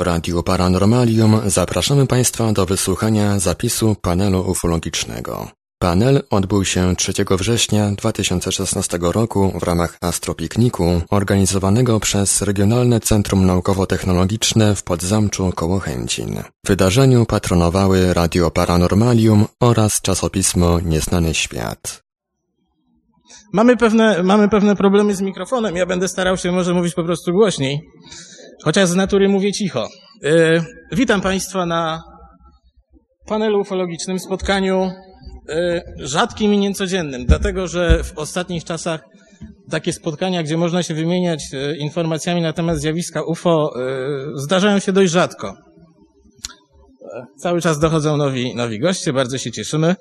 W Radiu Paranormalium zapraszamy Państwa do wysłuchania zapisu panelu ufologicznego. Panel odbył się 3 września 2016 roku w ramach Astropikniku organizowanego przez Regionalne Centrum Naukowo-Technologiczne w Podzamczu koło Chęcin. W wydarzeniu patronowały Radio Paranormalium oraz czasopismo Nieznany Świat. Mamy pewne, mamy pewne problemy z mikrofonem. Ja będę starał się może mówić po prostu głośniej, chociaż z natury mówię cicho. Yy, witam Państwa na panelu ufologicznym, spotkaniu yy, rzadkim i niecodziennym, dlatego że w ostatnich czasach takie spotkania, gdzie można się wymieniać yy, informacjami na temat zjawiska UFO, zdarzają się dość rzadko. Cały czas dochodzą nowi, nowi goście, bardzo się cieszymy.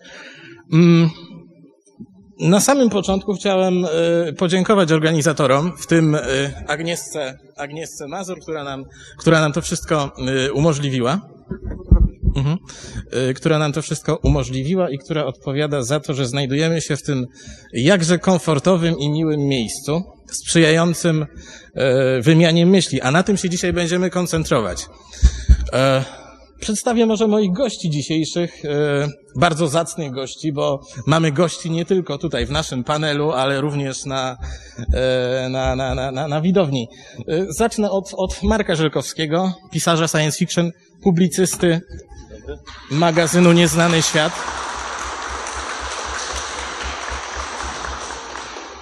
Na samym początku chciałem y, podziękować organizatorom, w tym y, Agnieszce, Agnieszce Mazur, która nam, która nam to wszystko y, umożliwiła. Mhm. Która nam to wszystko umożliwiła i która odpowiada za to, że znajdujemy się w tym jakże komfortowym i miłym miejscu, sprzyjającym wymianie myśli, a na tym się dzisiaj będziemy koncentrować. Przedstawię może moich gości dzisiejszych, e, bardzo zacnych gości, bo mamy gości nie tylko tutaj w naszym panelu, ale również na, e, na, na, na, na, widowni. E, zacznę od, od Marka Żelkowskiego, pisarza science fiction, publicysty magazynu Nieznany Świat.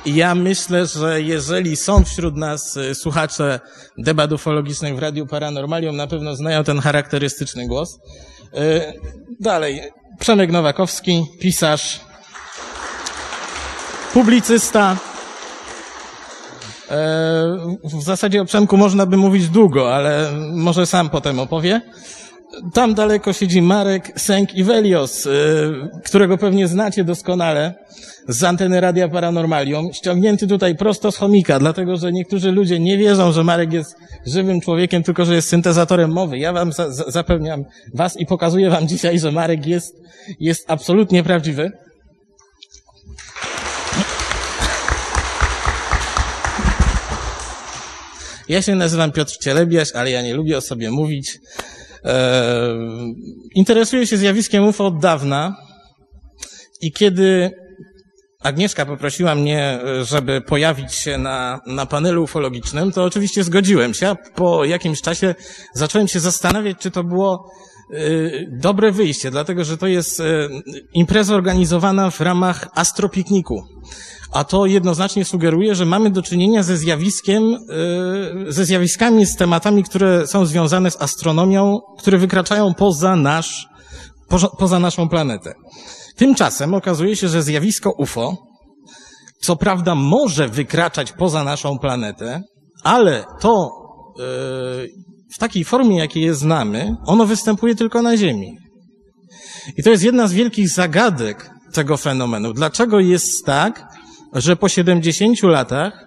Ja myślę, że jeżeli są wśród nas y, słuchacze debat ufologicznych w Radiu Paranormalium, na pewno znają ten charakterystyczny głos. Y, dalej, Przemek Nowakowski, pisarz, publicysta. E, w zasadzie o Przemku można by mówić długo, ale może sam potem opowie. Tam daleko siedzi Marek Sęk-Iwelios, y, którego pewnie znacie doskonale z anteny Radia Paranormalium, ściągnięty tutaj prosto z chomika, dlatego że niektórzy ludzie nie wierzą, że Marek jest żywym człowiekiem, tylko że jest syntezatorem mowy. Ja wam za zapewniam was i pokazuję wam dzisiaj, że Marek jest, jest absolutnie prawdziwy. Ja się nazywam Piotr Cielebiaś, ale ja nie lubię o sobie mówić. Eee, interesuję się zjawiskiem UFO od dawna i kiedy Agnieszka poprosiła mnie, żeby pojawić się na, na panelu ufologicznym, to oczywiście zgodziłem się, po jakimś czasie zacząłem się zastanawiać, czy to było dobre wyjście, dlatego że to jest y, impreza organizowana w ramach astropikniku. A to jednoznacznie sugeruje, że mamy do czynienia ze zjawiskiem, y, ze zjawiskami, z tematami, które są związane z astronomią, które wykraczają poza nasz, poza naszą planetę. Tymczasem okazuje się, że zjawisko UFO, co prawda może wykraczać poza naszą planetę, ale to w takiej formie, jakiej je znamy, ono występuje tylko na Ziemi. I to jest jedna z wielkich zagadek tego fenomenu. Dlaczego jest tak, że po 70 latach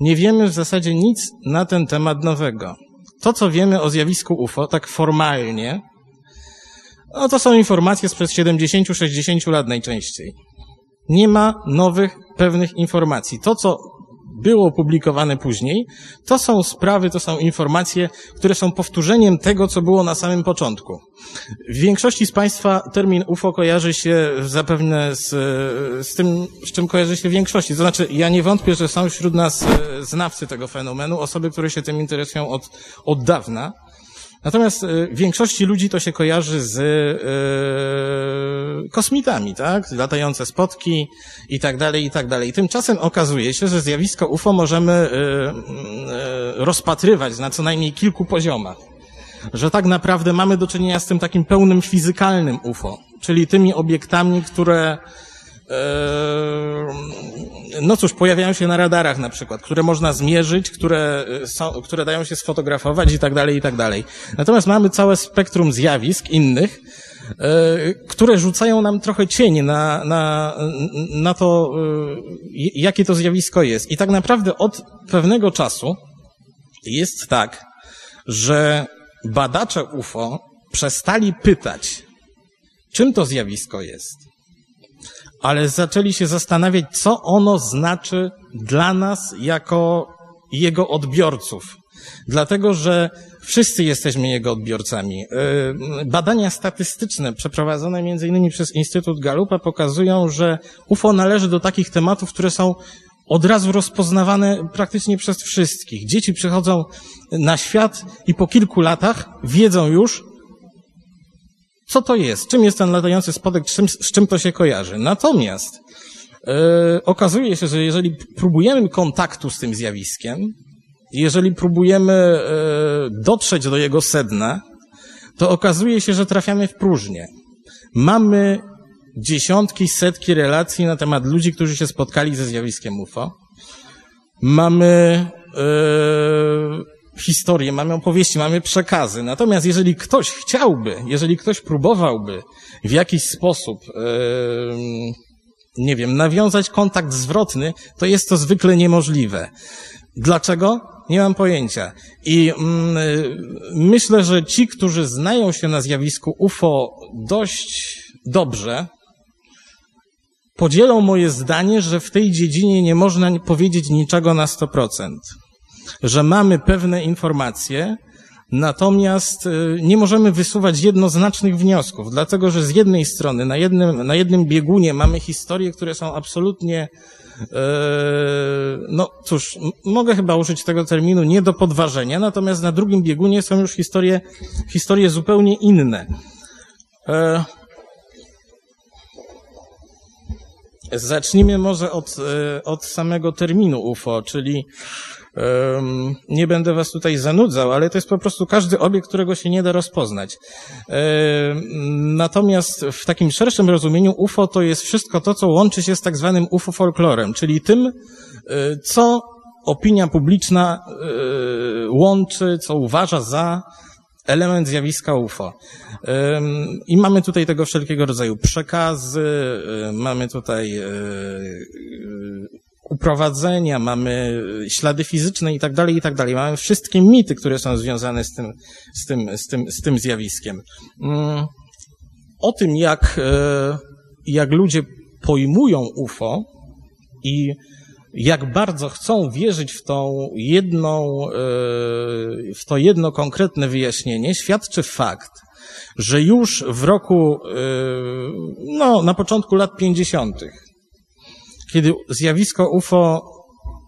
nie wiemy w zasadzie nic na ten temat nowego? To, co wiemy o zjawisku UFO, tak formalnie, no to są informacje sprzed 70-60 lat najczęściej. Nie ma nowych, pewnych informacji. To, co było opublikowane później, to są sprawy, to są informacje, które są powtórzeniem tego, co było na samym początku. W większości z Państwa termin UFO kojarzy się zapewne z, z tym, z czym kojarzy się większości. To znaczy, ja nie wątpię, że są wśród nas e, znawcy tego fenomenu, osoby, które się tym interesują od, od dawna. Natomiast y, większości ludzi to się kojarzy z y, kosmitami, tak? Latające spotki i tak dalej, i tak dalej. Tymczasem okazuje się, że zjawisko UFO możemy y, rozpatrywać na co najmniej kilku poziomach. Że tak naprawdę mamy do czynienia z tym takim pełnym fizykalnym UFO, czyli tymi obiektami, które no cóż, pojawiają się na radarach na przykład, które można zmierzyć, które, e, są, które dają się sfotografować i tak dalej, i tak dalej. Natomiast mamy całe spektrum zjawisk innych, e, które rzucają nam trochę cień na, na, na to, e, jakie to zjawisko jest. I tak naprawdę od pewnego czasu jest tak, że badacze UFO przestali pytać, czym to zjawisko jest ale zaczęli się zastanawiać, co ono znaczy dla nas jako jego odbiorców. Dlatego, że Wszyscy jesteśmy jego odbiorcami. Y, badania statystyczne przeprowadzone m.in. przez Instytut Galupa pokazują, że UFO należy do takich tematów, które są od razu rozpoznawane praktycznie przez wszystkich. Dzieci przychodzą na świat i po kilku latach wiedzą już, co to jest, czym jest ten latający spodek, czym, z czym to się kojarzy. Natomiast yy, okazuje się, że jeżeli próbujemy kontaktu z tym zjawiskiem, jeżeli próbujemy yy, dotrzeć do jego sedna, to okazuje się, że trafiamy w próżnię. Mamy dziesiątki, setki relacji na temat ludzi, którzy się spotkali ze zjawiskiem UFO. Mamy yy, historie, mamy opowieści, mamy przekazy. Natomiast jeżeli ktoś chciałby, jeżeli ktoś próbowałby w jakiś sposób, yy, nie wiem, nawiązać kontakt zwrotny, to jest to zwykle niemożliwe. Dlaczego? Nie mam pojęcia. I myślę, że ci, którzy znają się na zjawisku UFO dość dobrze, podzielą moje zdanie, że w tej dziedzinie nie można powiedzieć niczego na 100%. Że mamy pewne informacje, natomiast y, nie możemy wysuwać jednoznacznych wniosków, dlatego że z jednej strony na jednym, na jednym biegunie mamy historie, które są absolutnie e, no cóż, mogę chyba użyć tego terminu nie do podważenia, natomiast na drugim biegunie są już historie, historie zupełnie inne. E, Zacznijmy może od, e, od samego terminu UFO, czyli nie będę was tutaj zanudzał, ale to jest po prostu każdy obiekt, którego się nie da rozpoznać. Natomiast w takim szerszym rozumieniu UFO to jest wszystko to, co łączy się z tak zwanym UFO folklorem, czyli tym, e, co opinia publiczna łączy, co uważa za element zjawiska UFO. I mamy tutaj tego wszelkiego rodzaju przekazy, mamy tutaj e, uprowadzenia, mamy ślady fizyczne i tak dalej, i tak dalej. Mamy wszystkie mity, które są związane z tym, z tym, z tym, z tym zjawiskiem. Mm, o tym, jak, e, jak ludzie pojmują UFO i jak bardzo chcą wierzyć w tą jedną, e, w to jedno konkretne wyjaśnienie, świadczy fakt, że już w roku, no, na początku lat 50., kiedy zjawisko UFO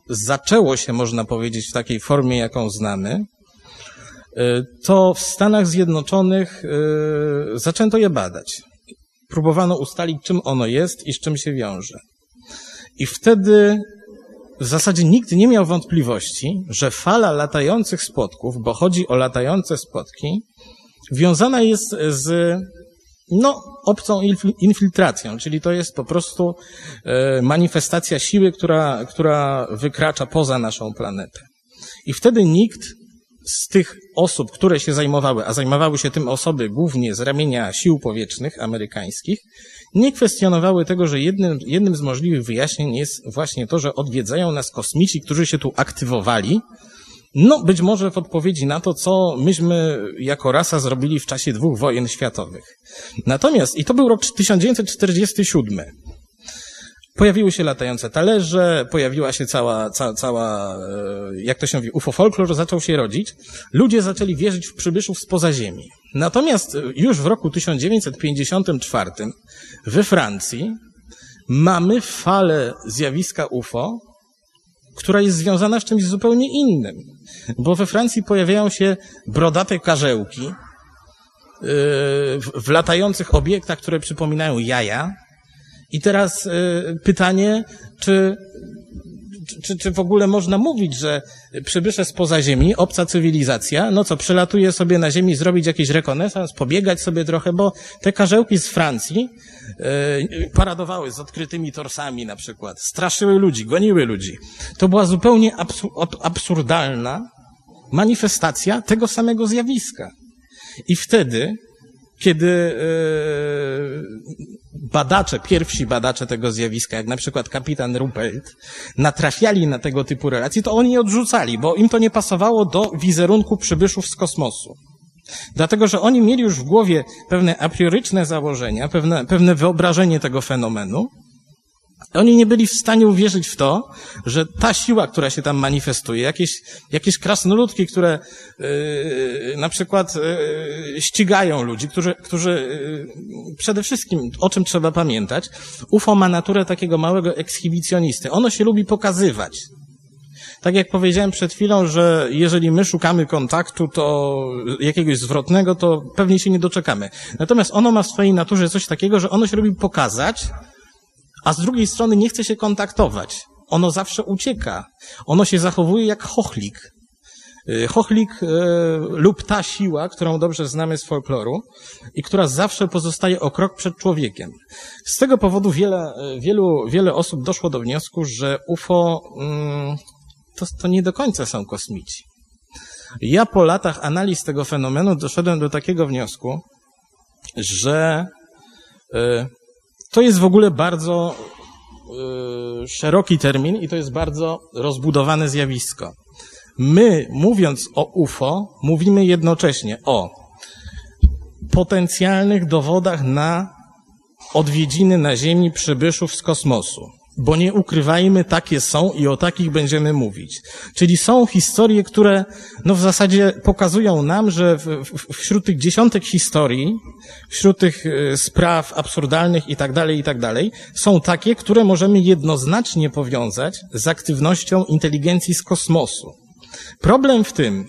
zaczęło się, można powiedzieć, w takiej formie, jaką znamy, e, to w Stanach Zjednoczonych zaczęto je badać. Próbowano ustalić, czym ono jest i z czym się wiąże. I wtedy w zasadzie nikt nie miał wątpliwości, że fala latających spotków, bo chodzi o latające spotki, wiązana jest z no, obcą infiltracją, czyli to jest po prostu e, manifestacja siły, która, która wykracza poza naszą planetę. I wtedy nikt z tych osób, które się zajmowały, a zajmowały się tym osoby głównie z ramienia sił powietrznych amerykańskich, nie kwestionowały tego, że jednym, jednym z możliwych wyjaśnień jest właśnie to, że odwiedzają nas kosmici, którzy się tu aktywowali, no, być może w odpowiedzi na to, co myśmy jako rasa zrobili w czasie dwóch wojen światowych. Natomiast, i to był rok 1947, Pojawiły się latające talerze, pojawiła się cała, cała, cała, e, jak to się mówi, UFO folklor zaczął się rodzić. Ludzie zaczęli wierzyć w przybyszów spoza Ziemi. Natomiast już w roku 1954 we Francji mamy falę zjawiska UFO, która jest związana z czymś zupełnie innym. Bo we Francji pojawiają się brodate karzełki e, w latających obiektach, które przypominają jaja, i teraz y, pytanie, czy, czy, czy w ogóle można mówić, że przybysze spoza Ziemi, obca cywilizacja, no co, przelatuje sobie na Ziemi, zrobić jakiś rekonesans, pobiegać sobie trochę, bo te karzełki z Francji y, paradowały z odkrytymi torsami na przykład, straszyły ludzi, goniły ludzi. To była zupełnie absurdalna manifestacja tego samego zjawiska. I wtedy kiedy e, badacze, pierwsi badacze tego zjawiska, jak na przykład kapitan Ruppelt, natrafiali na tego typu relacje, to oni je odrzucali, bo im to nie pasowało do wizerunku przybyszów z kosmosu. Dlatego, że oni mieli już w głowie pewne a prioryczne założenia, pewne, pewne wyobrażenie tego fenomenu, Oni nie byli w stanie uwierzyć w to, że ta siła, która się tam manifestuje, jakieś, jakieś krasnoludki, które yy, na przykład yy, ścigają ludzi, którzy, którzy yy, przede wszystkim, o czym trzeba pamiętać, UFO ma naturę takiego małego ekshibicjonisty. Ono się lubi pokazywać. Tak jak powiedziałem przed chwilą, że jeżeli my szukamy kontaktu, to jakiegoś zwrotnego, to pewnie się nie doczekamy. Natomiast ono ma w swojej naturze coś takiego, że ono się lubi pokazać, a z drugiej strony nie chce się kontaktować. Ono zawsze ucieka. Ono się zachowuje jak chochlik. Y, chochlik y, lub ta siła, którą dobrze znamy z folkloru i która zawsze pozostaje o krok przed człowiekiem. Z tego powodu wiele, y, wielu, wiele osób doszło do wniosku, że UFO mm, to, to nie do końca są kosmici. Ja po latach analiz tego fenomenu doszedłem do takiego wniosku, że to jest w ogóle bardzo yy, szeroki termin i to jest bardzo rozbudowane zjawisko. My, mówiąc o UFO, mówimy jednocześnie o potencjalnych dowodach na odwiedziny na Ziemi przybyszów z kosmosu. Bo nie ukrywajmy, takie są i o takich będziemy mówić. Czyli są historie, które no w zasadzie pokazują nam, że w, w, wśród tych dziesiątek historii, wśród tych e, spraw absurdalnych i tak dalej, i tak dalej, są takie, które możemy jednoznacznie powiązać z aktywnością inteligencji z kosmosu. Problem w tym,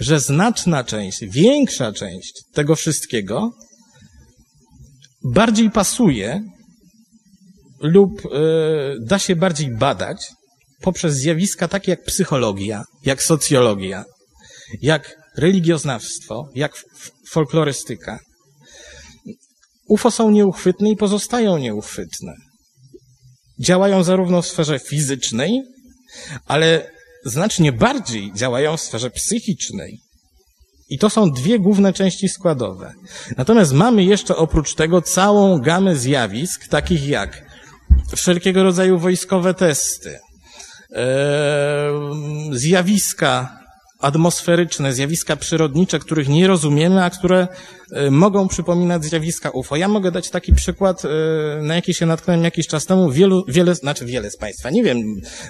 że znaczna część, większa część tego wszystkiego bardziej pasuje lub y, da się bardziej badać poprzez zjawiska takie jak psychologia, jak socjologia, jak religioznawstwo, jak folklorystyka. UFO są nieuchwytne i pozostają nieuchwytne. Działają zarówno w sferze fizycznej, ale znacznie bardziej działają w sferze psychicznej. I to są dwie główne części składowe. Natomiast mamy jeszcze oprócz tego całą gamę zjawisk, takich jak wszelkiego rodzaju wojskowe testy, zjawiska atmosferyczne, zjawiska przyrodnicze, których nie rozumiemy, a które e, mogą przypominać zjawiska UFO. Ja mogę dać taki przykład, e, na jaki się natknąłem jakiś czas temu. Wielu, wiele, znaczy wiele z Państwa, nie wiem,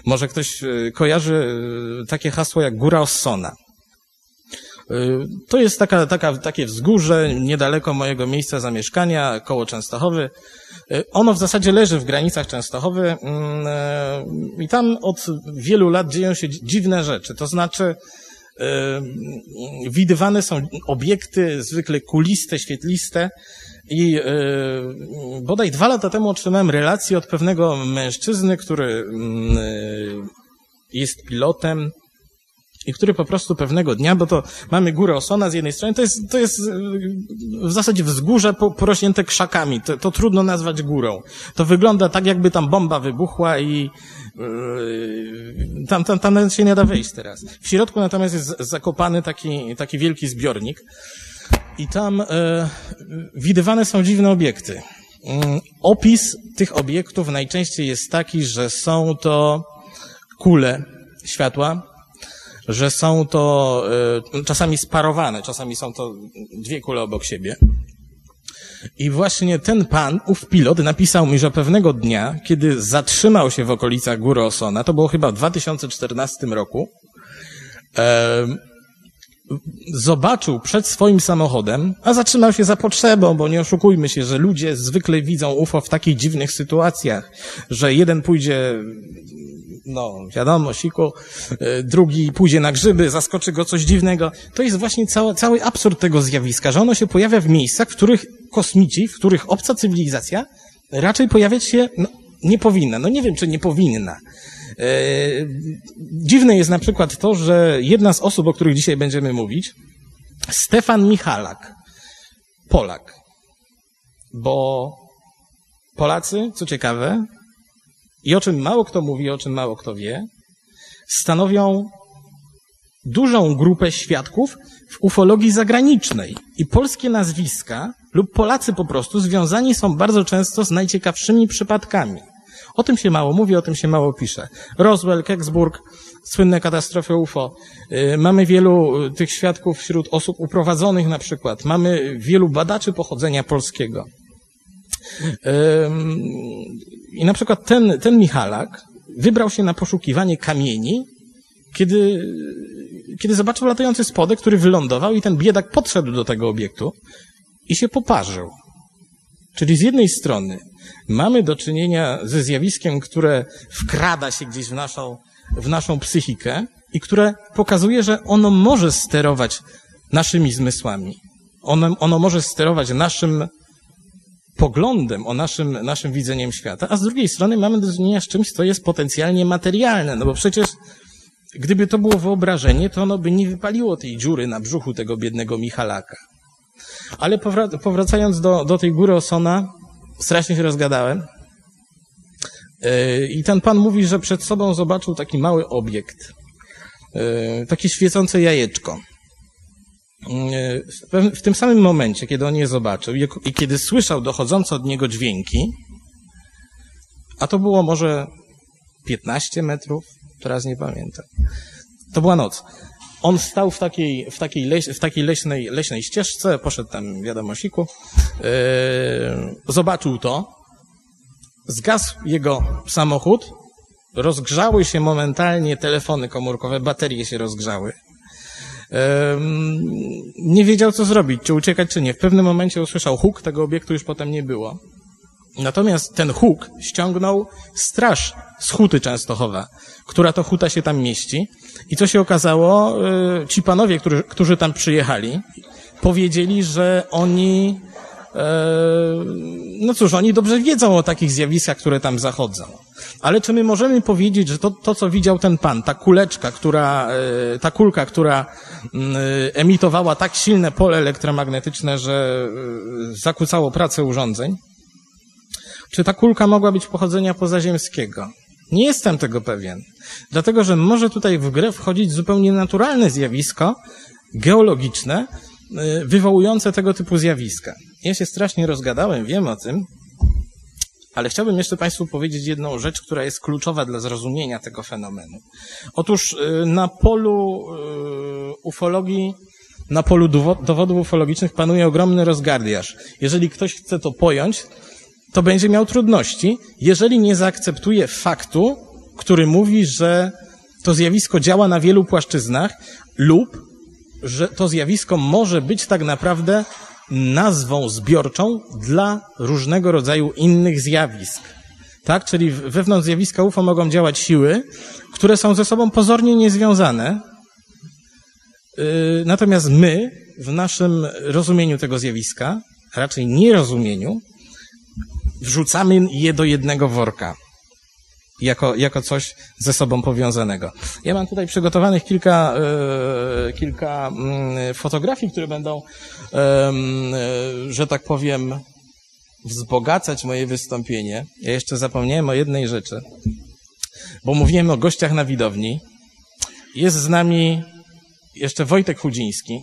może ktoś e, kojarzy takie hasło jak Góra Ossona. To jest taka, taka, takie wzgórze niedaleko mojego miejsca zamieszkania, koło Częstochowy. Ono w zasadzie leży w granicach Częstochowy mm, i tam od wielu lat dzieją się dziwne rzeczy. To znaczy, widywane są obiekty zwykle kuliste, świetliste i bodaj dwa lata temu otrzymałem relację od pewnego mężczyzny, który jest pilotem i który po prostu pewnego dnia, bo to mamy górę Osona z jednej strony, to jest, to jest w zasadzie wzgórze porośnięte krzakami, to, to trudno nazwać górą. To wygląda tak, jakby tam bomba wybuchła i yy, tam, tam, tam się nie da wejść teraz. W środku natomiast jest zakopany taki, taki wielki zbiornik i tam yy, widywane są dziwne obiekty. Yy, opis tych obiektów najczęściej jest taki, że są to kule światła, że są to y, czasami sparowane, czasami są to dwie kule obok siebie. I właśnie ten pan, ów pilot, napisał mi, że pewnego dnia, kiedy zatrzymał się w okolicach Góry Osona, to było chyba w 2014 roku, e, zobaczył przed swoim samochodem, a zatrzymał się za potrzebą, bo nie oszukujmy się, że ludzie zwykle widzą UFO w takich dziwnych sytuacjach, że jeden pójdzie no wiadomo, siku, e, drugi pójdzie na grzyby, zaskoczy go coś dziwnego. To jest właśnie cały, cały absurd tego zjawiska, że ono się pojawia w miejscach, w których kosmici, w których obca cywilizacja raczej pojawiać się no, nie powinna. No nie wiem, czy nie powinna. E, dziwne jest na przykład to, że jedna z osób, o których dzisiaj będziemy mówić, Stefan Michalak, Polak, bo Polacy, co ciekawe, i o czym mało kto mówi, o czym mało kto wie, stanowią dużą grupę świadków w ufologii zagranicznej. I polskie nazwiska lub Polacy po prostu związani są bardzo często z najciekawszymi przypadkami. O tym się mało mówi, o tym się mało pisze. Roswell, Kecksburg, słynne katastrofy UFO. Y, mamy wielu y, tych świadków wśród osób uprowadzonych na przykład. Mamy wielu badaczy pochodzenia polskiego. I na przykład ten, ten Michalak wybrał się na poszukiwanie kamieni, kiedy, kiedy zobaczył latający spodek, który wylądował i ten biedak podszedł do tego obiektu i się poparzył. Czyli z jednej strony mamy do czynienia ze zjawiskiem, które wkrada się gdzieś w naszą, w naszą psychikę i które pokazuje, że ono może sterować naszymi zmysłami. Ono, ono może sterować naszym poglądem, o naszym, naszym widzeniem świata, a z drugiej strony mamy do czynienia z czymś, co jest potencjalnie materialne, no bo przecież gdyby to było wyobrażenie, to ono by nie wypaliło tej dziury na brzuchu tego biednego Michalaka. Ale powracając do, do tej góry Osona, strasznie się rozgadałem. E, I ten pan mówi, że przed sobą zobaczył taki mały obiekt, e, takie świecące jajeczko. E, w tym samym momencie, kiedy on je zobaczył i kiedy słyszał dochodzące od niego dźwięki, a to było może 15 metrów, teraz nie pamiętam. To była noc. On stał w takiej, w takiej, leś, w takiej leśnej, leśnej ścieżce, poszedł tam wiadomosiku, yy, zobaczył to, zgasł jego samochód, rozgrzały się momentalnie telefony komórkowe, baterie się rozgrzały. Yy, nie wiedział, co zrobić, czy uciekać, czy nie. W pewnym momencie usłyszał huk, tego obiektu już potem nie było. Natomiast ten huk ściągnął straż z Huty Częstochowa, która to huta się tam mieści. I co się okazało? Y, ci panowie, którzy, którzy tam przyjechali, powiedzieli, że oni, e, no cóż, oni dobrze wiedzą o takich zjawiskach, które tam zachodzą. Ale czy my możemy powiedzieć, że to, to co widział ten pan, ta kuleczka, która, e, ta kulka, która emitowała tak silne pole elektromagnetyczne, że zakłócało pracę urządzeń, czy ta kulka mogła być pochodzenia pozaziemskiego? Nie jestem tego pewien. Dlatego, że może tutaj w grę wchodzić zupełnie naturalne zjawisko geologiczne, y, wywołujące tego typu zjawiska. Ja się strasznie rozgadałem, wiem o tym, ale chciałbym jeszcze Państwu powiedzieć jedną rzecz, która jest kluczowa dla zrozumienia tego fenomenu. Otóż y, na polu y, ufologii, na polu dowodów ufologicznych panuje ogromny rozgardiaż. Jeżeli ktoś chce to pojąć, to będzie miał trudności, jeżeli nie zaakceptuje faktu, który mówi, że to zjawisko działa na wielu płaszczyznach lub że to zjawisko może być tak naprawdę nazwą zbiorczą dla różnego rodzaju innych zjawisk. Tak? Czyli wewnątrz zjawiska UFO mogą działać siły, które są ze sobą pozornie niezwiązane. Yy, natomiast my, w naszym rozumieniu tego zjawiska, raczej nierozumieniu, wrzucamy je do jednego worka. Jako, jako coś ze sobą powiązanego. Ja mam tutaj przygotowanych kilka, e, kilka mm, fotografii, które będą, e, że tak powiem, wzbogacać moje wystąpienie. Ja jeszcze zapomniałem o jednej rzeczy, bo mówiłem o gościach na widowni. Jest z nami jeszcze Wojtek Chudziński,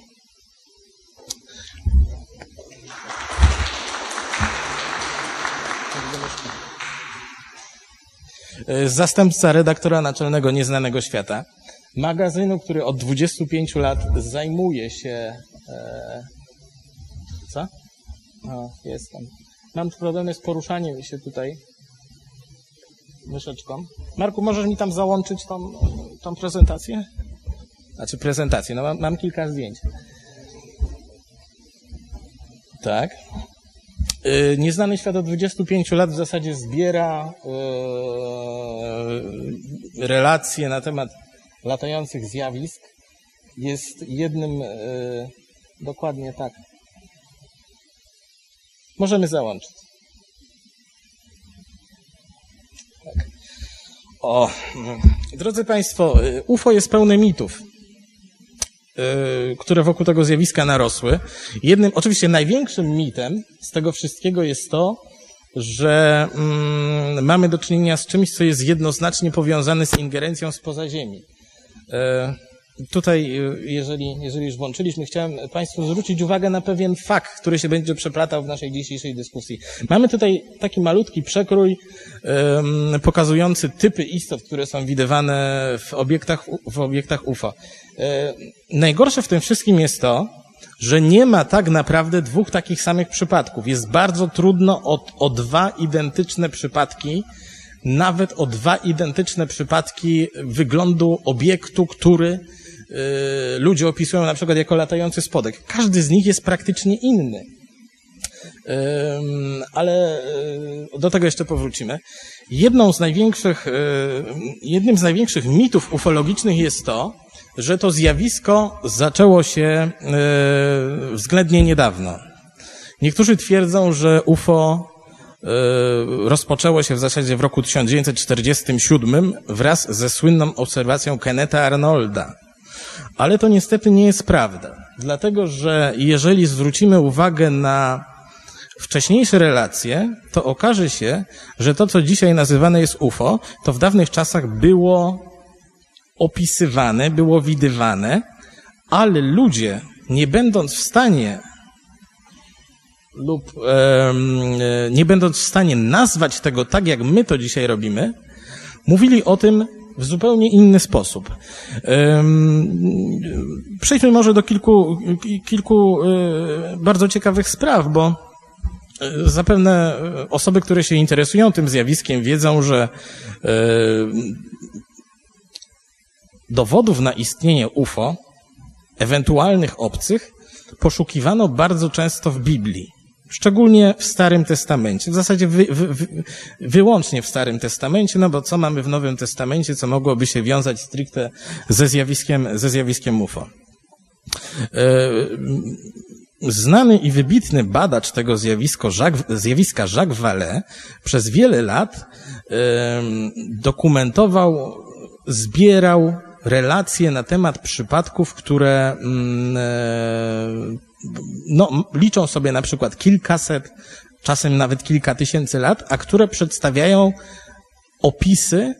zastępca redaktora naczelnego Nieznanego Świata, magazynu, który od 25 lat zajmuje się... E, co? O, jestem. Mam problemy z poruszaniem się tutaj myszeczką. Marku, możesz mi tam załączyć tą, tą prezentację? Znaczy prezentację, no mam, mam kilka zdjęć. Tak. Y, nieznany świat od 25 lat w zasadzie zbiera y, relacje na temat latających zjawisk. Jest jednym, y, dokładnie tak. Możemy załączyć. Tak. O, drodzy Państwo, UFO jest pełne mitów. Y, które wokół tego zjawiska narosły. Jednym, oczywiście największym mitem z tego wszystkiego jest to, że mm, mamy do czynienia z czymś, co jest jednoznacznie powiązane z ingerencją spoza Ziemi. Y, tutaj, y, jeżeli, jeżeli już włączyliśmy, chciałem Państwu zwrócić uwagę na pewien fakt, który się będzie przeplatał w naszej dzisiejszej dyskusji. Mamy tutaj taki malutki przekrój um, pokazujący typy istot, które są widywane w obiektach, w obiektach UFO. E, najgorsze w tym wszystkim jest to, że nie ma tak naprawdę dwóch takich samych przypadków. Jest bardzo trudno o, o dwa identyczne przypadki, nawet o dwa identyczne przypadki wyglądu obiektu, który y, ludzie opisują na przykład jako latający spodek. Każdy z nich jest praktycznie inny. Ale y, do tego jeszcze powrócimy. Jedną z największych, jednym z największych mitów ufologicznych jest to, że to zjawisko zaczęło się y, względnie niedawno. Niektórzy twierdzą, że UFO rozpoczęło się w zasadzie w roku 1947 wraz ze słynną obserwacją Kenneta Arnolda. Ale to niestety nie jest prawda. Dlatego, że jeżeli zwrócimy uwagę na wcześniejsze relacje, to okaże się, że to, co dzisiaj nazywane jest UFO, to w dawnych czasach było opisywane, było widywane, ale ludzie, nie będąc w stanie lub e, nie będąc w stanie nazwać tego tak, jak my to dzisiaj robimy, mówili o tym w zupełnie inny sposób. Przejdźmy może do kilku, kilku e, bardzo ciekawych spraw, bo Zapewne osoby, które się interesują tym zjawiskiem, wiedzą, że e, dowodów na istnienie UFO, ewentualnych obcych, poszukiwano bardzo często w Biblii. Szczególnie w Starym Testamencie, w zasadzie wy, wy, wyłącznie w Starym Testamencie, no bo co mamy w Nowym Testamencie, co mogłoby się wiązać stricte ze zjawiskiem, ze zjawiskiem UFO. E, Znany i wybitny badacz tego zjawisko, Jacques, zjawiska Jacques Vallée przez wiele lat dokumentował, zbierał relacje na temat przypadków, które mm, e, no, liczą sobie na przykład kilkaset, czasem nawet kilka tysięcy lat, a które przedstawiają opisy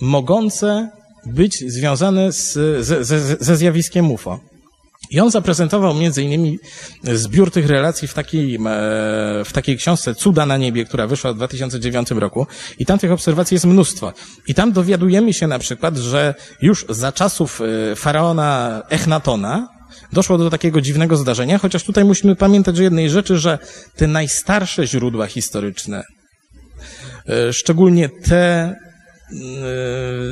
mogące być związane z, ze, ze, ze zjawiskiem UFO. I on zaprezentował między innymi zbiór tych relacji w takiej, e, w takiej książce Cuda na niebie, która wyszła w 2009 roku. I tam tych obserwacji jest mnóstwo. I tam dowiadujemy się na przykład, że już za czasów e, faraona Echnatona, doszło do takiego dziwnego zdarzenia, chociaż tutaj musimy pamiętać o jednej rzeczy, że te najstarsze źródła historyczne, e, szczególnie te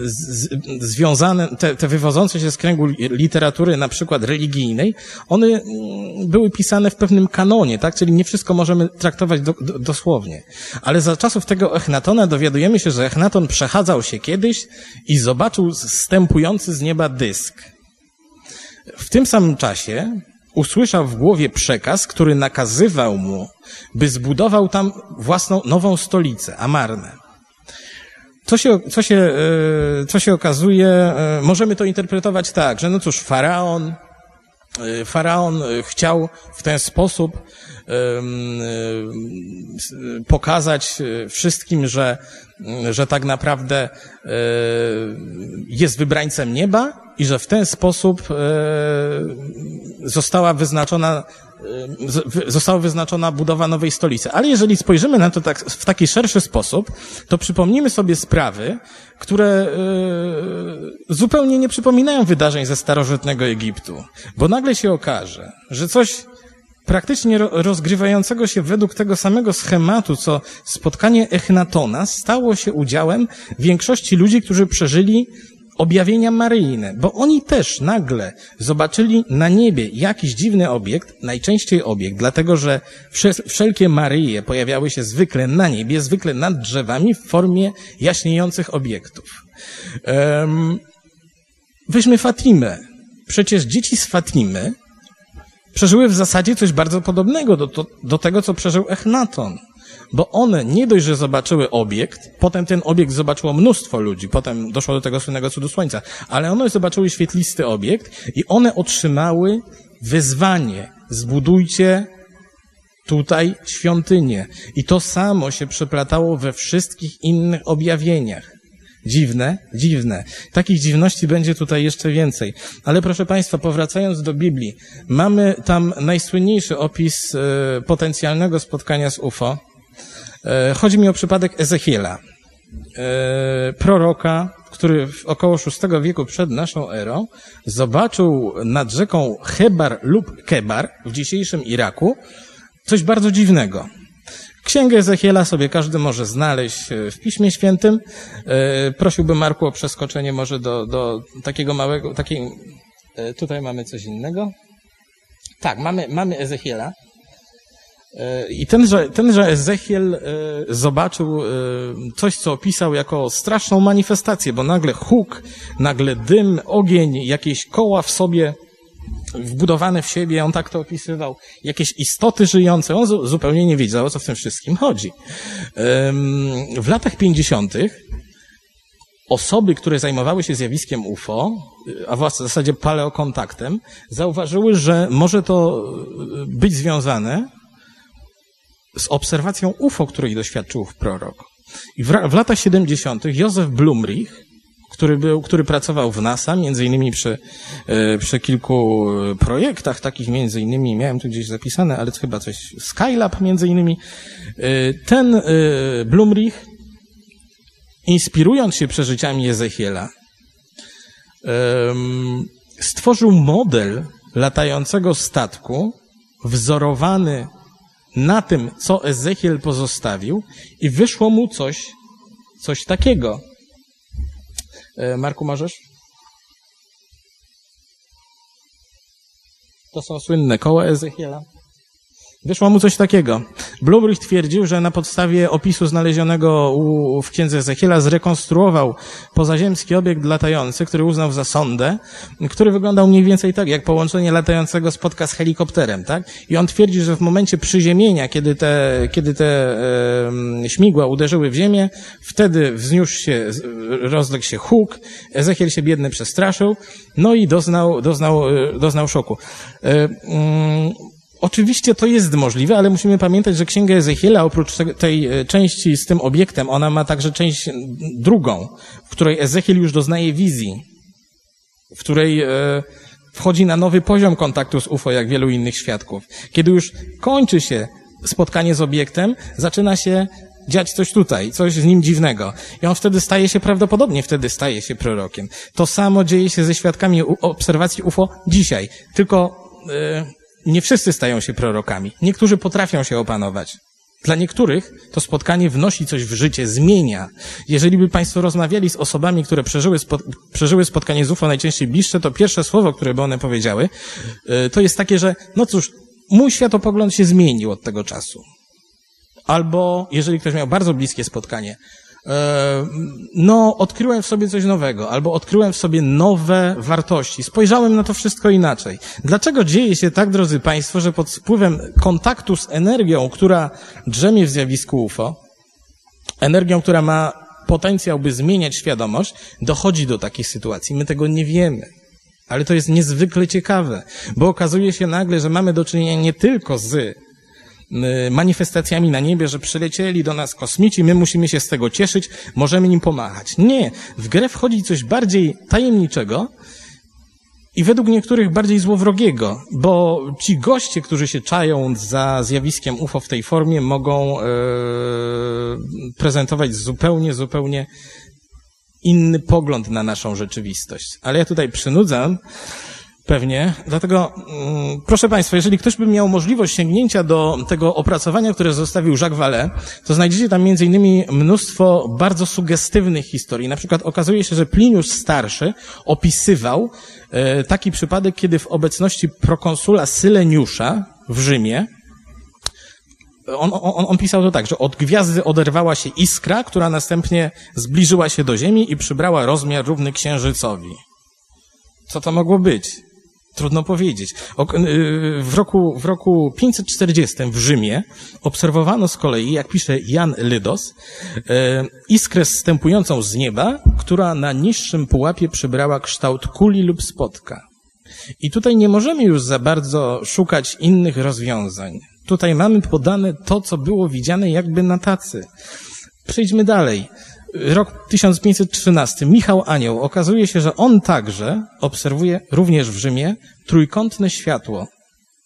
z, związane, te, te wywodzące się z kręgu literatury, na przykład religijnej, one mm, były pisane w pewnym kanonie, tak? Czyli nie wszystko możemy traktować do, do, dosłownie. Ale za czasów tego Echnatona dowiadujemy się, że Echnaton przechadzał się kiedyś i zobaczył stępujący z nieba dysk. W tym samym czasie usłyszał w głowie przekaz, który nakazywał mu, by zbudował tam własną nową stolicę, Amarnę. Co się, co się, e, co się okazuje, e, możemy to interpretować tak, że no cóż, faraon, e, faraon chciał w ten sposób pokazać wszystkim, że, że tak naprawdę jest wybrańcem nieba i że w ten sposób została wyznaczona została wyznaczona budowa nowej stolicy. Ale jeżeli spojrzymy na to tak, w taki szerszy sposób, to przypomnimy sobie sprawy, które zupełnie nie przypominają wydarzeń ze starożytnego Egiptu. Bo nagle się okaże, że coś praktycznie rozgrywającego się według tego samego schematu, co spotkanie Echnatona, stało się udziałem większości ludzi, którzy przeżyli objawienia maryjne, bo oni też nagle zobaczyli na niebie jakiś dziwny obiekt, najczęściej obiekt, dlatego że wszelkie Maryje pojawiały się zwykle na niebie, zwykle nad drzewami w formie jaśniejących obiektów. Um, weźmy Fatimę. Przecież dzieci z Fatimy przeżyły w zasadzie coś bardzo podobnego do, do, do tego, co przeżył Echnaton bo one nie dość, że zobaczyły obiekt, potem ten obiekt zobaczyło mnóstwo ludzi, potem doszło do tego słynnego cudu słońca, ale one zobaczyły świetlisty obiekt i one otrzymały wyzwanie. Zbudujcie tutaj świątynię. I to samo się przeplatało we wszystkich innych objawieniach. Dziwne, dziwne. Takich dziwności będzie tutaj jeszcze więcej. Ale proszę Państwa, powracając do Biblii, mamy tam najsłynniejszy opis y, potencjalnego spotkania z UFO. E, chodzi mi o przypadek Ezechiela, e, proroka, który w około VI wieku przed naszą erą zobaczył nad rzeką Hebar lub Kebar w dzisiejszym Iraku coś bardzo dziwnego. Księgę Ezechiela sobie każdy może znaleźć e, w Piśmie Świętym. E, prosiłbym Marku o przeskoczenie może do, do takiego małego, takiej, e, tutaj mamy coś innego. Tak, mamy, mamy Ezechiela. I tenże, tenże Ezechiel zobaczył coś, co opisał jako straszną manifestację, bo nagle huk, nagle dym, ogień, jakieś koła w sobie wbudowane w siebie, on tak to opisywał, jakieś istoty żyjące, on zupełnie nie wiedział, o co w tym wszystkim chodzi. W latach 50. osoby, które zajmowały się zjawiskiem UFO, a w zasadzie paleokontaktem, zauważyły, że może to być związane z obserwacją UFO, której doświadczył prorok. I w, w latach 70. Józef Blumrich który, był, który pracował w NASA, między innymi przy, e, przy kilku projektach, takich między innymi, miałem tu gdzieś zapisane, ale chyba coś, Skylab między innymi. E, ten e, Blumrich, inspirując się przeżyciami Ezechiela, stworzył model latającego statku, wzorowany na tym, co Ezechiel pozostawił i wyszło mu coś, coś takiego. E, Marku, możesz? To są słynne koła Ezechiela. Wyszło mu coś takiego. Blumrich twierdził, że na podstawie opisu znalezionego u, w księdze Ezechiela zrekonstruował pozaziemski obiekt latający, który uznał za sondę, który wyglądał mniej więcej tak, jak połączenie latającego spotka z helikopterem, tak? I on twierdzi, że w momencie przyziemienia, kiedy te, kiedy te e, śmigła uderzyły w ziemię, wtedy wzniósł się, rozległ się huk, Ezechiel się biedny przestraszył, no i doznał, doznał, doznał szoku. E, mm, Oczywiście to jest możliwe, ale musimy pamiętać, że Księga Ezechiela, oprócz tej e, części z tym obiektem, ona ma także część drugą, w której Ezechiel już doznaje wizji, w której e, wchodzi na nowy poziom kontaktu z UFO, jak wielu innych świadków. Kiedy już kończy się spotkanie z obiektem, zaczyna się dziać coś tutaj, coś z nim dziwnego. I on wtedy staje się, prawdopodobnie wtedy staje się prorokiem. To samo dzieje się ze świadkami obserwacji UFO dzisiaj. Tylko e, nie wszyscy stają się prorokami. Niektórzy potrafią się opanować. Dla niektórych to spotkanie wnosi coś w życie, zmienia. Jeżeli by Państwo rozmawiali z osobami, które przeżyły, spo, przeżyły spotkanie z UFO najczęściej bliższe, to pierwsze słowo, które by one powiedziały, yy, to jest takie, że no cóż, mój światopogląd się zmienił od tego czasu. Albo jeżeli ktoś miał bardzo bliskie spotkanie, no, odkryłem w sobie coś nowego, albo odkryłem w sobie nowe wartości. Spojrzałem na to wszystko inaczej. Dlaczego dzieje się tak, drodzy Państwo, że pod wpływem kontaktu z energią, która drzemie w zjawisku UFO, energią, która ma potencjał, by zmieniać świadomość, dochodzi do takiej sytuacji? My tego nie wiemy. Ale to jest niezwykle ciekawe, bo okazuje się nagle, że mamy do czynienia nie tylko z manifestacjami na niebie, że przylecieli do nas kosmici, my musimy się z tego cieszyć, możemy nim pomachać. Nie. W grę wchodzi coś bardziej tajemniczego i według niektórych bardziej złowrogiego, bo ci goście, którzy się czają za zjawiskiem UFO w tej formie, mogą e, prezentować zupełnie, zupełnie inny pogląd na naszą rzeczywistość. Ale ja tutaj przynudzam Pewnie. Dlatego, mm, proszę Państwa, jeżeli ktoś by miał możliwość sięgnięcia do tego opracowania, które zostawił Jacques Vallée, to znajdziecie tam między innymi mnóstwo bardzo sugestywnych historii. Na przykład okazuje się, że Pliniusz Starszy opisywał e, taki przypadek, kiedy w obecności prokonsula Syleniusza w Rzymie, on, on, on pisał to tak, że od gwiazdy oderwała się iskra, która następnie zbliżyła się do Ziemi i przybrała rozmiar równy księżycowi. Co to mogło być? Trudno powiedzieć. Y, w roku, w roku 540 w Rzymie obserwowano z kolei, jak pisze Jan Lydos, y, iskrę zstępującą z nieba, która na niższym pułapie przybrała kształt kuli lub spotka. I tutaj nie możemy już za bardzo szukać innych rozwiązań. Tutaj mamy podane to, co było widziane jakby na tacy. Przejdźmy dalej rok 1513, Michał Anioł. Okazuje się, że on także obserwuje również w Rzymie trójkątne światło.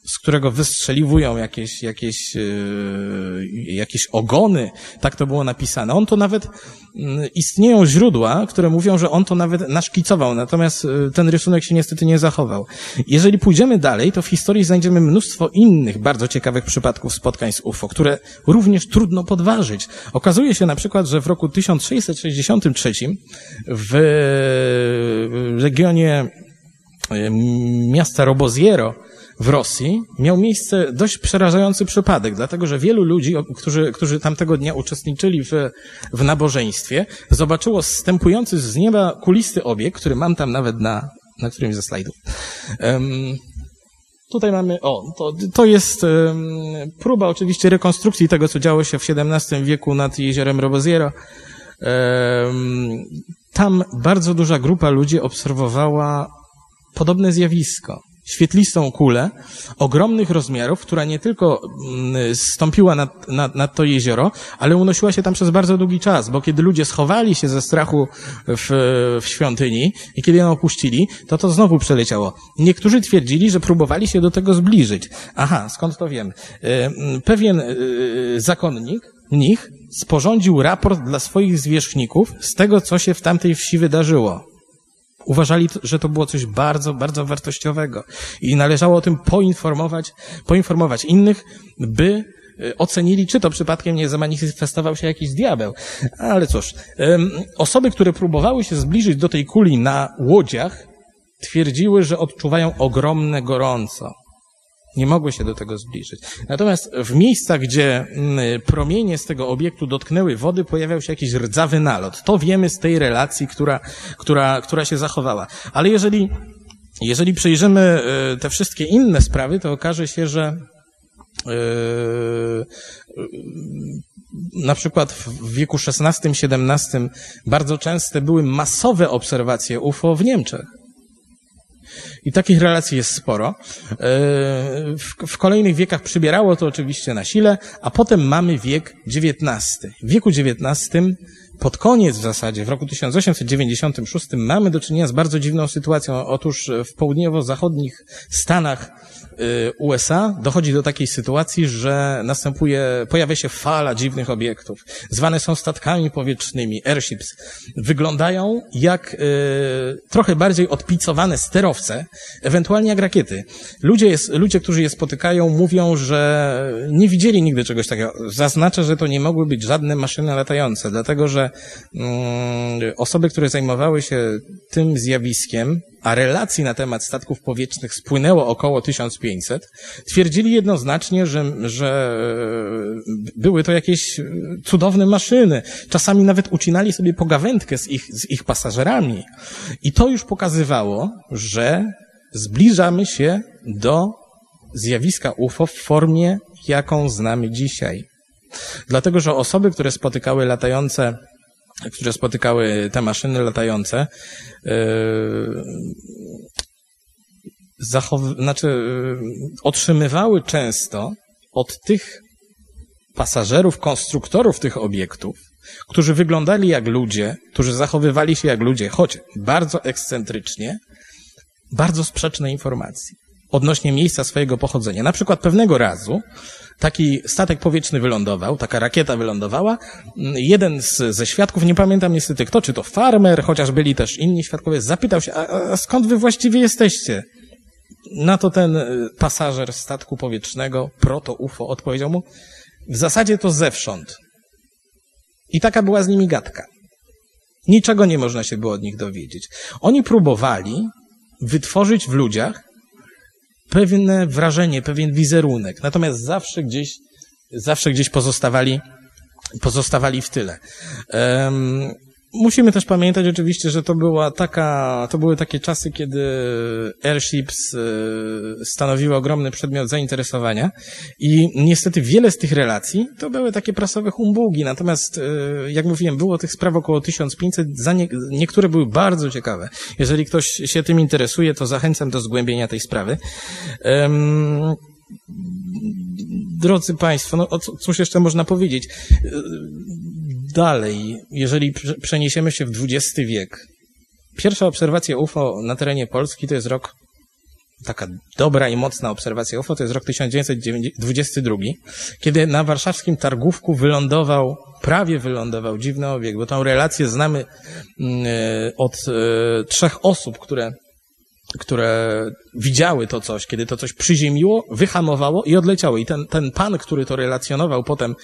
Z którego wystrzeliwują jakieś, jakieś, yy, jakieś ogony. Tak to było napisane. On to nawet, yy, istnieją źródła, które mówią, że on to nawet naszkicował, natomiast yy, ten rysunek się niestety nie zachował. Jeżeli pójdziemy dalej, to w historii znajdziemy mnóstwo innych bardzo ciekawych przypadków spotkań z UFO, które również trudno podważyć. Okazuje się na przykład, że w roku 1663 w regionie yy, miasta Roboziero w Rosji miał miejsce dość przerażający przypadek, dlatego że wielu ludzi, którzy, którzy tamtego dnia uczestniczyli w, w nabożeństwie, zobaczyło zstępujący z nieba kulisty obiekt, który mam tam nawet na, na którymś ze slajdów. Um, Tutaj mamy, o, to, to jest um, próba oczywiście rekonstrukcji tego, co działo się w XVII wieku nad jeziorem Roboziero. Um, tam bardzo duża grupa ludzi obserwowała podobne zjawisko świetlistą kulę ogromnych rozmiarów, która nie tylko mm, stąpiła nad, nad, nad, to jezioro, ale unosiła się tam przez bardzo długi czas, bo kiedy ludzie schowali się ze strachu w, w świątyni i kiedy ją opuścili, to to znowu przeleciało. Niektórzy twierdzili, że próbowali się do tego zbliżyć. Aha, skąd to wiem? E, pewien e, zakonnik, nich, sporządził raport dla swoich zwierzchników z tego, co się w tamtej wsi wydarzyło. Uważali, że to było coś bardzo, bardzo wartościowego i należało o tym poinformować, poinformować innych, by e, ocenili, czy to przypadkiem nie zamanifestował się jakiś diabeł. Ale cóż, osoby, które próbowały się zbliżyć do tej kuli na łodziach, twierdziły, że odczuwają ogromne gorąco. Nie mogły się do tego zbliżyć. Natomiast w miejscach, gdzie mm, promienie z tego obiektu dotknęły wody, pojawiał się jakiś rdzawy nalot. To wiemy z tej relacji, która, która, która się zachowała. Ale jeżeli, jeżeli przejrzymy e, te wszystkie inne sprawy, to okaże się, że Yy, na przykład w wieku XVI-XVII bardzo częste były masowe obserwacje UFO w Niemczech. I takich relacji jest sporo. E, w, w, kolejnych wiekach przybierało to oczywiście na sile, a potem mamy wiek XIX. W wieku XIX, pod koniec w zasadzie, w roku 1896 mamy do czynienia z bardzo dziwną sytuacją. Otóż w południowo-zachodnich Stanach Y, USA dochodzi do takiej sytuacji, że następuje, pojawia się fala dziwnych obiektów. Zwane są statkami powietrznymi, airships. Wyglądają jak y, trochę bardziej odpicowane sterowce, ewentualnie jak rakiety. Ludzie, jest, ludzie, którzy je spotykają, mówią, że nie widzieli nigdy czegoś takiego. Zaznaczę, że to nie mogły być żadne maszyny latające, dlatego że osoby, które zajmowały się tym zjawiskiem, a relacji na temat statków powietrznych spłynęło około 1500, twierdzili jednoznacznie, że, że były to jakieś cudowne maszyny. Czasami nawet ucinali sobie pogawędkę z ich, z ich pasażerami. I to już pokazywało, że zbliżamy się do zjawiska UFO w formie, jaką znamy dzisiaj. Dlatego, że osoby, które spotykały latające które spotykały te maszyny latające, yy, zachow- znaczy, yy, otrzymywały często od tych pasażerów, konstruktorów tych obiektów, którzy wyglądali jak ludzie, którzy zachowywali się jak ludzie, choć bardzo ekscentrycznie, bardzo sprzeczne informacje odnośnie miejsca swojego pochodzenia. Na przykład pewnego razu taki statek powietrzny wylądował, taka rakieta wylądowała. Jeden z, ze świadków, nie pamiętam niestety kto, czy to farmer, chociaż byli też inni świadkowie, zapytał się, a, a skąd wy właściwie jesteście? Na to ten y, pasażer statku powietrznego, proto-UFO, odpowiedział mu, w zasadzie to zewsząd. I taka była z nimi gadka. Niczego nie można się było od nich dowiedzieć. Oni próbowali wytworzyć w ludziach pewne wrażenie, pewien wizerunek. Natomiast zawsze gdzieś, zawsze gdzieś pozostawali, pozostawali w tyle. Um, Musimy też pamiętać oczywiście, że to była taka, to były takie czasy, kiedy airships e, stanowiły ogromny przedmiot zainteresowania i niestety wiele z tych relacji to były takie prasowe humbugi, natomiast e, jak mówiłem, było tych spraw około 1500, za nie, niektóre były bardzo ciekawe. Jeżeli ktoś się tym interesuje, to zachęcam do zgłębienia tej sprawy. Um, drodzy Państwo, no cóż jeszcze można powiedzieć? Dalej, jeżeli przeniesiemy się w XX wiek, pierwsza obserwacja UFO na terenie Polski to jest rok taka dobra i mocna obserwacja UFO to jest rok 1922, kiedy na warszawskim targówku wylądował, prawie wylądował dziwny obiekt, bo tą relację znamy mm, e, od e, trzech osób, które które widziały to coś, kiedy to coś przyziemiło, wyhamowało i odleciało. I ten, ten pan, który to relacjonował potem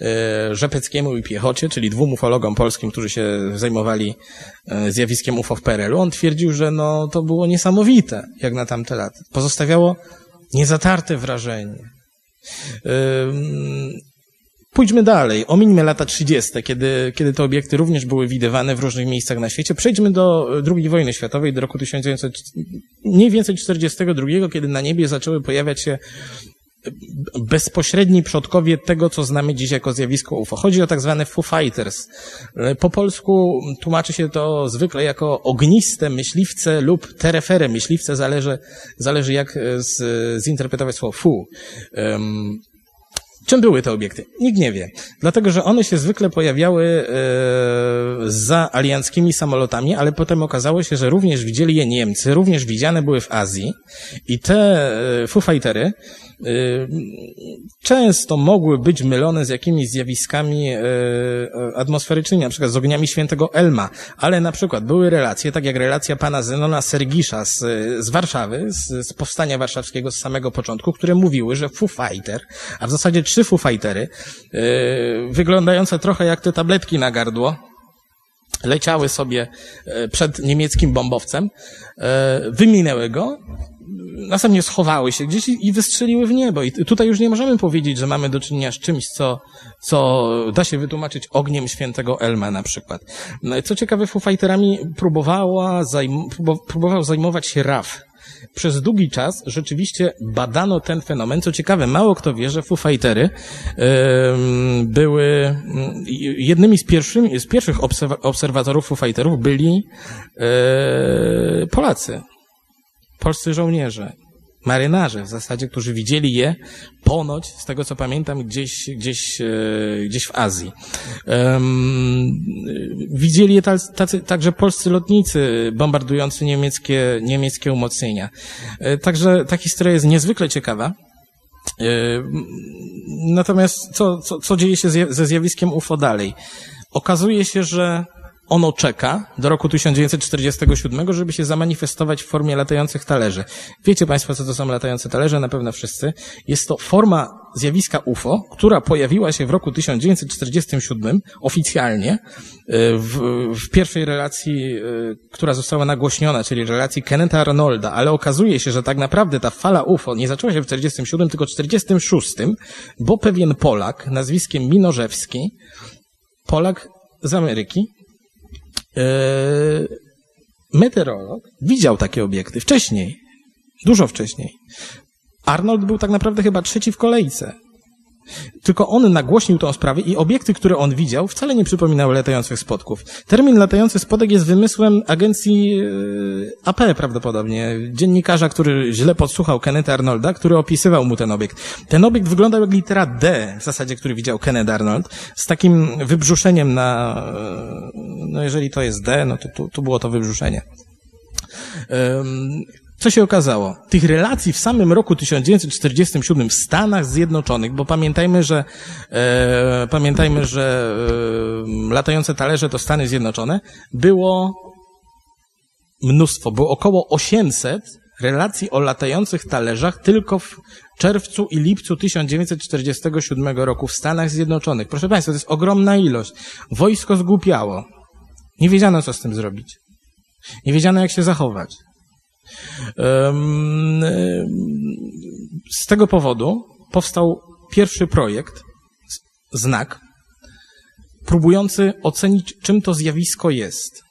e, Rzepeckiemu i Piechocie, czyli dwóm ufologom polskim, którzy się zajmowali e, zjawiskiem UFO w PRL-u, on twierdził, że no, to było niesamowite, jak na tamte lata. Pozostawiało niezatarte wrażenie. E, Pójdźmy dalej, omińmy lata 30., kiedy, kiedy te obiekty również były widywane w różnych miejscach na świecie. Przejdźmy do II wojny światowej, do roku 1900, mniej więcej 42, kiedy na niebie zaczęły pojawiać się bezpośredni przodkowie tego, co znamy dziś jako zjawisko UFO. Chodzi o tak zwane Foo Fighters. Po polsku tłumaczy się to zwykle jako ogniste myśliwce lub terefere myśliwce, zależy, zależy jak z, zinterpretować słowo Fu. Um, Czym były te obiekty? Nikt nie wie. Dlatego, że one się zwykle pojawiały e, za alianckimi samolotami, ale potem okazało się, że również widzieli je Niemcy, również widziane były w Azji i te e, Foo Fightery często mogły być mylone z jakimiś zjawiskami y, atmosferycznymi, na przykład z ogniami świętego Elma, ale na przykład były relacje, tak jak relacja pana Zenona Sergisza z, z Warszawy, z, z powstania warszawskiego z samego początku, które mówiły, że Foo Fighter, a w zasadzie trzy Foo Fightery, y, wyglądające trochę jak te tabletki na gardło, leciały sobie przed niemieckim bombowcem, wyminęły go następnie schowały się gdzieś i wystrzeliły w niebo. I tutaj już nie możemy powiedzieć, że mamy do czynienia z czymś, co, co da się wytłumaczyć ogniem świętego Elma na przykład. No co ciekawe, Foo Fighterami próbowała zajm próbował zajmować się RAF. Przez długi czas rzeczywiście badano ten fenomen. Co ciekawe, mało kto wie, że Foo Fightery yy, były jednymi z, pierwszymi, z pierwszych obserwatorów Foo Fighterów byli yy, Polacy polscy żołnierze, marynarze w zasadzie, którzy widzieli je ponoć, z tego co pamiętam, gdzieś, gdzieś, e, gdzieś w Azji. Widzieli je tacy, także polscy lotnicy bombardujący niemieckie, niemieckie umocnienia. E, także ta historia jest niezwykle ciekawa. E, natomiast co, co, co dzieje się ze zjawiskiem UFO dalej? Okazuje się, że ono czeka do roku 1947, żeby się zamanifestować w formie latających talerzy. Wiecie Państwo, co to są latające talerze? Na pewno wszyscy. Jest to forma zjawiska UFO, która pojawiła się w roku 1947 oficjalnie e, w, w pierwszej relacji, e, która została nagłośniona, czyli relacji Kenneta Arnolda, ale okazuje się, że tak naprawdę ta fala UFO nie zaczęła się w 1947, tylko w 1946, bo pewien Polak nazwiskiem Minorzewski, Polak z Ameryki, meteorolog widział takie obiekty wcześniej, dużo wcześniej. Arnold był tak naprawdę chyba trzeci w kolejce. Tylko on nagłośnił tą sprawę i obiekty, które on widział, wcale nie przypominały latających spodków. Termin latający spodek jest wymysłem agencji e, AP prawdopodobnie, dziennikarza, który źle podsłuchał Kenneth Arnolda, który opisywał mu ten obiekt. Ten obiekt wyglądał jak litera D, w zasadzie, który widział Kenneth Arnold, z takim wybrzuszeniem na, e, no jeżeli to jest D, no to tu, tu było to wybrzuszenie. Co się okazało? Tych relacji w samym roku 1947 w Stanach Zjednoczonych, bo pamiętajmy, że e, pamiętajmy, że e, latające talerze to Stany Zjednoczone, było mnóstwo, było około 800 relacji o latających talerzach tylko w czerwcu i lipcu 1947 roku w Stanach Zjednoczonych. Proszę Państwa, to jest ogromna ilość. Wojsko zgłupiało. Nie wiedziano, co z tym zrobić. Nie wiedziano, jak się zachować. Z tego powodu powstał pierwszy projekt, znak, próbujący ocenić, czym to zjawisko jest.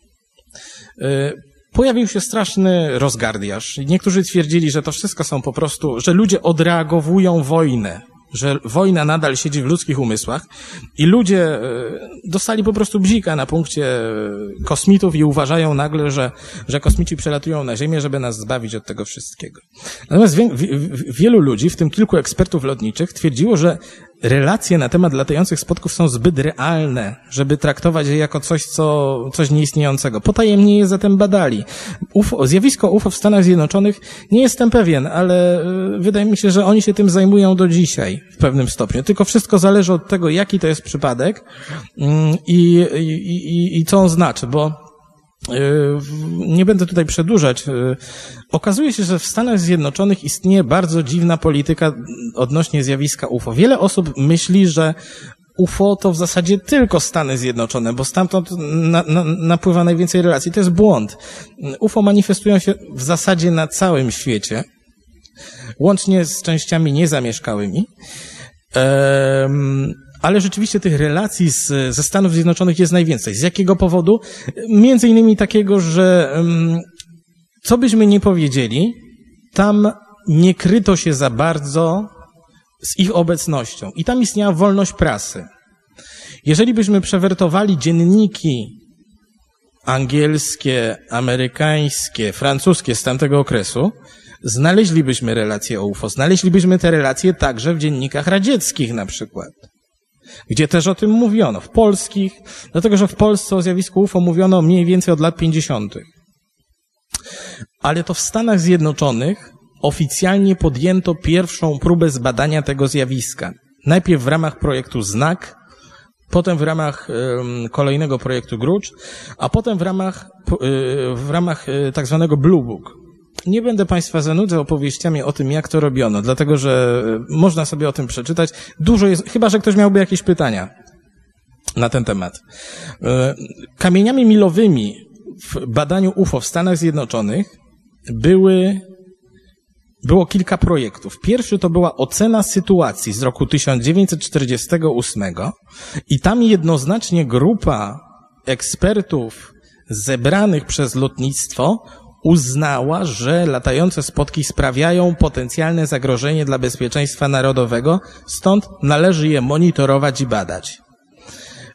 E, pojawił się straszny rozgardiaż. Niektórzy twierdzili, że to wszystko są po prostu, że ludzie odreagowują wojnę że wojna nadal siedzi w ludzkich umysłach i ludzie e, dostali po prostu bzika na punkcie kosmitów i uważają nagle, że, że kosmici przelatują na Ziemię, żeby nas zbawić od tego wszystkiego. Natomiast wie, wie, wielu ludzi, w tym kilku ekspertów lotniczych, twierdziło, że relacje na temat latających spotków są zbyt realne, żeby traktować je jako coś, co, coś nieistniejącego. Potajemnie je zatem badali. UFO, zjawisko UFO w Stanach Zjednoczonych nie jestem pewien, ale y, wydaje mi się, że oni się tym zajmują do dzisiaj w pewnym stopniu. Tylko wszystko zależy od tego, jaki to jest przypadek mm, i, i, i, i co on znaczy, bo nie będę tutaj przedłużać. Okazuje się, że w Stanach Zjednoczonych istnieje bardzo dziwna polityka odnośnie zjawiska UFO. Wiele osób myśli, że UFO to w zasadzie tylko Stany Zjednoczone, bo stamtąd na, na, napływa najwięcej relacji. To jest błąd. UFO manifestują się w zasadzie na całym świecie, łącznie z częściami niezamieszkałymi. Ale rzeczywiście tych relacji z, ze Stanów Zjednoczonych jest najwięcej. Z jakiego powodu? Między innymi takiego, że co byśmy nie powiedzieli, tam nie kryto się za bardzo z ich obecnością. I tam istniała wolność prasy. Jeżeli byśmy przewertowali dzienniki angielskie, amerykańskie, francuskie z tamtego okresu, znaleźlibyśmy relacje o UFO. Znaleźlibyśmy te relacje także w dziennikach radzieckich na przykład gdzie też o tym mówiono, w polskich, dlatego że w Polsce o zjawisku UFO mówiono mniej więcej od lat 50. Ale to w Stanach Zjednoczonych oficjalnie podjęto pierwszą próbę zbadania tego zjawiska. Najpierw w ramach projektu ZNAK, potem w ramach um, kolejnego projektu Grucz, a potem w ramach, y, w ramach y, tak zwanego Blue Book. Nie będę Państwa zanudzał opowieściami o tym, jak to robiono, dlatego że e, można sobie o tym przeczytać. Dużo jest, chyba że ktoś miałby jakieś pytania na ten temat. E, kamieniami milowymi w badaniu UFO w Stanach Zjednoczonych były było kilka projektów. Pierwszy to była ocena sytuacji z roku 1948 i tam jednoznacznie grupa ekspertów zebranych przez lotnictwo uznała, że latające spotki sprawiają potencjalne zagrożenie dla bezpieczeństwa narodowego, stąd należy je monitorować i badać.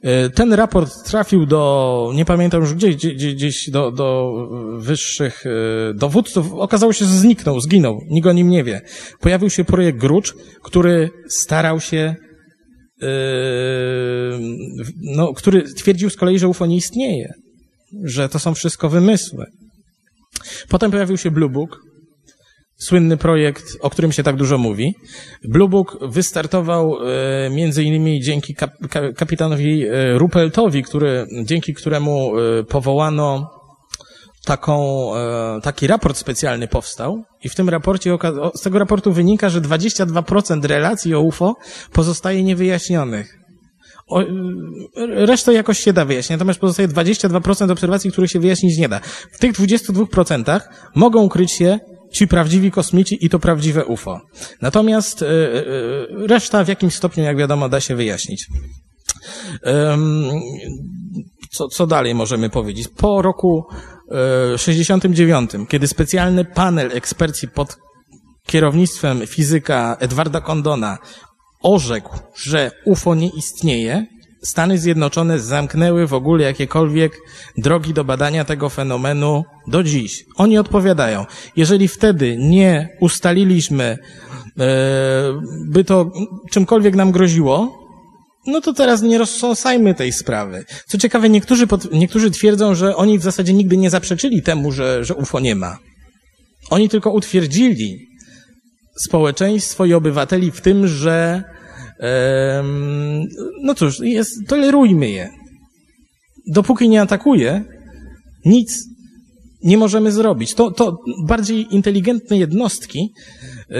E, ten raport trafił do, nie pamiętam już gdzie, gdzieś, gdzieś do, do wyższych e, dowódców. Okazało się, że zniknął, zginął. Nikt o nim nie wie. Pojawił się projekt Grucz, który starał się, yy, no, który twierdził z kolei, że UFO nie istnieje. Że to są wszystko wymysły. Potem pojawił się Blue Book, słynny projekt, o którym się tak dużo mówi. Blue Book wystartował e, między innymi dzięki kap, kapitanowi e, Ruppeltowi, który, dzięki któremu e, powołano taką, taki raport specjalny powstał i w tym raporcie, z tego raportu wynika, że 22% relacji o UFO pozostaje niewyjaśnionych. O, resztę jakoś się da wyjaśnić, natomiast pozostaje 22% obserwacji, których się wyjaśnić nie da. W tych 22% mogą ukryć się ci prawdziwi kosmici i to prawdziwe UFO. Natomiast y, y, reszta w jakimś stopniu, jak wiadomo, da się wyjaśnić. Co, co dalej możemy powiedzieć? Po roku 69, kiedy specjalny panel ekspercji pod kierownictwem fizyka Edwarda Condona orzekł, że UFO nie istnieje, Stany Zjednoczone zamknęły w ogóle jakiekolwiek drogi do badania tego fenomenu do dziś. Oni odpowiadają, jeżeli wtedy nie ustaliliśmy, e, by to czymkolwiek nam groziło, no to teraz nie rozsąsajmy tej sprawy. Co ciekawe, niektórzy, pod, niektórzy twierdzą, że oni w zasadzie nigdy nie zaprzeczyli temu, że, że UFO nie ma. Oni tylko utwierdzili, społeczeństwo i obywateli w tym, że no cóż, jest, tolerujmy je. Dopóki nie atakuje, nic nie możemy zrobić. To, to bardziej inteligentne jednostki yy,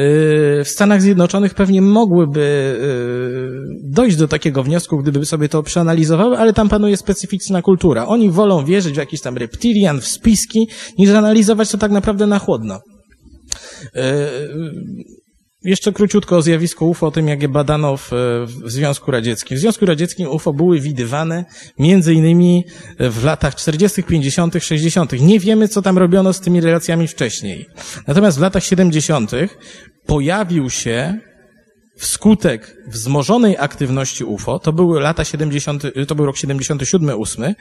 w Stanach Zjednoczonych pewnie mogłyby yy, dojść do takiego wniosku, gdyby sobie to przeanalizowały, ale tam panuje specyficzna kultura. Oni wolą wierzyć w jakiś tam reptilian, w spiski, niż analizować to tak naprawdę na chłodno. Yy, jeszcze króciutko o zjawisku UFO, o tym jak je badano w, w Związku Radzieckim. W Związku Radzieckim UFO były widywane między innymi w latach 40., 50., 60. Nie wiemy, co tam robiono z tymi relacjami wcześniej. Natomiast w latach 70. pojawił się wskutek wzmożonej aktywności UFO, to były lata 70, to był rok 77-8,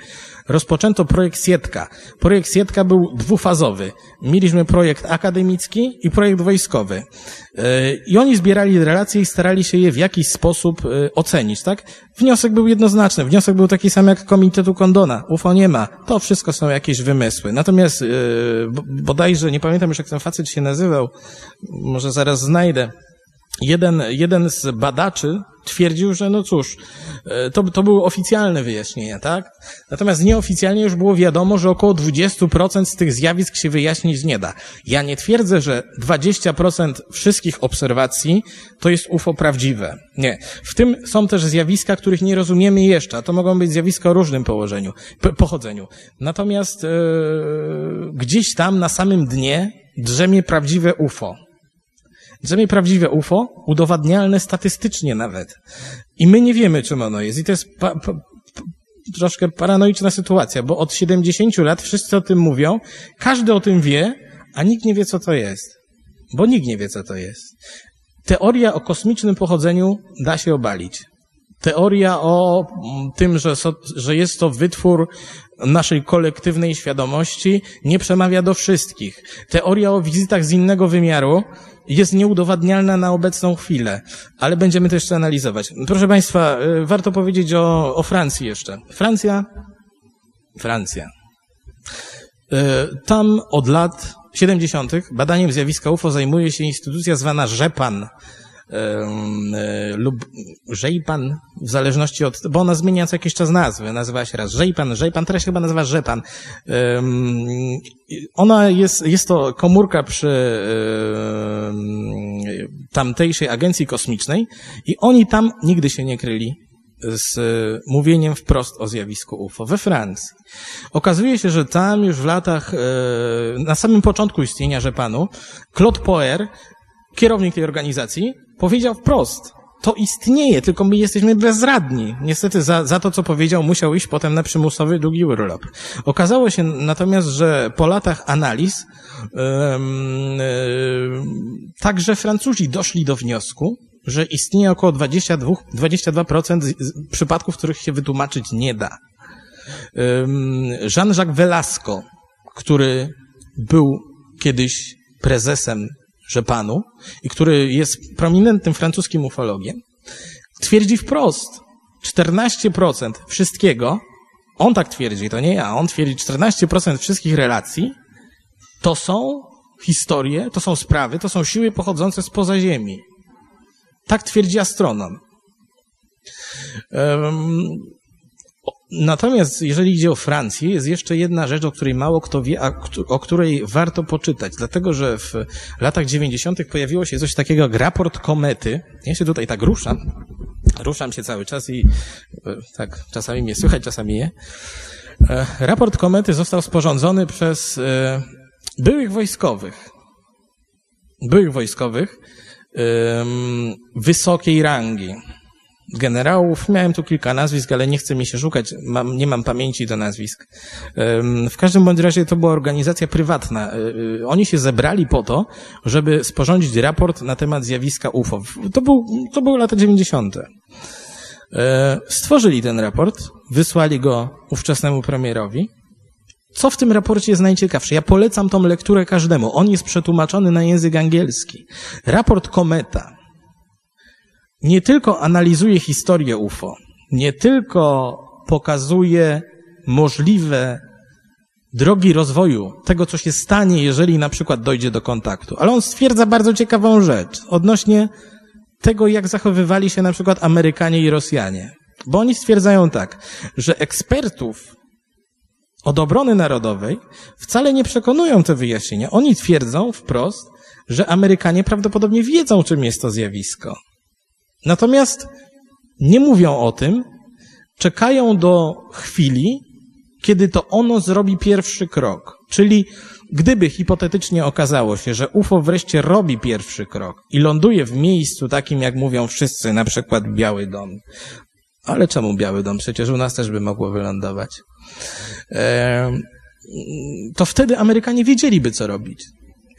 rozpoczęto projekt Sietka. Projekt Sietka był dwufazowy. Mieliśmy projekt akademicki i projekt wojskowy. E, I oni zbierali relacje i starali się je w jakiś sposób e, ocenić, tak? Wniosek był jednoznaczny. Wniosek był taki sam jak Komitetu Kondona. UFO nie ma. To wszystko są jakieś wymysły. Natomiast, e, bodajże, nie pamiętam już jak ten facet się nazywał, może zaraz znajdę, jeden, jeden z badaczy twierdził, że no cóż, e, to, to były oficjalne wyjaśnienia, tak? Natomiast nieoficjalnie już było wiadomo, że około 20% z tych zjawisk się wyjaśnić nie da. Ja nie twierdzę, że 20% wszystkich obserwacji to jest UFO prawdziwe. Nie. W tym są też zjawiska, których nie rozumiemy jeszcze, a to mogą być zjawiska o różnym położeniu, pochodzeniu. Natomiast yy, gdzieś tam na samym dnie drzemie prawdziwe UFO. Drzemie prawdziwe UFO, udowadnialne statystycznie nawet. I my nie wiemy, czym ono jest. I to jest pa, pa, troszkę paranoiczna sytuacja, bo od 70 lat wszyscy o tym mówią, każdy o tym wie, a nikt nie wie, co to jest. Bo nikt nie wie, co to jest. Teoria o kosmicznym pochodzeniu da się obalić. Teoria o tym, że, so, że jest to wytwór naszej kolektywnej świadomości, nie przemawia do wszystkich. Teoria o wizytach z innego wymiaru jest nieudowadnialna na obecną chwilę, ale będziemy to jeszcze analizować. Proszę Państwa, y, warto powiedzieć o, o Francji jeszcze. Francja, Francja. Y, tam od lat 70. badaniem zjawiska UFO zajmuje się instytucja zwana RZEPAN, lub Żejpan, w zależności od, bo ona zmienia co jakiś czas nazwy. Nazywa się raz Żejpan, Żejpan, teraz się chyba nazywa Żepan. Ona jest, jest to komórka przy tamtejszej agencji kosmicznej i oni tam nigdy się nie kryli z mówieniem wprost o zjawisku UFO we Francji. Okazuje się, że tam już w latach, e, na samym początku istnienia Żepanu, Claude Poer, kierownik tej organizacji, powiedział wprost, to istnieje, tylko my jesteśmy bezradni. Niestety za, za to, co powiedział, musiał iść potem na przymusowy długi urlop. Okazało się natomiast, że po latach analiz um, także Francuzi doszli do wniosku, że istnieje około 22, 22% przypadków, których się wytłumaczyć nie da. Jean-Jacques Velasco, który był kiedyś prezesem Rzepanu i który jest prominentnym francuskim ufologiem, twierdzi wprost, 14% wszystkiego, on tak twierdzi, to nie ja, on twierdzi 14% wszystkich relacji, to są historie, to są sprawy, to są siły pochodzące spoza Ziemi. Tak twierdzi astronom. Natomiast jeżeli idzie o Francję, jest jeszcze jedna rzecz, o której mało kto wie, a o której warto poczytać. Dlatego, że w latach 90. pojawiło się coś takiego jak raport komety. Ja się tutaj tak ruszam. Ruszam się cały czas i e, tak czasami mnie słychać, czasami nie. E, raport komety został sporządzony przez e, byłych wojskowych. Byłych wojskowych wysokiej rangi generałów. Miałem tu kilka nazwisk, ale nie chcę mi się szukać, mam, nie mam pamięci do nazwisk. W każdym bądź razie to była organizacja prywatna. E, e, oni się zebrali po to, żeby sporządzić raport na temat zjawiska UFO. To, był, to były lata 90. E, stworzyli ten raport, wysłali go ówczesnemu premierowi. Co w tym raporcie jest najciekawsze? Ja polecam tą lekturę każdemu. On jest przetłumaczony na język angielski. Raport Kometa nie tylko analizuje historię UFO, nie tylko pokazuje możliwe drogi rozwoju tego, co się stanie, jeżeli na przykład dojdzie do kontaktu, ale on stwierdza bardzo ciekawą rzecz odnośnie tego, jak zachowywali się na przykład Amerykanie i Rosjanie. Bo oni stwierdzają tak, że ekspertów od obrony narodowej wcale nie przekonują te wyjaśnienia. Oni twierdzą wprost, że Amerykanie prawdopodobnie wiedzą, czym jest to zjawisko. Natomiast nie mówią o tym, czekają do chwili, kiedy to ono zrobi pierwszy krok. Czyli gdyby hipotetycznie okazało się, że UFO wreszcie robi pierwszy krok i ląduje w miejscu takim, jak mówią wszyscy, na przykład Biały Dom. Ale czemu Biały Dom? Przecież u nas też by mogło wylądować. to wtedy Amerykanie wiedzieliby, co robić.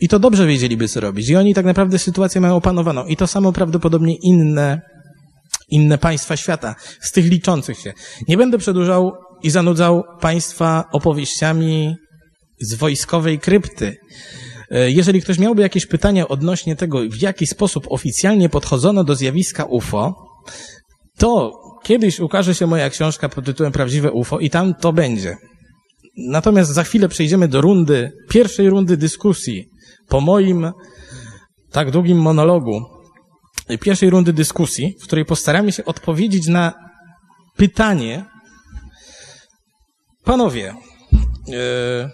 I to dobrze wiedzieliby, co robić. I oni tak naprawdę sytuację mają opanowaną. I to samo prawdopodobnie inne, inne państwa świata, z tych liczących się. Nie będę przedłużał i zanudzał państwa opowieściami z wojskowej krypty. E, jeżeli ktoś miałby jakieś pytania odnośnie tego, w jaki sposób oficjalnie podchodzono do zjawiska UFO, to kiedyś ukaże się moja książka pod tytułem Prawdziwe UFO i tam to będzie. Natomiast za chwilę przejdziemy do rundy, pierwszej rundy dyskusji po moim tak długim monologu, pierwszej rundy dyskusji, w której postaramy się odpowiedzieć na pytanie, panowie, yy,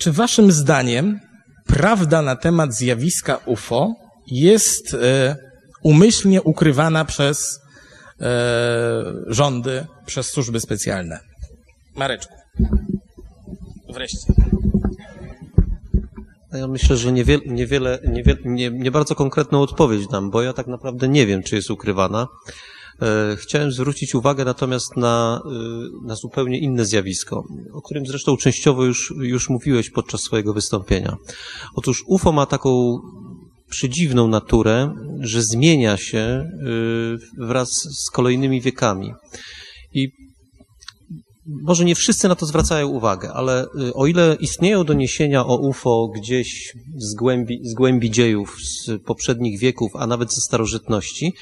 czy waszym zdaniem prawda na temat zjawiska UFO jest yy, umyślnie ukrywana przez yy, rządy, przez służby specjalne? Mareczku. Wreszcie. Ja myślę, że niewiele, niewiele, niewiele, nie, nie bardzo konkretną odpowiedź dam, bo ja tak naprawdę nie wiem, czy jest ukrywana. E, chciałem zwrócić uwagę natomiast na, e, na zupełnie inne zjawisko, o którym zresztą częściowo już, już mówiłeś podczas swojego wystąpienia. Otóż UFO ma taką przedziwną naturę, że zmienia się e, wraz z kolejnymi wiekami. I może nie wszyscy na to zwracają uwagę, ale y, o ile istnieją doniesienia o UFO gdzieś z głębi, z głębi dziejów, z poprzednich wieków, a nawet ze starożytności,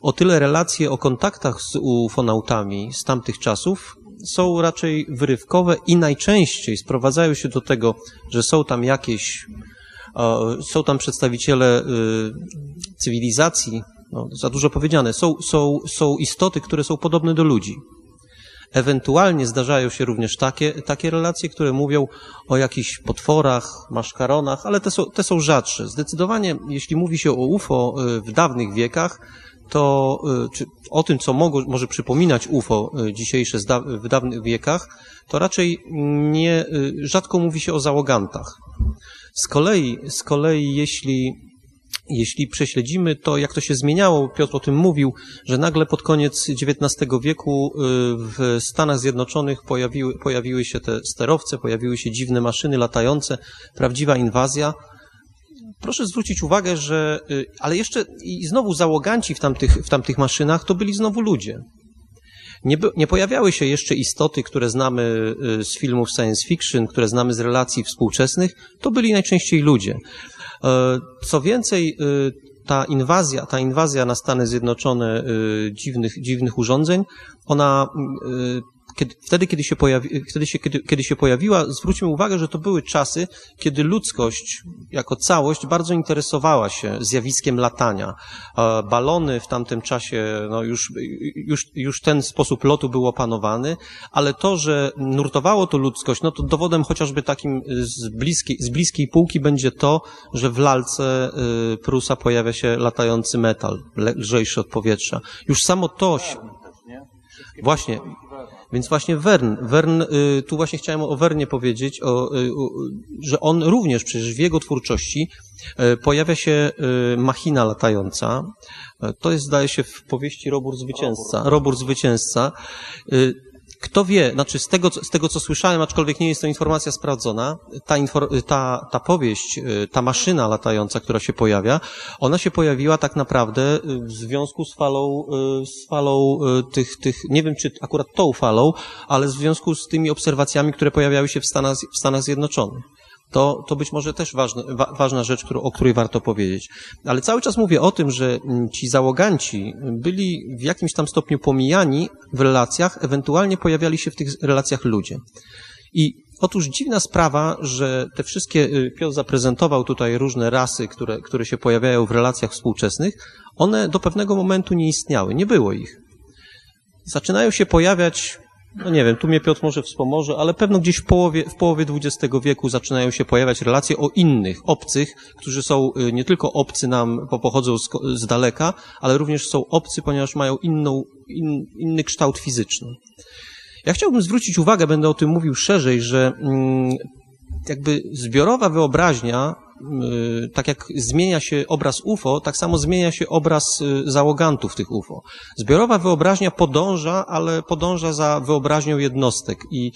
o tyle relacje o kontaktach z ufonautami z tamtych czasów są raczej wyrywkowe i najczęściej sprowadzają się do tego, że są tam jakieś, są tam przedstawiciele y, cywilizacji, no, za dużo powiedziane, są, są, są istoty, które są podobne do ludzi. Ewentualnie zdarzają się również takie, takie relacje, które mówią o jakichś potworach, maszkaronach, ale te są, te są rzadsze. Zdecydowanie, jeśli mówi się o UFO y, w dawnych wiekach, to y, czy o tym, co mogło, może przypominać UFO y, dzisiejsze w dawnych wiekach, to raczej nie, rzadko mówi się o załogantach. Z kolei, z kolei jeśli jeśli prześledzimy to, jak to się zmieniało, Piotr o tym mówił, że nagle pod koniec XIX wieku y, w Stanach Zjednoczonych pojawiły, pojawiły się te sterowce, pojawiły się dziwne maszyny latające, prawdziwa inwazja. Proszę zwrócić uwagę, że, y, ale jeszcze i znowu załoganci w tamtych, w tamtych maszynach to byli znowu ludzie. Nie, nie, pojawiały się jeszcze istoty, które znamy y, z filmów science fiction, które znamy z relacji współczesnych, to byli najczęściej ludzie. E, co więcej, e, ta inwazja, ta inwazja na Stany Zjednoczone e, dziwnych, dziwnych urządzeń, ona kiedy, wtedy, kiedy się, pojawi, wtedy się, kiedy, kiedy się pojawiła, zwróćmy uwagę, że to były czasy, kiedy ludzkość jako całość bardzo interesowała się zjawiskiem latania. Balony w tamtym czasie, no już, już, już ten sposób lotu był opanowany, ale to, że nurtowało to ludzkość, no to dowodem chociażby takim z bliskiej, z bliskiej półki będzie to, że w lalce y, Prusa pojawia się latający metal, lżejszy od powietrza. Już samo to... Właśnie, więc właśnie Wern, Wern, y, tu właśnie chciałem o Wernie powiedzieć, o, y, że on również przecież w jego twórczości y, pojawia się machina latająca. To jest, zdaje się, w powieści Robur Zwycięzca. Robur Zwycięzca. Kto wie, znaczy z tego, z tego co słyszałem, aczkolwiek nie jest to informacja sprawdzona, ta, ta, ta powieść, y, ta maszyna latająca, która się pojawia, ona się pojawiła tak naprawdę y, w związku z falą, y, z falą tych, tych, nie wiem czy akurat tą falą, ale w związku z tymi obserwacjami, które pojawiały się w Stanach, w Stanach Zjednoczonych to, to być może też ważne, wa, ważna rzecz, którą, o której warto powiedzieć. Ale cały czas mówię o tym, że mm, ci załoganci byli w jakimś tam stopniu pomijani w relacjach, ewentualnie pojawiali się w tych relacjach ludzie. I otóż dziwna sprawa, że te wszystkie, y, Piotr zaprezentował tutaj różne rasy, które, które się pojawiają w relacjach współczesnych, one do pewnego momentu nie istniały, nie było ich. Zaczynają się pojawiać no nie wiem, tu mnie Piotr może wspomoże, ale pewno gdzieś w połowie, w połowie XX wieku zaczynają się pojawiać relacje o innych, obcych, którzy są y, nie tylko obcy nam, bo pochodzą z, z daleka, ale również są obcy, ponieważ mają inną, in, inny kształt fizyczny. Ja chciałbym zwrócić uwagę, będę o tym mówił szerzej, że mm, jakby zbiorowa wyobraźnia tak jak zmienia się obraz UFO, tak samo zmienia się obraz y, załogantów tych UFO. Zbiorowa wyobraźnia podąża, ale podąża za wyobraźnią jednostek i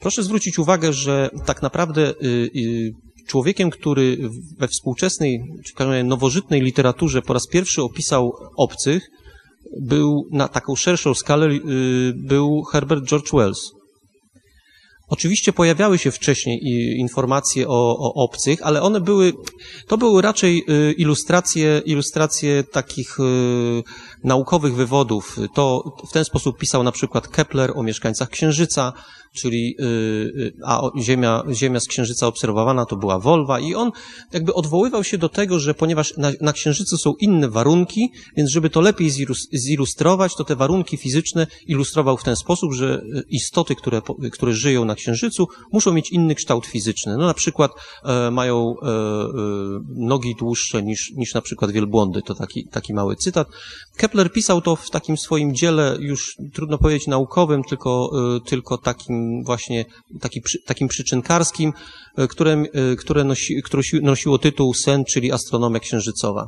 proszę zwrócić uwagę, że tak naprawdę y, człowiekiem, który we współczesnej, czy nowożytnej literaturze po raz pierwszy opisał obcych, był na taką szerszą skalę, y, był Herbert George Wells. Oczywiście pojawiały się wcześniej informacje o, o, obcych, ale one były, to były raczej y, ilustracje, ilustracje takich y, naukowych wywodów. To w ten sposób pisał na przykład Kepler o mieszkańcach Księżyca, czyli y, y, a Ziemia, Ziemia z Księżyca obserwowana to była Wolwa i on jakby odwoływał się do tego, że ponieważ na, na Księżycu są inne warunki, więc żeby to lepiej zilustrować, to te warunki fizyczne ilustrował w ten sposób, że y, istoty, które, które żyją na Księżycu, muszą mieć inny kształt fizyczny. No na przykład e, mają e, e, nogi dłuższe niż, niż na przykład wielbłądy. To taki, taki mały cytat. Kepler pisał to w takim swoim dziele, już trudno powiedzieć naukowym, tylko, e, tylko takim właśnie taki, takim przyczynkarskim, e, które, e, które, nosi, które nosiło tytuł Sen, czyli astronomia księżycowa.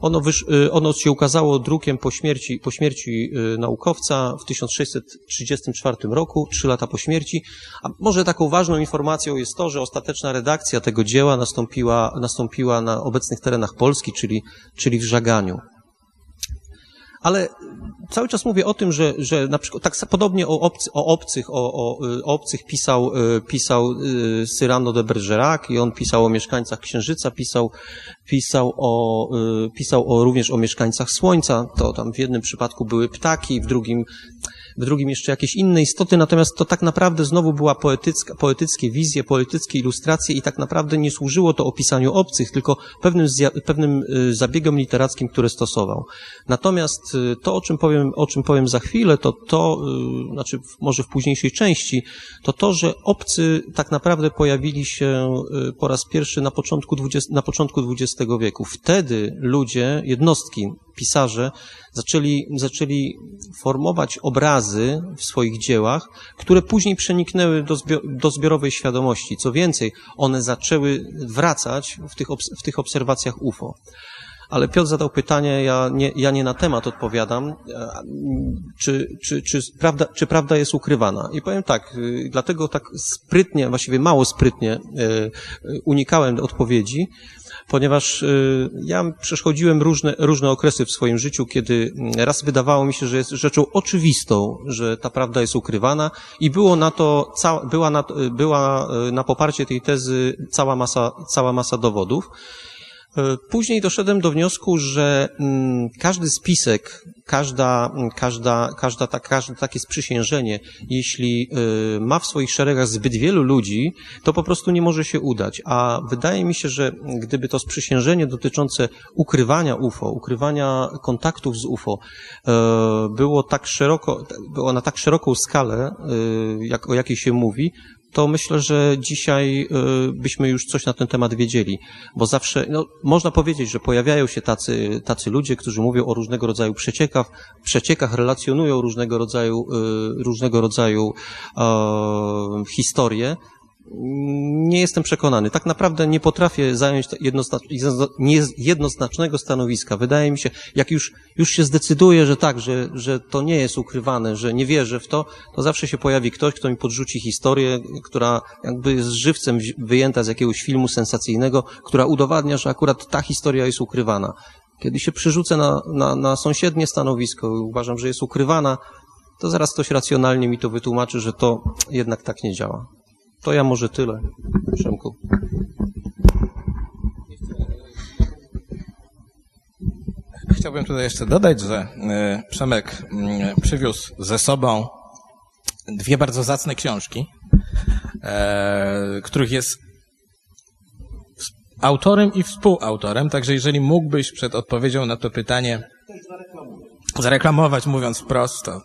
Ono, wysz, e, ono się ukazało drukiem po śmierci, po śmierci naukowca w 1634 roku, trzy lata po śmierci. A może taką ważną informacją jest to, że ostateczna redakcja tego dzieła nastąpiła, nastąpiła na obecnych terenach Polski, czyli, czyli w Żaganiu. Ale cały czas mówię o tym, że, że na przykład tak podobnie o, obcy, o obcych, o, o, o obcych pisał, y, pisał y, Cyrano de Bergerac i on pisał o mieszkańcach Księżyca, pisał, pisał, o, y, pisał o, również o mieszkańcach Słońca. To tam w jednym przypadku były ptaki, w drugim w drugim jeszcze jakieś inne istoty, natomiast to tak naprawdę znowu była poetycka, poetyckie wizje, poetyckie ilustracje i tak naprawdę nie służyło to opisaniu obcych, tylko pewnym, pewnym y, zabiegom literackim, które stosował. Natomiast y, to, o czym powiem, o czym powiem za chwilę, to to, y, znaczy może w późniejszej części, to to, że obcy tak naprawdę pojawili się po raz pierwszy na początku XX, na początku XX wieku. Wtedy ludzie, jednostki, pisarze zaczęli, zaczęli formować obrazy w swoich dziełach, które później przeniknęły do, zbior do zbiorowej świadomości. Co więcej, one zaczęły wracać w tych, w tych obserwacjach UFO. Ale Piotr zadał pytanie, ja nie, ja nie na temat odpowiadam, czy, czy, czy, prawda, czy prawda jest ukrywana. I powiem tak, y, dlatego tak sprytnie, właściwie mało sprytnie y, unikałem odpowiedzi, ponieważ y, ja przechodziłem różne, różne okresy w swoim życiu, kiedy mm, raz wydawało mi się, że jest rzeczą oczywistą, że ta prawda jest ukrywana i było na to, była na, była y, na poparcie tej tezy cała masa, cała masa dowodów. E, później doszedłem do wniosku, że mm, każdy spisek, każda, mm, każda, każda, ta, każde takie sprzysiężenie, jeśli e, ma w swoich szeregach zbyt wielu ludzi, to po prostu nie może się udać. A wydaje mi się, że gdyby to sprzysiężenie dotyczące ukrywania UFO, ukrywania kontaktów z UFO e, było tak szeroko, było na tak szeroką skalę, jak, o jakiej się mówi, to myślę, że dzisiaj y, byśmy już coś na ten temat wiedzieli, bo zawsze, no, można powiedzieć, że pojawiają się tacy, tacy ludzie, którzy mówią o różnego rodzaju przeciekach, przeciekach relacjonują różnego rodzaju, y, różnego rodzaju e, historie, nie jestem przekonany. Tak naprawdę nie potrafię zająć jednoznacznego stanowiska. Wydaje mi się, jak już, już się zdecyduję, że tak, że, że to nie jest ukrywane, że nie wierzę w to, to zawsze się pojawi ktoś, kto mi podrzuci historię, która jakby jest żywcem wyjęta z jakiegoś filmu sensacyjnego, która udowadnia, że akurat ta historia jest ukrywana. Kiedy się przerzucę na, na, na sąsiednie stanowisko i uważam, że jest ukrywana, to zaraz ktoś racjonalnie mi to wytłumaczy, że to jednak tak nie działa. To ja może tyle, Przemku. Chciałbym tutaj jeszcze dodać, że e, Przemek mm, przywiózł ze sobą dwie bardzo zacne książki, e, których jest autorem i współautorem, także jeżeli mógłbyś przed odpowiedzią na to pytanie zareklamować, mówiąc wprost, to...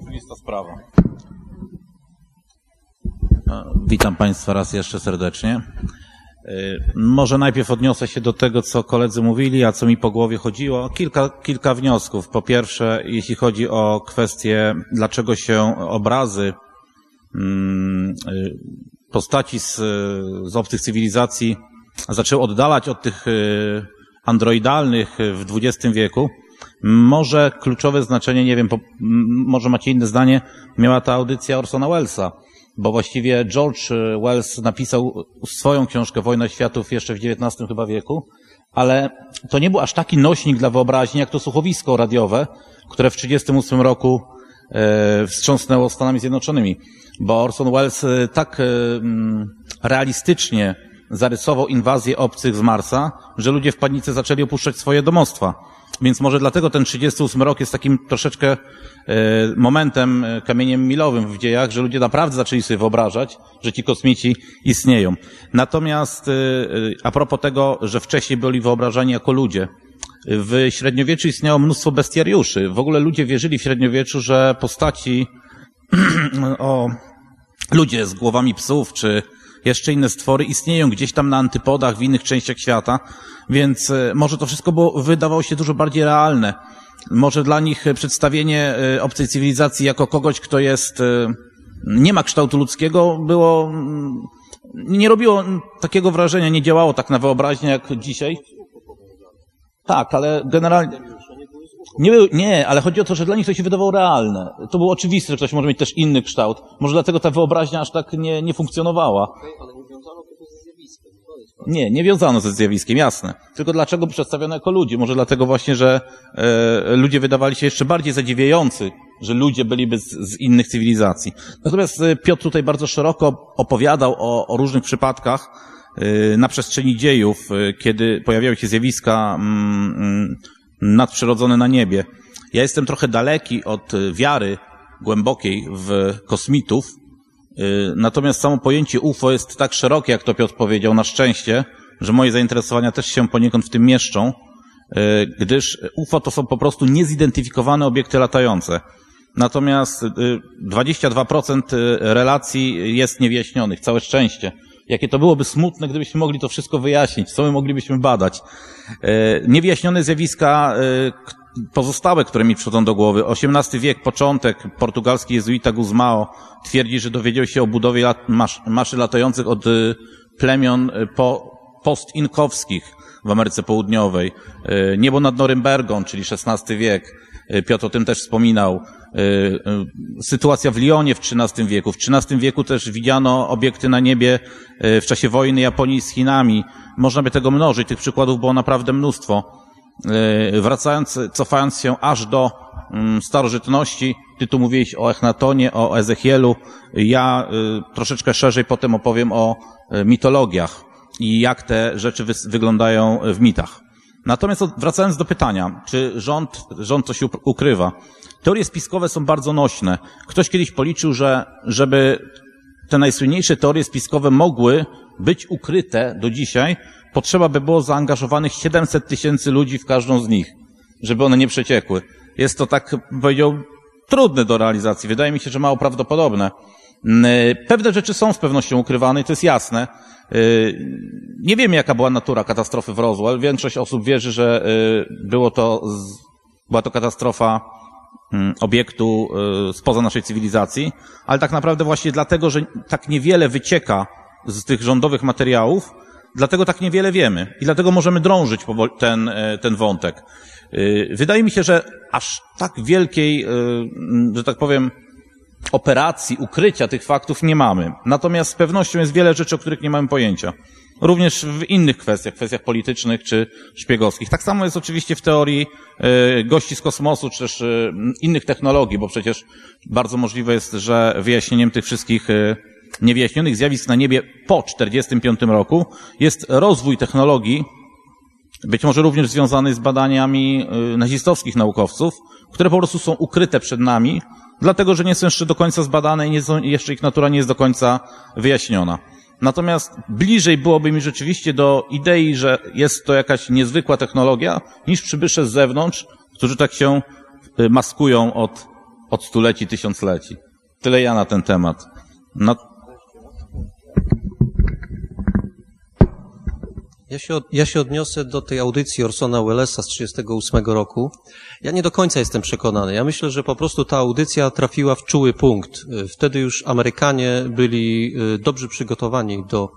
Oczywista sprawa. Witam Państwa raz jeszcze serdecznie. Y, może najpierw odniosę się do tego, co koledzy mówili, a co mi po głowie chodziło. Kilka, kilka wniosków. Po pierwsze, jeśli chodzi o kwestię, dlaczego się obrazy mm, y, postaci z, z obcych cywilizacji zaczęły oddalać od tych y, androidalnych w XX wieku, może kluczowe znaczenie, nie wiem, może macie inne zdanie, miała ta audycja Orsona Wellesa bo właściwie George Wells napisał swoją książkę Wojna Światów jeszcze w XIX chyba wieku, ale to nie był aż taki nośnik dla wyobraźni, jak to słuchowisko radiowe, które w 1938 roku e, wstrząsnęło Stanami Zjednoczonymi, bo Orson Welles e, tak e, realistycznie zarysował inwazję obcych z Marsa, że ludzie w panice zaczęli opuszczać swoje domostwa. Więc może dlatego ten 38 rok jest takim troszeczkę momentem, kamieniem milowym w dziejach, że ludzie naprawdę zaczęli sobie wyobrażać, że ci kosmici istnieją. Natomiast a propos tego, że wcześniej byli wyobrażani jako ludzie, w średniowieczu istniało mnóstwo bestiariuszy. W ogóle ludzie wierzyli w średniowieczu, że postaci o ludzie z głowami psów, czy jeszcze inne stwory istnieją gdzieś tam na antypodach w innych częściach świata, więc e, może to wszystko było, wydawało się dużo bardziej realne. Może dla nich przedstawienie e, obcej cywilizacji jako kogoś, kto jest, e, nie ma kształtu ludzkiego, było, mm, nie robiło takiego wrażenia, nie działało tak na wyobraźnię jak dzisiaj. Tak, ale generalnie... Nie, był, nie, ale chodzi o to, że dla nich to się wydawało realne. To było oczywiste, że ktoś może mieć też inny kształt. Może dlatego ta wyobraźnia aż tak nie, nie funkcjonowała. Nie, nie wiązano ze zjawiskiem, jasne. Tylko dlaczego przedstawiono jako ludzi? Może dlatego właśnie, że e, ludzie wydawali się jeszcze bardziej zadziwiający, że ludzie byliby z, z innych cywilizacji. Natomiast e, Piotr tutaj bardzo szeroko opowiadał o, o różnych przypadkach, Y, na przestrzeni dziejów, y, kiedy pojawiały się zjawiska mm, mm, nadprzyrodzone na niebie. Ja jestem trochę daleki od wiary głębokiej w kosmitów, natomiast samo pojęcie UFO jest tak szerokie, jak to Piotr powiedział, na szczęście, że moje zainteresowania też się poniekąd w tym mieszczą, gdyż UFO to są po prostu niezidentyfikowane obiekty latające. Natomiast 22% relacji jest niewyjaśnionych, całe szczęście. Jakie to byłoby smutne, gdybyśmy mogli to wszystko wyjaśnić, co my moglibyśmy badać. Niewyjaśnione zjawiska pozostałe, które mi przychodzą do głowy. XVIII wiek, początek, portugalski jezuita Guzmao twierdzi, że dowiedział się o budowie lat, masz, maszyn latających od e, plemion po, postinkowskich w Ameryce Południowej. Niebo nad Norymbergą, czyli XVI wiek. Piotr o tym też wspominał. Y, y, sytuacja w Lyonie w XIII wieku. W XIII wieku też widziano obiekty na niebie y, w czasie wojny Japonii z Chinami. Można by tego mnożyć, tych przykładów było naprawdę mnóstwo. Wracając, cofając się aż do mm, starożytności, ty tu mówiłeś o Echnatonie, o Ezechielu. Ja troszeczkę szerzej potem opowiem o mitologiach i jak te rzeczy wyglądają w mitach. Natomiast wracając do pytania, czy rząd, rząd coś ukrywa? Teorie spiskowe są bardzo nośne. Ktoś kiedyś policzył, że żeby te najsłynniejsze teorie spiskowe mogły być ukryte do dzisiaj, potrzeba by było zaangażowanych 700 tysięcy ludzi w każdą z nich, żeby one nie przeciekły. Jest to tak, powiedział, trudne do realizacji. Wydaje mi się, że mało prawdopodobne. Pewne rzeczy są z pewnością ukrywane i to jest jasne. Nie wiemy, jaka była natura katastrofy w Roswell. Większość osób wierzy, że było to, była to katastrofa Mm, obiektu y, spoza naszej cywilizacji, ale tak naprawdę właśnie dlatego, że tak niewiele wycieka z tych rządowych materiałów, dlatego tak niewiele wiemy i dlatego możemy drążyć ten, e, ten wątek. Y, wydaje mi się, że aż tak wielkiej, mm, że tak powiem, operacji ukrycia tych faktów nie mamy. Natomiast z pewnością jest wiele rzeczy, o których nie mamy pojęcia. Również w innych kwestiach, kwestiach politycznych czy szpiegowskich. Tak samo jest oczywiście w teorii e, gości z kosmosu, czy też e, innych technologii, bo przecież bardzo możliwe jest, że wyjaśnieniem tych wszystkich e, niewyjaśnionych zjawisk na niebie po 1945 roku jest rozwój technologii, być może również związany z badaniami nazistowskich naukowców, które po prostu są ukryte przed nami, dlatego że nie są jeszcze do końca zbadane i są, jeszcze ich natura nie jest do końca wyjaśniona. Natomiast bliżej byłoby mi rzeczywiście do idei, że jest to jakaś niezwykła technologia, niż przybysze z zewnątrz, którzy tak się y, maskują od, od stuleci, tysiącleci. Tyle ja na ten temat. No, Ja się, od, ja się odniosę do tej audycji Orsona Wellesa z 1938 roku. Ja nie do końca jestem przekonany. Ja myślę, że po prostu ta audycja trafiła w czuły punkt. Wtedy już Amerykanie byli y, dobrze przygotowani do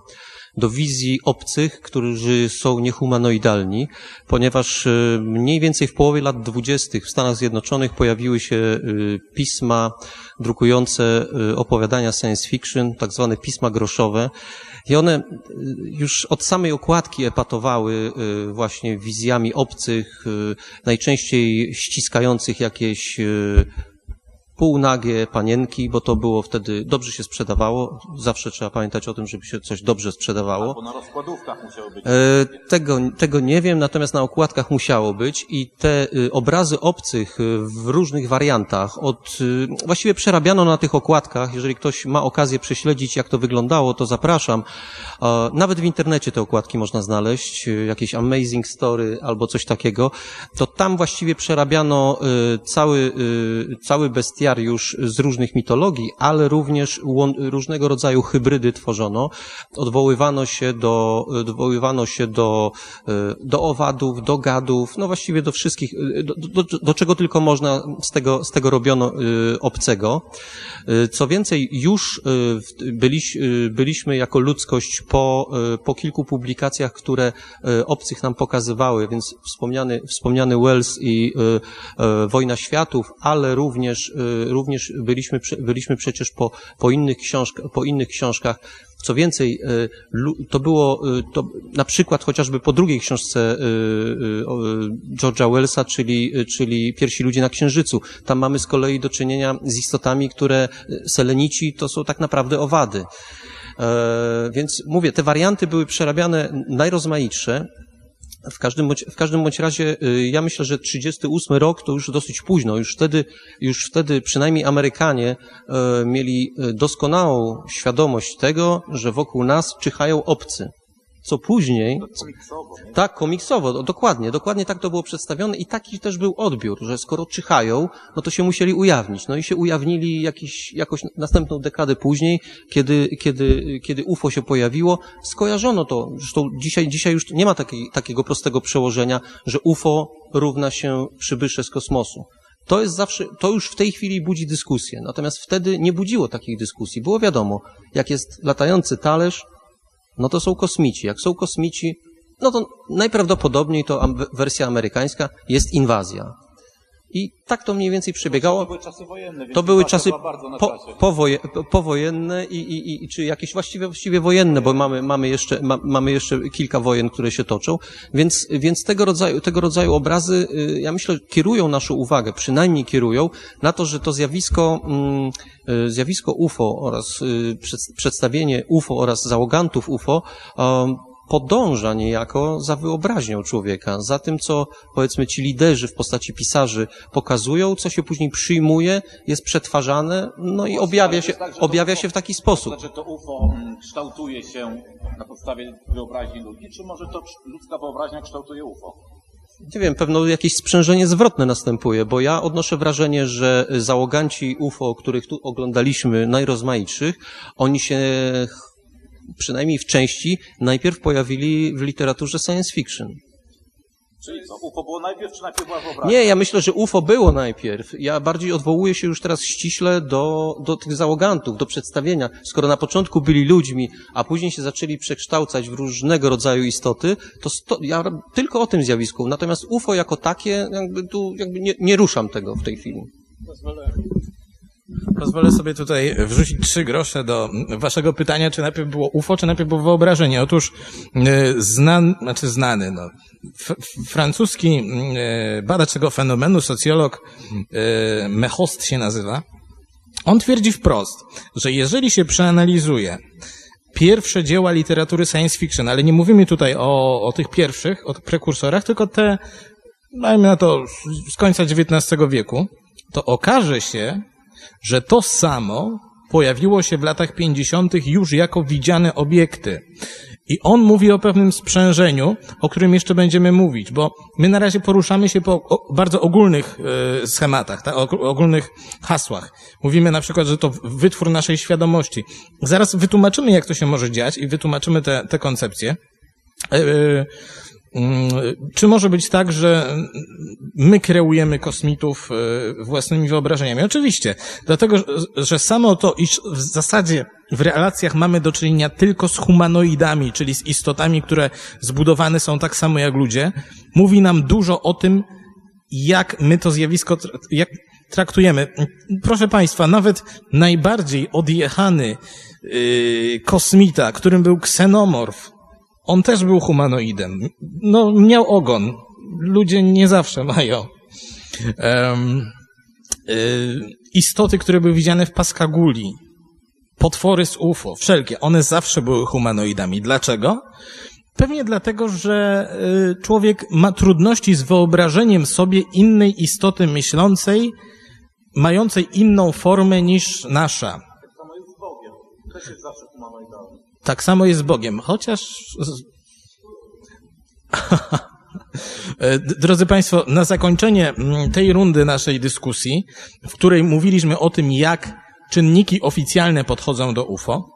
do wizji obcych, którzy są niehumanoidalni, ponieważ y, mniej więcej w połowie lat dwudziestych w Stanach Zjednoczonych pojawiły się y, pisma drukujące y, opowiadania science fiction, tak zwane pisma groszowe, i one y, już od samej okładki epatowały y, właśnie wizjami obcych, y, najczęściej ściskających jakieś półnagie panienki, bo to było wtedy, dobrze się sprzedawało. Zawsze trzeba pamiętać o tym, żeby się coś dobrze sprzedawało. Albo na rozkładówkach musiało być. E, tego, tego nie wiem, natomiast na okładkach musiało być i te y, obrazy obcych y, w różnych wariantach, od, y, właściwie przerabiano na tych okładkach. Jeżeli ktoś ma okazję prześledzić, jak to wyglądało, to zapraszam. Nawet w internecie te okładki można znaleźć, jakieś Amazing Story albo coś takiego. To tam właściwie przerabiano cały, cały bestiariusz z różnych mitologii, ale również różnego rodzaju hybrydy tworzono. Odwoływano się do, odwoływano się do, y, do owadów, do gadów, no właściwie do wszystkich, y, do, do, do czego tylko można z tego, z tego robiono y, obcego. Co więcej, już byliś, byliśmy jako ludzkość po, po kilku publikacjach, które obcych nam pokazywały, więc wspomniany, wspomniany Wells i Wojna Światów, ale również, również byliśmy, byliśmy przecież po, po, innych książkach, po innych książkach. Co więcej, lu- to było, y, to na przykład chociażby po drugiej książce y, George'a Wellsa, czyli, czyli Pierwsi ludzie na Księżycu. Tam mamy z kolei do czynienia z istotami, które selenici to są tak naprawdę owady. E, więc mówię, te warianty były przerabiane najrozmaitsze. W każdym, bądź, w każdym bądź razie y, ja myślę, że 38 rok to już dosyć późno. Już wtedy, już wtedy przynajmniej Amerykanie e, mieli e, doskonałą świadomość tego, że wokół nas czyhają obcy. Co później, tak, komiksowo, do- dokładnie, dokładnie tak to było przedstawione i taki też był odbiór, że skoro czyhają, no to się musieli ujawnić. No i się ujawnili jakiś, jakoś następną dekadę później, kiedy, kiedy, kiedy UFO się pojawiło, skojarzono to. Zresztą dzisiaj, dzisiaj już nie ma takiej, takiego prostego przełożenia, że UFO równa się przybysze z kosmosu. To jest zawsze, to już w tej chwili budzi dyskusję. Natomiast wtedy nie budziło takich dyskusji. Było wiadomo, jak jest latający talerz, no to są kosmici. Jak są kosmici, no to najprawdopodobniej to wersja amerykańska jest inwazja. I tak to mniej więcej przebiegało. To były czasy wojenne, To były czasy po, powoje, powojenne i, i, i czy jakieś właściwie, właściwie wojenne, bo mamy, mamy, jeszcze, ma, mamy jeszcze kilka wojen, które się toczą, więc, więc tego, rodzaju, tego rodzaju obrazy, y, ja myślę, kierują naszą uwagę, przynajmniej kierują na to, że to zjawisko, mm, y, zjawisko UFO oraz y, przed, przedstawienie UFO oraz załogantów UFO um, podąża niejako za wyobraźnią człowieka, za tym, co powiedzmy ci liderzy w postaci pisarzy pokazują, co się później przyjmuje, jest przetwarzane, no i objawia się, tak, to objawia się w taki sposób. Znaczy to UFO mm, kształtuje się na podstawie wyobraźni ludzi, czy może to ludzka wyobraźnia kształtuje UFO? Nie wiem, pewno jakieś sprzężenie zwrotne następuje, bo ja odnoszę wrażenie, że załoganci UFO, których tu oglądaliśmy, najrozmaitszych, oni się przynajmniej w części najpierw pojawili w literaturze science fiction. Czyli co, UFO było najpierw, czy najpierw była wyobraźnia? Nie, ja myślę, że UFO było najpierw. Ja bardziej odwołuję się już teraz ściśle do, do tych załogantów, do przedstawienia. Skoro na początku byli ludźmi, a później się zaczęli przekształcać w różnego rodzaju istoty, to sto, ja tylko o tym zjawisku. Natomiast UFO jako takie, jakby tu jakby nie, nie ruszam tego w tej chwili. Pozwolę sobie tutaj wrzucić trzy grosze do waszego pytania, czy najpierw było UFO, czy najpierw było wyobrażenie. Otóż e, znan, znaczy znany, no, francuski e, badacz tego fenomenu, socjolog e, Mechost się nazywa, on twierdzi wprost, że jeżeli się przeanalizuje pierwsze dzieła literatury science fiction, ale nie mówimy tutaj o, o tych pierwszych, o tych prekursorach, tylko te, dajmy na to, z końca XIX wieku, to okaże się, że to samo pojawiło się w latach 50. już jako widziane obiekty. I on mówi o pewnym sprzężeniu, o którym jeszcze będziemy mówić, bo my na razie poruszamy się po bardzo ogólnych e, schematach, tak, ogólnych hasłach. Mówimy na przykład, że to wytwór naszej świadomości. Zaraz wytłumaczymy, jak to się może dziać i wytłumaczymy te, te koncepcje. Mm, czy może być tak, że my kreujemy kosmitów e, własnymi wyobrażeniami? Oczywiście, dlatego, że samo to, iż w zasadzie w relacjach mamy do czynienia tylko z humanoidami, czyli z istotami, które zbudowane są tak samo jak ludzie, mówi nam dużo o tym, jak my to zjawisko jak traktujemy. Proszę Państwa, nawet najbardziej odjechany yy, kosmita, którym był ksenomorf, on też był humanoidem. No, miał ogon. Ludzie nie zawsze mają. Um, y, istoty, które były widziane w Paskaguli, potwory z UFO, wszelkie, one zawsze były humanoidami. Dlaczego? Pewnie dlatego, że y, człowiek ma trudności z wyobrażeniem sobie innej istoty myślącej, mającej inną formę niż nasza. Tak samo jest Bogiem. Też jest zawsze humanoidalny. Tak samo jest z Bogiem, chociaż. E, drodzy Państwo, na zakończenie mm, tej rundy naszej dyskusji, w której mówiliśmy o tym, jak czynniki oficjalne podchodzą do UFO,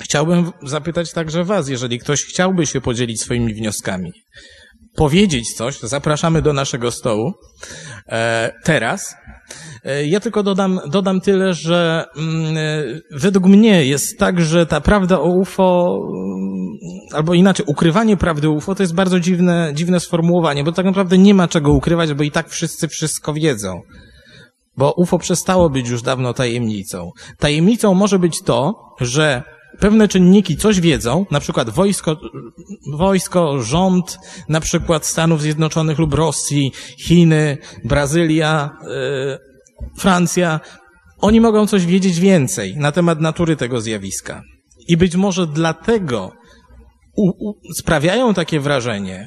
chciałbym zapytać także Was, jeżeli ktoś chciałby się podzielić swoimi wnioskami, powiedzieć coś, zapraszamy do naszego stołu e, teraz. E, ja tylko dodam, dodam tyle, że mm, e, według mnie jest tak, że ta prawda o UFO, mm, albo inaczej, ukrywanie prawdy UFO to jest bardzo dziwne, dziwne sformułowanie, bo tak naprawdę nie ma czego ukrywać, bo i tak wszyscy wszystko wiedzą. Bo UFO przestało być już dawno tajemnicą. Tajemnicą może być to, że pewne czynniki coś wiedzą, na przykład wojsko, wojsko, rząd, na przykład Stanów Zjednoczonych lub Rosji, Chiny, Brazylia, yy, Francja, oni mogą coś wiedzieć więcej na temat natury tego zjawiska. I być może dlatego u, u, sprawiają takie wrażenie,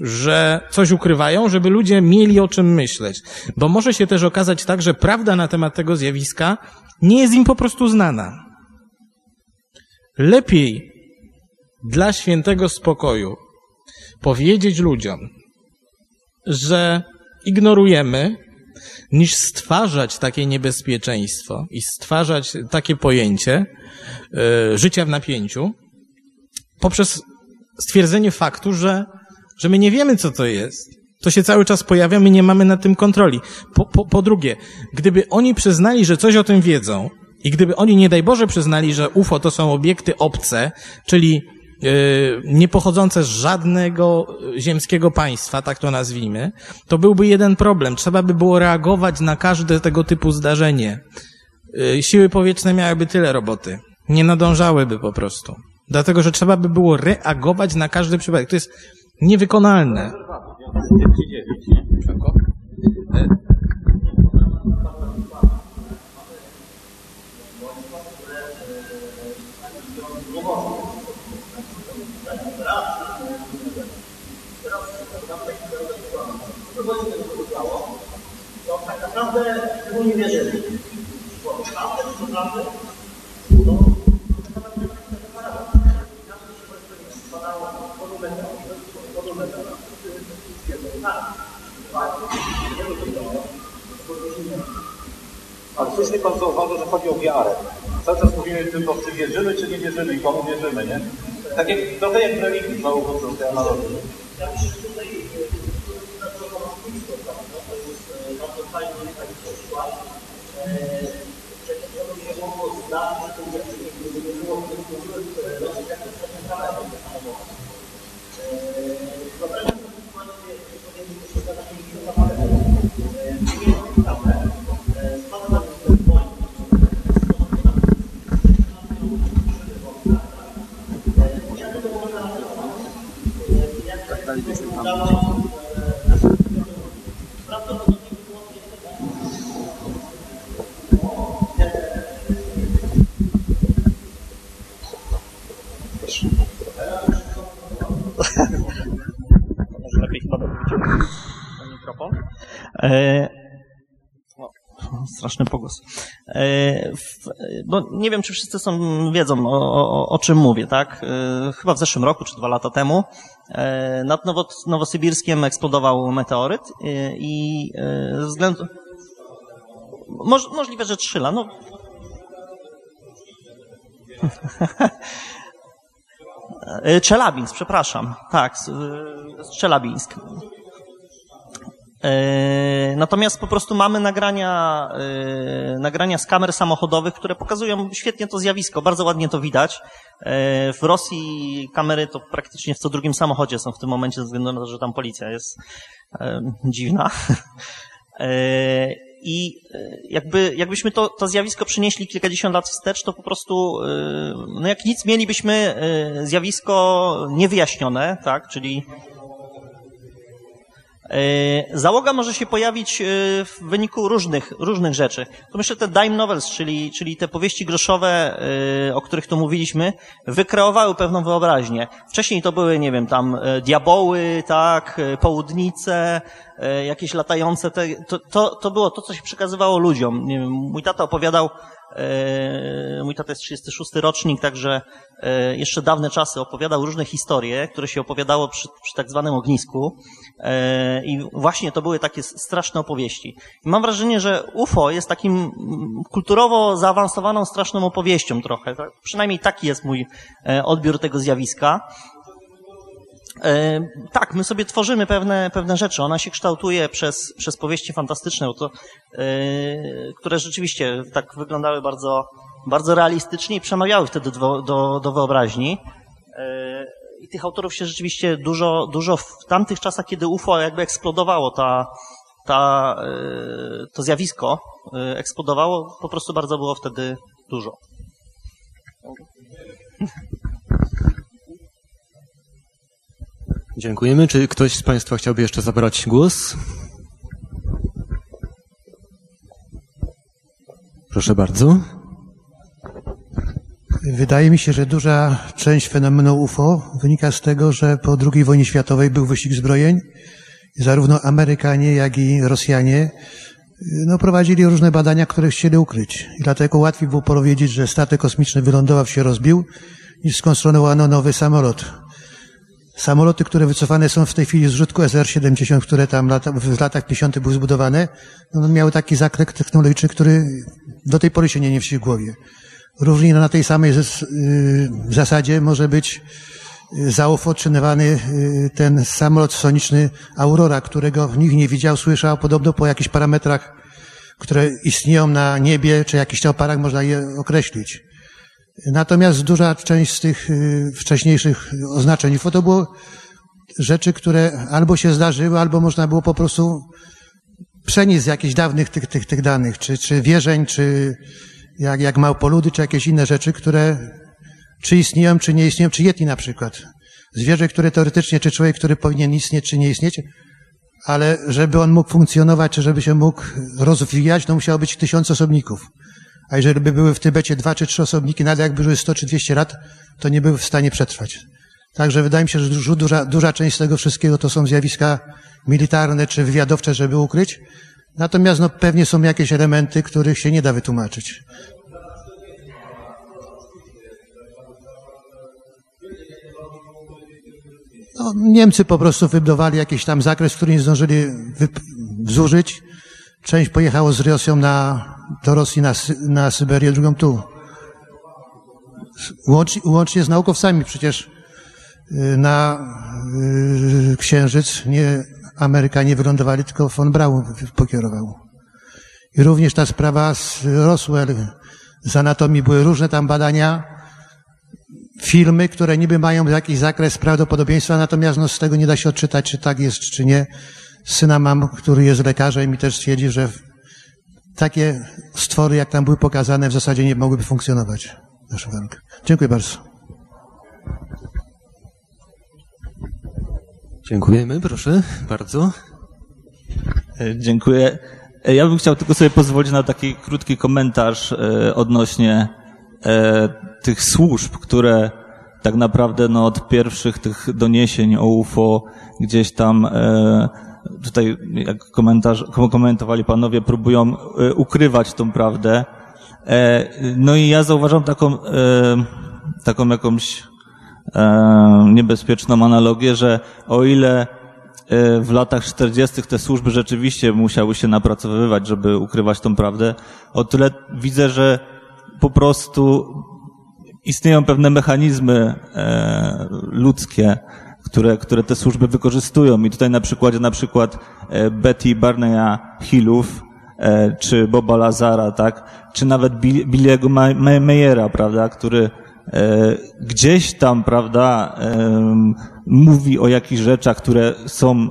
że coś ukrywają, żeby ludzie mieli o czym myśleć. Bo może się też okazać tak, że prawda na temat tego zjawiska nie jest im po prostu znana. Lepiej dla świętego spokoju powiedzieć ludziom, że ignorujemy, niż stwarzać takie niebezpieczeństwo i stwarzać takie pojęcie y, życia w napięciu poprzez stwierdzenie faktu, że, że my nie wiemy, co to jest. To się cały czas pojawia, my nie mamy nad tym kontroli. Po, po, po drugie, gdyby oni przyznali, że coś o tym wiedzą, i gdyby oni, nie daj Boże, przyznali, że UFO to są obiekty obce, czyli yy, nie pochodzące z żadnego ziemskiego państwa, tak to nazwijmy, to byłby jeden problem. Trzeba by było reagować na każde tego typu zdarzenie. Yy, siły powietrzne miałyby tyle roboty. Nie nadążałyby po prostu. Dlatego, że trzeba by było reagować na każdy przypadek. To jest niewykonalne. Naprawdę tego nie wierzyli. Bo naprawdę, to naprawdę, to ale słusznie Pan zauważył, że chodzi o wiarę. Cały czas mówimy tylko, czy wierzymy, czy nie wierzymy i komu wierzymy, nie? Tak jak, trochę jak w religii, znowu wrócę do tej. Ja myślę, że tutaj bardzo fajny taki przykład, że to się mogło zdarzyć, że nie było dosyć jak to samego Wyobraźmy sobie sytuację, że powiedzmy, że za takim zapalem nie kawę, spada na Jak to można jak to wyglądało E, straszny pogłos. E, bo nie wiem, czy wszyscy są, wiedzą o, o, o czym mówię, tak? E, chyba w zeszłym roku, czy dwa lata temu, nad Nowosybirskiem eksplodował meteoryt i ze względu... Moż, możliwe, że trzy lata. No. E, Czelabińsk, przepraszam. Tak, z Czelabińsk. E, natomiast po prostu mamy nagrania, e, nagrania z kamer samochodowych, które pokazują świetnie to zjawisko. Bardzo ładnie to widać. E, w Rosji kamery to praktycznie w co drugim samochodzie są w tym momencie, ze względu na to, że tam policja jest dziwna. I jakby, jakbyśmy to, to zjawisko przynieśli kilkadziesiąt lat wstecz, to po prostu, no jak nic, mielibyśmy zjawisko niewyjaśnione, tak, czyli załoga może się pojawić e, w wyniku różnych, różnych rzeczy. To myślę te dime novels, czyli, czyli te powieści groszowe, e, o których tu mówiliśmy, wykreowały pewną wyobraźnię. Wcześniej to były, nie wiem, tam diaboły, tak, południce, jakieś latające, te, to, to, to było to, co się przekazywało ludziom. Mój tata opowiadał, E, mój tata jest 36 rocznik, także e, jeszcze dawne czasy opowiadał różne historie, które się opowiadało przy, przy tak zwanym ognisku. E, I właśnie to były takie straszne opowieści. Mam wrażenie, że UFO jest takim mm, kulturowo zaawansowaną, straszną opowieścią trochę. Przynajmniej taki jest mój odbiór tego zjawiska. E, tak, my sobie tworzymy pewne, pewne rzeczy. Ona się kształtuje przez, przez powieści fantastyczne, to, e, które rzeczywiście tak wyglądały bardzo, bardzo realistycznie i przemawiały wtedy do, do, do wyobraźni. E, I tych autorów się rzeczywiście dużo, dużo w tamtych czasach, kiedy UFO jakby eksplodowało, ta, ta, to zjawisko eksplodowało, po prostu bardzo było wtedy dużo. Dziękujemy. Czy ktoś z Państwa chciałby jeszcze zabrać głos? Proszę bardzo. Wydaje mi się, że duża część fenomenu UFO wynika z tego, że po II wojnie światowej był wyścig zbrojeń. Zarówno Amerykanie, jak i Rosjanie no, prowadzili różne badania, które chcieli ukryć. I dlatego łatwiej było powiedzieć, że statek kosmiczny wylądował się rozbił, niż skonstruowano nowy samolot. Samoloty, które wycofane są w tej chwili z użytku SR-70, które tam lata, w latach 50. były zbudowane, no, miały taki zakres technologiczny, który do tej pory się nie mieści w głowie. Równie na tej samej y, zasadzie może być y, zaofoczynowany y, ten samolot soniczny Aurora, którego nikt nie widział, słyszał, podobno po jakichś parametrach, które istnieją na niebie, czy jakichś oparach można je określić. Natomiast duża część z tych y, wcześniejszych oznaczeń UFO to było rzeczy, które albo się zdarzyły, albo można było po prostu przenieść z jakichś dawnych tych, tych, tych danych, czy, czy wierzeń, czy jak, jak małpoludy, czy jakieś inne rzeczy, które czy istnieją, czy nie istnieją, czy Yeti na przykład. Zwierzę, które teoretycznie, czy człowiek, który powinien istnieć, czy nie istnieć, ale żeby on mógł funkcjonować, czy żeby się mógł rozwijać, to musiało być tysiąc osobników. A jeżeli by były w Tybecie dwa czy trzy osobniki, nawet jakby żyły 100 czy 200 lat, to nie były w stanie przetrwać. Także wydaje mi się, że duża, duża część tego wszystkiego to są zjawiska militarne czy wywiadowcze, żeby ukryć. Natomiast no, pewnie są jakieś elementy, których się nie da wytłumaczyć. No, Niemcy po prostu wybudowali jakiś tam zakres, który nie zdążyli zużyć. Część pojechało z Rosją na, do Rosji na, na Syberię, drugą tu. Łącznie, łącznie z naukowcami przecież y, na y, Księżyc nie Amerykanie wylądowali, tylko von Braun pokierował. I również ta sprawa z Roswell, z anatomii były różne tam badania, filmy, które niby mają jakiś zakres prawdopodobieństwa, natomiast no, z tego nie da się odczytać, czy tak jest, czy nie. Syna mam, który jest lekarzem i też twierdzi, że takie stwory, jak tam były pokazane, w zasadzie nie mogłyby funkcjonować w naszym. Dziękuję bardzo. Dziękujemy, proszę bardzo. E, dziękuję. E, ja bym chciał tylko sobie pozwolić na taki krótki komentarz e, odnośnie tych służb, które tak naprawdę no, od pierwszych tych doniesień o UFO gdzieś tam tutaj jak komentarz, komentowali panowie, próbują e, ukrywać tą prawdę. E, no i ja zauważam taką, e, taką jakąś niebezpieczną analogię, że o ile w latach 40. te służby rzeczywiście musiały się napracowywać, żeby ukrywać tą prawdę, o tyle widzę, że po prostu istnieją pewne mechanizmy ludzkie, które, które te służby wykorzystują. I tutaj na przykładzie na przykład e, Betty Barneya Hillów, e, czy Boba Lazara, tak, czy nawet Billy'ego Mayera, prawda, który e, gdzieś tam, prawda, mówi o jakichś rzeczach, które są,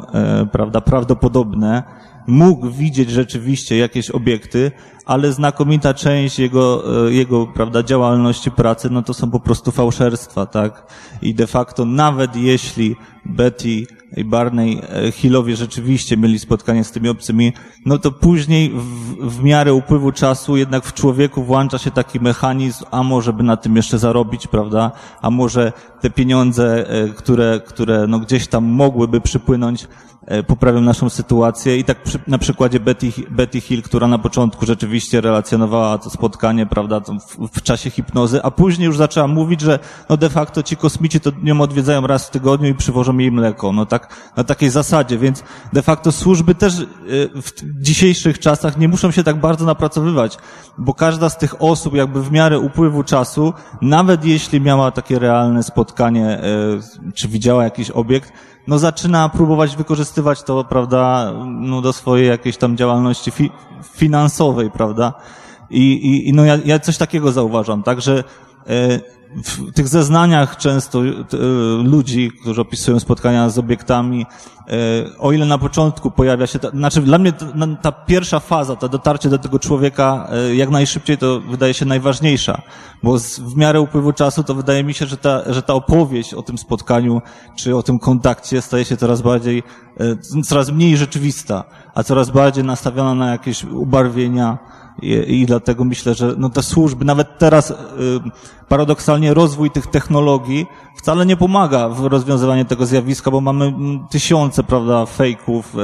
prawda, prawdopodobne, mógł widzieć rzeczywiście jakieś obiekty, ale znakomita część jego, e, jego prawda, działalności pracy, no to są po prostu fałszerstwa, tak? I de facto nawet jeśli Betty i Barney e, Hillowie rzeczywiście mieli spotkanie z tymi obcymi, no to później w, w miarę upływu czasu jednak w człowieku włącza się taki mechanizm, a może by na tym jeszcze zarobić, prawda? A może te pieniądze, e, które, które no gdzieś tam mogłyby przypłynąć, poprawią naszą sytuację. I tak przy, na przykładzie Betty, Betty Hill, która na początku rzeczywiście relacjonowała to spotkanie, prawda, w, w, czasie hipnozy, a później już zaczęła mówić, że no de facto ci kosmici to nią odwiedzają raz w tygodniu i przywożą jej mleko. No tak, na takiej zasadzie, więc de facto służby też e, w dzisiejszych czasach nie muszą się tak bardzo napracowywać, bo każda z tych osób jakby w miarę upływu czasu, nawet jeśli miała takie realne spotkanie, e, czy widziała jakiś obiekt, no zaczyna próbować wykorzystywać to, prawda, no do swojej jakiejś tam działalności fi finansowej, prawda. I, i, i no ja, ja coś takiego zauważam, także e, w tych zeznaniach często e, ludzi, którzy opisują spotkania z obiektami, e, o ile na początku pojawia się, ta, znaczy dla mnie ta, ta pierwsza faza, to dotarcie do tego człowieka jak najszybciej to wydaje się najważniejsza, bo z, w miarę upływu czasu to wydaje mi się, że ta, że ta opowieść o tym spotkaniu, czy o tym kontakcie staje się coraz bardziej, coraz mniej rzeczywista, a coraz bardziej nastawiona na jakieś ubarwienia, i, dlatego myślę, że no te służby, nawet teraz y, paradoksalnie rozwój tych technologii wcale nie pomaga w rozwiązywaniu tego zjawiska, bo mamy mm, tysiące, prawda, fejków y,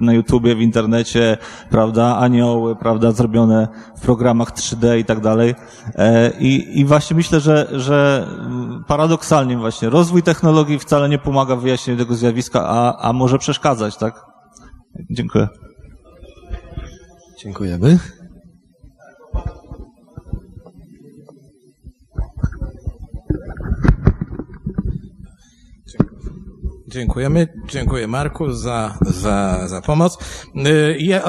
na YouTubie, w internecie, prawda, anioły, prawda, zrobione w programach 3D i tak dalej. E, I, i właśnie myślę, że, że mm, paradoksalnie właśnie rozwój technologii wcale nie pomaga w wyjaśnieniu tego zjawiska, a, a może przeszkadzać, tak? Dziękuję. Dziękujemy. Dziękujemy. Dziękuję Marku za, za, za pomoc. Y, ja,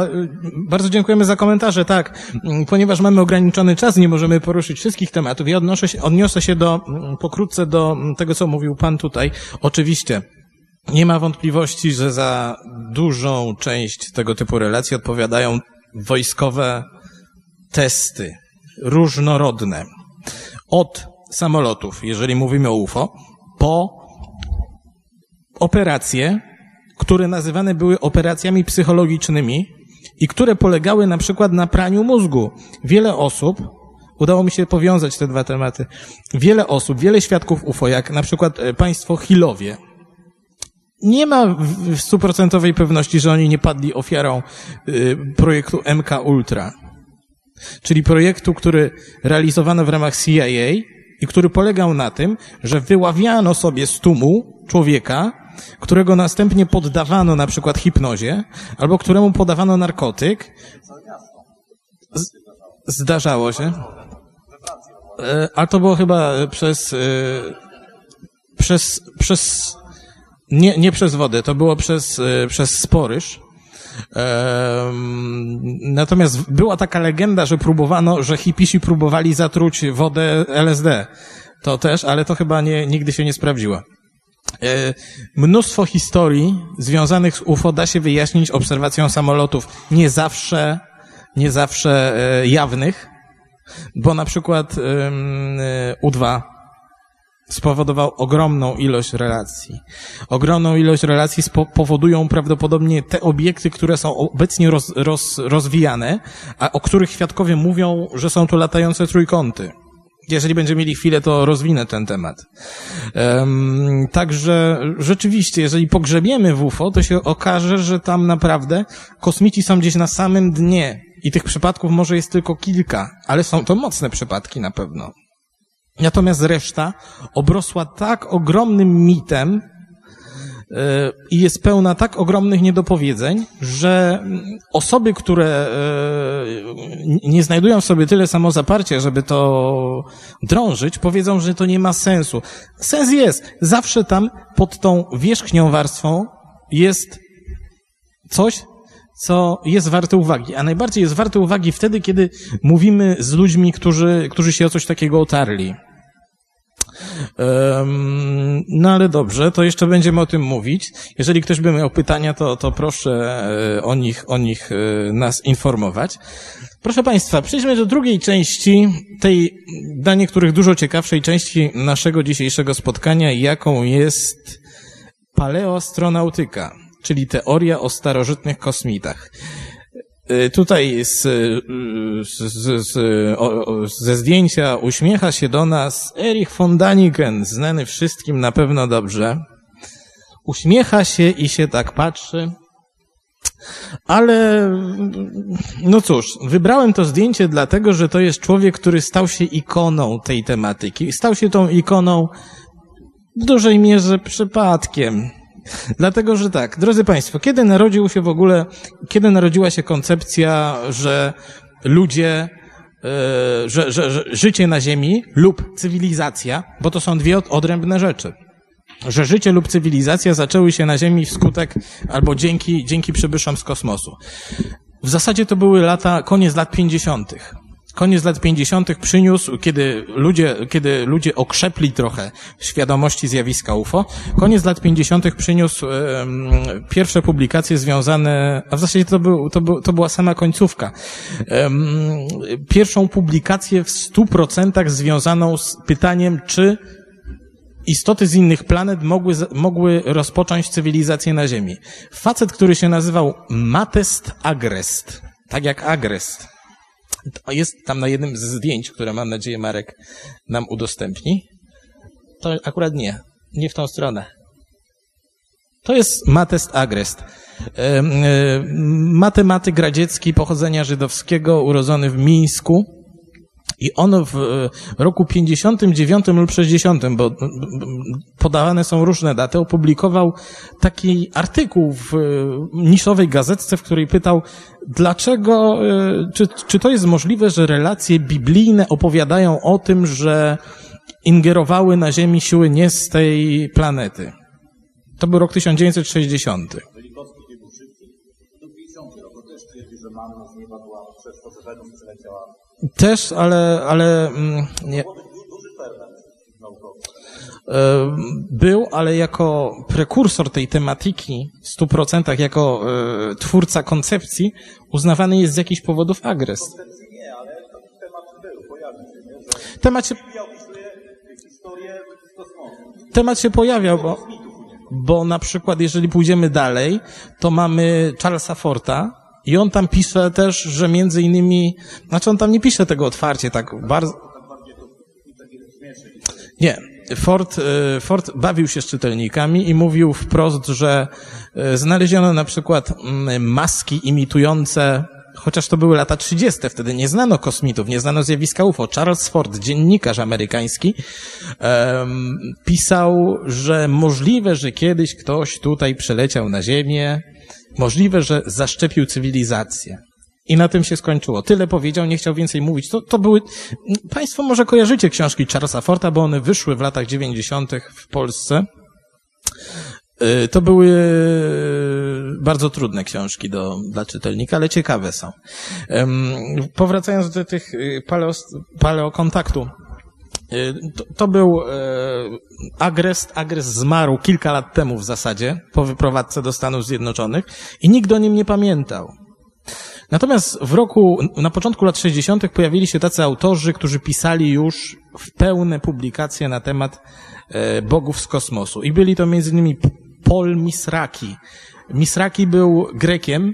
bardzo dziękujemy za komentarze, tak. Ponieważ mamy ograniczony czas, nie możemy poruszyć wszystkich tematów. Ja odnoszę się, odniosę się do, pokrótce do tego, co mówił Pan tutaj. Oczywiście, nie ma wątpliwości, że za dużą część tego typu relacji odpowiadają wojskowe testy, różnorodne. Od samolotów, jeżeli mówimy o UFO, po operacje, które nazywane były operacjami psychologicznymi i które polegały na przykład na praniu mózgu. Wiele osób, udało mi się powiązać te dwa tematy, wiele osób, wiele świadków UFO, jak na przykład e, państwo Hillowie, nie ma stuprocentowej pewności, że oni nie padli ofiarą y, projektu MK Ultra. Czyli projektu, który realizowano w ramach CIA i który polegał na tym, że wyławiano sobie z tłumu człowieka, którego następnie poddawano na przykład hipnozie, albo któremu podawano narkotyk. Z, zdarzało się. E, a to było chyba przez, e, przez, przez, nie, nie przez wodę, to było przez, e, przez sporyż. Natomiast była taka legenda, że próbowano, że hipisi próbowali zatruć wodę LSD. To też, ale to chyba nie, nigdy się nie sprawdziło. E, mnóstwo historii związanych z UFO da się wyjaśnić obserwacją samolotów. Nie zawsze, nie zawsze e, jawnych, bo na przykład e, U-2 spowodował ogromną ilość relacji. Ogromną ilość relacji powodują prawdopodobnie te obiekty, które są obecnie roz, roz, rozwijane, a o których świadkowie mówią, że są to latające trójkąty. Jeżeli będziemy mieli chwilę, to rozwinę ten temat. Um, także rzeczywiście, jeżeli pogrzebiemy w UFO, to się okaże, że tam naprawdę kosmici są gdzieś na samym dnie i tych przypadków może jest tylko kilka, ale są to mocne przypadki na pewno. Natomiast reszta obrosła tak ogromnym mitem, i jest pełna tak ogromnych niedopowiedzeń, że osoby, które e, nie znajdują w sobie tyle samozaparcia, żeby to drążyć, powiedzą, że to nie ma sensu. Sens jest. Zawsze tam pod tą wierzchnią warstwą jest coś, co jest warte uwagi. A najbardziej jest warte uwagi wtedy, kiedy mówimy z ludźmi, którzy, którzy się o coś takiego otarli. No ale dobrze, to jeszcze będziemy o tym mówić. Jeżeli ktoś by miał pytania, to, to proszę e, o nich, o nich e, nas informować. Proszę Państwa, przejdźmy do drugiej części, tej dla niektórych dużo ciekawszej części naszego dzisiejszego spotkania, jaką jest paleoastronautyka, czyli teoria o starożytnych kosmitach. Y, tutaj z, y, z, z, o, ze zdjęcia uśmiecha się do nas Erich von Daniken, znany wszystkim na pewno dobrze. Uśmiecha się i się tak patrzy. Ale, no cóż, wybrałem to zdjęcie dlatego, że to jest człowiek, który stał się ikoną tej tematyki. Stał się tą ikoną w dużej mierze przypadkiem. Dlatego, że tak, drodzy Państwo, kiedy narodził się w ogóle, kiedy narodziła się koncepcja, że ludzie, yy, że, że, że życie na Ziemi lub cywilizacja, bo to są dwie odrębne rzeczy że życie lub cywilizacja zaczęły się na Ziemi wskutek albo dzięki, dzięki przybyszom z kosmosu. W zasadzie to były lata, koniec lat 50. Koniec lat 50. przyniósł, kiedy ludzie, kiedy ludzie okrzepli trochę świadomości zjawiska UFO, koniec lat 50. przyniósł pierwsze publikacje związane, a w zasadzie to, był, to, był, to była sama końcówka, pierwszą publikację w 100% związaną z pytaniem, czy istoty z innych planet mogły, mogły rozpocząć cywilizację na Ziemi. Facet, który się nazywał Matest Agrest, tak jak Agrest, jest tam na jednym z zdjęć, które mam nadzieję Marek nam udostępni. To akurat nie. Nie w tą stronę. To jest Matest Agrest. Matematyk radziecki pochodzenia żydowskiego, urodzony w Mińsku, i on w e, roku 59 lub 60, bo podawane są różne daty, opublikował taki artykuł w e, niszowej gazetce, w której pytał, dlaczego, e, czy, czy to jest możliwe, że relacje biblijne opowiadają o tym, że ingerowały na Ziemi siły nie z tej planety. To był rok 1960. Też, ale, ale mm, nie. E, był, ale jako prekursor tej tematyki w stu procentach, jako e, twórca koncepcji, uznawany jest z jakichś powodów agres. Nie, ale temat był, pojawił się. Temat się... Temat się pojawiał, bo, bo na przykład jeżeli pójdziemy dalej, to mamy Charlesa Forta, i on tam pisze też, że między innymi, znaczy on tam nie pisze tego otwarcie, tak bardzo. Nie. Ford, e, Ford bawił się z czytelnikami i mówił wprost, że e, znaleziono na przykład mm, maski imitujące chociaż to były lata 30., wtedy nie znano kosmitów, nie znano zjawiska UFO. Charles Ford, dziennikarz amerykański, pisał, że możliwe, że kiedyś ktoś tutaj przeleciał na Ziemię, Możliwe, że zaszczepił cywilizację. I na tym się skończyło. Tyle powiedział, nie chciał więcej mówić. To, to były, Państwo może kojarzycie książki Charlesa Forta, bo one wyszły w latach 90. w Polsce. Y, to były bardzo trudne książki do, dla czytelnika, ale ciekawe są. Powracając do tych y, paleo, paleokontaktu, Y, to, to był e, Agrest. Agrest zmarł kilka lat temu w zasadzie, po wyprowadzce do Stanów Zjednoczonych i nikt o nim nie pamiętał. Natomiast w roku, na początku lat 60. pojawili się tacy autorzy, którzy pisali już w pełne publikacje na temat e, bogów z kosmosu. I byli to m.in. Paul Misraki. Misraki był Grekiem,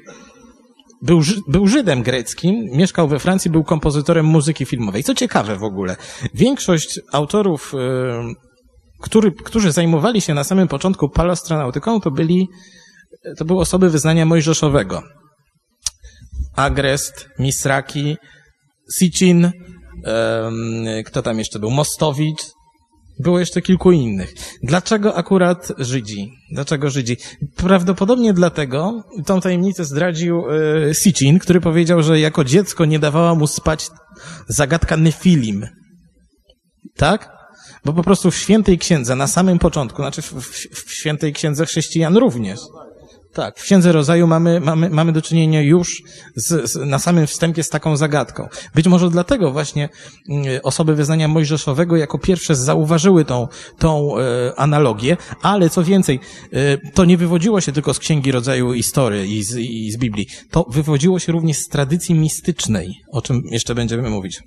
był, był Żydem greckim, mieszkał we Francji, był kompozytorem muzyki filmowej. Co ciekawe w ogóle, większość autorów, y, który, którzy zajmowali się na samym początku palastronautyką, to byli, to były osoby wyznania mojżeszowego. Agrest, Misraki, Sicin, kto tam jeszcze był, Mostowicz, Było jeszcze kilku innych. Dlaczego akurat Żydzi? Dlaczego Żydzi? Prawdopodobnie dlatego, tą tajemnicę zdradził e, Sitchin, który powiedział, że jako dziecko nie dawała mu spać zagadka Nefilim. Tak? Bo po prostu w świętej księdze, na samym początku, znaczy w, w, w świętej księdze chrześcijan również, tak, w Księdze Rodzaju mamy, mamy, mamy do czynienia już z, z, na samym wstępie z taką zagadką. Być może dlatego właśnie y, osoby wyznania mojżeszowego jako pierwsze zauważyły tą, tą y, analogię, ale co więcej, y, to nie wywodziło się tylko z Księgi Rodzaju Istory i z, i z Biblii. To wywodziło się również z tradycji mistycznej, o czym jeszcze będziemy mówić.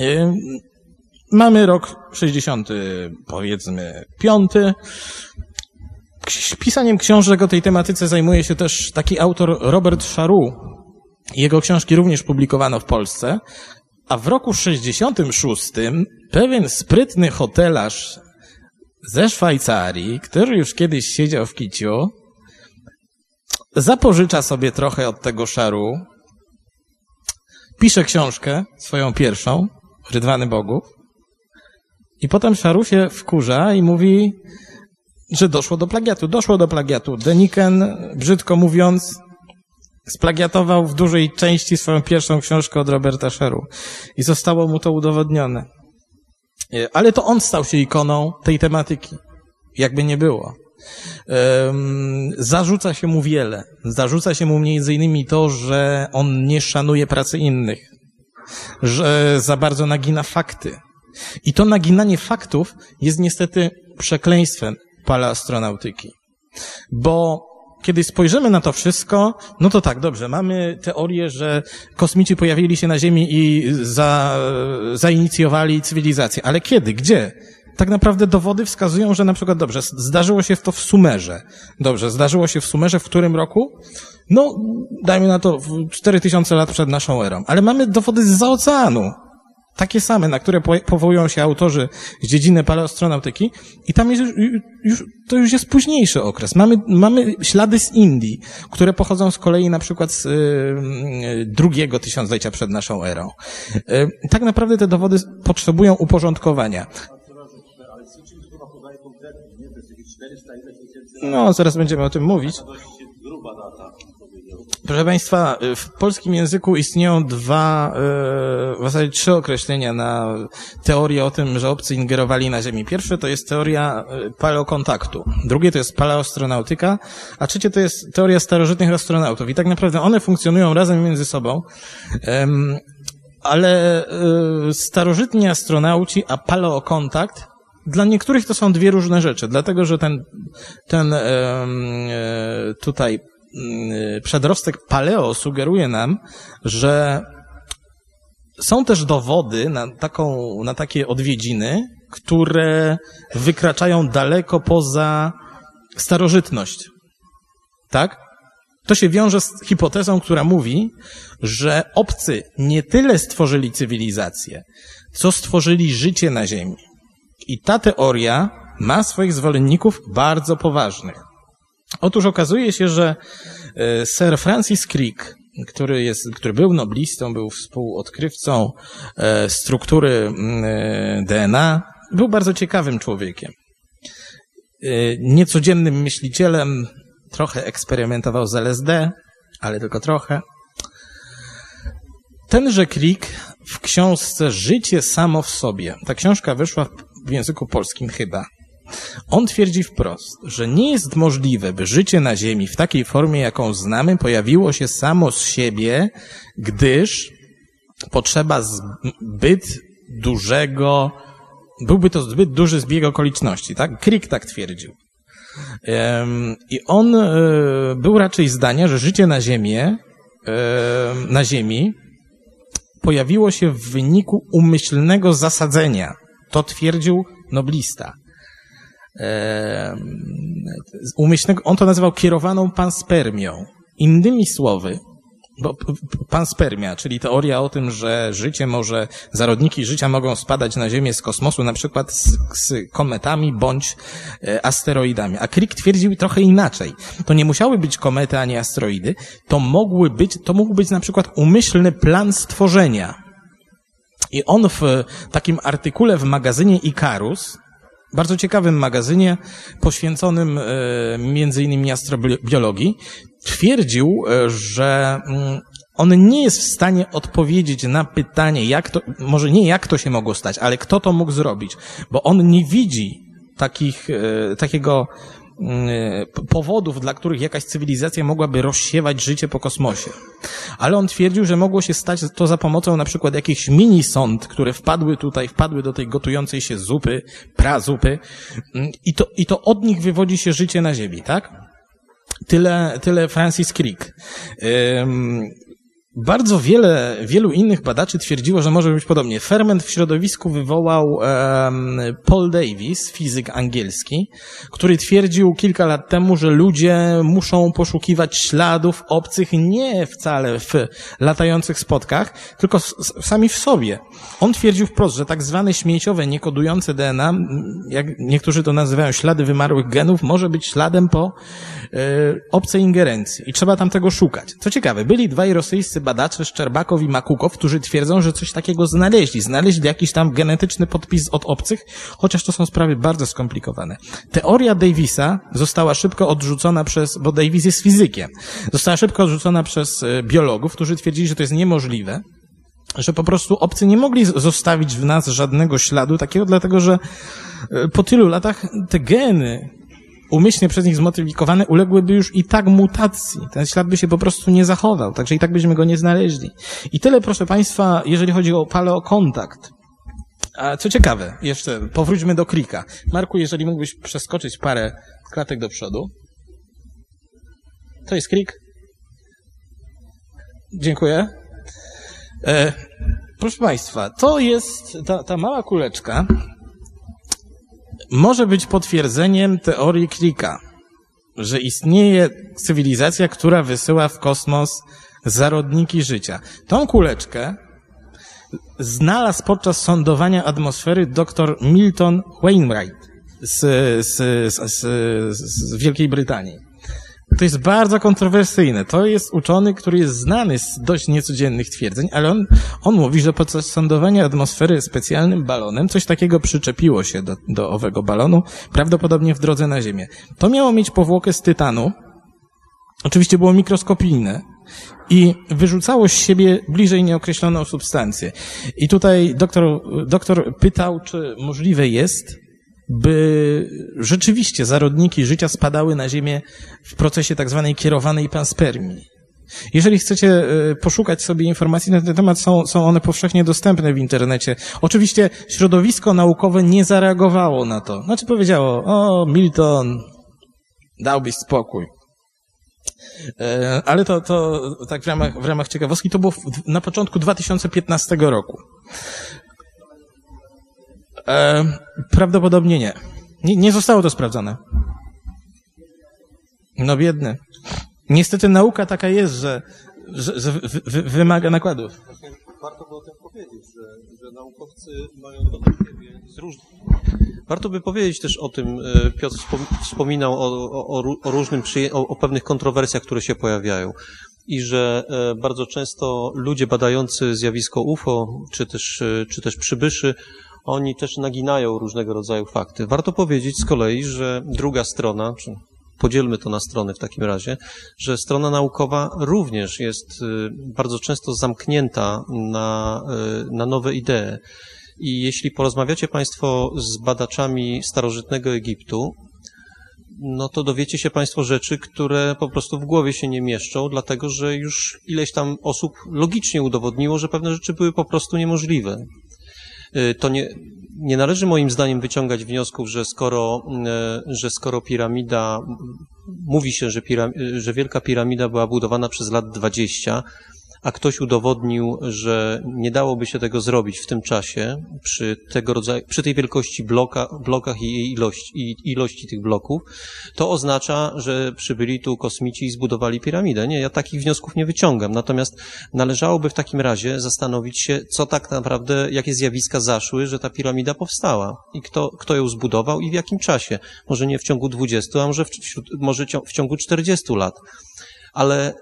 Y, mamy rok 60, powiedzmy, piąty. Pisaniem książek o tej tematyce zajmuje się też taki autor Robert Charoux. Jego książki również publikowano w Polsce. A w roku 66 pewien sprytny hotelarz ze Szwajcarii, który już kiedyś siedział w kiciu, zapożycza sobie trochę od tego Charoux, pisze książkę, swoją pierwszą, Rydwany Bogów, i potem Charoux się wkurza i mówi, że doszło do plagiatu. Doszło do plagiatu. Deniken, brzydko mówiąc, splagiatował w dużej części swoją pierwszą książkę od Roberta Scheru i zostało mu to udowodnione. Ale to on stał się ikoną tej tematyki. Jakby nie było. Zarzuca się mu wiele. Zarzuca się mu między innymi to, że on nie szanuje pracy innych, że za bardzo nagina fakty. I to naginanie faktów jest niestety przekleństwem paleoastronautyki. Bo kiedy spojrzymy na to wszystko, no to tak, dobrze, mamy teorię, że kosmici pojawili się na Ziemi i za, zainicjowali cywilizację. Ale kiedy? Gdzie? Tak naprawdę dowody wskazują, że na przykład, dobrze, zdarzyło się to w Sumerze. Dobrze, zdarzyło się w Sumerze w którym roku? No, dajmy na to 4000 lat przed naszą erą. Ale mamy dowody z oceanu takie same, na które powołują się autorzy z dziedziny paleostronautyki i tam jest już, już, to już jest późniejszy okres. Mamy, mamy ślady z Indii, które pochodzą z kolei na przykład z y, drugiego tysiąclecia przed naszą erą. Y, tak naprawdę te dowody potrzebują uporządkowania. No, zaraz będziemy o tym mówić. Proszę Państwa, w polskim języku istnieją dwa, e, w zasadzie trzy określenia na teorię o tym, że obcy ingerowali na Ziemi. Pierwsze to jest teoria e, paleokontaktu, drugie to jest paleoastronautyka, a trzecie to jest teoria starożytnych astronautów. I tak naprawdę one funkcjonują razem między sobą, ale e, starożytni astronauci, a paleokontakt dla niektórych to są dwie różne rzeczy, dlatego że ten, ten tutaj Mm, przedrostek paleo sugeruje nam, że są też dowody na, taką, na takie odwiedziny, które wykraczają daleko poza starożytność. Tak? To się wiąże z hipotezą, która mówi, że obcy nie tyle stworzyli cywilizację, co stworzyli życie na Ziemi. I ta teoria ma swoich zwolenników bardzo poważnych. Otóż okazuje się, że e, Sir Francis Crick, który, jest, który był noblistą, był współodkrywcą e, struktury mm, e, DNA, był bardzo ciekawym człowiekiem. Niecodziennym myślicielem, trochę eksperymentował z LSD, ale tylko trochę. Tenże Crick w książce Życie samo w sobie, ta książka wyszła w języku polskim chyba, on twierdzi wprost, że nie jest możliwe, by życie na Ziemi w takiej formie, jaką znamy, pojawiło się samo z siebie, gdyż potrzeba zbyt dużego, byłby to zbyt duży zbieg okoliczności, tak? Crick tak twierdził. I on e, był raczej zdania, że życie na Ziemię, na Ziemi pojawiło się w wyniku umyślnego zasadzenia. To twierdził noblista umyślnego, on to nazywał kierowaną panspermią. Innymi słowy, bo panspermia, czyli teoria o tym, że życie może, zarodniki życia mogą spadać na Ziemię z kosmosu, na przykład z, z kometami bądź e, asteroidami. A Crick twierdził trochę inaczej. To nie musiały być komety ani asteroidy, to mogły być, to mógł być na przykład umyślny plan stworzenia. I on w takim artykule w magazynie Icarus bardzo ciekawym magazynie poświęconym e, między innymi astrobiologii, twierdził, e, że mm, on nie jest w stanie odpowiedzieć na pytanie, jak to, może nie jak to się mogło stać, ale kto to mógł zrobić, bo on nie widzi takich, e, takiego powodów, dla których jakaś cywilizacja mogłaby rozsiewać życie po kosmosie. Ale on twierdził, że mogło się stać to za pomocą na przykład jakichś mini-sond, które wpadły tutaj, wpadły do tej gotującej się zupy, prazupy mm, i to, i to od nich wywodzi się życie na Ziemi, tak? Tyle, tyle Francis Crick. Bardzo wiele, wielu innych badaczy twierdziło, że może być podobnie. Ferment w środowisku wywołał um, Paul Davis, fizyk angielski, który twierdził kilka lat temu, że ludzie muszą poszukiwać śladów obcych nie wcale w latających spotkach, tylko sami w sobie. On twierdził wprost, że tak zwane śmieciowe, niekodujące DNA, jak niektórzy to nazywają ślady wymarłych genów, może być śladem po e, obcej ingerencji i trzeba tam tego szukać. Co ciekawe, byli dwaj rosyjscy badacze Szczerbakow i Makukow, którzy twierdzą, że coś takiego znaleźli. Znaleźli jakiś tam genetyczny podpis od obcych, chociaż to są sprawy bardzo skomplikowane. Teoria Davisa została szybko odrzucona przez, bo Davis jest fizykiem, została szybko odrzucona przez e, biologów, którzy twierdzili, że to jest niemożliwe że po prostu obcy nie mogli zostawić w nas żadnego śladu takiego, dlatego że e, po tylu latach te geny, umyślnie przez nich zmodyfikowane uległyby już i tak mutacji. Ten ślad by się po prostu nie zachował, także i tak byśmy go nie znaleźli. I tyle, proszę Państwa, jeżeli chodzi o paleokontakt. A co ciekawe, jeszcze powróćmy do Krika. Marku, jeżeli mógłbyś przeskoczyć parę klatek do przodu. To jest Krik. Dziękuję. E, proszę Państwa, to jest ta, ta mała kuleczka, może być potwierdzeniem teorii Krika, że istnieje cywilizacja, która wysyła w kosmos zarodniki życia. Tą kuleczkę znalazł podczas sądowania atmosfery dr Milton Wainwright z, z, z, z Wielkiej Brytanii. To jest bardzo kontrowersyjne. To jest uczony, który jest znany z dość niecodziennych twierdzeń, ale on, on mówi, że podczas sądowania atmosfery specjalnym balonem coś takiego przyczepiło się do, do owego balonu, prawdopodobnie w drodze na Ziemię. To miało mieć powłokę z tytanu. Oczywiście było mikroskopijne i wyrzucało z siebie bliżej nieokreśloną substancję. I tutaj doktor, doktor pytał, czy możliwe jest, by rzeczywiście zarodniki życia spadały na Ziemię w procesie tak zwanej kierowanej panspermii. Jeżeli chcecie e, poszukać sobie informacji na ten temat, są, są one powszechnie dostępne w internecie. Oczywiście środowisko naukowe nie zareagowało na to. Znaczy powiedziało, o Milton, dałbyś spokój. E, ale to, to tak w ramach, w ramach ciekawostki, to było na początku 2015 roku. E, prawdopodobnie nie. nie. Nie zostało to sprawdzone. No biedny. Niestety nauka taka jest, że, że, że wy, wymaga nakładów. Warto by o tym powiedzieć, że, że naukowcy mają do z różnych... Warto by powiedzieć też o tym, e, Piotr wspominał o, o, o różnym, o, o pewnych kontrowersjach, które się pojawiają i że e, bardzo często ludzie badający zjawisko UFO, czy też, czy też przybyszy, oni też naginają różnego rodzaju fakty. Warto powiedzieć z kolei, że druga strona, czy podzielmy to na strony w takim razie, że strona naukowa również jest y, bardzo często zamknięta na, y, na nowe idee. I jeśli porozmawiacie Państwo z badaczami starożytnego Egiptu, no to dowiecie się Państwo rzeczy, które po prostu w głowie się nie mieszczą, dlatego że już ileś tam osób logicznie udowodniło, że pewne rzeczy były po prostu niemożliwe. Y, to nie, nie należy moim zdaniem wyciągać wniosków, że skoro, y, że skoro piramida, mówi się, że, piram, że Wielka Piramida była budowana przez lat 20, a ktoś udowodnił, że nie dałoby się tego zrobić w tym czasie, przy, tego rodzaju, przy tej wielkości bloka, blokach i ilości, i ilości tych bloków, to oznacza, że przybyli tu kosmici i zbudowali piramidę. Nie, ja takich wniosków nie wyciągam. Natomiast należałoby w takim razie zastanowić się, co tak naprawdę, jakie zjawiska zaszły, że ta piramida powstała i kto, kto ją zbudował i w jakim czasie. Może nie w ciągu 20, a może w, może w ciągu 40 lat ale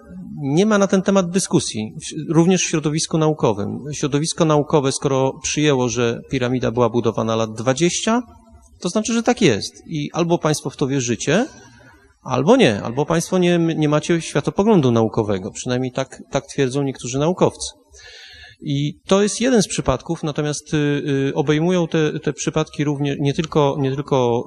nie ma na ten temat dyskusji, również w środowisku naukowym. Środowisko naukowe, skoro przyjęło, że piramida była budowana lat 20, to znaczy, że tak jest. I albo Państwo w to wierzycie, albo nie. Albo Państwo nie, nie macie światopoglądu naukowego. Przynajmniej tak, tak twierdzą niektórzy naukowcy. I to jest jeden z przypadków, natomiast y, y, obejmują te, te przypadki również nie tylko, nie tylko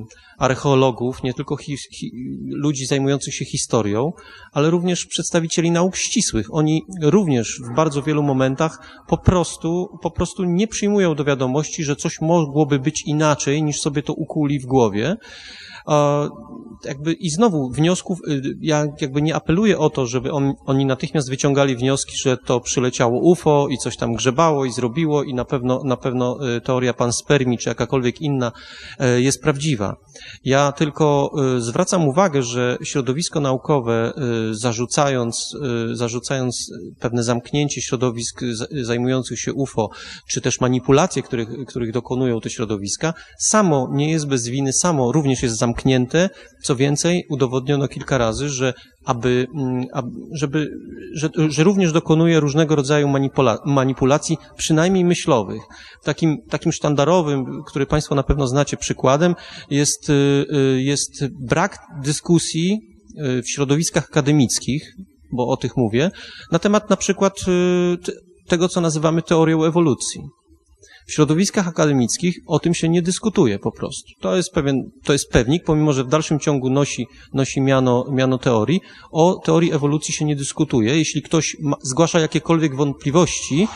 y, archeologów, nie tylko hi, hi, ludzi zajmujących się historią, ale również przedstawicieli nauk ścisłych. Oni również w bardzo wielu momentach po prostu, po prostu nie przyjmują do wiadomości, że coś mogłoby być inaczej, niż sobie to ukuli w głowie jakby i znowu wniosków, y, ja jakby nie apeluję o to, żeby on, oni natychmiast wyciągali wnioski, że to przyleciało UFO i coś tam grzebało i zrobiło i na pewno, na pewno y, teoria panspermii czy jakakolwiek inna y, jest prawdziwa. Ja tylko zwracam uwagę, że środowisko naukowe zarzucając, zarzucając pewne zamknięcie środowisk zajmujących się UFO, czy też manipulacje, których, których dokonują te środowiska, samo nie jest bez winy, samo również jest zamknięte co więcej, udowodniono kilka razy, że aby, mm, żeby, że, że również dokonuje różnego rodzaju manipula, manipulacji, przynajmniej myślowych. Takim, takim sztandarowym, który Państwo na pewno znacie przykładem, jest, y, y, jest brak dyskusji y, w środowiskach akademickich, bo o tych mówię, na temat na przykład tego, co nazywamy teorią ewolucji. W środowiskach akademickich o tym się nie dyskutuje po prostu. To jest pewien, to jest pewnik, pomimo że w dalszym ciągu nosi, nosi miano, miano teorii. O teorii ewolucji się nie dyskutuje. Jeśli ktoś ma, zgłasza jakiekolwiek wątpliwości,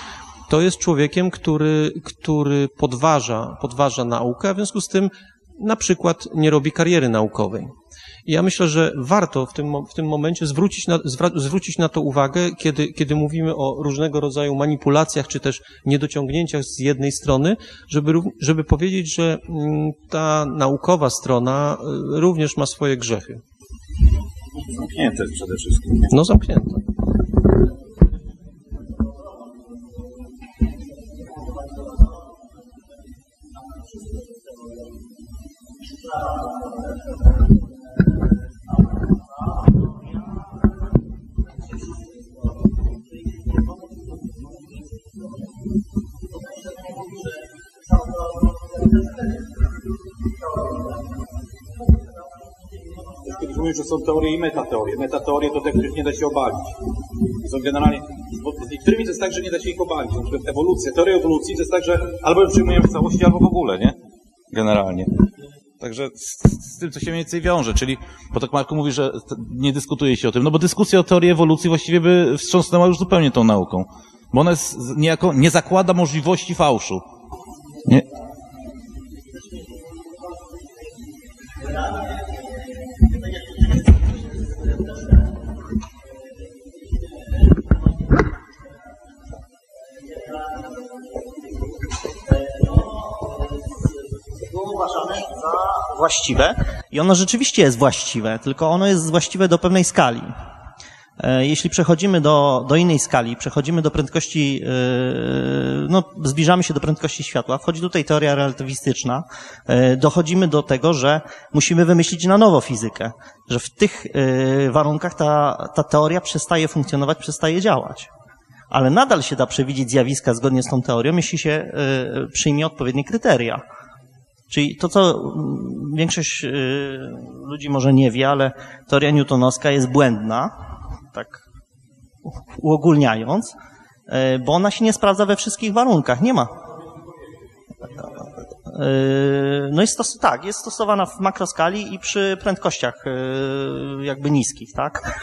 to jest człowiekiem, który, który podważa, podważa naukę, a w związku z tym na przykład nie robi kariery naukowej. I ja myślę, że warto w tym, w tym momencie zwrócić na, zwrócić na to uwagę, kiedy, kiedy mówimy o różnego rodzaju manipulacjach czy też niedociągnięciach z jednej strony, żeby, żeby powiedzieć, że mm, ta naukowa strona y, również ma swoje grzechy. Zamknięte przede wszystkim. No zamknięte. Kiedyś mówił, że są teorie i metateorie. Metateorie to te, których nie da się obalić. Są generalnie, z niektórymi to jest tak, że nie da się ich obalić. Na przykład ewolucja, teoria ewolucji to jest tak, że albo przyjmujemy w całości, albo w ogóle, nie? Generalnie. Także z, z, tym, co się mniej więcej wiąże, czyli, bo tak Marku mówi, że nie dyskutuje się o tym, no bo dyskusja o teorii ewolucji właściwie by wstrząsnęła już zupełnie tą nauką. Bo ona jest niejako, nie zakłada możliwości fałszu. Nie, właściwe i ono rzeczywiście jest właściwe, tylko ono jest właściwe do pewnej skali. E, jeśli przechodzimy do, do innej skali, przechodzimy do prędkości, e, no, zbliżamy się do prędkości światła, wchodzi tutaj teoria relatywistyczna, e, dochodzimy do tego, że musimy wymyślić na nowo fizykę, że w tych warunkach ta, ta teoria przestaje funkcjonować, przestaje działać. Ale nadal się da przewidzieć zjawiska zgodnie z tą teorią, jeśli się przyjmie odpowiednie kryteria. Czyli to, co większość ludzi może nie wie, ale teoria newtonowska jest błędna, tak uogólniając, y, bo ona się nie sprawdza we wszystkich warunkach. Nie ma. Y, no jest to, tak, jest stosowana w makroskali i przy prędkościach jakby niskich, tak?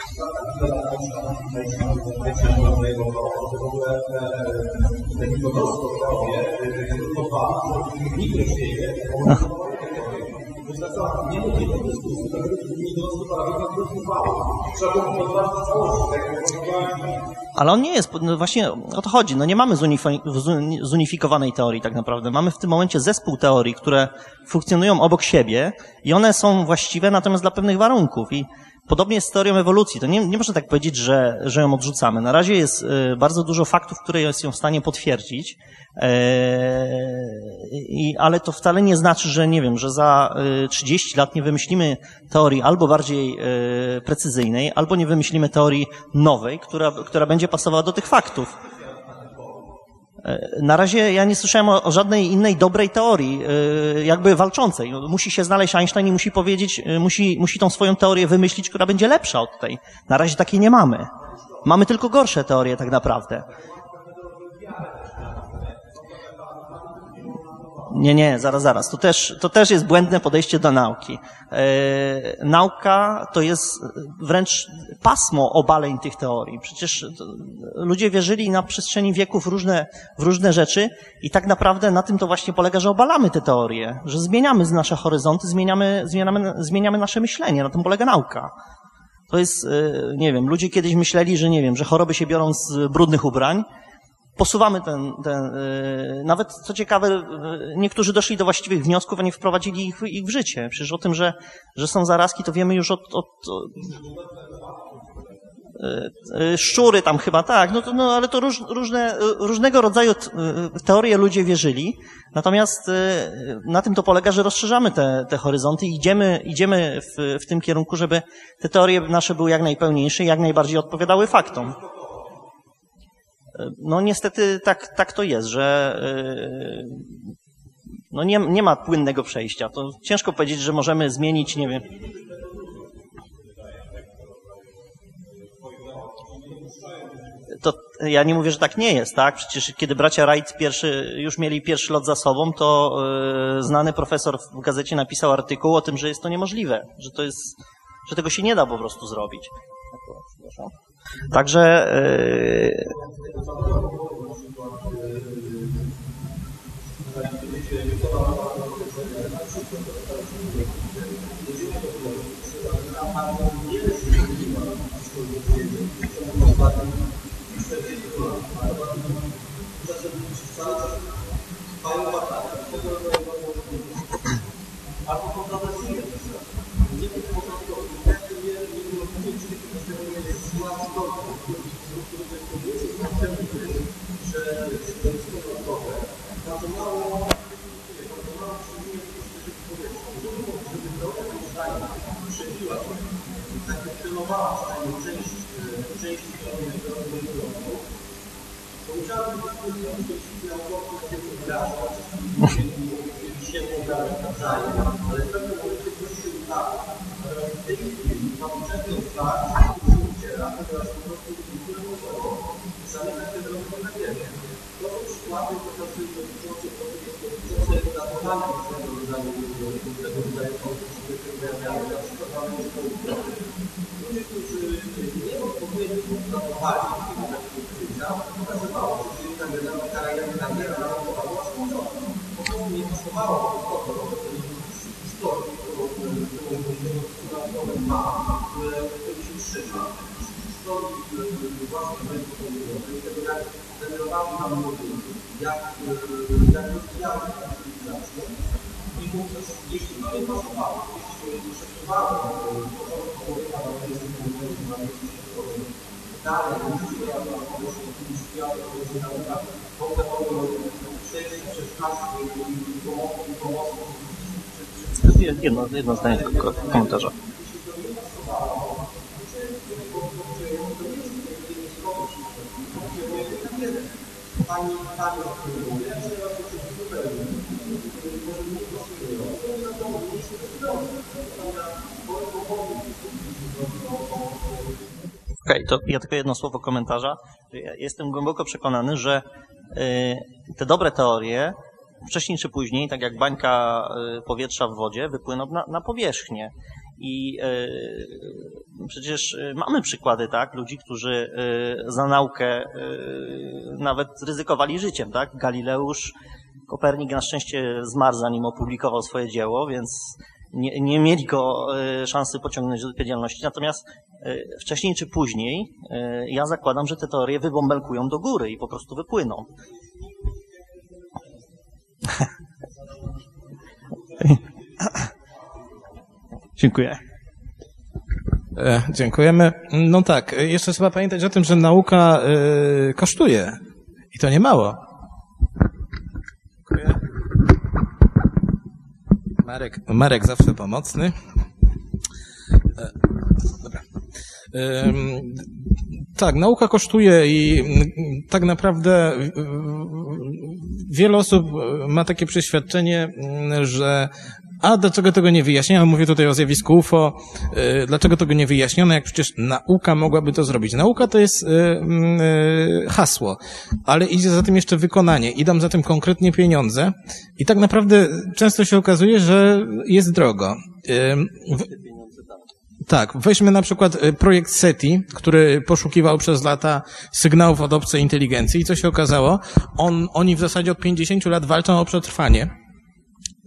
Ale on nie jest, no właśnie o to chodzi, no nie mamy zunifikowanej teorii tak naprawdę. Mamy w tym momencie zespół teorii, które funkcjonują obok siebie i one są właściwe natomiast dla pewnych warunków i Podobnie jest z teorią ewolucji. To nie, nie można tak powiedzieć, że, że ją odrzucamy. Na razie jest y, bardzo dużo faktów, które jest ją w stanie potwierdzić, e, i, ale to wcale nie znaczy, że nie wiem, że za 30 y, lat nie wymyślimy teorii albo bardziej precyzyjnej, albo nie wymyślimy teorii nowej, która, która będzie pasowała do tych faktów. E, na razie ja nie słyszałem o, o żadnej innej dobrej teorii, e, jakby walczącej. Musi się znaleźć Einstein i musi powiedzieć, e, musi, musi tą swoją teorię wymyślić, która będzie lepsza od tej. Na razie takiej nie mamy. Mamy tylko gorsze teorie tak naprawdę. Nie, nie, zaraz, zaraz. To też, to też jest błędne podejście do nauki. E, nauka to jest wręcz pasmo obaleń tych teorii. Przecież ludzie wierzyli na przestrzeni wieków różne, w różne rzeczy i tak naprawdę na tym to właśnie polega, że obalamy te teorie, że zmieniamy nasze horyzonty, zmieniamy, zmieniamy, zmieniamy nasze myślenie. Na tym polega nauka. To jest, e, nie wiem, ludzie kiedyś myśleli, że nie wiem, że choroby się biorą z brudnych ubrań, posuwamy ten, ten yy, nawet co ciekawe, yy, niektórzy doszli do właściwych wniosków, a nie wprowadzili ich, ich w życie. Przecież o tym, że, że są zarazki, to wiemy już od, od, od yy, szczury tam chyba, tak, no, to, no ale to róż, różne, różnego rodzaju teorie ludzie wierzyli, natomiast na tym to polega, że rozszerzamy te, te horyzonty i idziemy, idziemy w, w tym kierunku, żeby te teorie nasze były jak najpełniejsze i jak najbardziej odpowiadały faktom. No niestety tak, tak to jest, że yy, no nie, nie ma płynnego przejścia. To ciężko powiedzieć, że możemy zmienić, nie wiem. To ja nie mówię, że tak nie jest, tak? Przecież kiedy bracia Wright pierwszy, już mieli pierwszy lot za sobą, to yy, znany profesor w gazecie napisał artykuł o tym, że jest to niemożliwe, że to jest, że tego się nie da po prostu zrobić. Także albo kontrowersyjne ale w pewnym momencie coś się udało. W tej chwili mamy często tak, uciera, ponieważ po prostu nie możemy zamykać te drogi na wierzę. To są przykłady chociażby dotyczące dotyczące datowania różnego rodzaju tego rodzaju pojawiają. Na przykład mamy ludzie, którzy nie odpowiednio datowali życia, pokazywało, że ta kariera narodowa nie pasowało do tego historii, którą ma. Własnych rynków południowych, tego jak generowali nam ludzie, jak, rozwijały tę cywilizację. I wówczas, jeśli to nie pasowało, jeśli przesuwało porządek człowieka na miejscu, dalej, niż ja na pomysł, niż na pomysł nauka, to te Jedno, jedno zdanie tylko komentarza. Okej, okay, to ja tylko jedno słowo komentarza. Ja jestem głęboko przekonany, że y, te dobre teorie wcześniej czy później, tak jak bańka y, powietrza w wodzie, wypłyną na, na powierzchnię. I y, przecież mamy przykłady, tak, ludzi, którzy za naukę nawet ryzykowali życiem, tak? Galileusz, Kopernik na szczęście zmarł, zanim opublikował swoje dzieło, więc nie, nie mieli go e, szansy pociągnąć do odpowiedzialności. Natomiast e, wcześniej czy później e, ja zakładam, że te teorie wybąbelkują do góry i po prostu wypłyną. Dziękuję. Dziękujemy. No tak, jeszcze trzeba pamiętać o tym, że nauka kosztuje i to nie mało. Dziękuję. Marek, Marek zawsze pomocny. E, dobra. Tak, nauka kosztuje i mm, tak naprawdę y, y, wiele osób ma takie przeświadczenie, mm, że a dlaczego tego nie wyjaśniono? Mówię tutaj o zjawisku UFO. Y, dlaczego tego nie wyjaśniono, jak przecież nauka mogłaby to zrobić? Nauka to jest mm, hasło, ale idzie za tym jeszcze wykonanie. Idą za tym konkretnie pieniądze i tak naprawdę często się okazuje, że jest drogo. Tak, weźmy na przykład y, projekt SETI, który poszukiwał przez lata sygnałów od obcej inteligencji i co się okazało? On, oni w zasadzie od 50 lat walczą o przetrwanie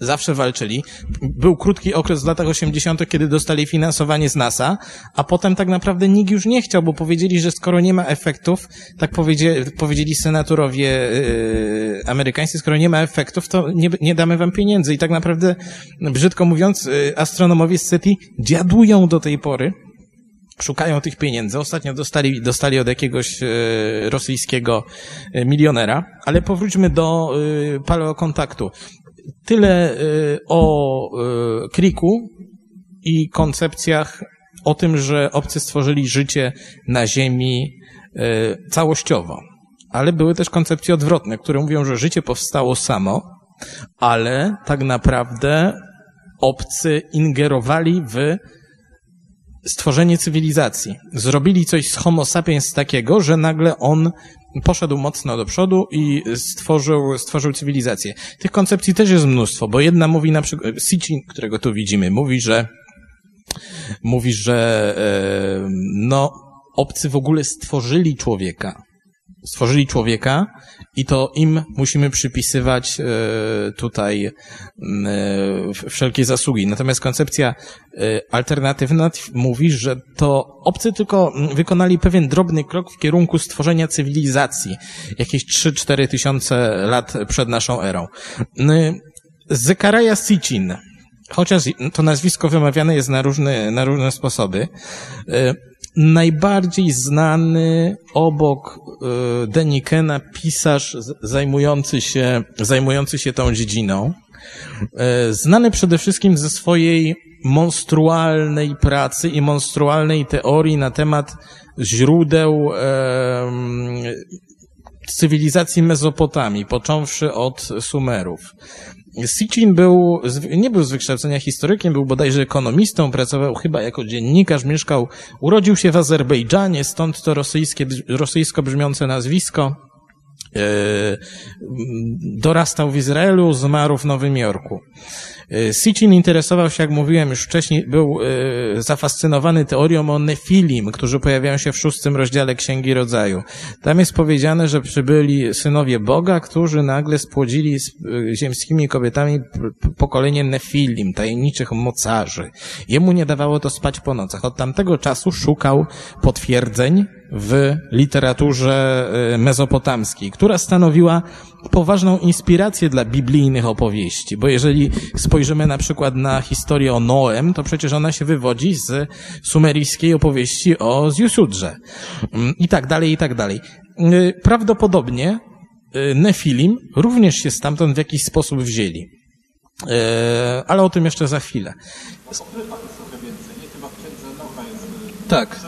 Zawsze walczyli. Był krótki okres w latach 80., kiedy dostali finansowanie z NASA, a potem tak naprawdę nikt już nie chciał, bo powiedzieli, że skoro nie ma efektów, tak powiedzieli, powiedzieli senatorowie yy, amerykańscy, skoro nie ma efektów, to nie, nie damy wam pieniędzy. I tak naprawdę, brzydko mówiąc, yy, astronomowie z SETI dziadują do tej pory, szukają tych pieniędzy. Ostatnio dostali, dostali od jakiegoś e, rosyjskiego e, milionera, ale powróćmy do e, paleokontaktu. Tyle y, o y, Kriku i koncepcjach o tym, że obcy stworzyli życie na Ziemi y, całościowo. Ale były też koncepcje odwrotne, które mówią, że życie powstało samo, ale tak naprawdę obcy ingerowali w stworzenie cywilizacji. Zrobili coś z Homo sapiens takiego, że nagle on poszedł mocno do przodu i stworzył, stworzył cywilizację. Tych koncepcji też jest mnóstwo, bo jedna mówi na przykład, Sitchin, którego tu widzimy, mówi, że mówi, że e, no, obcy w ogóle stworzyli człowieka stworzyli człowieka i to im musimy przypisywać e, tutaj e, wszelkie zasługi. Natomiast koncepcja e, alternatywna mówi, że to obcy tylko wykonali pewien drobny krok w kierunku stworzenia cywilizacji, jakieś 3-4 tysiące lat przed naszą erą. Zekaraja Sitchin, chociaż to nazwisko wymawiane jest na różne, na różne sposoby, najbardziej znany obok y, Denikena pisarz zajmujący się, zajmujący się tą dziedziną. Y, znany przede wszystkim ze swojej monstrualnej pracy i monstrualnej teorii na temat źródeł cywilizacji Mezopotamii, począwszy od Sumerów. Sitchin był, nie był z wykształcenia historykiem, był bodajże ekonomistą, pracował chyba jako dziennikarz, mieszkał, urodził się w Azerbejdżanie, stąd to rosyjskie, rosyjsko brzmiące nazwisko. E, dorastał w Izraelu, zmarł w Nowym Jorku. E, Sitchin interesował się, jak mówiłem już wcześniej, był e, zafascynowany teorią o Nefilim, którzy pojawiają się w szóstym rozdziale Księgi Rodzaju. Tam jest powiedziane, że przybyli synowie Boga, którzy nagle spłodzili z ziemskimi kobietami pokolenie Nefilim, tajemniczych mocarzy. Jemu nie dawało to spać po nocach. Od tamtego czasu szukał potwierdzeń w literaturze y, mezopotamskiej, która stanowiła poważną inspirację dla biblijnych opowieści, bo jeżeli spojrzymy na przykład na historię o Noem, to przecież ona się wywodzi z sumeryjskiej opowieści o Zjusudrze mm, i tak dalej, i tak dalej. Y, prawdopodobnie y, Nefilim również się stamtąd w jakiś sposób wzięli. Ale o tym jeszcze za chwilę. Tak.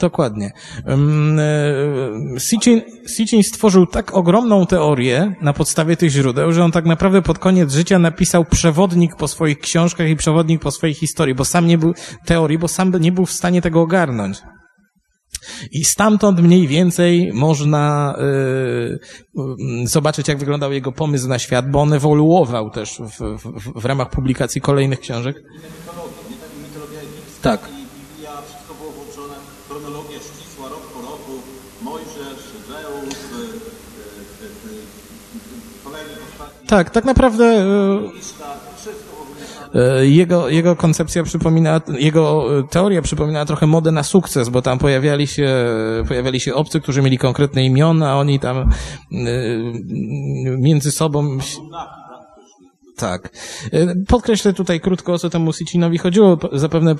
Dokładnie. E, Sitchin, Sitchin stworzył tak ogromną teorię na podstawie tych źródeł, że on tak naprawdę pod koniec życia napisał przewodnik po swoich książkach i przewodnik po swojej historii, bo sam nie był teorii, bo sam nie był w stanie tego ogarnąć. I stamtąd mniej więcej można y, zobaczyć, jak wyglądał jego pomysł na świat, bo on ewoluował też w, w, w ramach publikacji kolejnych książek. Tak. Tak, tak naprawdę e, e, jego, jego koncepcja przypomina, jego teoria przypomina trochę modę na sukces, bo tam pojawiali się, pojawiali się obcy, którzy mieli konkretne imiona, oni tam e, między sobą tak. E, podkreślę tutaj krótko, o co temu Sitchinowi chodziło. Zapewne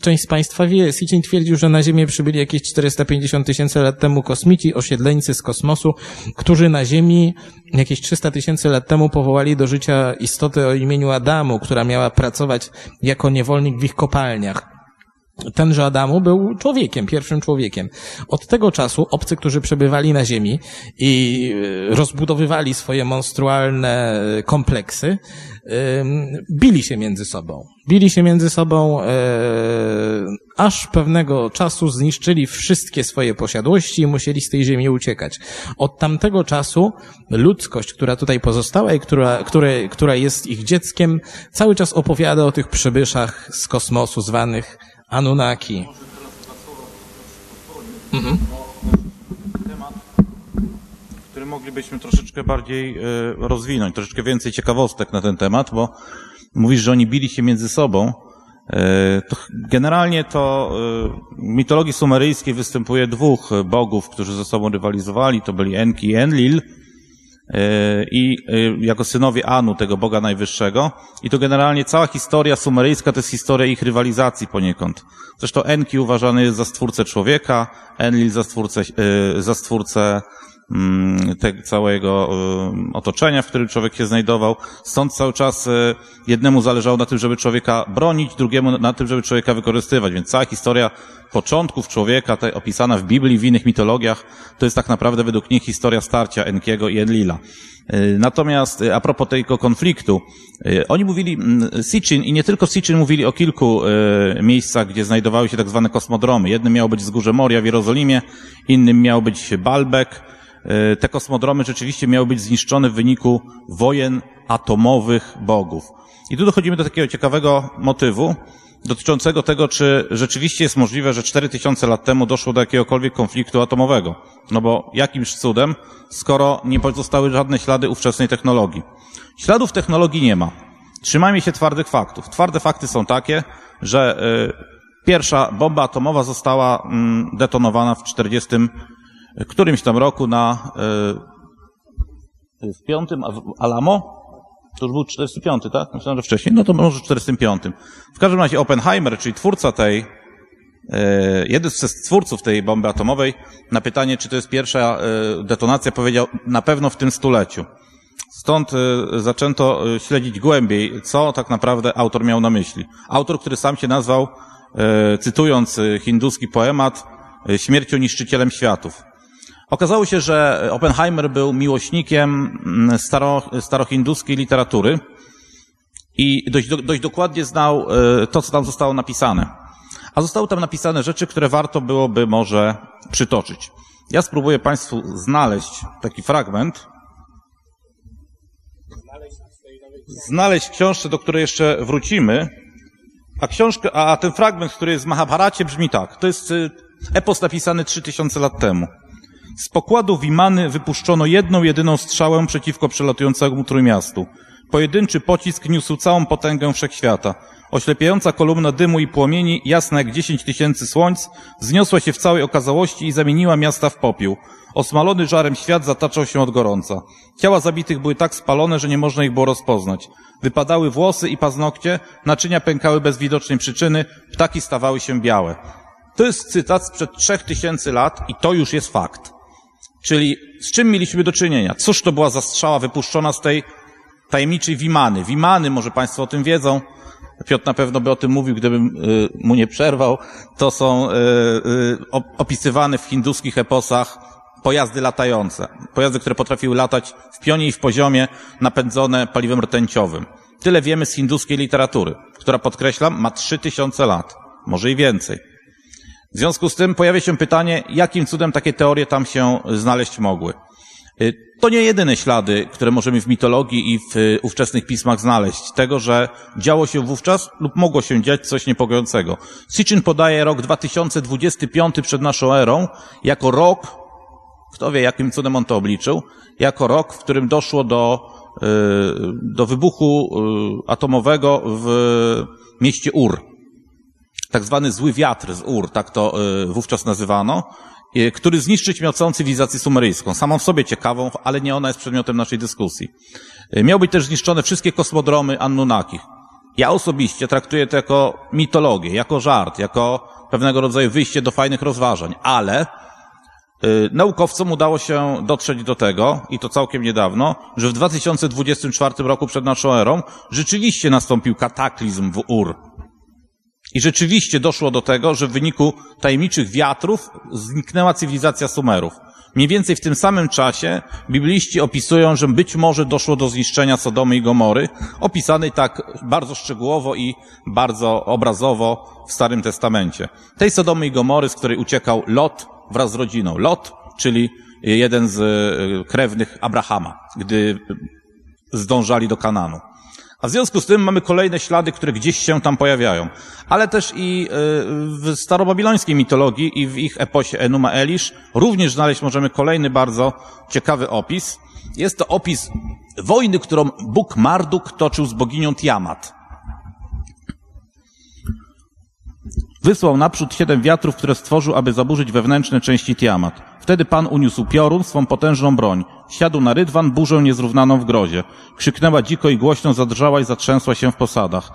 część z Państwa wie. Sitchin twierdził, że na Ziemię przybyli jakieś 450 tysięcy lat temu kosmici, osiedleńcy z kosmosu, którzy na Ziemi jakieś 300 tysięcy lat temu powołali do życia istotę o imieniu Adamu, która miała pracować jako niewolnik w ich kopalniach. Tenże Adamu był człowiekiem, pierwszym człowiekiem. Od tego czasu obcy, którzy przebywali na ziemi i e, rozbudowywali swoje monstrualne kompleksy, ym, bili się między sobą. Bili się między sobą, e, aż pewnego czasu zniszczyli wszystkie swoje posiadłości i musieli z tej ziemi uciekać. Od tamtego czasu ludzkość, która tutaj pozostała i która, które, która jest ich dzieckiem, cały czas opowiada o tych przybyszach z kosmosu zwanych Anunnaki. Mhm. który moglibyśmy troszeczkę bardziej e, rozwinąć, troszeczkę więcej ciekawostek na ten temat, bo mówisz, że oni bili się między sobą. E, to generalnie to e, w mitologii sumeryjskiej występuje dwóch bogów, którzy ze sobą rywalizowali. To byli Enki i Enlil i jako synowie Anu, tego Boga Najwyższego. I to generalnie cała historia sumeryjska to jest historia ich rywalizacji poniekąd. Zresztą Enki uważany jest za stwórcę człowieka, Enlil za stwórcę, za stwórcę tego całego y, otoczenia, w którym człowiek się znajdował. Stąd cały czas y, jednemu zależało na tym, żeby człowieka bronić, drugiemu na tym, żeby człowieka wykorzystywać. Więc cała historia początków człowieka, ta opisana w Biblii, w innych mitologiach, to jest tak naprawdę według nich historia starcia Enkiego i Enlila. Y, natomiast a propos tego konfliktu, oni mówili, mm, Sitchin i nie tylko Sitchin mówili o kilku miejscach, gdzie znajdowały się tak zwane kosmodromy. Jednym miało być wzgórze Moria w Jerozolimie, innym miał być Baalbek, E, te kosmodromy rzeczywiście miały być zniszczone w wyniku wojen atomowych bogów. I tu dochodzimy do takiego ciekawego motywu dotyczącego tego, czy rzeczywiście jest możliwe, że 4000 lat temu doszło do jakiegokolwiek konfliktu atomowego. No bo jakimś cudem, skoro nie pozostały żadne ślady ówczesnej technologii. Śladów technologii nie ma. Trzymajmy się twardych faktów. Twarde fakty są takie, że y, pierwsza bomba atomowa została mm, detonowana w 40 którymś tam roku na, e, w piątym, Alamo, to już był 45, tak? Myślałem, że wcześniej. No to może w 45. W każdym razie Oppenheimer, czyli twórca tej, e, jeden z twórców tej bomby atomowej, na pytanie, czy to jest pierwsza e, detonacja, powiedział, na pewno w tym stuleciu. Stąd zaczęto śledzić głębiej, co tak naprawdę autor miał na myśli. Autor, który sam się nazwał, cytując hinduski poemat, śmiercią niszczycielem światów. Okazało się, że Oppenheimer był miłośnikiem mm, staro, starohinduskiej literatury i dość, dość dokładnie znał e, to, co tam zostało napisane. A zostały tam napisane rzeczy, które warto byłoby może przytoczyć. Ja spróbuję Państwu znaleźć taki fragment. Znaleźć książkę, do której jeszcze wrócimy. A a ten fragment, który jest w Mahabharacie brzmi tak. To jest e, epos napisany 3000 lat temu. Z pokładu Wimany wypuszczono jedną jedyną strzałę przeciwko przelatującemu trójmiastu. Pojedynczy pocisk niósł całą potęgę wszechświata. Oślepiająca kolumna dymu i płomieni, jasna jak dziesięć tysięcy słońc, wzniosła się w całej okazałości i zamieniła miasta w popiół. Osmalony żarem świat zataczał się od gorąca. Ciała zabitych były tak spalone, że nie można ich było rozpoznać. Wypadały włosy i paznokcie, naczynia pękały bez widocznej przyczyny, ptaki stawały się białe. To jest cytat sprzed trzech tysięcy lat i to już jest fakt. Czyli z czym mieliśmy do czynienia? Cóż to była za strzała wypuszczona z tej tajemniczej Wimany? Wimany, może Państwo o tym wiedzą, Piotr na pewno by o tym mówił, gdybym y, mu nie przerwał. To są y, y, opisywane w hinduskich eposach pojazdy latające. Pojazdy, które potrafiły latać w pionie i w poziomie, napędzone paliwem rtęciowym. Tyle wiemy z hinduskiej literatury, która, podkreślam, ma trzy tysiące lat, może i więcej. W związku z tym pojawia się pytanie, jakim cudem takie teorie tam się znaleźć mogły. Y, to nie jedyne ślady, które możemy w mitologii i w y, ówczesnych pismach znaleźć, tego, że działo się wówczas lub mogło się dziać coś niepokojącego. Sitchin podaje rok 2025 przed naszą erą jako rok, kto wie jakim cudem on to obliczył, jako rok, w którym doszło do, y, do wybuchu atomowego w mieście Ur tak zwany zły wiatr z Ur, tak to y, wówczas nazywano, y, który zniszczyć miał całą cywilizację sumeryjską. Samą w sobie ciekawą, ale nie ona jest przedmiotem naszej dyskusji. Y, miał być też zniszczone wszystkie kosmodromy Anunnakich. Ja osobiście traktuję to jako mitologię, jako żart, jako pewnego rodzaju wyjście do fajnych rozważań, ale naukowcom udało się dotrzeć do tego, i to całkiem niedawno, że w 2024 roku przed naszą erą rzeczywiście nastąpił kataklizm w Ur I rzeczywiście doszło do tego, że w wyniku tajemniczych wiatrów zniknęła cywilizacja Sumerów. Mniej więcej w tym samym czasie bibliści opisują, że być może doszło do zniszczenia Sodomy i Gomory, opisanej tak bardzo szczegółowo i bardzo obrazowo w Starym Testamencie. Tej Sodomy i Gomory, z której uciekał Lot wraz z rodziną. Lot, czyli jeden z e, krewnych Abrahama, gdy zdążali do Kananu. A w związku z tym mamy kolejne ślady, które gdzieś się tam pojawiają. Ale też i e, w starobabilońskiej mitologii i w ich eposie Enuma Elish również znaleźć możemy kolejny bardzo ciekawy opis. Jest to opis wojny, którą Bóg Marduk toczył z boginią Tiamat. Wysłał naprzód siedem wiatrów, które stworzył, aby zaburzyć wewnętrzne części Tiamat. Wtedy Pan uniósł piorun, swą potężną broń. Siadł na rydwan, burzę niezrównaną w grozie. Krzyknęła dziko i głośno zadrżała i zatrzęsła się w posadach.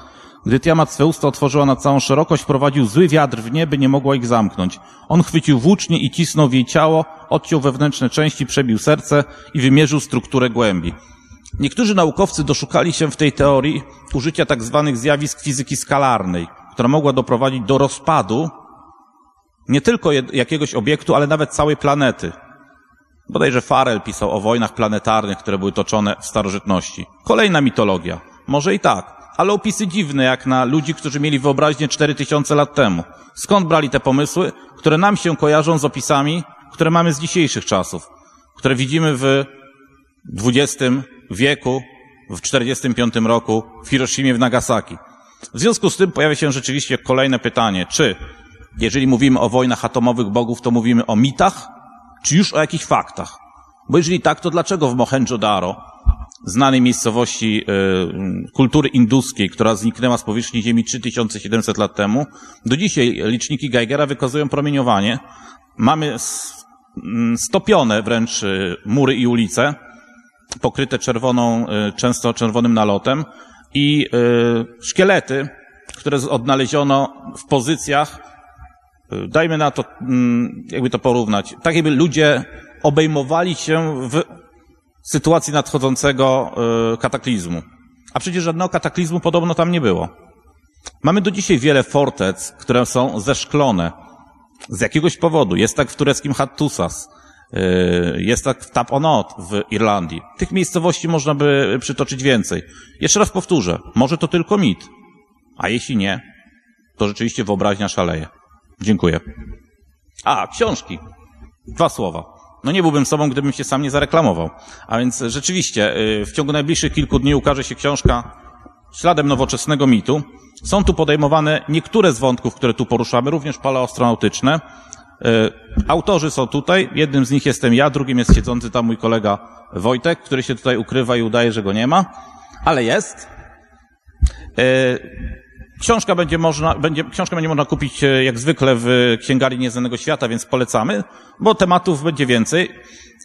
Gdy Tiamat swe usta otworzyła na całą szerokość, prowadził zły wiatr w nie, by nie mogła ich zamknąć. On chwycił włócznie i cisnął w jej ciało, odciął wewnętrzne części, przebił serce i wymierzył strukturę głębi. Niektórzy naukowcy doszukali się w tej teorii użycia tak zwanych zjawisk fizyki skalarnej, która mogła doprowadzić do rozpadu nie tylko jakiegoś obiektu, ale nawet całej planety. Bodajże Farel pisał o wojnach planetarnych, które były toczone w starożytności. Kolejna mitologia. Może i tak, ale opisy dziwne jak na ludzi, którzy mieli wyobraźnię 4000 lat temu. Skąd brali te pomysły, które nam się kojarzą z opisami, które mamy z dzisiejszych czasów, które widzimy w XX wieku, w 45 roku w Hiroshimie, w Nagasaki. W związku z tym pojawia się rzeczywiście kolejne pytanie, czy jeżeli mówimy o wojnach atomowych bogów, to mówimy o mitach, czy już o jakichś faktach? Bo jeżeli tak, to dlaczego w Mohenjo-Daro, znanej miejscowości y, kultury induskiej, która zniknęła z powierzchni Ziemi 3700 lat temu, do dzisiaj liczniki Geigera wykazują promieniowanie. Mamy mm, stopione wręcz y, mury i ulice, pokryte czerwoną, y, często czerwonym nalotem i szkielety, które odnaleziono w pozycjach dajmy na to, mm, jakby to porównać, tak jakby ludzie obejmowali się w sytuacji nadchodzącego e, kataklizmu. A przecież żadnego kataklizmu podobno tam nie było. Mamy do dzisiaj wiele fortec, które są zeszklone. Z jakiegoś powodu. Jest tak w tureckim Hattusas. E, jest tak w Tap Onot w Irlandii. Tych miejscowości można by przytoczyć więcej. Jeszcze raz powtórzę. Może to tylko mit. A jeśli nie, to rzeczywiście wyobraźnia szaleje. Dziękuję. A, książki. Dwa słowa. No nie byłbym sobą, gdybym się sam nie zareklamował. A więc rzeczywiście, y, w ciągu najbliższych kilku dni ukaże się książka Śladem nowoczesnego mitu. Są tu podejmowane niektóre z wątków, które tu poruszamy, również paleoastronautyczne. Y, autorzy są tutaj. Jednym z nich jestem ja, drugim jest siedzący tam mój kolega Wojtek, który się tutaj ukrywa i udaje, że go nie ma. Ale jest. Książka będzie można, będzie, książkę będzie można kupić e, jak zwykle w Księgarni Nieznanego Świata, więc polecamy, bo tematów będzie więcej.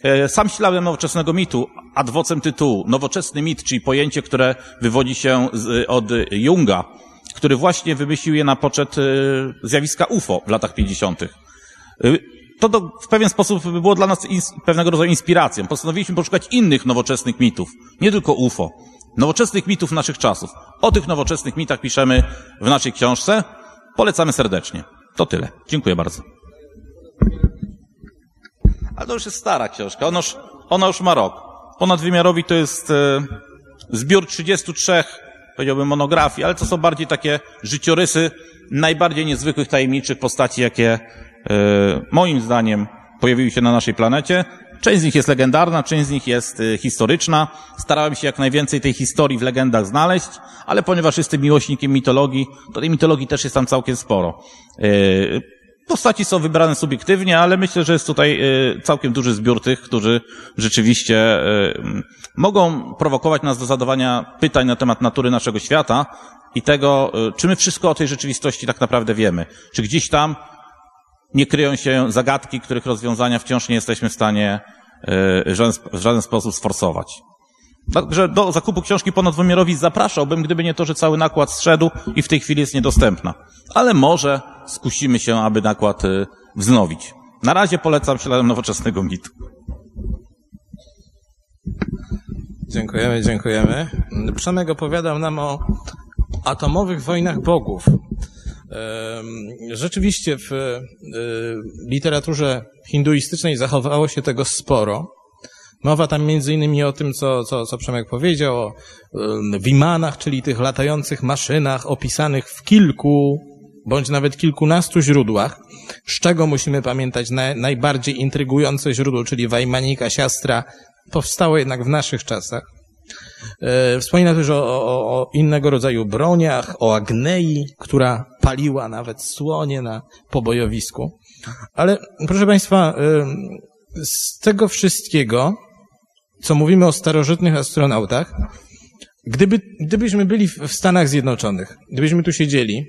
E, sam śladem nowoczesnego mitu, adwocem tytułu, nowoczesny mit, czyli pojęcie, które wywodzi się z, od Junga, który właśnie wymyślił je na poczet e, zjawiska UFO w latach 50. To do, w pewien sposób było dla nas ins, pewnego rodzaju inspiracją. Postanowiliśmy poszukać innych nowoczesnych mitów, nie tylko UFO nowoczesnych mitów naszych czasów. O tych nowoczesnych mitach piszemy w naszej książce. Polecamy serdecznie. To tyle. Dziękuję bardzo. Ale to już jest stara książka. Ona już, ona już ma rok. Ponadwymiarowi to jest e, zbiór 33, powiedziałbym, monografii, ale to są bardziej takie życiorysy najbardziej niezwykłych, tajemniczych postaci, jakie e, moim zdaniem pojawiły się na naszej planecie. Część z nich jest legendarna, część z nich jest y, historyczna. Starałem się jak najwięcej tej historii w legendach znaleźć, ale ponieważ jestem miłośnikiem mitologii, to tej mitologii też jest tam całkiem sporo. Y, postaci są wybrane subiektywnie, ale myślę, że jest tutaj y, całkiem duży zbiór tych, którzy rzeczywiście mogą prowokować nas do zadawania pytań na temat natury naszego świata i tego, czy my wszystko o tej rzeczywistości tak naprawdę wiemy. Czy gdzieś tam nie kryją się zagadki, których rozwiązania wciąż nie jesteśmy w stanie w żaden, w żaden sposób sforsować. Także do zakupu książki ponadwymiarowi zapraszałbym, gdyby nie to, że cały nakład zszedł i w tej chwili jest niedostępna. Ale może skusimy się, aby nakład e, wznowić. Na razie polecam śladem nowoczesnego mitu. Dziękujemy, dziękujemy. Przemek opowiadał nam o atomowych wojnach bogów. Rzeczywiście w e, literaturze hinduistycznej zachowało się tego sporo. Mowa tam między innymi o tym, co, co, co Przemek powiedział, o wimanach, czyli tych latających maszynach opisanych w kilku bądź nawet kilkunastu źródłach, z czego musimy pamiętać na, najbardziej intrygujące źródło, czyli Wajmanika, siastra, powstało jednak w naszych czasach. E, wspomina też o, o, o, innego rodzaju broniach, o Agnei, która paliła nawet słonie na pobojowisku. Ale proszę Państwa, e, z tego wszystkiego, co mówimy o starożytnych astronautach, gdyby, gdybyśmy byli w Stanach Zjednoczonych, gdybyśmy tu siedzieli,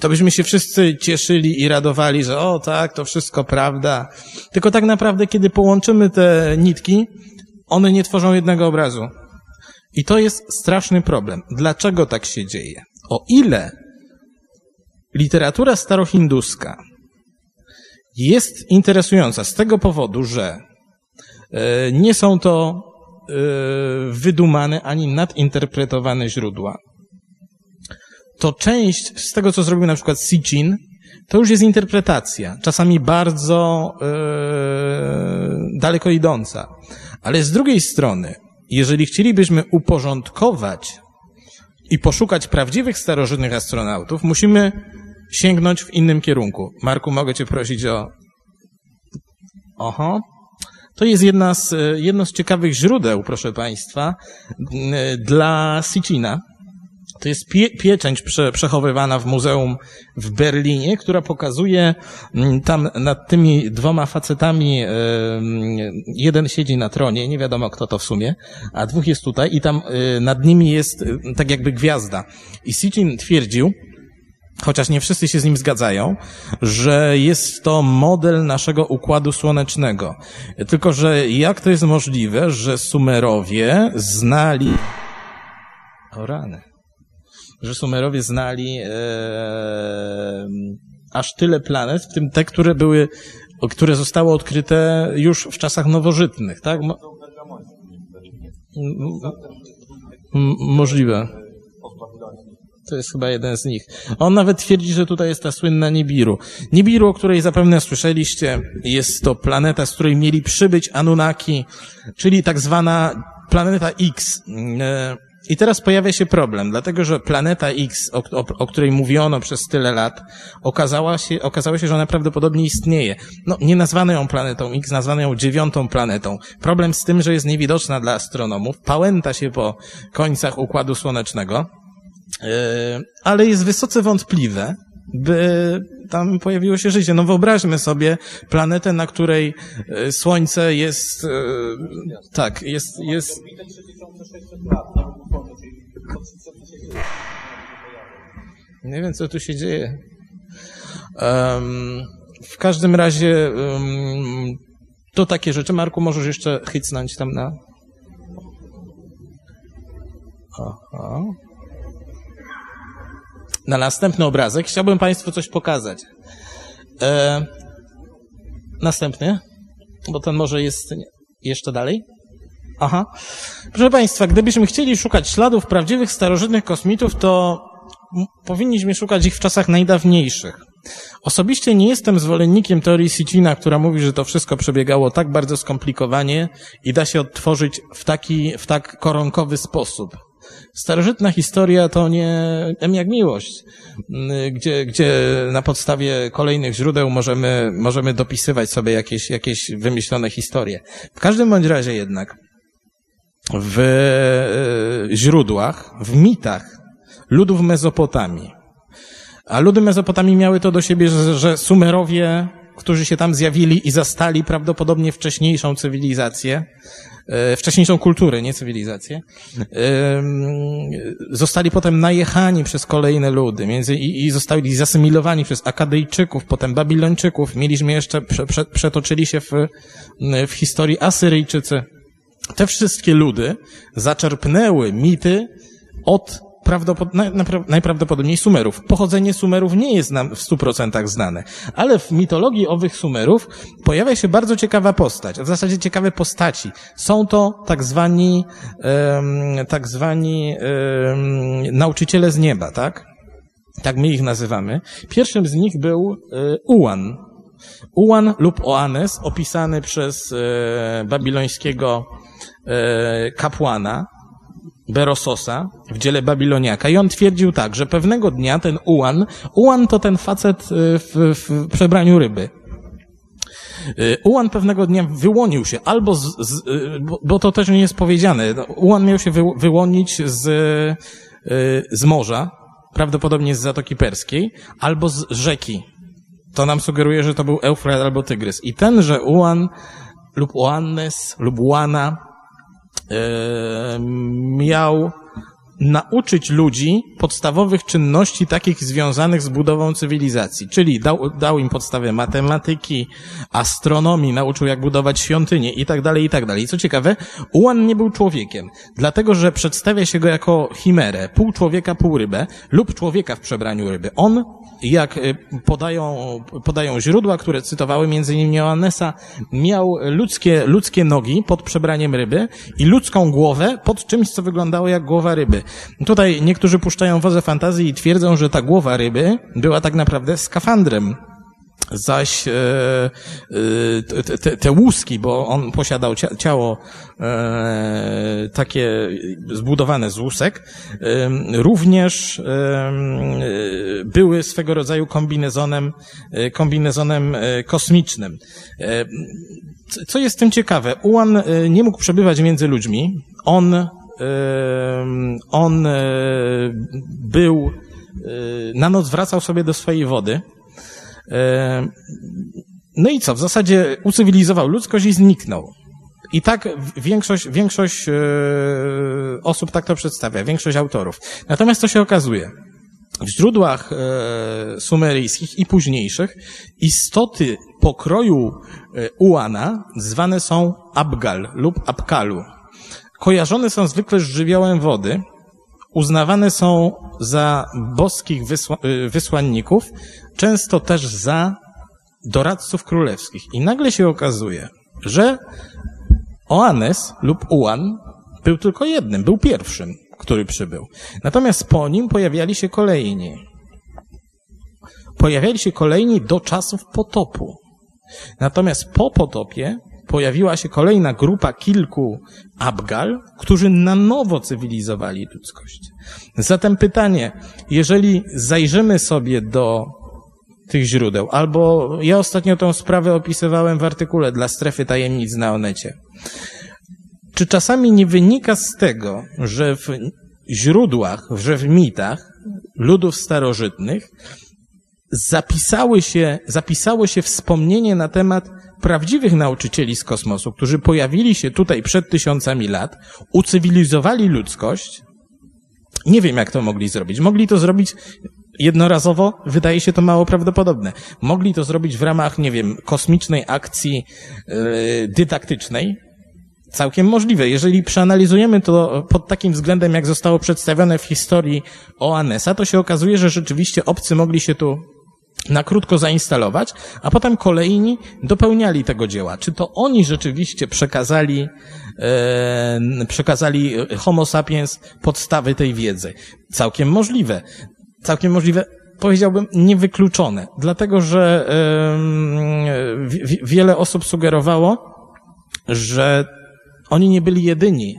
to byśmy się wszyscy cieszyli i radowali, że o tak, to wszystko prawda. Tylko tak naprawdę, kiedy połączymy te nitki, one nie tworzą jednego obrazu. I to jest straszny problem. Dlaczego tak się dzieje? O ile literatura starohinduska jest interesująca z tego powodu, że e, nie są to e, wydumane ani nadinterpretowane źródła, to część z tego, co zrobił na przykład Sitchin, to już jest interpretacja, czasami bardzo yy, daleko idąca. Ale z drugiej strony, jeżeli chcielibyśmy uporządkować i poszukać prawdziwych starożytnych astronautów, musimy sięgnąć w innym kierunku. Marku, mogę Cię prosić o. Oho. To jest jedna z, jedno z ciekawych źródeł, proszę Państwa, dla Sitchina to jest pie, pieczęć prze, przechowywana w muzeum w Berlinie, która pokazuje mm, tam nad tymi dwoma facetami, jeden siedzi na tronie, nie wiadomo kto to w sumie, a dwóch jest tutaj i tam e, nad nimi jest e, tak jakby gwiazda. I Sitchin twierdził, chociaż nie wszyscy się z nim zgadzają, że jest to model naszego układu słonecznego. Tylko, że jak to jest możliwe, że Sumerowie znali... O rany że Sumerowie znali e, aż tyle planet, w tym te, które były, które zostały odkryte już w czasach nowożytnych, tak? Mo możliwe. To jest chyba jeden z nich. On nawet twierdzi, że tutaj jest ta słynna Nibiru. Nibiru, o której zapewne słyszeliście, jest to planeta, z której mieli przybyć Anunnaki, czyli tak zwana planeta X. I teraz pojawia się problem, dlatego że planeta X, o, o, o, której mówiono przez tyle lat, okazała się, okazało się, że ona prawdopodobnie istnieje. No, nie nazwano ją planetą X, nazwano ją dziewiątą planetą. Problem z tym, że jest niewidoczna dla astronomów, pałęta się po końcach Układu Słonecznego, yy, ale jest wysoce wątpliwe, by tam pojawiło się życie. No wyobraźmy sobie planetę, na której yy, Słońce jest, yy, tak, jest, jest, nie wiem, co tu się dzieje. Um, w każdym razie um, to takie rzeczy. Marku, możesz jeszcze chycnąć tam na... Aha. Na następny obrazek chciałbym Państwu coś pokazać. E, następny, bo ten może jest jeszcze dalej. Aha. Proszę Państwa, gdybyśmy chcieli szukać śladów prawdziwych starożytnych kosmitów, to powinniśmy szukać ich w czasach najdawniejszych. Osobiście nie jestem zwolennikiem teorii Sitchina, która mówi, że to wszystko przebiegało tak bardzo skomplikowanie i da się odtworzyć w taki, w tak koronkowy sposób. Starożytna historia to nie M jak miłość, gdzie, gdzie na podstawie kolejnych źródeł możemy, możemy dopisywać sobie jakieś, jakieś wymyślone historie. W każdym bądź razie jednak w e, źródłach, w mitach ludów Mezopotamii. A ludy Mezopotamii miały to do siebie, że, że Sumerowie, którzy się tam zjawili i zastali prawdopodobnie wcześniejszą cywilizację, wcześniejszą kulturę, nie cywilizację, zostali potem najechani przez kolejne ludy między, i, i zostali zasymilowani przez Akadyjczyków, potem Babilończyków. Mieliśmy jeszcze, prze, prze, przetoczyli się w, w historii Asyryjczycy, te wszystkie ludy zaczerpnęły mity od prawdopod najprawdopodobniej Sumerów. Pochodzenie Sumerów nie jest nam w stu procentach znane, ale w mitologii owych Sumerów pojawia się bardzo ciekawa postać, w zasadzie ciekawe postaci. Są to tak zwani, tak zwani nauczyciele z nieba, tak? tak my ich nazywamy. Pierwszym z nich był e, Ułan. Ułan lub Oanes, opisany przez e, babilońskiego e, kapłana, Berososa w dziele Babiloniaka i on twierdził tak, że pewnego dnia ten Ułan, Ułan to ten facet e, w, w przebraniu ryby. E, Ułan pewnego dnia wyłonił się, albo z, z, e, bo- to też nie jest powiedziane, No, Ułan miał się wy, wyłonić z, z morza, prawdopodobnie z Zatoki Perskiej, albo z rzeki. To nam sugeruje, że to był Eufrat albo Tygrys. I tenże Ułan lub Oannes lub Łana e, miał nauczyć ludzi podstawowych czynności takich związanych z budową cywilizacji, czyli dał, dał im podstawy matematyki, astronomii, nauczył jak budować świątynie i tak dalej, i tak dalej. Co ciekawe, Ułan nie był człowiekiem, dlatego że przedstawia się go jako chimerę, pół człowieka, pół rybę lub człowieka w przebraniu ryby. On, jak y, podają, podają źródła, które cytowały między innymi Johannesa, miał ludzkie, ludzkie nogi pod przebraniem ryby i ludzką głowę pod czymś, co wyglądało jak głowa ryby. Tutaj niektórzy puszczają wodze fantazji i twierdzą, że ta głowa ryby była tak naprawdę skafandrem zaś e, e, te, te, te łuski, bo on posiadał cia, ciało e, takie zbudowane z łusek, również były swego rodzaju kombinezonem, kombinezonem kosmicznym. Co jest w tym ciekawe? Ułan nie mógł przebywać między ludźmi. On, on e, był, e, na noc wracał sobie do swojej wody. E, No i co? W zasadzie ucywilizował ludzkość i zniknął. I tak większość, większość osób tak to przedstawia, większość autorów. Natomiast co się okazuje? W źródłach sumeryjskich i późniejszych istoty pokroju Uana zwane są Abgal lub Abkalu. Kojarzone są zwykle z żywiołem wody, uznawane są za boskich wysła, y, wysłanników, często też za doradców królewskich. I nagle się okazuje, że Oanes lub Uan był tylko jednym, był pierwszym, który przybył. Natomiast po nim pojawiali się kolejni. Pojawiali się kolejni do czasów potopu. Natomiast po potopie pojawiła się kolejna grupa kilku Abgal, którzy na nowo cywilizowali ludzkość. Zatem pytanie, jeżeli zajrzymy sobie do tych źródeł, albo ja ostatnio tą sprawę opisywałem w artykule dla strefy tajemnic na Onecie. Czy czasami nie wynika z tego, że w źródłach, że w mitach ludów starożytnych zapisały się, zapisało się wspomnienie na temat prawdziwych nauczycieli z kosmosu, którzy pojawili się tutaj przed tysiącami lat, ucywilizowali ludzkość. Nie wiem, jak to mogli zrobić. Mogli to zrobić jednorazowo, wydaje się to mało prawdopodobne. Mogli to zrobić w ramach, nie wiem, kosmicznej akcji yy, dydaktycznej, Całkiem możliwe. Jeżeli przeanalizujemy to pod takim względem, jak zostało przedstawione w historii Oanesa, to się okazuje, że rzeczywiście obcy mogli się tu na krótko zainstalować, a potem kolejni dopełniali tego dzieła. Czy to oni rzeczywiście przekazali, e, przekazali Homo sapiens podstawy tej wiedzy? Całkiem możliwe. Całkiem możliwe powiedziałbym, niewykluczone, dlatego że wi- wiele osób sugerowało, że oni nie byli jedyni.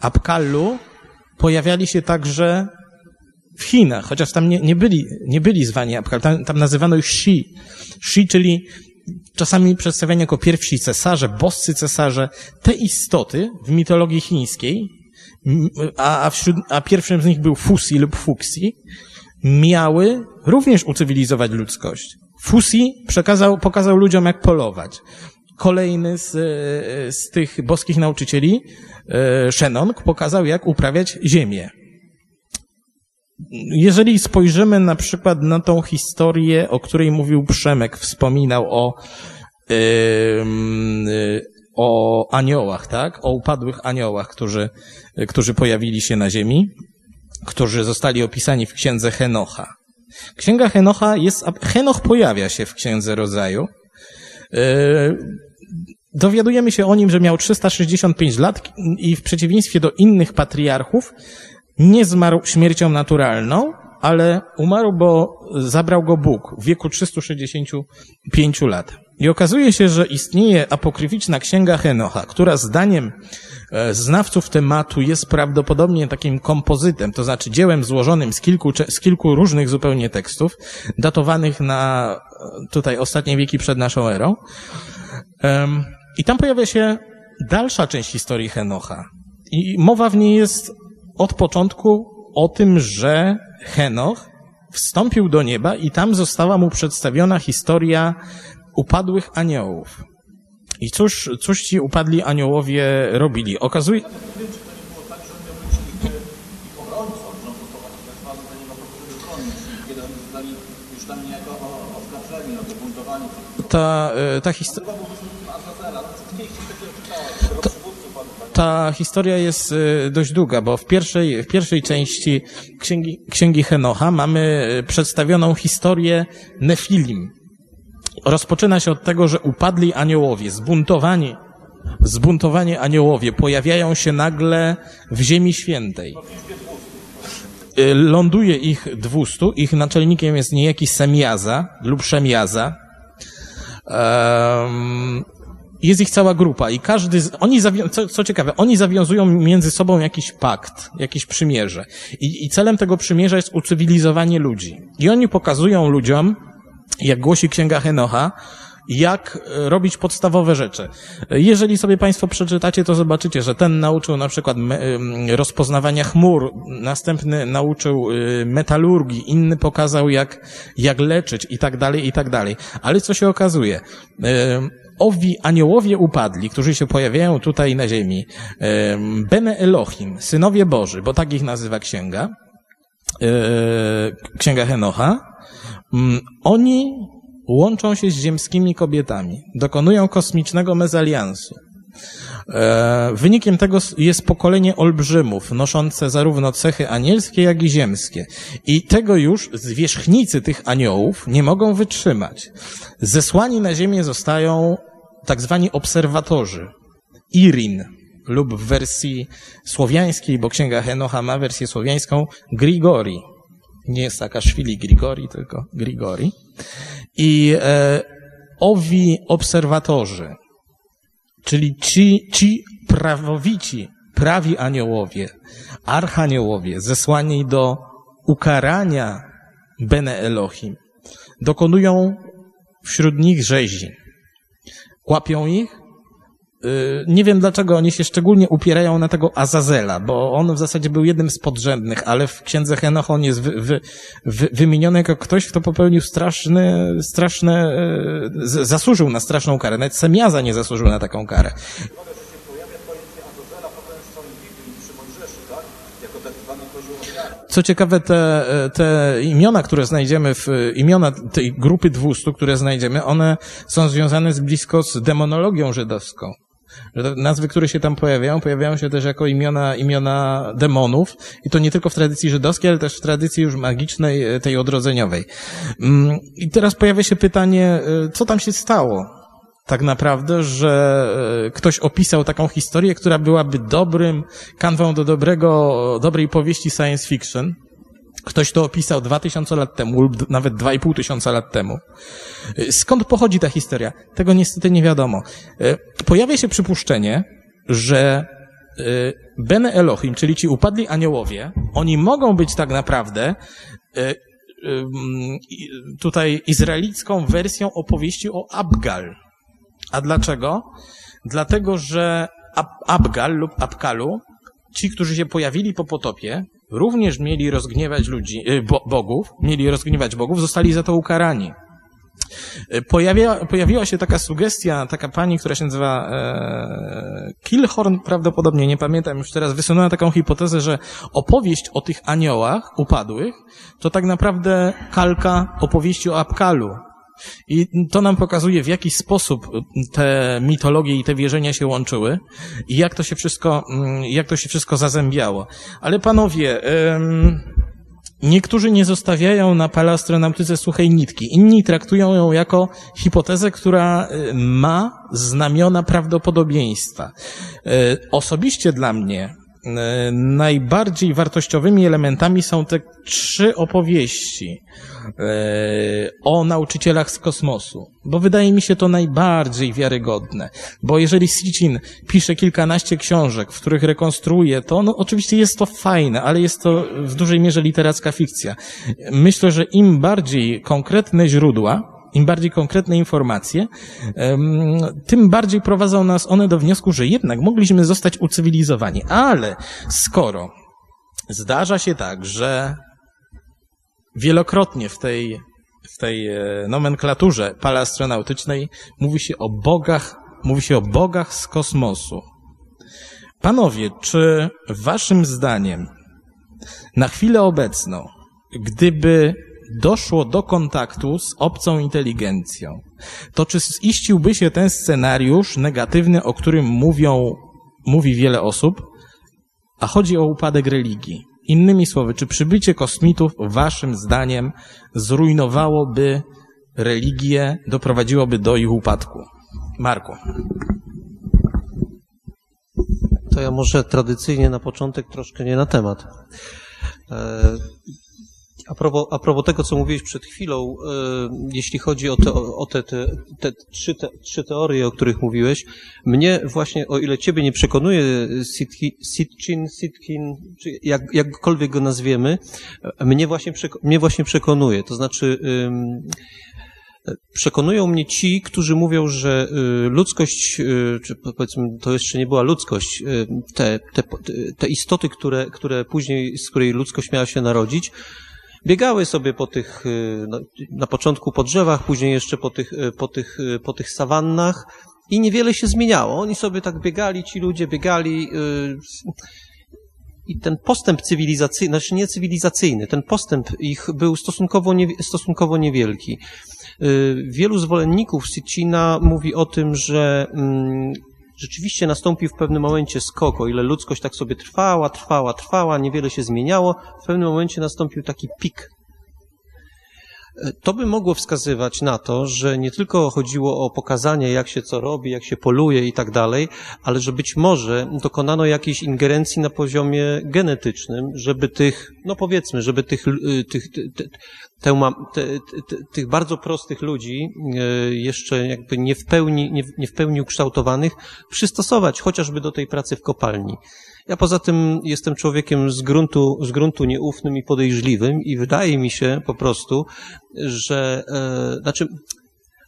Apkallu pojawiali się także w Chinach, chociaż tam nie, nie, byli, nie byli zwani Apkal, tam, tam nazywano ich Shi. Shi, czyli czasami przedstawiani jako pierwsi cesarze, boscy cesarze. Te istoty w mitologii chińskiej, a, a, wśród, a pierwszym z nich był Fusi lub Fuxi, miały również ucywilizować ludzkość. Fusi przekazał, pokazał ludziom, jak polować. Kolejny z, z tych boskich nauczycieli, e, Shenong, pokazał, jak uprawiać ziemię. Jeżeli spojrzymy na przykład na tą historię, o której mówił Przemek, wspominał o, ym, y, o aniołach, tak? O upadłych aniołach, którzy, którzy pojawili się na ziemi, którzy zostali opisani w księdze Henocha. Księga Henocha jest, Henoch pojawia się w księdze rodzaju. Yy, dowiadujemy się o nim, że miał 365 lat i w przeciwieństwie do innych patriarchów nie zmarł śmiercią naturalną, ale umarł, bo zabrał go Bóg w wieku 365 lat. I okazuje się, że istnieje apokryficzna księga Henocha, która zdaniem e, znawców tematu jest prawdopodobnie takim kompozytem, to znaczy dziełem złożonym z kilku, z kilku różnych zupełnie tekstów, datowanych na e, tutaj ostatnie wieki przed naszą erą. I tam pojawia się dalsza część historii Henocha. I mowa w niej jest od początku o tym, że Henoch wstąpił do nieba i tam została mu przedstawiona historia upadłych aniołów. I cóż, cóż ci upadli aniołowie robili? Okazuje... Ta, e, ta historia... ta historia jest e, dość długa, bo w pierwszej, w pierwszej części Księgi, Księgi Henocha mamy e, przedstawioną historię Nefilim, rozpoczyna się od tego, że upadli aniołowie, zbuntowani, zbuntowani aniołowie pojawiają się nagle w Ziemi Świętej. Y, ląduje ich dwustu, ich naczelnikiem jest niejaki Semiaza lub Szemiaza. Jest ich cała grupa i każdy, z, oni, co, co, ciekawe, oni zawiązują między sobą jakiś pakt, jakieś przymierze. I, I celem tego przymierza jest ucywilizowanie ludzi. I oni pokazują ludziom, jak głosi księga Henocha, jak e, robić podstawowe rzeczy. Jeżeli sobie Państwo przeczytacie, to zobaczycie, że ten nauczył na przykład rozpoznawania chmur, następny nauczył y, metalurgii, inny pokazał jak, jak leczyć i tak dalej, i tak dalej. Ale co się okazuje? Owi aniołowie upadli, którzy się pojawiają tutaj na ziemi, Bene Elohim, synowie Boży, bo tak ich nazywa księga, e, księga Henocha, Mm, oni łączą się z ziemskimi kobietami, dokonują kosmicznego mezaliansu. E, wynikiem tego jest pokolenie olbrzymów, noszące zarówno cechy anielskie, jak i ziemskie. I tego już zwierzchnicy tych aniołów nie mogą wytrzymać. Zesłani na ziemię zostają tak zwani obserwatorzy. Irin lub w wersji słowiańskiej, bo księga Henocha ma wersję słowiańską, Grigori nie jest Saakaszwili Grigori, tylko Grigori. I e, owi obserwatorzy, czyli ci, ci prawowici, prawi aniołowie, archaniołowie, zesłani do ukarania Bene Elohim, dokonują wśród nich rzezi. Łapią ich, Y, nie wiem dlaczego oni się szczególnie upierają na tego Azazela, bo on w zasadzie był jednym z podrzędnych, ale w księdze Henoch on jest wy, wy, wy, wymieniony jako ktoś, kto popełnił straszny, straszne, y, zasłużył na straszną karę. Nawet Semiaza nie zasłużył na taką karę. Co ciekawe, te, te imiona, które znajdziemy w, imiona tej grupy 200, które znajdziemy, one są związane z blisko z demonologią żydowską nazwy, które się tam pojawiają, pojawiają się też jako imiona, imiona demonów i to nie tylko w tradycji żydowskiej, ale też w tradycji już magicznej, tej odrodzeniowej. Mm, I teraz pojawia się pytanie, e, co tam się stało? Tak naprawdę, że e, ktoś opisał taką historię, która byłaby dobrym kanwą do dobrego, dobrej powieści science fiction, Ktoś to opisał 2000 lat temu, lub nawet 2,5 tysiąca lat temu. Skąd pochodzi ta historia? Tego niestety nie wiadomo. E, pojawia się przypuszczenie, że e, Bene Elohim, czyli ci upadli aniołowie, oni mogą być tak naprawdę e, tutaj izraelicką wersją opowieści o Abgal. A dlaczego? Dlatego, że Abgal lub Abkalu, ci, którzy się pojawili po potopie, również mieli rozgniewać ludzi, y, bo, bogów, mieli rozgniewać bogów, zostali za to ukarani. Y, pojawia, pojawiła się taka sugestia, taka pani, która się nazywa e, Kilhorn, prawdopodobnie, nie pamiętam już teraz, wysunęła taką hipotezę, że opowieść o tych aniołach upadłych to tak naprawdę kalka opowieści o Apkalu, i to nam pokazuje, w jaki sposób te mitologie i te wierzenia się łączyły i jak to się wszystko, mm, jak to się wszystko zazębiało. Ale panowie, niektórzy nie zostawiają na paleastronautyce suchej nitki. Inni traktują ją jako hipotezę, która y, ma znamiona prawdopodobieństwa. Y, osobiście dla mnie najbardziej wartościowymi elementami są te trzy opowieści e, o nauczycielach z kosmosu, bo wydaje mi się to najbardziej wiarygodne. Bo jeżeli Sitchin pisze kilkanaście książek, w których rekonstruuje to, no oczywiście jest to fajne, ale jest to w dużej mierze literacka fikcja. Myślę, że im bardziej konkretne źródła, im bardziej konkretne informacje, tym bardziej prowadzą nas one do wniosku, że jednak mogliśmy zostać ucywilizowani. Ale skoro zdarza się tak, że wielokrotnie w tej, w tej e, nomenklaturze paleastronautycznej mówi się o bogach, mówi się o bogach z kosmosu. Panowie, czy waszym zdaniem na chwilę obecną, gdyby doszło do kontaktu z obcą inteligencją, to czy ziściłby się ten scenariusz negatywny, o którym mówią, mówi wiele osób, a chodzi o upadek religii? Innymi słowy, czy przybycie kosmitów, waszym zdaniem, zrujnowałoby religię, doprowadziłoby do ich upadku? Marku. To ja może tradycyjnie na początek troszkę nie na temat. A propos, a propos tego, co mówiłeś przed chwilą, e, jeśli chodzi o te, o te, te, te, trzy, te trzy teorie, o których mówiłeś, mnie właśnie, o ile ciebie nie przekonuje Sitki, Sitchin, Sitkin, czy jak, jakkolwiek go nazwiemy, e, mnie właśnie, mnie właśnie przekonuje. To znaczy, Przekonują mnie ci, którzy mówią, że y, ludzkość, y, czy po- powiedzmy, to jeszcze nie była ludzkość, y, te, te, te istoty, które, które później, z której ludzkość miała się narodzić, biegały sobie po tych, y, no, na początku po drzewach, później jeszcze po tych, y, po tych, y, po tych sawannach i niewiele się zmieniało. Oni sobie tak biegali, ci ludzie biegali, i ten postęp cywilizacyjny, znaczy nie cywilizacyjny, ten postęp ich był stosunkowo, nie, stosunkowo niewielki. Wielu zwolenników Sitchina mówi o tym, że mm, rzeczywiście nastąpił w pewnym momencie skok, o ile ludzkość tak sobie trwała, trwała, trwała, niewiele się zmieniało, w pewnym momencie nastąpił taki pik to by mogło wskazywać na to, że nie tylko chodziło o pokazanie, jak się co robi, jak się poluje i tak dalej, ale że być może dokonano jakiejś ingerencji na poziomie genetycznym, żeby tych, no powiedzmy, żeby tych, y, tych, te, te, te, tych bardzo prostych ludzi, y, jeszcze jakby nie w pełni, nie, nie w pełni ukształtowanych, przystosować chociażby do tej pracy w kopalni. Ja poza tym jestem człowiekiem z gruntu, z gruntu nieufnym i podejrzliwym i wydaje mi się po prostu, że, e, znaczy,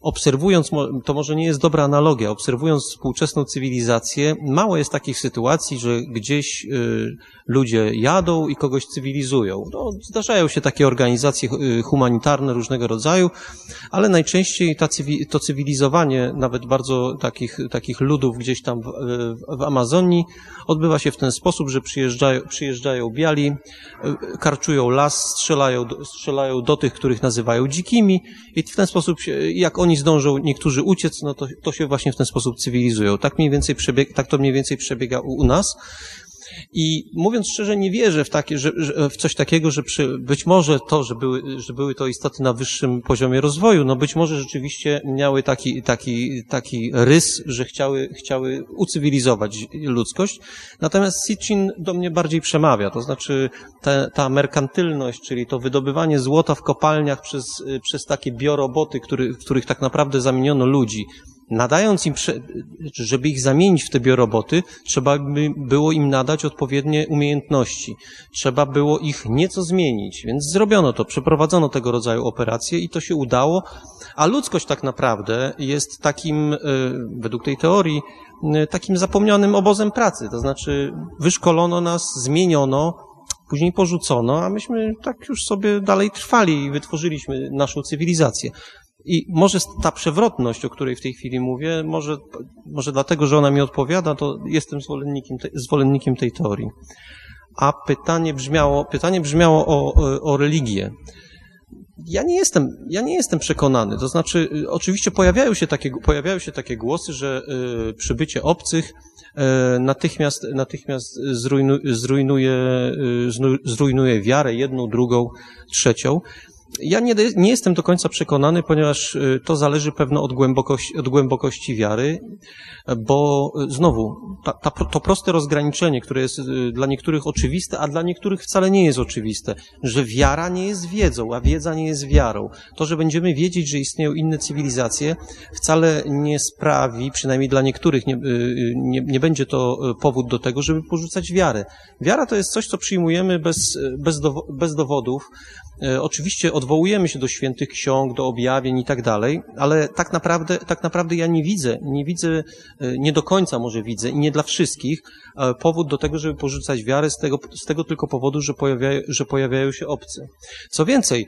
obserwując, to może nie jest dobra analogia, obserwując współczesną cywilizację, mało jest takich sytuacji, że gdzieś y, ludzie jadą i kogoś cywilizują. No, zdarzają się takie organizacje y, humanitarne różnego rodzaju, ale najczęściej ta to cywilizowanie nawet bardzo takich, takich ludów gdzieś tam w, y, w Amazonii odbywa się w ten sposób, że przyjeżdżają, przyjeżdżają biali, karczują las, strzelają, strzelają do tych, których nazywają dzikimi i w ten sposób, jak oni zdążą niektórzy uciec, no to, to się właśnie w ten sposób cywilizują. Tak mniej więcej przebieg, tak to mniej więcej przebiega u, u nas. I mówiąc szczerze, nie wierzę w, takie, że, że, w coś takiego, że przy, być może to, że były, że były to istoty na wyższym poziomie rozwoju, no być może rzeczywiście miały taki, taki, taki rys, że chciały, chciały ucywilizować ludzkość. Natomiast Sitchin do mnie bardziej przemawia, to znaczy ta, ta merkantylność, czyli to wydobywanie złota w kopalniach przez, przez takie bioroboty, który, w których tak naprawdę zamieniono ludzi, nadając im, żeby ich zamienić w te bioroboty, trzeba by było im nadać odpowiednie umiejętności. Trzeba było ich nieco zmienić, więc zrobiono to, przeprowadzono tego rodzaju operacje i to się udało, a ludzkość tak naprawdę jest takim, y, według tej teorii, y, takim zapomnianym obozem pracy, to znaczy wyszkolono nas, zmieniono, później porzucono, a myśmy tak już sobie dalej trwali i wytworzyliśmy naszą cywilizację. I może ta przewrotność, o której w tej chwili mówię, może, może dlatego, że ona mi odpowiada, to jestem zwolennikiem, te, zwolennikiem tej teorii. A pytanie brzmiało, pytanie brzmiało o, o, religię. Ja nie jestem, ja nie jestem przekonany. To znaczy, y, oczywiście pojawiają się takie, pojawiają się takie głosy, że y, przybycie obcych y, natychmiast, natychmiast zrujnu, zrujnuje, y, zrujnuje wiarę jedną, drugą, trzecią. Ja nie, nie jestem do końca przekonany, ponieważ y, to zależy pewno od głębokości, od głębokości wiary, bo y, znowu, ta, ta, to proste rozgraniczenie, które jest y, dla niektórych oczywiste, a dla niektórych wcale nie jest oczywiste, że wiara nie jest wiedzą, a wiedza nie jest wiarą. To, że będziemy wiedzieć, że istnieją inne cywilizacje, wcale nie sprawi, przynajmniej dla niektórych, nie, nie, nie będzie to powód do tego, żeby porzucać wiarę. Wiara to jest coś, co przyjmujemy bez, bez, dowo bez dowodów, oczywiście odwołujemy się do świętych ksiąg, do objawień i tak dalej, ale tak naprawdę, tak naprawdę ja nie widzę, nie widzę, e, nie do końca może widzę i nie dla wszystkich e, powód do tego, żeby porzucać wiarę z tego, z tego tylko powodu, że pojawiają, że pojawiają się obcy. Co więcej,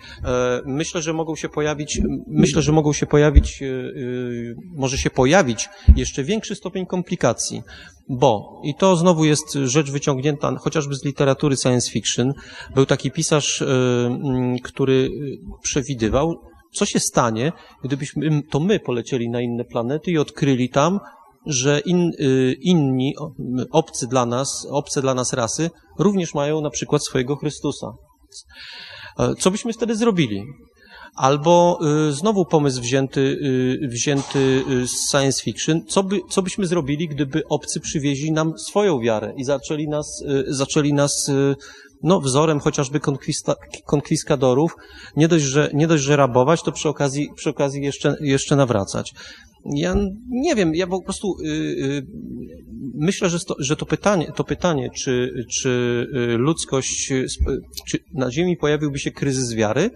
myślę, że mogą się pojawić, myślę, że mogą się pojawić, może się pojawić jeszcze większy stopień komplikacji. Bo, i to znowu jest rzecz wyciągnięta chociażby z literatury science fiction, był taki pisarz, y, mm, który y, przewidywał, co się stanie, gdybyśmy to my polecieli na inne planety i odkryli tam, że in, y, inni, obcy dla nas, obce dla nas rasy, również mają na przykład swojego Chrystusa. Co byśmy wtedy zrobili? Albo y, znowu pomysł wzięty, y, wzięty y, z science fiction, co, by, co byśmy zrobili, gdyby obcy przywieźli nam swoją wiarę i zaczęli nas, zaczęli nas no, wzorem chociażby konkwiskadorów, nie dość, że, nie dość, że rabować, to przy okazji, przy okazji jeszcze, jeszcze nawracać. Ja nie wiem, ja po prostu yy, myślę, że to, że to pytanie, to pytanie, czy, czy ludzkość, czy na Ziemi pojawiłby się kryzys wiary,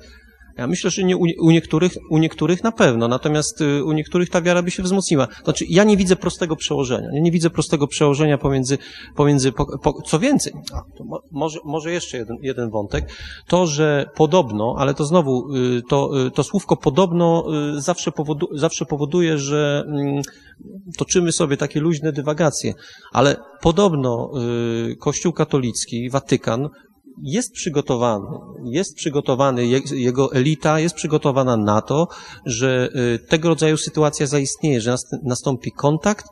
ja myślę, że nie u, niektórych, u niektórych na pewno, natomiast y, u niektórych ta wiara by się wzmocniła. Znaczy, ja nie widzę prostego przełożenia. Ja nie widzę prostego przełożenia pomiędzy, pomiędzy po, po, co więcej, mo, może, może jeszcze jeden, jeden wątek, to, że podobno, ale to znowu, y, to, y, to słówko podobno zawsze, powodu, zawsze powoduje, że mm, toczymy sobie takie luźne dywagacje, ale podobno Kościół katolicki, Watykan jest przygotowany, jest przygotowany, jego elita jest przygotowana na to, że y, tego rodzaju sytuacja zaistnieje, że nastąpi kontakt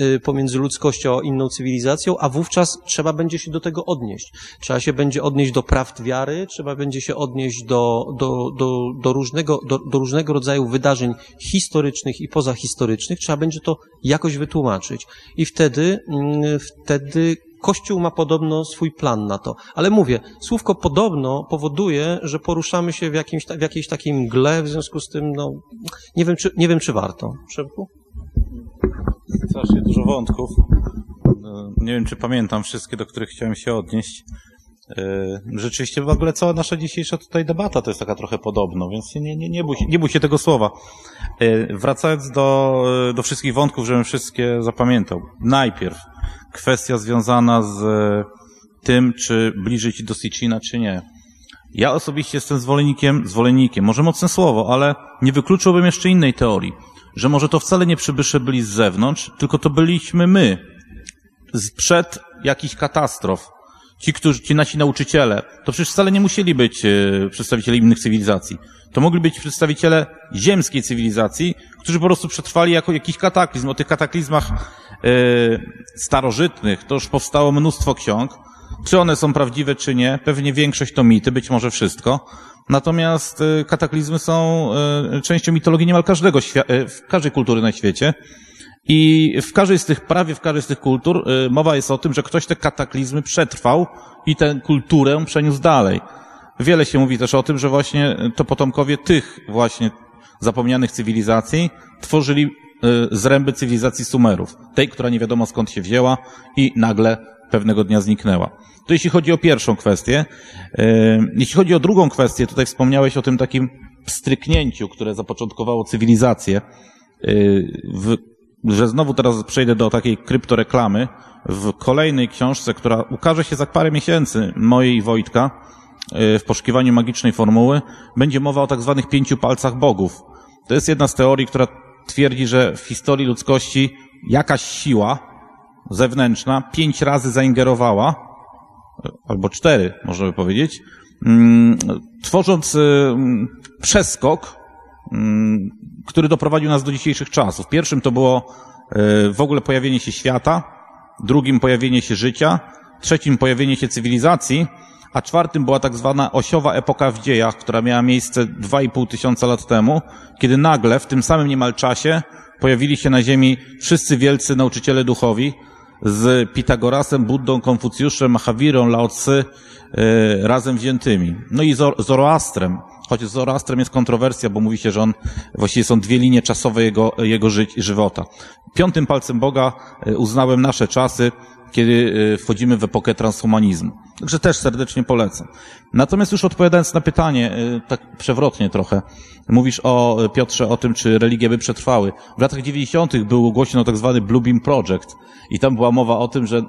y, pomiędzy ludzkością a inną cywilizacją, a wówczas trzeba będzie się do tego odnieść. Trzeba się będzie odnieść do prawd wiary, trzeba będzie się odnieść do, do, do, do, różnego, do, do różnego rodzaju wydarzeń historycznych i pozahistorycznych, trzeba będzie to jakoś wytłumaczyć. I wtedy, mm, wtedy Kościół ma podobno swój plan na to. Ale mówię, słówko podobno powoduje, że poruszamy się w, jakimś, w jakiejś takiej mgle, w związku z tym, no, nie wiem, czy, nie wiem, czy warto. Przemku? Strasznie dużo wątków. No, nie wiem, czy pamiętam wszystkie, do których chciałem się odnieść. E, rzeczywiście w ogóle cała nasza dzisiejsza tutaj debata to jest taka trochę podobna, więc nie, nie, nie, bój, się, nie bój się tego słowa. E, wracając do, do wszystkich wątków, żebym wszystkie zapamiętał. Najpierw kwestia związana z tym, czy bliżej ci do Sicina, czy nie. Ja osobiście jestem zwolennikiem, zwolennikiem, może mocne słowo, ale nie wykluczyłbym jeszcze innej teorii, że może to wcale nie przybysze byli z zewnątrz, tylko to byliśmy my, przed jakichś katastrof. Ci, którzy, ci nasi nauczyciele, to przecież wcale nie musieli być e, przedstawiciele innych cywilizacji. To mogli być przedstawiciele ziemskiej cywilizacji, którzy po prostu przetrwali jako jakiś kataklizm. O tych kataklizmach e, starożytnych to już powstało mnóstwo ksiąg. Czy one są prawdziwe, czy nie? Pewnie większość to mity, być może wszystko. Natomiast e, kataklizmy są częścią mitologii niemal każdego, e, każdej kultury na świecie. I w każdej z tych, prawie w każdej z tych kultur mowa jest o tym, że ktoś te kataklizmy przetrwał i tę kulturę przeniósł dalej. Wiele się mówi też o tym, że właśnie to potomkowie tych właśnie zapomnianych cywilizacji tworzyli y, zręby cywilizacji Sumerów. Tej, która nie wiadomo skąd się wzięła i nagle pewnego dnia zniknęła. To jeśli chodzi o pierwszą kwestię. Y, jeśli chodzi o drugą kwestię, tutaj wspomniałeś o tym takim stryknięciu, które zapoczątkowało cywilizację, y, w, że znowu teraz przejdę do takiej kryptoreklamy. W kolejnej książce, która ukaże się za parę miesięcy, mojej Wojtka, w poszukiwaniu magicznej formuły, będzie mowa o tak zwanych pięciu palcach bogów. To jest jedna z teorii, która twierdzi, że w historii ludzkości jakaś siła zewnętrzna pięć razy zaingerowała, albo cztery, możemy powiedzieć, mm, tworząc przeskok, mm, który doprowadził nas do dzisiejszych czasów. Pierwszym to było y, w ogóle pojawienie się świata, drugim pojawienie się życia, trzecim pojawienie się cywilizacji, a czwartym była tak zwana osiowa epoka w dziejach, która miała miejsce 2,5 tysiąca lat temu, kiedy nagle w tym samym niemal czasie pojawili się na ziemi wszyscy wielcy nauczyciele duchowi, z Pitagorasem, Buddą, Konfucjuszem, Mahawirą, Lao Tse, y, razem wziętymi. No i Zoroastrem, choć z Zoroastrem jest kontrowersja, bo mówi się, że on, właściwie są dwie linie czasowe jego, jego ży, żywota. Piątym palcem Boga y, uznałem nasze czasy, kiedy y, wchodzimy w epokę transhumanizmu. Także też serdecznie polecam. Natomiast już odpowiadając na pytanie, tak przewrotnie trochę, mówisz o, Piotrze, o tym, czy religie by przetrwały. W latach 90. był głośno tak zwany Bluebeam Project, i tam była mowa o tym, że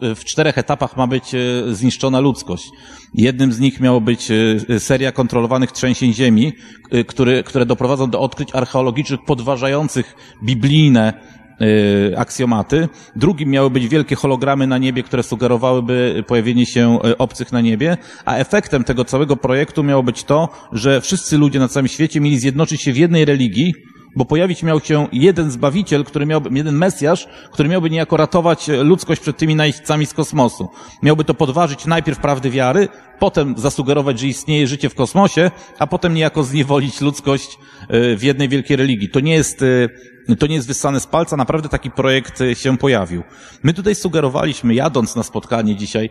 w czterech etapach ma być zniszczona ludzkość. Jednym z nich miało być seria kontrolowanych trzęsień ziemi, które doprowadzą do odkryć archeologicznych podważających biblijne aksjomaty. Drugim miały być wielkie hologramy na niebie, które sugerowałyby pojawienie się obcych na niebie, a efektem tego całego projektu miało być to, że wszyscy ludzie na całym świecie mieli zjednoczyć się w jednej religii, bo pojawić miał się jeden Zbawiciel, który miałby, jeden Mesjasz, który miałby niejako ratować ludzkość przed tymi najeźdźcami z kosmosu. Miałby to podważyć najpierw prawdy wiary, potem zasugerować, że istnieje życie w kosmosie, a potem niejako zniewolić ludzkość e, w jednej wielkiej religii. To nie jest, e, to nie jest wyssane z palca, naprawdę taki projekt e, się pojawił. My tutaj sugerowaliśmy, jadąc na spotkanie dzisiaj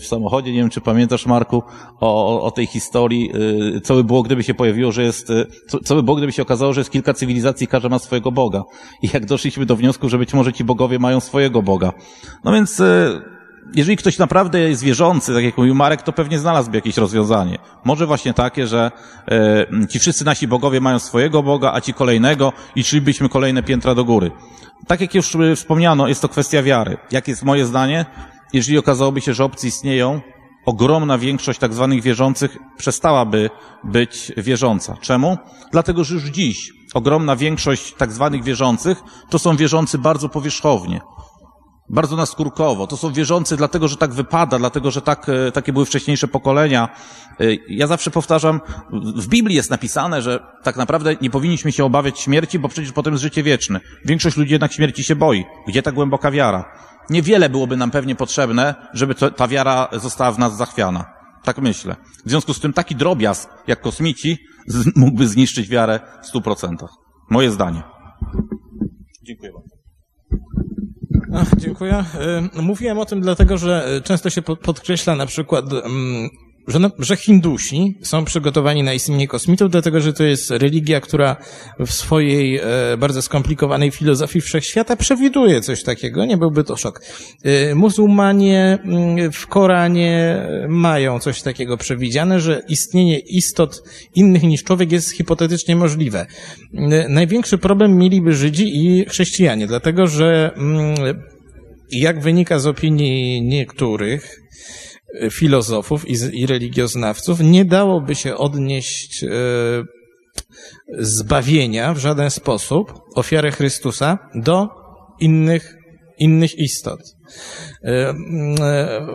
w samochodzie, nie wiem czy pamiętasz Marku, o, o tej historii, co by było, gdyby się pojawiło, że jest, co, co by było, gdyby się okazało, że jest kilka cywilizacji każda ma swojego Boga. I jak doszliśmy do wniosku, że być może ci bogowie mają swojego Boga. No więc jeżeli ktoś naprawdę jest wierzący, tak jak mówił Marek, to pewnie znalazłby jakieś rozwiązanie. Może właśnie takie, że e, ci wszyscy nasi bogowie mają swojego Boga, a ci kolejnego i szlibyśmy kolejne piętra do góry. Tak jak już wspomniano, jest to kwestia wiary. Jak jest moje zdanie? Jeżeli okazałoby się, że obcy istnieją, ogromna większość tak zwanych wierzących przestałaby być wierząca. Czemu? Dlatego, że już dziś ogromna większość tak zwanych wierzących to są wierzący bardzo powierzchownie bardzo naskórkowo. To są wierzący dlatego, że tak wypada, dlatego, że tak, e, takie były wcześniejsze pokolenia. E, ja zawsze powtarzam, w Biblii jest napisane, że tak naprawdę nie powinniśmy się obawiać śmierci, bo przecież potem jest życie wieczne. Większość ludzi jednak śmierci się boi. Gdzie ta głęboka wiara? Niewiele byłoby nam pewnie potrzebne, żeby to, ta wiara została w nas zachwiana. Tak myślę. W związku z tym taki drobiazg, jak kosmici, mógłby zniszczyć wiarę w stu procentach. Moje zdanie. Dziękuję bardzo. Ach, dziękuję. Y, mówiłem o tym dlatego, że często się podkreśla na przykład mm, że, no, że Hindusi są przygotowani na istnienie kosmitów, dlatego że to jest religia, która w swojej e, bardzo skomplikowanej filozofii wszechświata przewiduje coś takiego, nie byłby to szok. E, muzułmanie mm, w Koranie mają coś takiego przewidziane, że istnienie istot innych niż człowiek jest hipotetycznie możliwe. E, największy problem mieliby Żydzi i chrześcijanie, dlatego że mm, jak wynika z opinii niektórych, filozofów i, i religioznawców, nie dałoby się odnieść e, zbawienia w żaden sposób, ofiary Chrystusa, do innych, innych istot. E, e,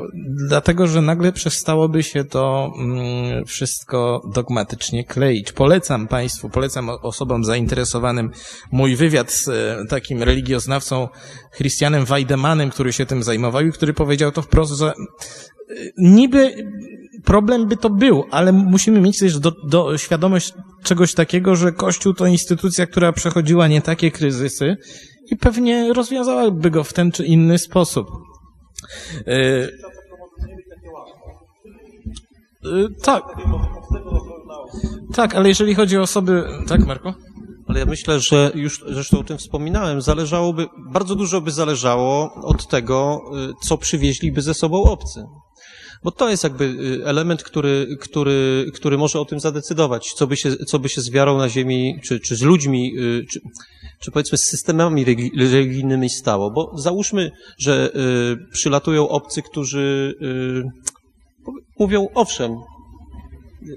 dlatego, że nagle przestałoby się to mm, wszystko dogmatycznie kleić. Polecam Państwu, polecam osobom zainteresowanym mój wywiad z takim religioznawcą Christianem Weidemanem, który się tym zajmował i który powiedział to wprost, że niby problem by to był, ale musimy mieć też do, do świadomość czegoś takiego, że Kościół to instytucja, która przechodziła nie takie kryzysy i pewnie rozwiązałaby go w ten czy inny sposób. Yy, yy, tak. Tak, ale jeżeli chodzi o osoby... Tak, Marko? Ale ja myślę, że już zresztą o tym wspominałem, zależałoby, bardzo dużo by zależało od tego, y, co przywieźliby ze sobą obcy. Bo to jest jakby y, element, który, który, który może o tym zadecydować, co by się, co by się z wiarą na ziemi, czy, czy z ludźmi, y, czy, czy powiedzmy z systemami religijnymi stało. Bo załóżmy, że y, przylatują obcy, którzy mówią, owszem,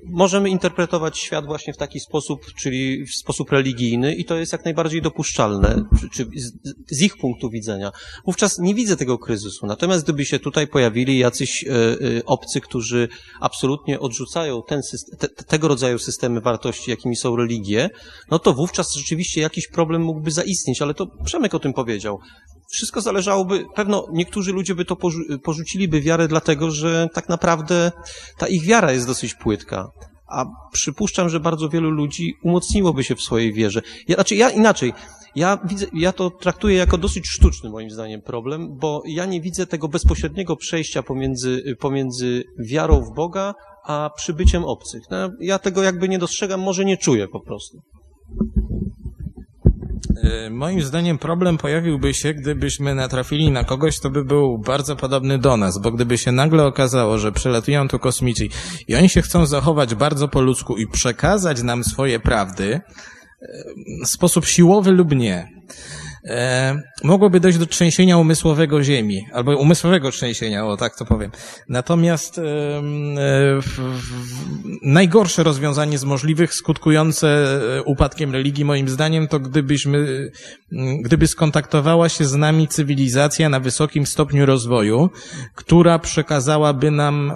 możemy interpretować świat właśnie w taki sposób, czyli w sposób religijny i to jest jak najbardziej dopuszczalne, czy, czy z, z, ich punktu widzenia. Wówczas nie widzę tego kryzysu. Natomiast gdyby się tutaj pojawili jacyś e, e, obcy, którzy absolutnie odrzucają ten system, te, tego rodzaju systemy wartości, jakimi są religie, no to wówczas rzeczywiście jakiś problem mógłby zaistnieć, ale to Przemek o tym powiedział wszystko zależałoby, pewno niektórzy ludzie by to porzu- porzuciliby wiarę dlatego, że tak naprawdę ta ich wiara jest dosyć płytka. A przypuszczam, że bardzo wielu ludzi umocniłoby się w swojej wierze. Ja, znaczy ja inaczej, ja widzę, ja to traktuję jako dosyć sztuczny moim zdaniem problem, bo ja nie widzę tego bezpośredniego przejścia pomiędzy, pomiędzy wiarą w Boga, a przybyciem obcych. No, ja tego jakby nie dostrzegam, może nie czuję po prostu. E, Moim zdaniem problem pojawiłby się, gdybyśmy natrafili na kogoś, kto by był bardzo podobny do nas, bo gdyby się nagle okazało, że przylatują tu kosmici i oni się chcą zachować bardzo po ludzku i przekazać nam swoje prawdy, e, w sposób siłowy lub nie, mogłoby dojść do trzęsienia umysłowego Ziemi, albo umysłowego trzęsienia, o tak to powiem. Natomiast e, najgorsze rozwiązanie z możliwych, skutkujące e, upadkiem religii, moim zdaniem, to gdybyśmy, gdyby skontaktowała się z nami cywilizacja na wysokim stopniu rozwoju, która przekazałaby nam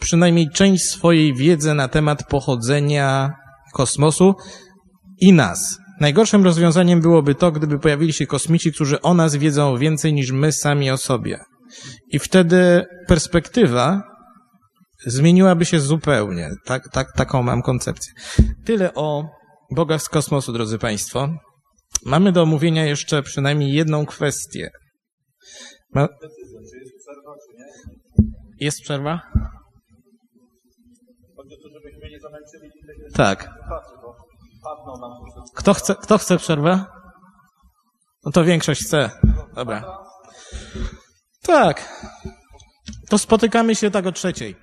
przynajmniej część swojej wiedzy na temat pochodzenia kosmosu i nas. Najgorszym rozwiązaniem byłoby to, gdyby pojawili się kosmici, którzy o nas wiedzą więcej niż my sami o sobie. I wtedy perspektywa zmieniłaby się zupełnie. Tak, tak, taką mam koncepcję. Tyle o bogach z kosmosu, drodzy Państwo. Mamy do omówienia jeszcze przynajmniej jedną kwestię. Ma... Jest przerwa? Tak. Kto chce, kto chce przerwę? No to większość chce. Dobra. Tak. To spotykamy się tak o trzeciej.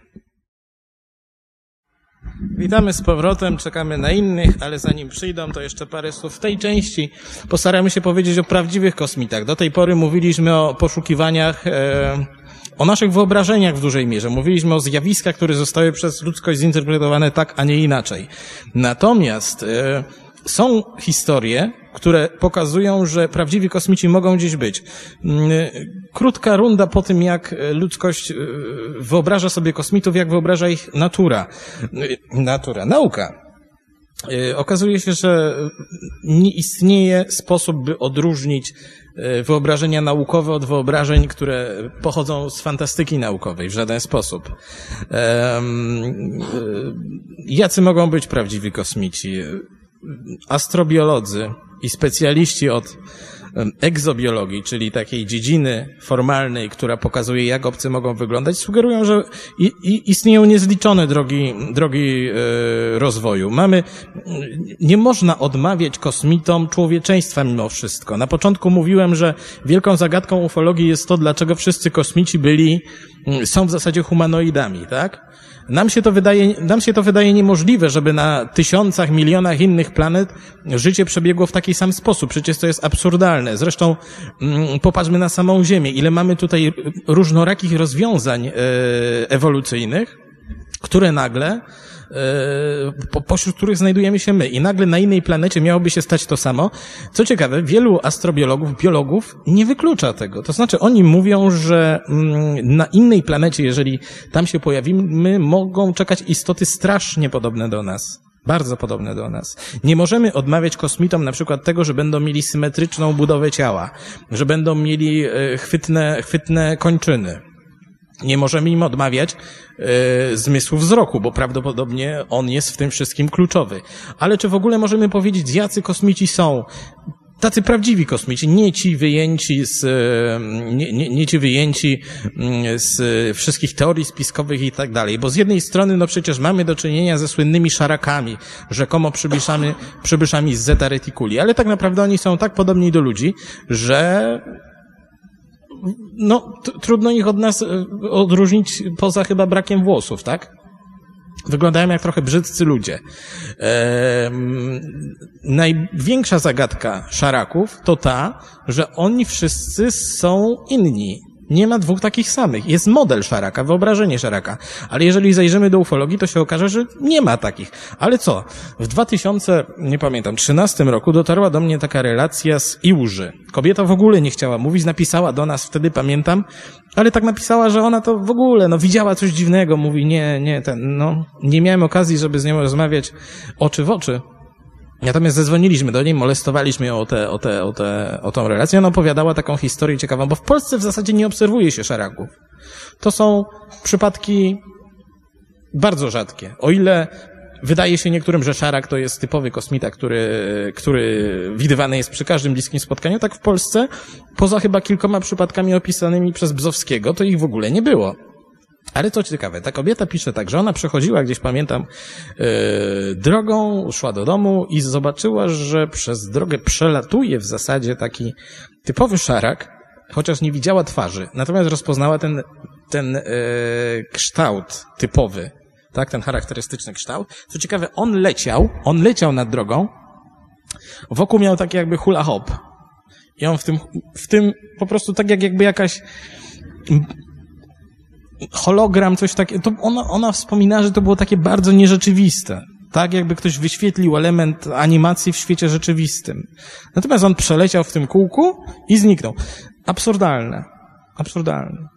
Witamy z powrotem, czekamy na innych, ale zanim przyjdą, to jeszcze parę słów w tej części. Postaramy się powiedzieć o prawdziwych kosmitach. Do tej pory mówiliśmy o poszukiwaniach, e, o naszych wyobrażeniach w dużej mierze. Mówiliśmy o zjawiskach, które zostały przez ludzkość zinterpretowane tak, a nie inaczej. Natomiast e, są historie, które pokazują, że prawdziwi kosmici mogą gdzieś być. Mm, Krótka runda po tym, jak ludzkość e, wyobraża sobie kosmitów, jak wyobraża ich natura. E, Natura, nauka. E, Okazuje się, że nie istnieje sposób, by odróżnić e, wyobrażenia naukowe od wyobrażeń, które pochodzą z fantastyki naukowej w żaden sposób. E, Jacy mogą być prawdziwi kosmici? Astrobiolodzy i specjaliści od egzobiologii, czyli takiej dziedziny formalnej, która pokazuje, jak obcy mogą wyglądać, sugerują, że istnieją niezliczone drogi, drogi e, rozwoju. Mamy, nie można odmawiać kosmitom człowieczeństwa mimo wszystko. Na początku mówiłem, że wielką zagadką ufologii jest to, dlaczego wszyscy kosmici byli, są w zasadzie humanoidami, tak? Nam się to wydaje, nam się to wydaje niemożliwe, żeby na tysiącach, milionach innych planet życie przebiegło w taki sam sposób. Przecież to jest absurdalne. Zresztą mm, popatrzmy na samą Ziemię. Ile mamy tutaj różnorakich rozwiązań e, ewolucyjnych, które nagle, po, pośród których znajdujemy się my. I nagle na innej planecie miałoby się stać to samo. Co ciekawe, wielu astrobiologów, biologów nie wyklucza tego. To znaczy, oni mówią, że mm, na innej planecie, jeżeli tam się pojawimy, mogą czekać istoty strasznie podobne do nas. Bardzo podobne do nas. Nie możemy odmawiać kosmitom na przykład tego, że będą mieli symetryczną budowę ciała, że będą mieli e, chwytne, chwytne kończyny. Nie możemy im odmawiać e, zmysłu wzroku, bo prawdopodobnie on jest w tym wszystkim kluczowy. Ale czy w ogóle możemy powiedzieć, jacy kosmici są? Tacy prawdziwi kosmici, nie ci wyjęci z, e, nie, nie, nie ci wyjęci mm, z wszystkich teorii spiskowych i tak dalej. Bo z jednej strony, no przecież mamy do czynienia ze słynnymi szarakami, rzekomo przybyszami, przybyszami z Zeta Reticuli, ale tak naprawdę oni są tak podobni do ludzi, że no, trudno ich od nas e, odróżnić poza chyba brakiem włosów, tak? Wyglądają jak trochę brzydcy ludzie. Ehm, największa zagadka szaraków to ta, że oni wszyscy są inni. Nie ma dwóch takich samych. Jest model szaraka, wyobrażenie szaraka. Ale jeżeli zajrzymy do ufologii, to się okaże, że nie ma takich. Ale co? W 2000, nie pamiętam, 13 roku dotarła do mnie taka relacja z Iłży. Kobieta w ogóle nie chciała mówić, napisała do nas wtedy, pamiętam, ale tak napisała, że ona to w ogóle, no widziała coś dziwnego, mówi, nie, nie, ten, no, nie miałem okazji, żeby z nią rozmawiać oczy w oczy. Natomiast zadzwoniliśmy do niej, molestowaliśmy ją o, te, o, te, o, te, o tą relację. Ona opowiadała taką historię ciekawą, bo w Polsce w zasadzie nie obserwuje się szaraków. To są przypadki bardzo rzadkie. O ile wydaje się niektórym, że szarak to jest typowy kosmita, który, który widywany jest przy każdym bliskim spotkaniu, tak w Polsce, poza chyba kilkoma przypadkami opisanymi przez Bzowskiego, to ich w ogóle nie było. Ale co ciekawe, ta kobieta pisze tak, że ona przechodziła gdzieś, pamiętam, yy, drogą, szła do domu i zobaczyła, że przez drogę przelatuje w zasadzie taki typowy szarak, chociaż nie widziała twarzy. Natomiast rozpoznała ten, ten yy, kształt typowy, tak, ten charakterystyczny kształt. Co ciekawe, on leciał, on leciał nad drogą, wokół miał taki jakby hula hop. I on w tym, w tym po prostu tak jak jakby jakaś hologram, coś takiego, to ona, ona wspomina, że to było takie bardzo nierzeczywiste. Tak, jakby ktoś wyświetlił element animacji w świecie rzeczywistym. Natomiast on przeleciał w tym kółku i zniknął. Absurdalne. Absurdalne.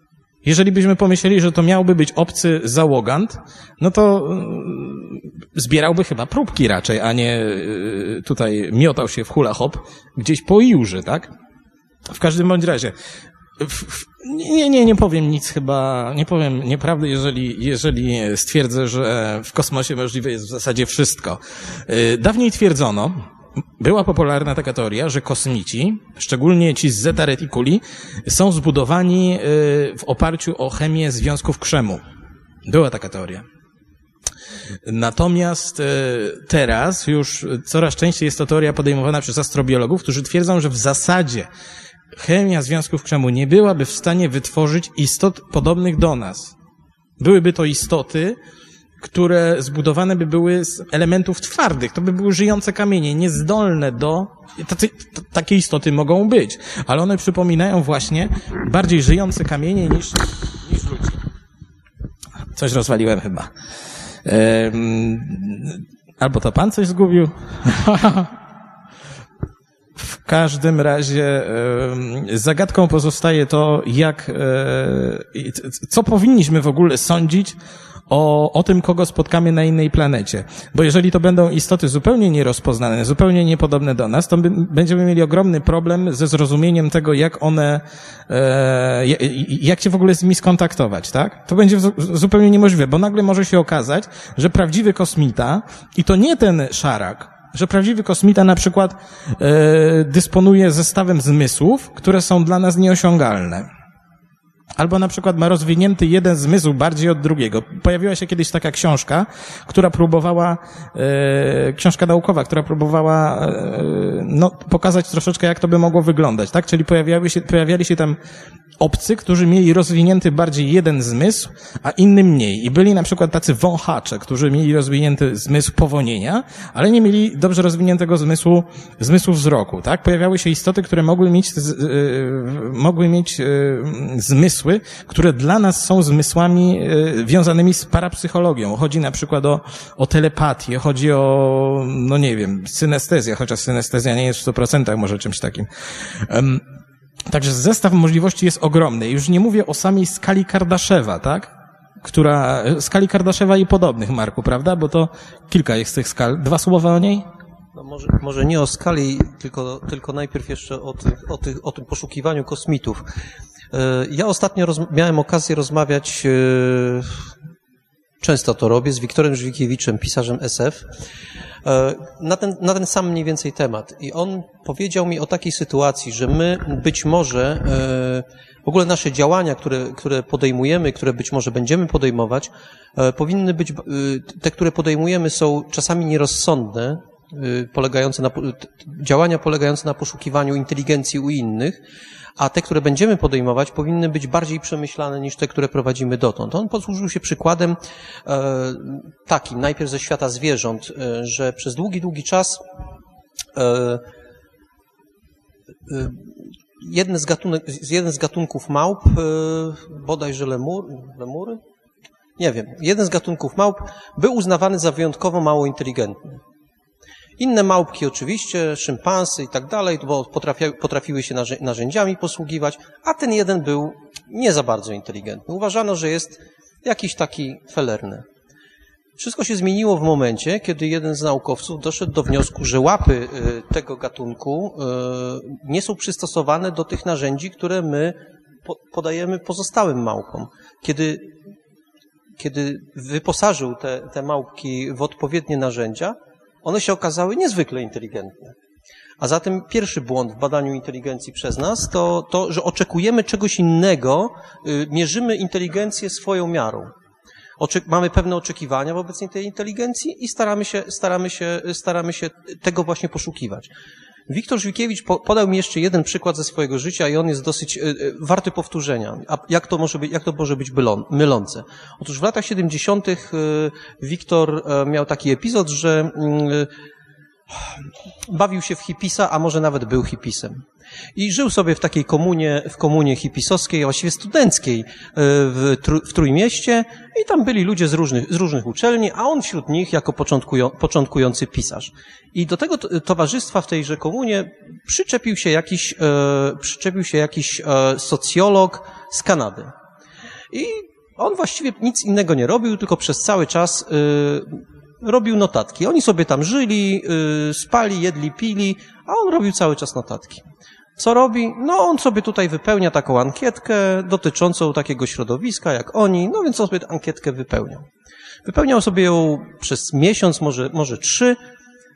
Jeżeli byśmy pomyśleli, że to miałby być obcy załogant, no to yy, zbierałby chyba próbki raczej, a nie yy, tutaj miotał się w hula hop gdzieś po Jurze, tak? W każdym bądź razie, nie, nie, nie powiem nic chyba, nie powiem nieprawdy, jeżeli, jeżeli stwierdzę, że w kosmosie możliwe jest w zasadzie wszystko. Y, dawniej twierdzono, była popularna taka teoria, że kosmici, szczególnie ci z Zeta Reticuli, są zbudowani y, w oparciu o chemię związków krzemu. Była taka teoria. Natomiast y, teraz już coraz częściej jest to teoria podejmowana przez astrobiologów, którzy twierdzą, że w zasadzie chemia związków krzemu nie byłaby w stanie wytworzyć istot podobnych do nas. Byłyby to istoty, które zbudowane by były z elementów twardych. To by były żyjące kamienie, niezdolne do... Tacy, takie istoty mogą być, ale one przypominają właśnie bardziej żyjące kamienie niż, niż ludzi. Coś rozwaliłem chyba. Ehm, albo to pan coś zgubił. W każdym razie zagadką pozostaje to, jak, e, co powinniśmy w ogóle sądzić o, o tym, kogo spotkamy na innej planecie. Bo jeżeli to będą istoty zupełnie nierozpoznane, zupełnie niepodobne do nas, to będziemy mieli ogromny problem ze zrozumieniem tego, jak one, e, jak się w ogóle z nimi skontaktować, tak? To będzie zupełnie niemożliwe, bo nagle może się okazać, że prawdziwy kosmita, i to nie ten szarak, że prawdziwy kosmita na przykład e, dysponuje zestawem zmysłów, które są dla nas nieosiągalne. Albo na przykład ma rozwinięty jeden zmysł bardziej od drugiego. Pojawiła się kiedyś taka książka, która próbowała, e, książka naukowa, która próbowała e, no, pokazać troszeczkę, jak to by mogło wyglądać, tak? Czyli pojawiały się, pojawiali się tam obcy, którzy mieli rozwinięty bardziej jeden zmysł, a inny mniej. I byli na przykład tacy wąchacze, którzy mieli rozwinięty zmysł powonienia, ale nie mieli dobrze rozwiniętego zmysłu, zmysłu wzroku, tak? Pojawiały się istoty, które mogły mieć, y, mogły mieć y, zmysły, które dla nas są zmysłami y, wiązanymi z parapsychologią. Chodzi na przykład o, o telepatię, chodzi o, no nie wiem, synestezję, chociaż synestezja nie jest w 100% może czymś takim. Także zestaw możliwości jest ogromny. Już nie mówię o samej skali Kardaszewa, tak? Która, skali Kardaszewa i podobnych, Marku, prawda? Bo to kilka jest tych skal. Dwa słowa o niej? No może, może nie o skali, tylko, tylko najpierw jeszcze o, tych, o, tych, o tym poszukiwaniu kosmitów. E, ja ostatnio miałem okazję rozmawiać, e, często to robię, z Wiktorem Żwikiewiczem, pisarzem SF, E, na ten, na ten sam mniej więcej temat. I on powiedział mi o takiej sytuacji, że my być może w ogóle nasze działania, które, które podejmujemy, które być może będziemy podejmować, powinny być, te, które podejmujemy są czasami nierozsądne, polegające na, działania polegające na poszukiwaniu inteligencji u innych, a te, które będziemy podejmować, powinny być bardziej przemyślane niż te, które prowadzimy dotąd. On posłużył się przykładem e, takim, najpierw ze świata zwierząt, e, że przez długi, długi czas e, jeden, z gatunek, jeden z gatunków małp, bodajże lemur, lemury, nie wiem, jeden z gatunków małp był uznawany za wyjątkowo mało inteligentny. Inne małpki oczywiście, szympansy i tak dalej, bo potrafi, potrafiły się narzędziami posługiwać, a ten jeden był nie za bardzo inteligentny. Uważano, że jest jakiś taki felerny. Wszystko się zmieniło w momencie, kiedy jeden z naukowców doszedł do wniosku, że łapy y, tego gatunku y, nie są przystosowane do tych narzędzi, które my po- podajemy pozostałym małpom. Kiedy, kiedy wyposażył te, te małpki w odpowiednie narzędzia, one się okazały niezwykle inteligentne. A zatem pierwszy błąd w badaniu inteligencji przez nas to to, że oczekujemy czegoś innego, y, mierzymy inteligencję swoją miarą. Mamy pewne oczekiwania wobec tej inteligencji i staramy się, staramy się, staramy się tego właśnie poszukiwać. Wiktor Żwikiewicz po, podał mi jeszcze jeden przykład ze swojego życia i on jest dosyć y, y, warty powtórzenia. A jak to może być, jak to może być mylą, mylące? Otóż w latach 70. y, Wiktor miał taki epizod, że y, bawił się w hipisa, a może nawet był hipisem. I żył sobie w takiej komunie, w komunie hipisowskiej, właściwie studenckiej e, w, w Trójmieście i tam byli ludzie z różnych, z różnych uczelni, a on wśród nich jako początkują, początkujący pisarz. I do tego towarzystwa w tejże komunie przyczepił się jakiś, e, przyczepił się jakiś e, socjolog z Kanady. I on właściwie nic innego nie robił, tylko przez cały czas y, robił notatki. Oni sobie tam żyli, y, spali, jedli, pili, a on robił cały czas notatki. Co robi? No on sobie tutaj wypełnia taką ankietkę dotyczącą takiego środowiska jak oni, no więc on sobie ankietkę wypełniał. Wypełniał sobie ją przez miesiąc, może, może trzy,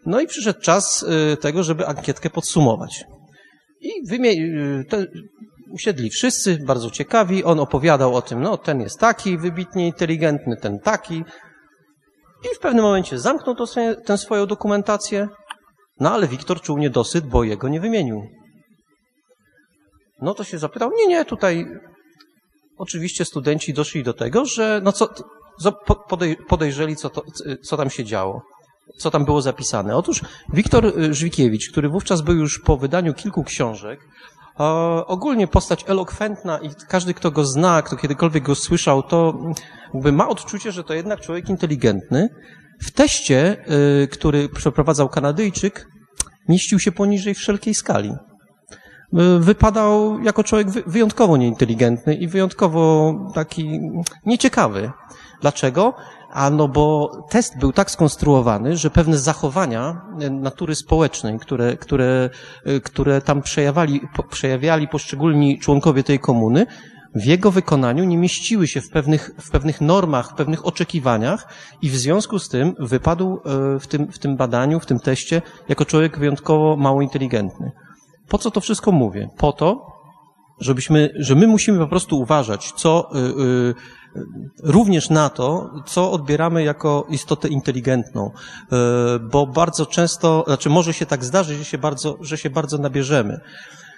no i przyszedł czas y, tego, żeby ankietkę podsumować. I wymie- y, te, usiedli wszyscy, bardzo ciekawi, on opowiadał o tym, no ten jest taki wybitnie inteligentny, ten taki. I w pewnym momencie zamknął tę swoją dokumentację, no ale Wiktor czuł niedosyt, bo jego nie wymienił. No to się zapytał, nie, nie, tutaj oczywiście studenci doszli do tego, że no co, podejrzeli, co, to, co tam się działo, co tam było zapisane. Otóż Wiktor y, Żwikiewicz, który wówczas był już po wydaniu kilku książek, ogólnie postać elokwentna i każdy, kto go zna, kto kiedykolwiek go słyszał, to jakby ma odczucie, że to jednak człowiek inteligentny. W teście, y, który przeprowadzał Kanadyjczyk, mieścił się poniżej wszelkiej skali wypadał jako człowiek wy- wyjątkowo nieinteligentny i wyjątkowo taki nieciekawy. Dlaczego? A no bo test był tak skonstruowany, że pewne zachowania y, natury społecznej, które, które, y, które tam przejawiali, przejawiali poszczególni członkowie tej komuny, w jego wykonaniu nie mieściły się w pewnych, w pewnych normach, w pewnych oczekiwaniach i w związku z tym wypadł y, w tym, w tym badaniu, w tym teście jako człowiek wyjątkowo mało inteligentny. Po co to wszystko mówię? Po to, żebyśmy, że my musimy po prostu uważać, co, y, y, również na to, co odbieramy jako istotę inteligentną, y, bo bardzo często, znaczy może się tak zdarzyć, że się bardzo, że się bardzo nabierzemy.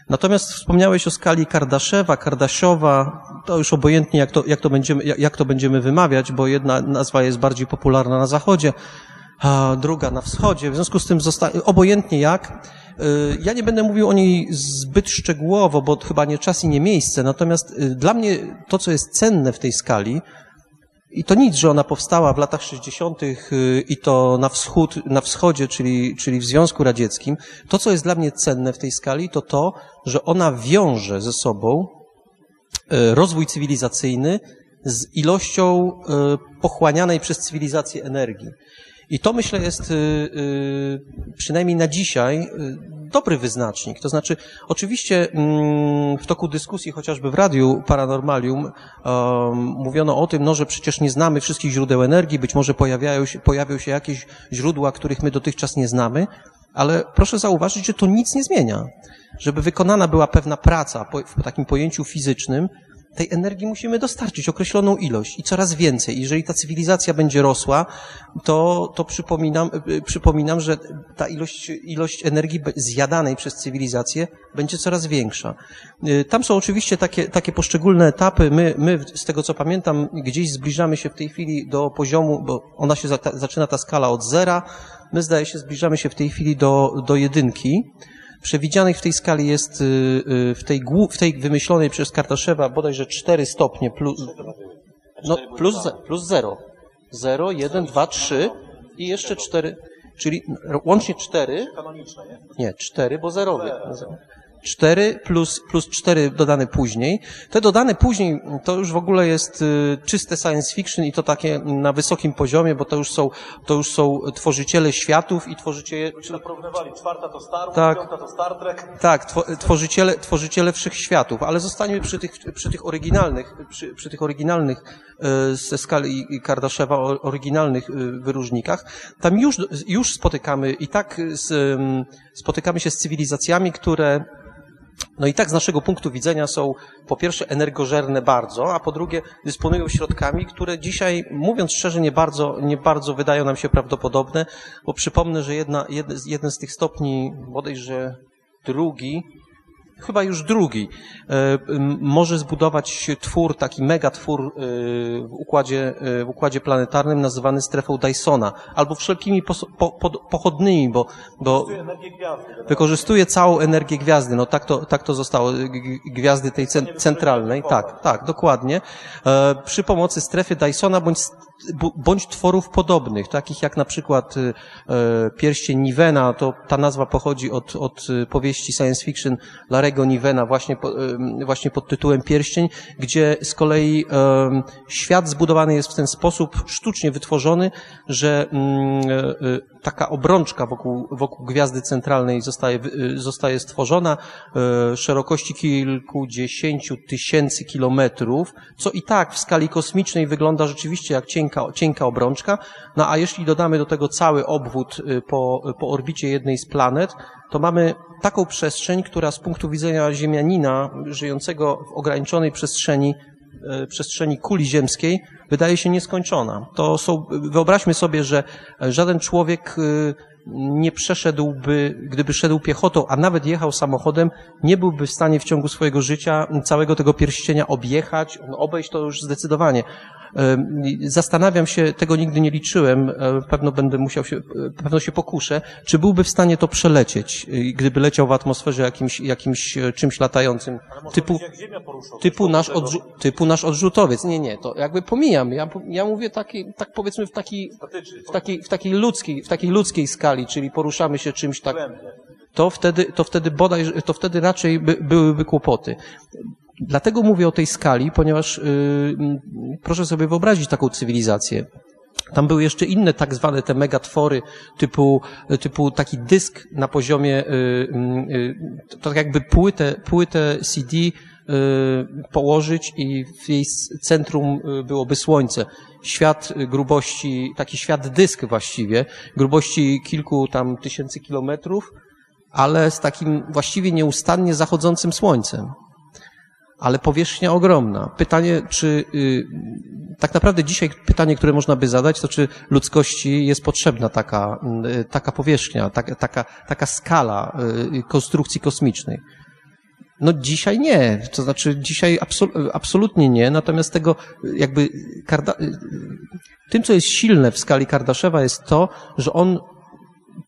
Natomiast wspomniałeś o skali Kardaszewa, Kardaszowa, to już obojętnie jak to, jak to, będziemy, jak to będziemy wymawiać, bo jedna nazwa jest bardziej popularna na zachodzie, a druga na wschodzie. W związku z tym obojętnie jak. y, Ja nie będę mówił o niej zbyt szczegółowo, bo chyba nie czas i nie miejsce. Natomiast y, dla mnie to, co jest cenne w tej skali, i to nic, że ona powstała w latach 60. y, i to na wschód, na wschodzie, czyli, czyli w Związku Radzieckim. To, co jest dla mnie cenne w tej skali, to to, że ona wiąże ze sobą rozwój cywilizacyjny z ilością pochłanianej przez cywilizację energii. I to myślę jest y, y, przynajmniej na dzisiaj y, dobry wyznacznik. To znaczy, oczywiście mm, w toku dyskusji, chociażby w Radiu Paranormalium, um, mówiono o tym, no, że przecież nie znamy wszystkich źródeł energii, być może pojawiają się, pojawią się jakieś źródła, których my dotychczas nie znamy, ale proszę zauważyć, że to nic nie zmienia. Żeby wykonana była pewna praca po, w takim pojęciu fizycznym, tej energii musimy dostarczyć określoną ilość i coraz więcej. Jeżeli ta cywilizacja będzie rosła, to, to przypominam, y, przypominam, że ta ilość, ilość energii zjadanej przez cywilizację będzie coraz większa. Y, Tam są oczywiście takie, takie poszczególne etapy. My, my, z tego co pamiętam, gdzieś zbliżamy się w tej chwili do poziomu, bo ona się za, zaczyna ta skala od zera. My zdaje się zbliżamy się w tej chwili do, do jedynki. Przewidzianych w tej skali jest y, y, w tej, w tej wymyślonej przez Kartaszewa bodajże 4 stopnie plus, no, plus, plus 0. 0, 1, 2, 3 i jeszcze 4, czyli łącznie 4. Nie, 4, bo zerowy. 4 plus, plus 4 dodane później. Te dodane później to już w ogóle jest y, czyste science fiction i to takie na wysokim poziomie, bo to już są, to już są tworzyciele światów i tworzyciele, Czy porównywali, czwarta to Star Wars, Tak. piąta to Star Trek. tak, two, tworzyciele, tworzyciele wszechświatów, ale zostańmy przy tych, przy tych oryginalnych, przy, przy tych oryginalnych e, ze skali Kardaszewa, oryginalnych e, wyróżnikach. Tam już, już spotykamy i tak z, spotykamy się z cywilizacjami, które no i tak z naszego punktu widzenia są po pierwsze energożerne bardzo, a po drugie dysponują środkami, które dzisiaj, mówiąc szczerze, nie bardzo, nie bardzo wydają nam się prawdopodobne, bo przypomnę, że jedna, jeden, jeden z tych stopni, bodajże drugi, chyba już drugi, e, może zbudować twór, taki megatwór e, w układzie, e, w układzie planetarnym nazywany strefą Dysona, albo wszelkimi po, po, pochodnymi, bo, bo gwiazdy. wykorzystuje całą energię gwiazdy. No tak to, tak to zostało, gwiazdy tej cen, centralnej. Tak, tak, dokładnie. Przy pomocy strefy Dysona bądź, bądź tworów podobnych, takich jak na przykład e, pierścień Nivena, to ta nazwa pochodzi od, od e, powieści science fiction Larego Nivena, właśnie, właśnie pod tytułem Pierścień, gdzie z kolei świat zbudowany jest w ten sposób sztucznie wytworzony, że mm, taka obrączka wokół, wokół gwiazdy centralnej zostaje, y, zostaje stworzona e, szerokości kilkudziesięciu tysięcy kilometrów, co i tak w skali kosmicznej wygląda rzeczywiście jak cienka, cienka obrączka. No a jeśli dodamy do tego cały obwód y, po, po orbicie jednej z planet, to mamy taką przestrzeń, która z punktu widzenia Ziemianina, żyjącego w ograniczonej przestrzeni, przestrzeni kuli ziemskiej wydaje się nieskończona. To są, wyobraźmy sobie, że żaden człowiek y, nie przeszedłby, gdyby szedł piechotą, a nawet jechał samochodem, nie byłby w stanie w ciągu swojego życia całego tego pierścienia objechać, obejść to już zdecydowanie. Zastanawiam się, tego nigdy nie liczyłem, e, pewno będę musiał się, e, pewno się pokuszę, czy byłby w stanie to przelecieć, y, gdyby leciał w atmosferze jakimś, jakimś e, czymś latającym, typu, typu nasz, odrzu, typu nasz odrzutowiec. Nie, nie, to jakby pomijam. Ja, ja mówię taki, tak powiedzmy w takiej, w takiej, w takiej ludzkiej, w takiej ludzkiej skali, czyli poruszamy się czymś tak, to wtedy, to wtedy bodaj, to wtedy raczej by, byłyby kłopoty. Dlatego mówię o tej skali, ponieważ yy, proszę sobie wyobrazić taką cywilizację. Tam były jeszcze inne tak zwane te megatwory, typu, typu taki dysk na poziomie, y, y, to tak jakby płytę, płytę CD y, położyć i w jej centrum byłoby słońce. Świat grubości, taki świat dysk właściwie, grubości kilku tam tysięcy kilometrów, ale z takim właściwie nieustannie zachodzącym słońcem ale powierzchnia ogromna. Pytanie, czy y, tak naprawdę dzisiaj pytanie, które można by zadać, to czy ludzkości jest potrzebna taka, y, taka powierzchnia, taka, taka, taka skala y, konstrukcji kosmicznej? No dzisiaj nie, to znaczy dzisiaj absol- absolutnie nie, natomiast tego jakby Karda- tym, co jest silne w skali Kardaszewa jest to, że on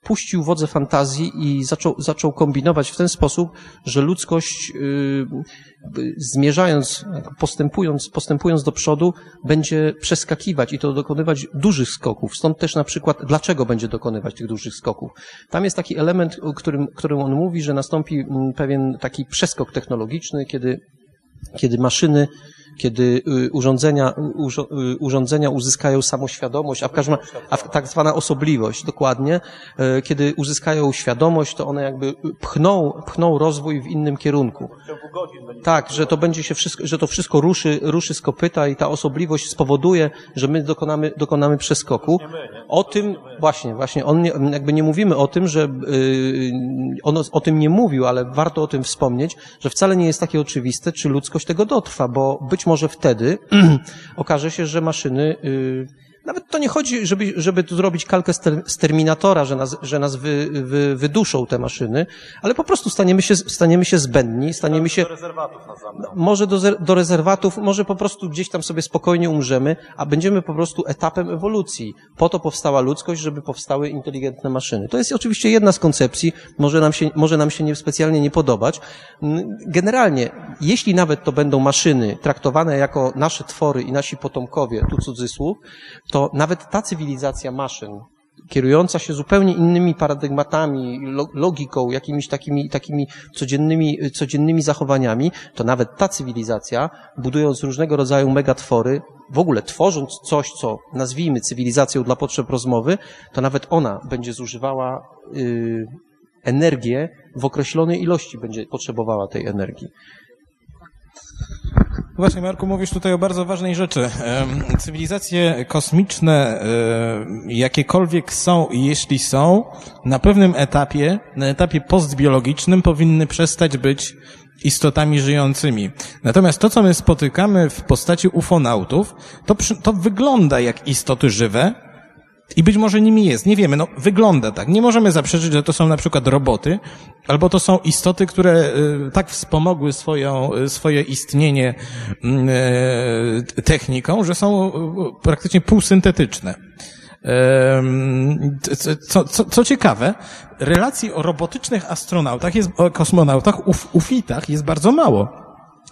puścił wodze fantazji i zaczął, zaczął kombinować w ten sposób, że ludzkość y, y, zmierzając, postępując, postępując do przodu, będzie przeskakiwać i to dokonywać dużych skoków. Stąd też na przykład, dlaczego będzie dokonywać tych dużych skoków. Tam jest taki element, o którym, którym on mówi, że nastąpi mm, pewien taki przeskok technologiczny, kiedy kiedy maszyny, kiedy y, urządzenia, urzo- y, urządzenia uzyskają samoświadomość, a w każdym a w, tak zwana osobliwość, dokładnie, y, kiedy uzyskają świadomość, to one jakby y, pchną, pchną rozwój w innym kierunku. Tak, że to będzie się wszystko, że to wszystko ruszy, ruszy z kopyta i ta osobliwość spowoduje, że my dokonamy, dokonamy przeskoku. O tym, właśnie, właśnie, on nie, jakby nie mówimy o tym, że on o tym nie mówił, ale warto o tym wspomnieć, że wcale nie jest takie oczywiste, czy ludzkość tego dotrwa, bo być może wtedy okaże się, że maszyny yy, nawet to nie chodzi, żeby, żeby tu zrobić kalkę z, ter, z Terminatora, że nas, że nas wy, wy, wyduszą te maszyny, ale po prostu staniemy się, staniemy się zbędni, staniemy się, do rezerwatów zamkną. może do, do rezerwatów, może po prostu gdzieś tam sobie spokojnie umrzemy, a będziemy po prostu etapem ewolucji. Po to powstała ludzkość, żeby powstały inteligentne maszyny. To jest oczywiście jedna z koncepcji, może nam się, może nam się nie, specjalnie nie podobać. Generalnie, jeśli nawet to będą maszyny traktowane jako nasze twory i nasi potomkowie, tu cudzysłów, to nawet ta cywilizacja maszyn, kierująca się zupełnie innymi paradygmatami, lo- logiką, jakimiś takimi, takimi codziennymi, codziennymi zachowaniami, to nawet ta cywilizacja, budując różnego rodzaju megatwory, w ogóle tworząc coś, co nazwijmy cywilizacją dla potrzeb rozmowy, to nawet ona będzie zużywała y, energię w określonej ilości, będzie potrzebowała tej energii. Właśnie, Marku, mówisz tutaj o bardzo ważnej rzeczy. Cywilizacje kosmiczne, e, jakiekolwiek są i jeśli są, na pewnym etapie, na etapie postbiologicznym powinny przestać być istotami żyjącymi. Natomiast to, co my spotykamy w postaci ufonautów, to, to wygląda jak istoty żywe, i być może nimi jest, nie wiemy, no wygląda tak. Nie możemy zaprzeczyć, że to są na przykład roboty, albo to są istoty, które y, tak wspomogły swoją, y, swoje istnienie mm, y, techniką, że są praktycznie półsyntetyczne. Co, co, co ciekawe, relacji o robotycznych astronautach, jest, o kosmonautach, uf, ufitach jest bardzo mało.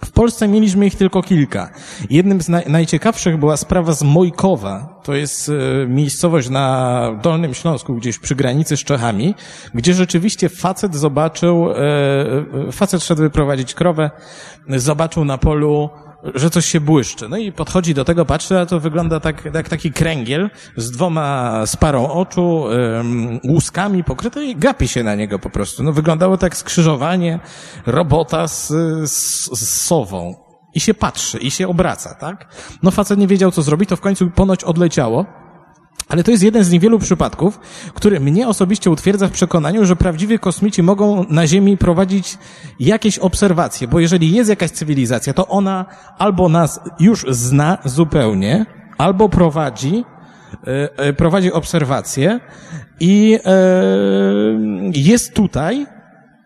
W Polsce mieliśmy ich tylko kilka. Jednym z naj, najciekawszych była sprawa z Mojkowa. To jest e, miejscowość na Dolnym Śląsku, gdzieś przy granicy z Czechami, gdzie rzeczywiście facet zobaczył, e, e, facet szedł wyprowadzić krowę, zobaczył na polu że coś się błyszczy. No i podchodzi do tego, patrzy, a to wygląda tak, jak taki kręgiel z dwoma, z parą oczu, łuskami pokryte i gapi się na niego po prostu. No wyglądało tak skrzyżowanie robota z, z, z sową. I się patrzy, i się obraca, tak? No facet nie wiedział, co zrobić, to w końcu ponoć odleciało. Ale to jest jeden z niewielu przypadków, który mnie osobiście utwierdza w przekonaniu, że prawdziwi kosmici mogą na Ziemi prowadzić jakieś obserwacje, bo jeżeli jest jakaś cywilizacja, to ona albo nas już zna zupełnie, albo prowadzi, e, e, prowadzi obserwacje i e, jest tutaj,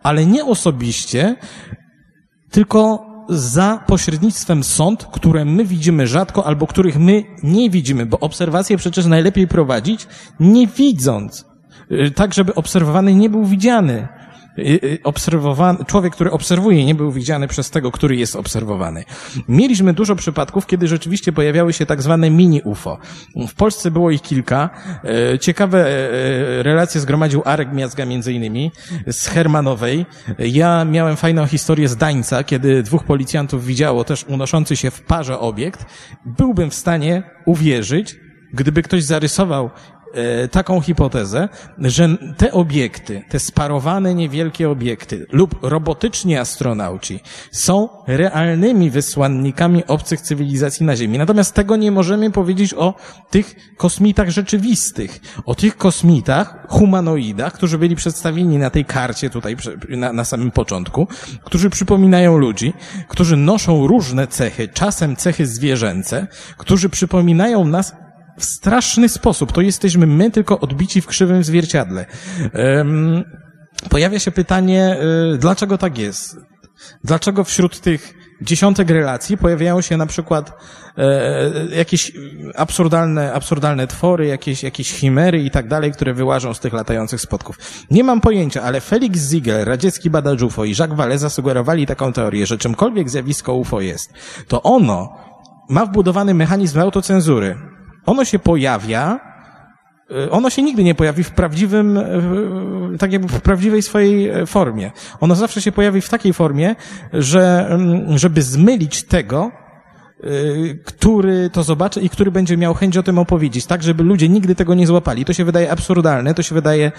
ale nie osobiście, tylko za pośrednictwem sąd, które my widzimy rzadko albo których my nie widzimy, bo obserwacje przecież najlepiej prowadzić nie widząc, Y, tak żeby obserwowany nie był widziany. Y, y, Obserwowany, człowiek, który obserwuje, nie był widziany przez tego, który jest obserwowany. Mieliśmy dużo przypadków, kiedy rzeczywiście pojawiały się tak zwane mini-UFO. W Polsce było ich kilka. E, Ciekawe relacje zgromadził Arek Miazga między innymi z Hermanowej. Ja miałem fajną historię z Dańca, kiedy dwóch policjantów widziało też unoszący się w parze obiekt. Byłbym w stanie uwierzyć, gdyby ktoś zarysował taką hipotezę, że te obiekty, te sparowane niewielkie obiekty lub robotyczni astronauci są realnymi wysłannikami obcych cywilizacji na Ziemi. Natomiast tego nie możemy powiedzieć o tych kosmitach rzeczywistych, o tych kosmitach, humanoidach, którzy byli przedstawieni na tej karcie tutaj na, na samym początku, którzy przypominają ludzi, którzy noszą różne cechy, czasem cechy zwierzęce, którzy przypominają nas w straszny sposób. To jesteśmy my, tylko odbici w krzywym zwierciadle. Em, pojawia się pytanie, y, dlaczego tak jest? Dlaczego wśród tych dziesiątek relacji pojawiają się na przykład e, jakieś absurdalne, absurdalne twory, jakieś, jakieś chimery i tak dalej, które wyłażą z tych latających spotków. Nie mam pojęcia, ale Felix Ziegler, radziecki badacz UFO i Jacques Vallée zasugerowali taką teorię, że czymkolwiek zjawisko UFO jest, to ono ma wbudowany mechanizm autocenzury. Ono się pojawia, y, ono się nigdy nie pojawi w prawdziwym, y, tak jakby w prawdziwej swojej e, formie. Ono zawsze się pojawi w takiej formie, że, mm, żeby zmylić tego, który to zobaczy i który będzie miał chęć o tym opowiedzieć, tak, żeby ludzie nigdy tego nie złapali. To się wydaje absurdalne, to się wydaje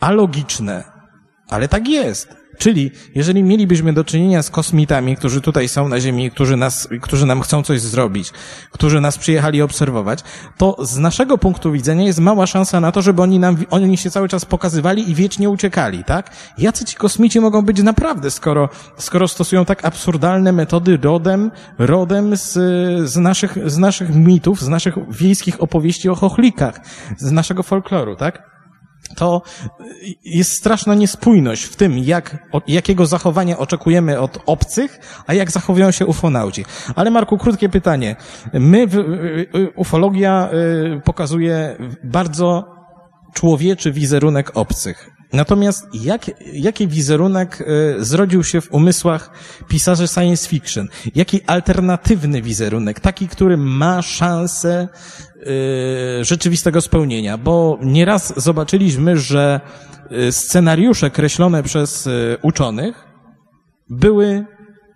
alogiczne, ale tak jest. Czyli, jeżeli mielibyśmy do czynienia z kosmitami, którzy tutaj są na Ziemi, którzy nas, którzy nam chcą coś zrobić, którzy nas przyjechali obserwować, to z naszego punktu widzenia jest mała szansa na to, żeby oni nam, oni się cały czas pokazywali i wiecznie uciekali, tak? Jacy ci kosmici mogą być naprawdę, skoro, skoro stosują tak absurdalne metody rodem, rodem z, z naszych, z naszych mitów, z naszych wiejskich opowieści o chochlikach, z naszego folkloru, tak? To jest straszna niespójność w tym, jak, jakiego zachowania oczekujemy od obcych, a jak zachowują się ufonauci. Ale Marku, krótkie pytanie. My, y, ufologia y, pokazuje bardzo człowieczy wizerunek obcych. Natomiast jak, jaki wizerunek y, zrodził się w umysłach pisarzy science fiction? Jaki alternatywny wizerunek? Taki, który ma szansę y, rzeczywistego spełnienia? Bo nieraz zobaczyliśmy, że y, scenariusze kreślone przez uczonych były,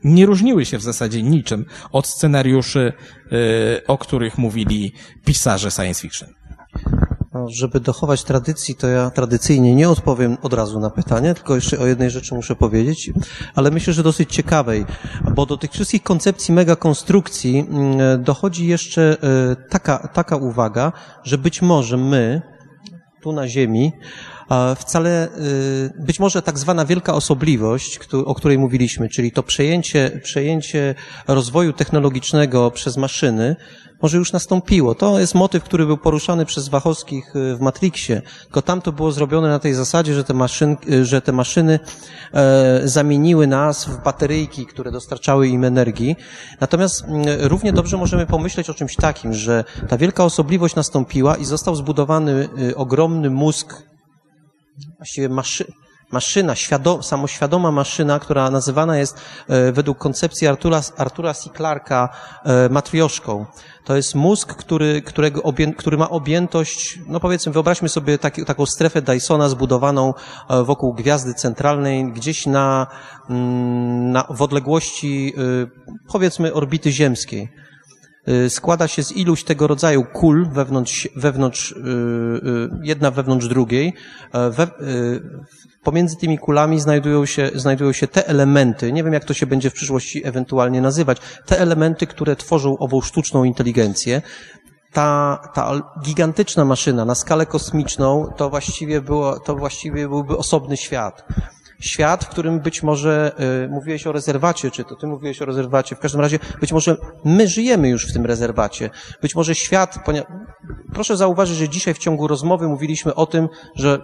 nie różniły się w zasadzie niczym od scenariuszy, o których mówili pisarze science fiction. No, żeby dochować tradycji, to ja tradycyjnie nie odpowiem od razu na pytanie, tylko jeszcze o jednej rzeczy muszę powiedzieć, ale myślę, że dosyć ciekawej, bo do tych wszystkich koncepcji megakonstrukcji mm, dochodzi jeszcze e, taka, taka uwaga, że być może my, tu na Ziemi, wcale y, być może tak zwana wielka osobliwość, o której mówiliśmy, czyli to przejęcie, przejęcie rozwoju technologicznego przez maszyny, może już nastąpiło. To jest motyw, który był poruszany przez Wachowskich y, w Matrixie, tylko tam to było zrobione na tej zasadzie, że te, maszyn, y, że te maszyny e, zamieniły nas w bateryjki, które dostarczały im energii. Natomiast równie dobrze możemy pomyśleć o czymś takim, że ta wielka osobliwość nastąpiła i został zbudowany ogromny mózg właściwie maszy, maszyna, świado, samoświadoma maszyna, która nazywana jest e, według koncepcji Artura, Artura C. Clarka e, matrioszką. To jest mózg, który, którego obję, który ma objętość, no powiedzmy, wyobraźmy sobie taki, taką strefę Dysona zbudowaną e, wokół gwiazdy centralnej, gdzieś na, mm, na w odległości, e, powiedzmy, orbity ziemskiej składa się z iluś tego rodzaju kul wewnątrz, wewnątrz y, y, jedna wewnątrz drugiej. E, We, y, pomiędzy tymi kulami znajdują się, znajdują się te elementy, nie wiem jak to się będzie w przyszłości ewentualnie nazywać, te elementy, które tworzą ową sztuczną inteligencję. Ta, ta gigantyczna maszyna na skalę kosmiczną to właściwie, było, to właściwie byłby osobny świat świat, w którym być może y, mówiłeś o rezerwacie, czy to ty mówiłeś o rezerwacie, w każdym razie być może my żyjemy już w tym rezerwacie. Być może świat, ponia... proszę zauważyć, że dzisiaj w ciągu rozmowy mówiliśmy o tym, że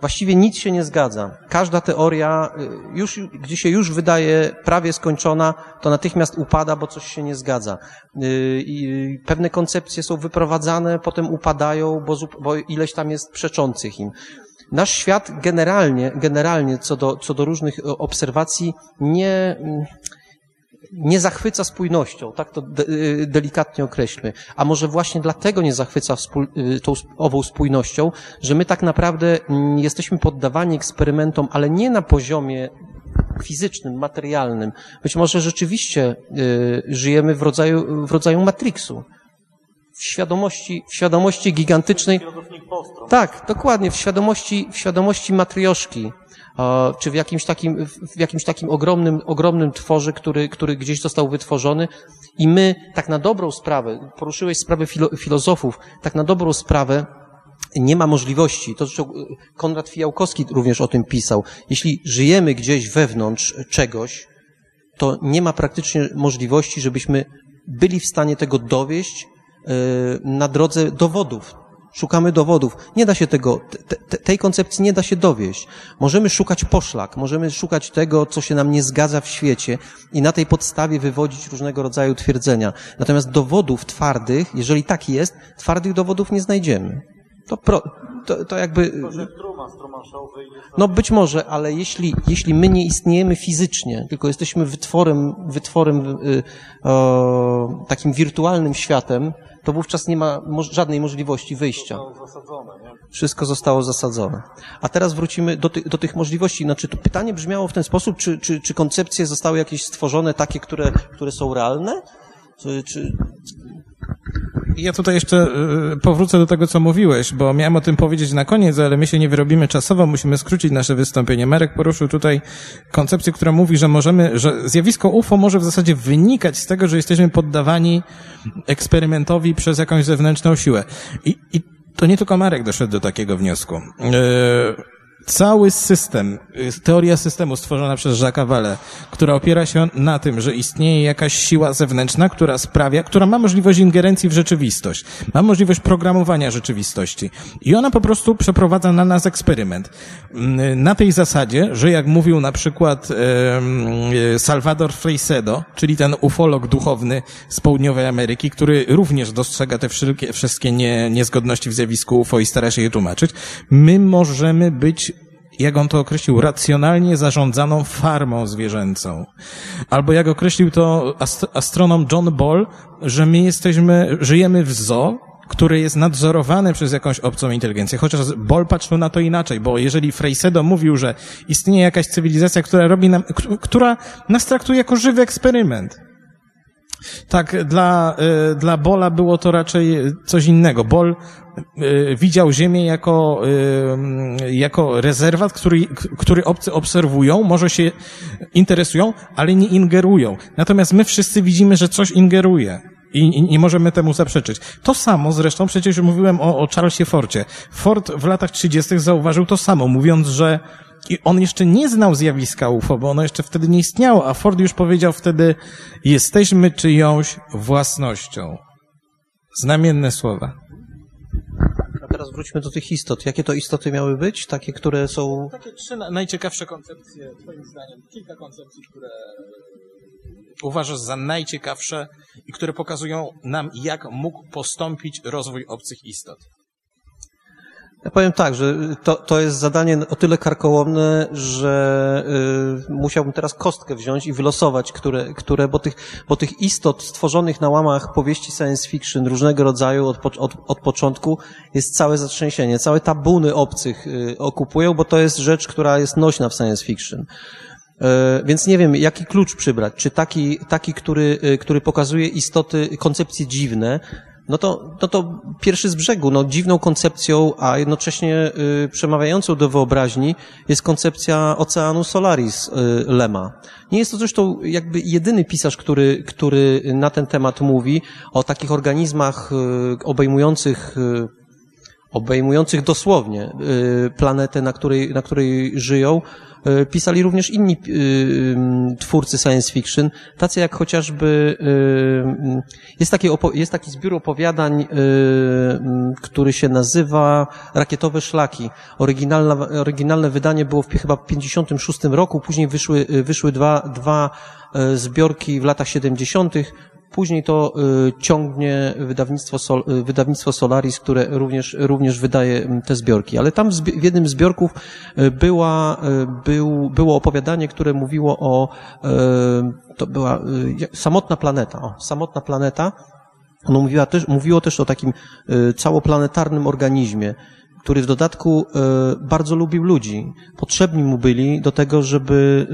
właściwie nic się nie zgadza. Każda teoria, y, już, gdzie się już wydaje prawie skończona, to natychmiast upada, bo coś się nie zgadza. Y, I pewne koncepcje są wyprowadzane, potem upadają, bo, bo ileś tam jest przeczących im. Nasz świat generalnie, generalnie co do, co do różnych e, obserwacji nie, nie zachwyca spójnością, tak to de, y, delikatnie określmy. A może właśnie dlatego nie zachwyca wspól, y, tą ową spójnością, że my tak naprawdę mm, jesteśmy poddawani eksperymentom, ale nie na poziomie fizycznym, materialnym. Być może rzeczywiście y, żyjemy w rodzaju, w rodzaju Matrixu. W świadomości, w świadomości gigantycznej. Tak, dokładnie, w świadomości, w świadomości matrioszki, czy w jakimś takim, w jakimś takim ogromnym, ogromnym tworze, który, który gdzieś został wytworzony. I my, tak na dobrą sprawę, poruszyłeś sprawę filo, filozofów, tak na dobrą sprawę, nie ma możliwości, to zresztą Konrad Fijałkowski również o tym pisał, jeśli żyjemy gdzieś wewnątrz czegoś, to nie ma praktycznie możliwości, żebyśmy byli w stanie tego dowieść na drodze dowodów. Szukamy dowodów. Nie da się tego, te, te, tej koncepcji nie da się dowieść. Możemy szukać poszlak, możemy szukać tego, co się nam nie zgadza w świecie i na tej podstawie wywodzić różnego rodzaju twierdzenia. Natomiast dowodów twardych, jeżeli tak jest, twardych dowodów nie znajdziemy. To, pro, to, to jakby... No być może, ale jeśli, jeśli my nie istniejemy fizycznie, tylko jesteśmy wytworem, wytworem y, takim wirtualnym światem, to wówczas nie ma żadnej możliwości wyjścia. Wszystko zostało zasadzone. A teraz wrócimy do, ty, do tych możliwości. Znaczy, to pytanie brzmiało w ten sposób, czy, czy, czy koncepcje zostały jakieś stworzone takie, które, które są realne? Czy, czy, Ja tutaj jeszcze y, powrócę do tego, co mówiłeś, bo miałem o tym powiedzieć na koniec, ale my się nie wyrobimy czasowo, musimy skrócić nasze wystąpienie. Marek poruszył tutaj koncepcję, która mówi, że możemy, że zjawisko UFO może w zasadzie wynikać z tego, że jesteśmy poddawani eksperymentowi przez jakąś zewnętrzną siłę. I, i to nie tylko Marek doszedł do takiego wniosku. Y, Cały system, y, teoria systemu stworzona przez Jacques'a Vallée, która opiera się na tym, że istnieje jakaś siła zewnętrzna, która sprawia, która ma możliwość ingerencji w rzeczywistość, ma możliwość programowania rzeczywistości. I ona po prostu przeprowadza na nas eksperyment. Mm, Na tej zasadzie, że jak mówił na przykład e, Salvador Freixedo, czyli ten ufolog duchowny z południowej Ameryki, który również dostrzega te wszystkie, wszystkie nie, niezgodności w zjawisku UFO i stara się je tłumaczyć, my możemy być jak on to określił, racjonalnie zarządzaną farmą zwierzęcą. Albo jak określił to ast astronom John Ball, że my jesteśmy, żyjemy w zoo, które jest nadzorowane przez jakąś obcą inteligencję. Chociaż Ball patrzył na to inaczej, bo jeżeli Freysedo mówił, że istnieje jakaś cywilizacja, która robi nam, która nas traktuje jako żywy eksperyment, tak, dla, y, dla Bola było to raczej coś innego. Bol widział Ziemię jako, y, jako rezerwat, który, który obcy obserwują, może się interesują, ale nie ingerują. Natomiast my wszyscy widzimy, że coś ingeruje. I nie możemy temu zaprzeczyć. To samo zresztą, przecież mówiłem o, o Charlesie Forcie. Ford w latach 30. zauważył to samo, mówiąc, że i on jeszcze nie znał zjawiska UFO, bo ono jeszcze wtedy nie istniało, a Ford już powiedział wtedy, jesteśmy czyjąś własnością. Znamienne słowa. Teraz wróćmy do tych istot. Jakie to istoty miały być? Takie, które są... Takie trzy najciekawsze koncepcje, twoim zdaniem. Kilka koncepcji, które uważasz za najciekawsze i które pokazują nam, jak mógł postąpić rozwój obcych istot. Ja powiem tak, że to, to jest zadanie o tyle karkołomne, że y, musiałbym teraz kostkę wziąć i wylosować, które, które bo, tych, bo tych istot stworzonych na łamach powieści science fiction różnego rodzaju od, od, od początku jest całe zatrzęsienie. Całe tabuny obcych y, okupują, bo to jest rzecz, która jest nośna w science fiction. Y, więc nie wiem, jaki klucz przybrać. Czy taki, taki który, y, który pokazuje istoty, koncepcje dziwne, no to, no to pierwszy z brzegu, no dziwną koncepcją, a jednocześnie y, przemawiającą do wyobraźni jest koncepcja Oceanu Solaris y, Lema. Nie jest to zresztą jakby jedyny pisarz, który, który na ten temat mówi o takich organizmach y, obejmujących y, obejmujących dosłownie y, planetę, na której, na której żyją, y, pisali również inni y, twórcy science fiction, tacy jak chociażby, jest, takie, jest taki zbiór opowiadań, który się nazywa Rakietowe Szlaki. Oryginalne, oryginalne wydanie było w, chyba w 56 roku, później wyszły, wyszły dwa, dwa zbiorki w latach 70. Później to y, ciągnie wydawnictwo, Sol, y, wydawnictwo Solaris, które również, również wydaje te zbiorki. Ale tam w jednym z zbiorków y, była, był, było opowiadanie, które mówiło o, to była samotna planeta, o, samotna planeta. Ono mówiła też, mówiło też o takim całoplanetarnym organizmie, który w dodatku e, bardzo lubił ludzi. Potrzebni mu byli do tego, żeby,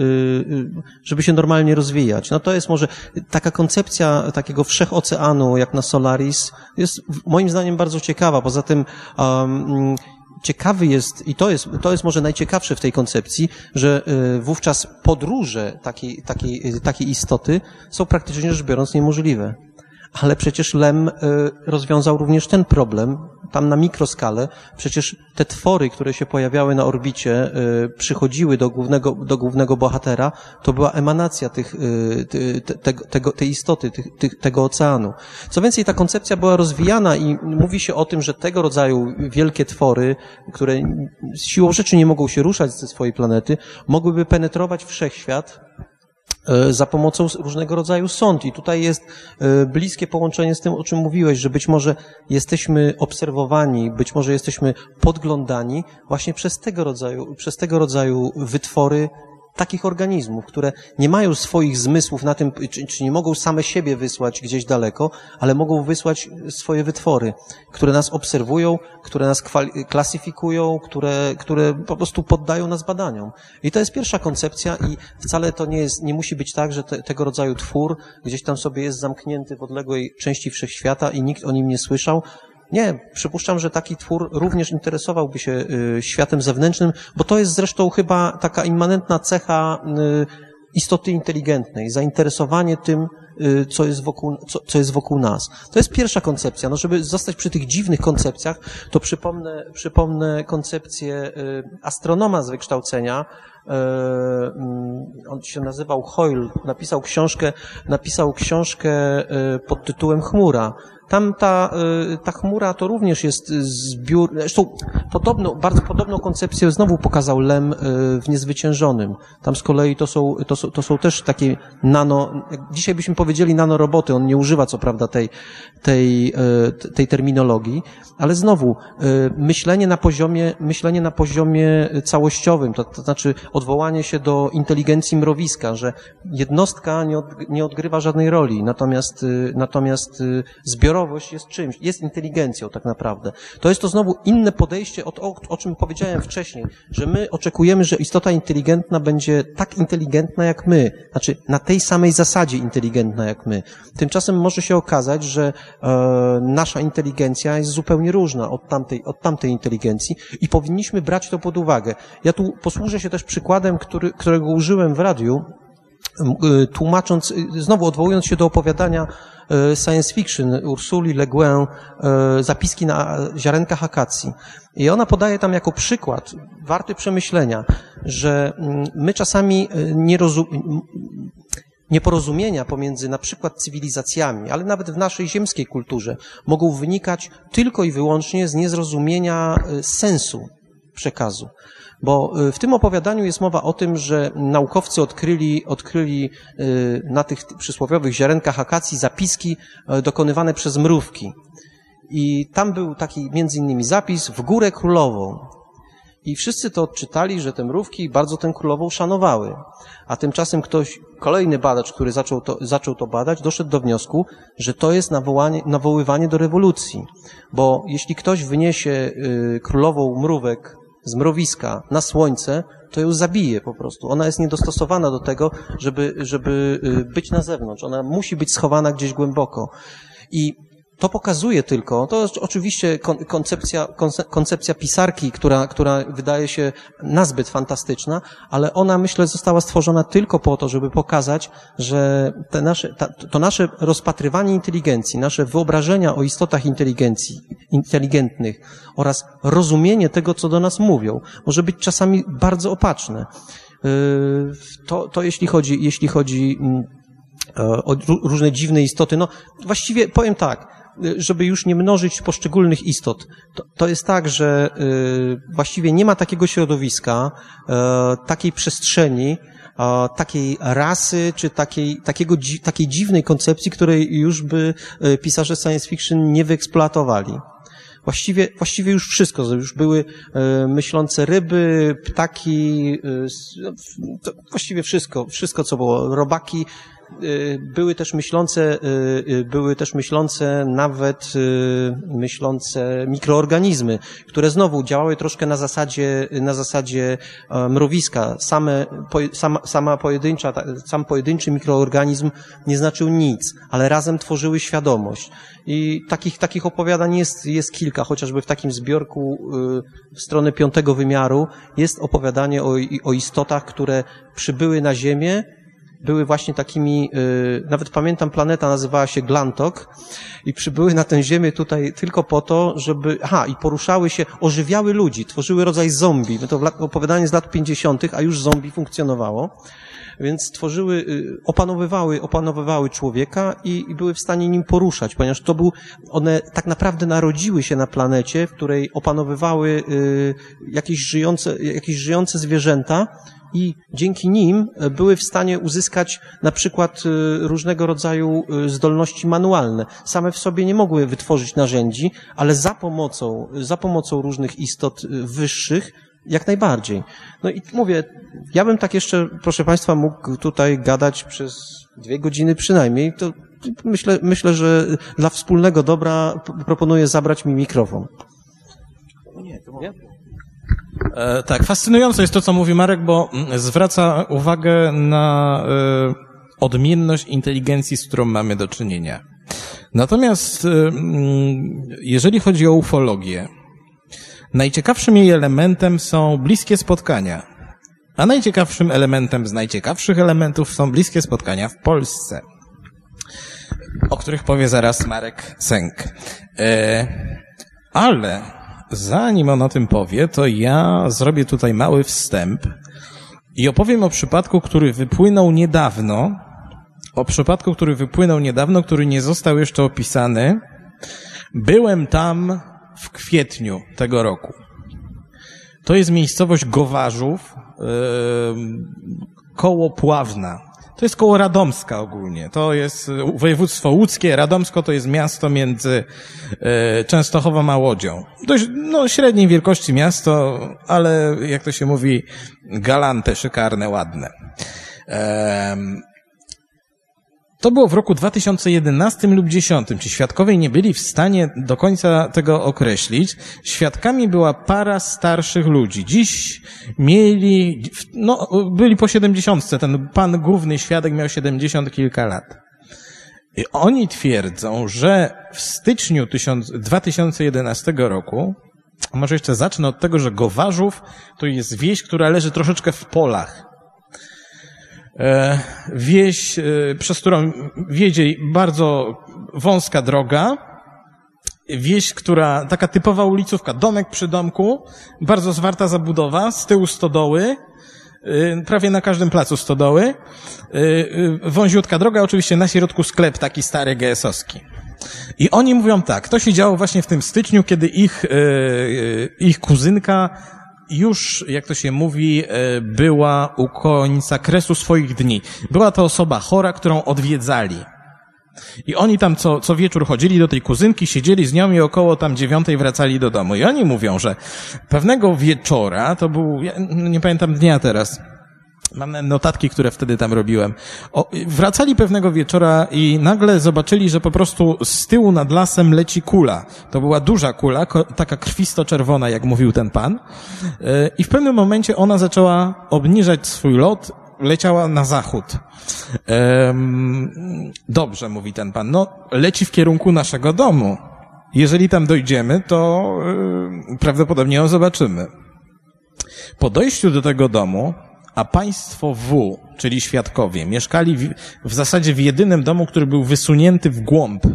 e, żeby się normalnie rozwijać. No to jest może taka koncepcja takiego wszechoceanu, jak na Solaris, jest moim zdaniem bardzo ciekawa. Poza tym um, ciekawy jest, i to jest, to jest może najciekawsze w tej koncepcji, że e, wówczas podróże takiej, takiej, takiej istoty są praktycznie rzecz biorąc niemożliwe. Ale przecież Lem rozwiązał również ten problem, tam na mikroskalę, przecież te twory, które się pojawiały na orbicie, y, przychodziły do głównego, do głównego bohatera, to była emanacja tych, y, te, tego, tej istoty, tych, tego oceanu. Co więcej, ta koncepcja była rozwijana i mówi się o tym, że tego rodzaju wielkie twory, które siłą rzeczy nie mogą się ruszać ze swojej planety, mogłyby penetrować wszechświat, za pomocą różnego rodzaju sąd. I tutaj jest e, bliskie połączenie z tym, o czym mówiłeś, że być może jesteśmy obserwowani, być może jesteśmy podglądani właśnie przez tego rodzaju, przez tego rodzaju wytwory takich organizmów, które nie mają swoich zmysłów na tym, czy, czy, nie mogą same siebie wysłać gdzieś daleko, ale mogą wysłać swoje wytwory, które nas obserwują, które nas klasyfikują, które, które po prostu poddają nas badaniom. I to jest pierwsza koncepcja i wcale to nie jest, nie musi być tak, że te, tego rodzaju twór gdzieś tam sobie jest zamknięty w odległej części wszechświata i nikt o nim nie słyszał, nie, przypuszczam, że taki twór również interesowałby się y, światem zewnętrznym, bo to jest zresztą chyba taka immanentna cecha y, istoty inteligentnej, zainteresowanie tym, y, co jest, wokół, co, co jest wokół nas. To jest pierwsza koncepcja. No, żeby zostać przy tych dziwnych koncepcjach, to przypomnę, przypomnę koncepcję astronoma z wykształcenia, mm, on się nazywał Hoyle, napisał książkę, napisał książkę pod tytułem Chmura tam ta, y, ta chmura to również jest zbiór, zresztą podobną, bardzo podobną koncepcję znowu pokazał Lem y, w Niezwyciężonym. Tam z kolei to są, to są, to są też takie nano, dzisiaj byśmy powiedzieli nanoroboty, on nie używa co prawda tej, tej, y, tej terminologii, ale znowu, myślenie na poziomie, myślenie na poziomie całościowym, to, to znaczy odwołanie się do inteligencji mrowiska, że jednostka nie, od, nie odgrywa żadnej roli, natomiast, natomiast zbiorowość jest czymś, jest inteligencją tak naprawdę. To jest to znowu inne podejście od, o, o czym powiedziałem wcześniej, że my oczekujemy, że istota inteligentna będzie tak inteligentna jak my, znaczy na tej samej zasadzie inteligentna jak my. Tymczasem może się okazać, że e, nasza inteligencja jest zupełnie różna od tamtej, od tamtej inteligencji i powinniśmy brać to pod uwagę. Ja tu posłużę się też przykładem, który, którego użyłem w radiu, tłumacząc, e, znowu odwołując się do opowiadania E, science fiction Ursuli Le Guin, zapiski na ziarenkach akacji. I ona podaje tam jako przykład, warty przemyślenia, że my czasami nie nieporozumienia pomiędzy na przykład cywilizacjami, ale nawet w naszej ziemskiej kulturze mogą wynikać tylko i wyłącznie z niezrozumienia sensu przekazu. Bo y, w tym opowiadaniu jest mowa o tym, że naukowcy odkryli, odkryli y, na tych przysłowiowych ziarenkach akacji zapiski y, dokonywane przez mrówki. I tam był taki między innymi zapis w górę królową. I wszyscy to odczytali, że te mrówki bardzo tę królową szanowały. A tymczasem ktoś, kolejny badacz, który zaczął to, zaczął to badać, doszedł do wniosku, że to jest nawoływanie do rewolucji. Bo jeśli ktoś wyniesie y, królową mrówek z mrowiska na słońce, to ją zabije po prostu. Ona jest niedostosowana do tego, żeby, żeby y, być na zewnątrz. Ona musi być schowana gdzieś głęboko. I to pokazuje tylko, to oczywiście koncepcja, koncepcja pisarki, która, która wydaje się nazbyt fantastyczna, ale ona myślę została stworzona tylko po to, żeby pokazać, że te nasze, to nasze rozpatrywanie inteligencji, nasze wyobrażenia o istotach inteligencji, inteligentnych oraz rozumienie tego, co do nas mówią, może być czasami bardzo opaczne. Yy, to, to jeśli chodzi, jeśli chodzi mm, o różne dziwne istoty, no właściwie powiem tak, żeby już nie mnożyć poszczególnych istot. To, to jest tak, że y, właściwie nie ma takiego środowiska, y, takiej przestrzeni, y, takiej rasy, czy takiej, takiego, takiej dziwnej koncepcji, której już by pisarze science fiction nie wyeksploatowali. Właściwie, właściwie już wszystko, już były myślące ryby, ptaki, y, właściwie wszystko, wszystko co było, robaki, były też myślące, y, y, były też myślące nawet myślące mikroorganizmy, które znowu działały troszkę na zasadzie, na zasadzie e, mrowiska. Same, sama, sama pojedyncza, sam pojedynczy mikroorganizm nie znaczył nic, ale razem tworzyły świadomość. I takich, takich opowiadań jest, jest kilka, chociażby w takim zbiorku w stronę piątego wymiaru jest opowiadanie o, o istotach, które przybyły na Ziemię były właśnie takimi, y, nawet pamiętam, planeta nazywała się Glantok i przybyły na tę Ziemię tutaj tylko po to, żeby, aha, i poruszały się, ożywiały ludzi, tworzyły rodzaj zombie. To opowiadanie z lat 50., a już zombie funkcjonowało. Więc tworzyły, y, opanowywały, opanowywały człowieka i, i były w stanie nim poruszać, ponieważ to był, one tak naprawdę narodziły się na planecie, w której opanowywały y, jakieś żyjące, jakieś żyjące zwierzęta, i dzięki nim e, były w stanie uzyskać na przykład e, różnego rodzaju e, zdolności manualne. Same w sobie nie mogły wytworzyć narzędzi, ale za pomocą, za pomocą różnych istot wyższych jak najbardziej. No i mówię, ja bym tak jeszcze, proszę Państwa, mógł tutaj gadać przez dwie godziny przynajmniej. To myślę, myślę że dla wspólnego dobra proponuję zabrać mi mikrofon. Nie, to nie? E, tak, fascynujące jest to, co mówi Marek, bo mm, zwraca uwagę na e, odmienność inteligencji, z którą mamy do czynienia. Natomiast e, mm, jeżeli chodzi o ufologię, najciekawszym jej elementem są bliskie spotkania. A najciekawszym elementem z najciekawszych elementów są bliskie spotkania w Polsce, o których powie zaraz Marek Sęk. Ale zanim on o tym powie, to ja zrobię tutaj mały wstęp i opowiem o przypadku, który wypłynął niedawno, o przypadku, który wypłynął niedawno, który nie został jeszcze opisany Byłem tam w kwietniu tego roku. To jest miejscowość Gowarzów, yy, koło Pławna. To jest koło Radomska ogólnie. To jest województwo łódzkie. Radomsko to jest miasto między e, Częstochową a Łodzią. Dość no, średniej wielkości miasto, ale jak to się mówi, galante, szykarne, ładne. To było w roku 2011 lub 2010. Ci świadkowie nie byli w stanie do końca tego określić. Świadkami była para starszych ludzi. Dziś mieli, no, byli po 70. Ten pan główny świadek miał 70 kilka lat. I oni twierdzą, że w styczniu 2011 roku, może jeszcze zacznę od tego, że Gowarzów to jest wieś, która leży troszeczkę w polach. E, wieś, e, przez którą wiedzie bardzo wąska droga, wieś, która, taka typowa ulicówka, domek przy domku, bardzo zwarta zabudowa, z tyłu stodoły, e, prawie na każdym placu stodoły, wąziutka droga, oczywiście na środku sklep taki stary GS-owski. I oni mówią tak, to się działo właśnie w tym styczniu, kiedy ich, ich kuzynka już, jak to się mówi, e, była u końca kresu swoich dni. Była to osoba chora, którą odwiedzali. I oni tam co, co wieczór chodzili do tej kuzynki, siedzieli z nią i około tam dziewiątej wracali do domu. I oni mówią, że pewnego wieczora, to był, ja nie pamiętam dnia teraz, Mam notatki, które wtedy tam robiłem. O, wracali pewnego wieczora i nagle zobaczyli, że po prostu z tyłu nad lasem leci kula. To była duża kula, taka krwisto-czerwona, jak mówił ten pan. E, I w pewnym momencie ona zaczęła obniżać swój lot, leciała na zachód. Dobrze, mówi ten pan. No, leci w kierunku naszego domu. Jeżeli tam dojdziemy, to e, prawdopodobnie ją zobaczymy. Po dojściu do tego domu, a państwo W, czyli świadkowie, mieszkali w, w zasadzie w jedynym domu, który był wysunięty w głąb.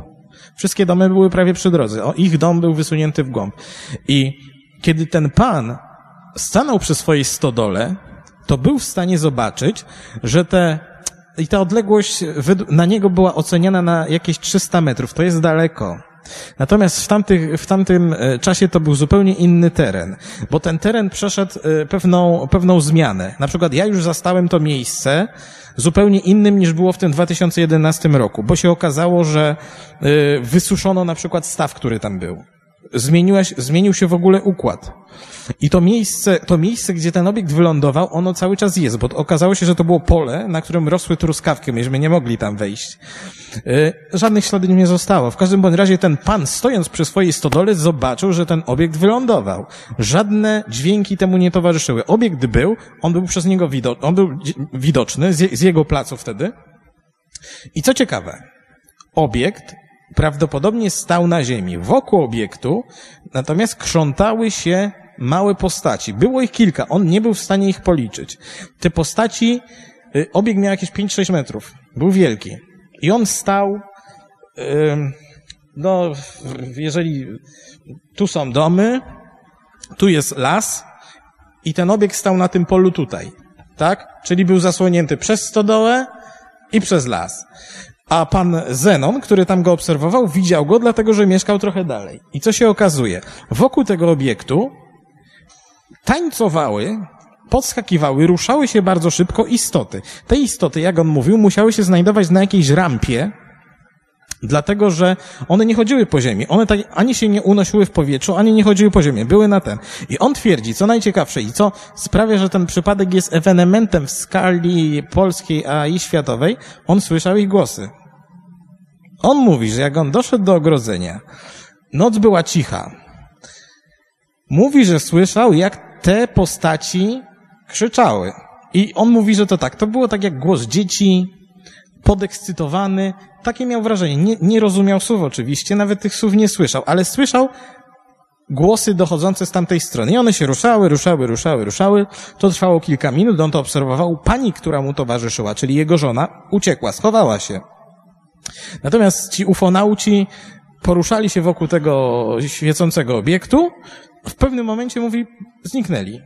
Wszystkie domy były prawie przy drodze. O, ich dom był wysunięty w głąb. I kiedy ten pan stanął przy swojej stodole, to był w stanie zobaczyć, że te i ta odległość na niego była oceniana na jakieś 300 metrów. To jest daleko. Natomiast w, tamtych, w tamtym e, czasie to był zupełnie inny teren, bo ten teren przeszedł e, pewną, pewną zmianę. Na przykład ja już zastałem to miejsce zupełnie innym niż było w tym 2011 roku, bo się okazało, że e, wysuszono na przykład staw, który tam był. Zmieniła, zmienił się w ogóle układ. I to miejsce, to miejsce, gdzie ten obiekt wylądował, ono cały czas jest, bo okazało się, że to było pole, na którym rosły truskawki, myśmy nie mogli tam wejść. Yy, żadnych śladów nie zostało. W każdym bądź razie ten pan, stojąc przy swojej stodole, zobaczył, że ten obiekt wylądował. Żadne dźwięki temu nie towarzyszyły. Obiekt był, on był przez niego widoczny, on był widoczny z, z jego placu wtedy. I co ciekawe, obiekt prawdopodobnie stał na ziemi. Wokół obiektu natomiast krzątały się małe postaci. Było ich kilka, on nie był w stanie ich policzyć. Te postaci, y, obieg miał jakieś 5-6 metrów. Był wielki. I on stał, no, jeżeli tu są domy, tu jest las i ten obieg stał na tym polu tutaj. Tak? Czyli był zasłonięty przez stodołę i przez las. A pan Zenon, który tam go obserwował, widział go, dlatego że mieszkał trochę dalej. I co się okazuje? Wokół tego obiektu tańcowały, podskakiwały, ruszały się bardzo szybko istoty. Te istoty, jak on mówił, musiały się znajdować na jakiejś rampie, Dlatego, że one nie chodziły po ziemi. One tak, ani się nie unosiły w powietrzu, ani nie chodziły po ziemi. Były na ten. I on twierdzi, co najciekawsze i co sprawia, że ten przypadek jest ewenementem w skali polskiej, a i światowej, on słyszał ich głosy. On mówi, że jak on doszedł do ogrodzenia, noc była cicha. Mówi, że słyszał, jak te postaci krzyczały. I on mówi, że to tak, to było tak jak głos dzieci, podekscytowany. Takie miał wrażenie. Nie, nie rozumiał słów oczywiście, nawet tych słów nie słyszał, ale słyszał głosy dochodzące z tamtej strony. I one się ruszały, ruszały, ruszały, ruszały. To trwało kilka minut, on to obserwował. Pani, która mu towarzyszyła, czyli jego żona, uciekła, schowała się. Natomiast ci ufonauci poruszali się wokół tego świecącego obiektu. W pewnym momencie, mówi, zniknęli.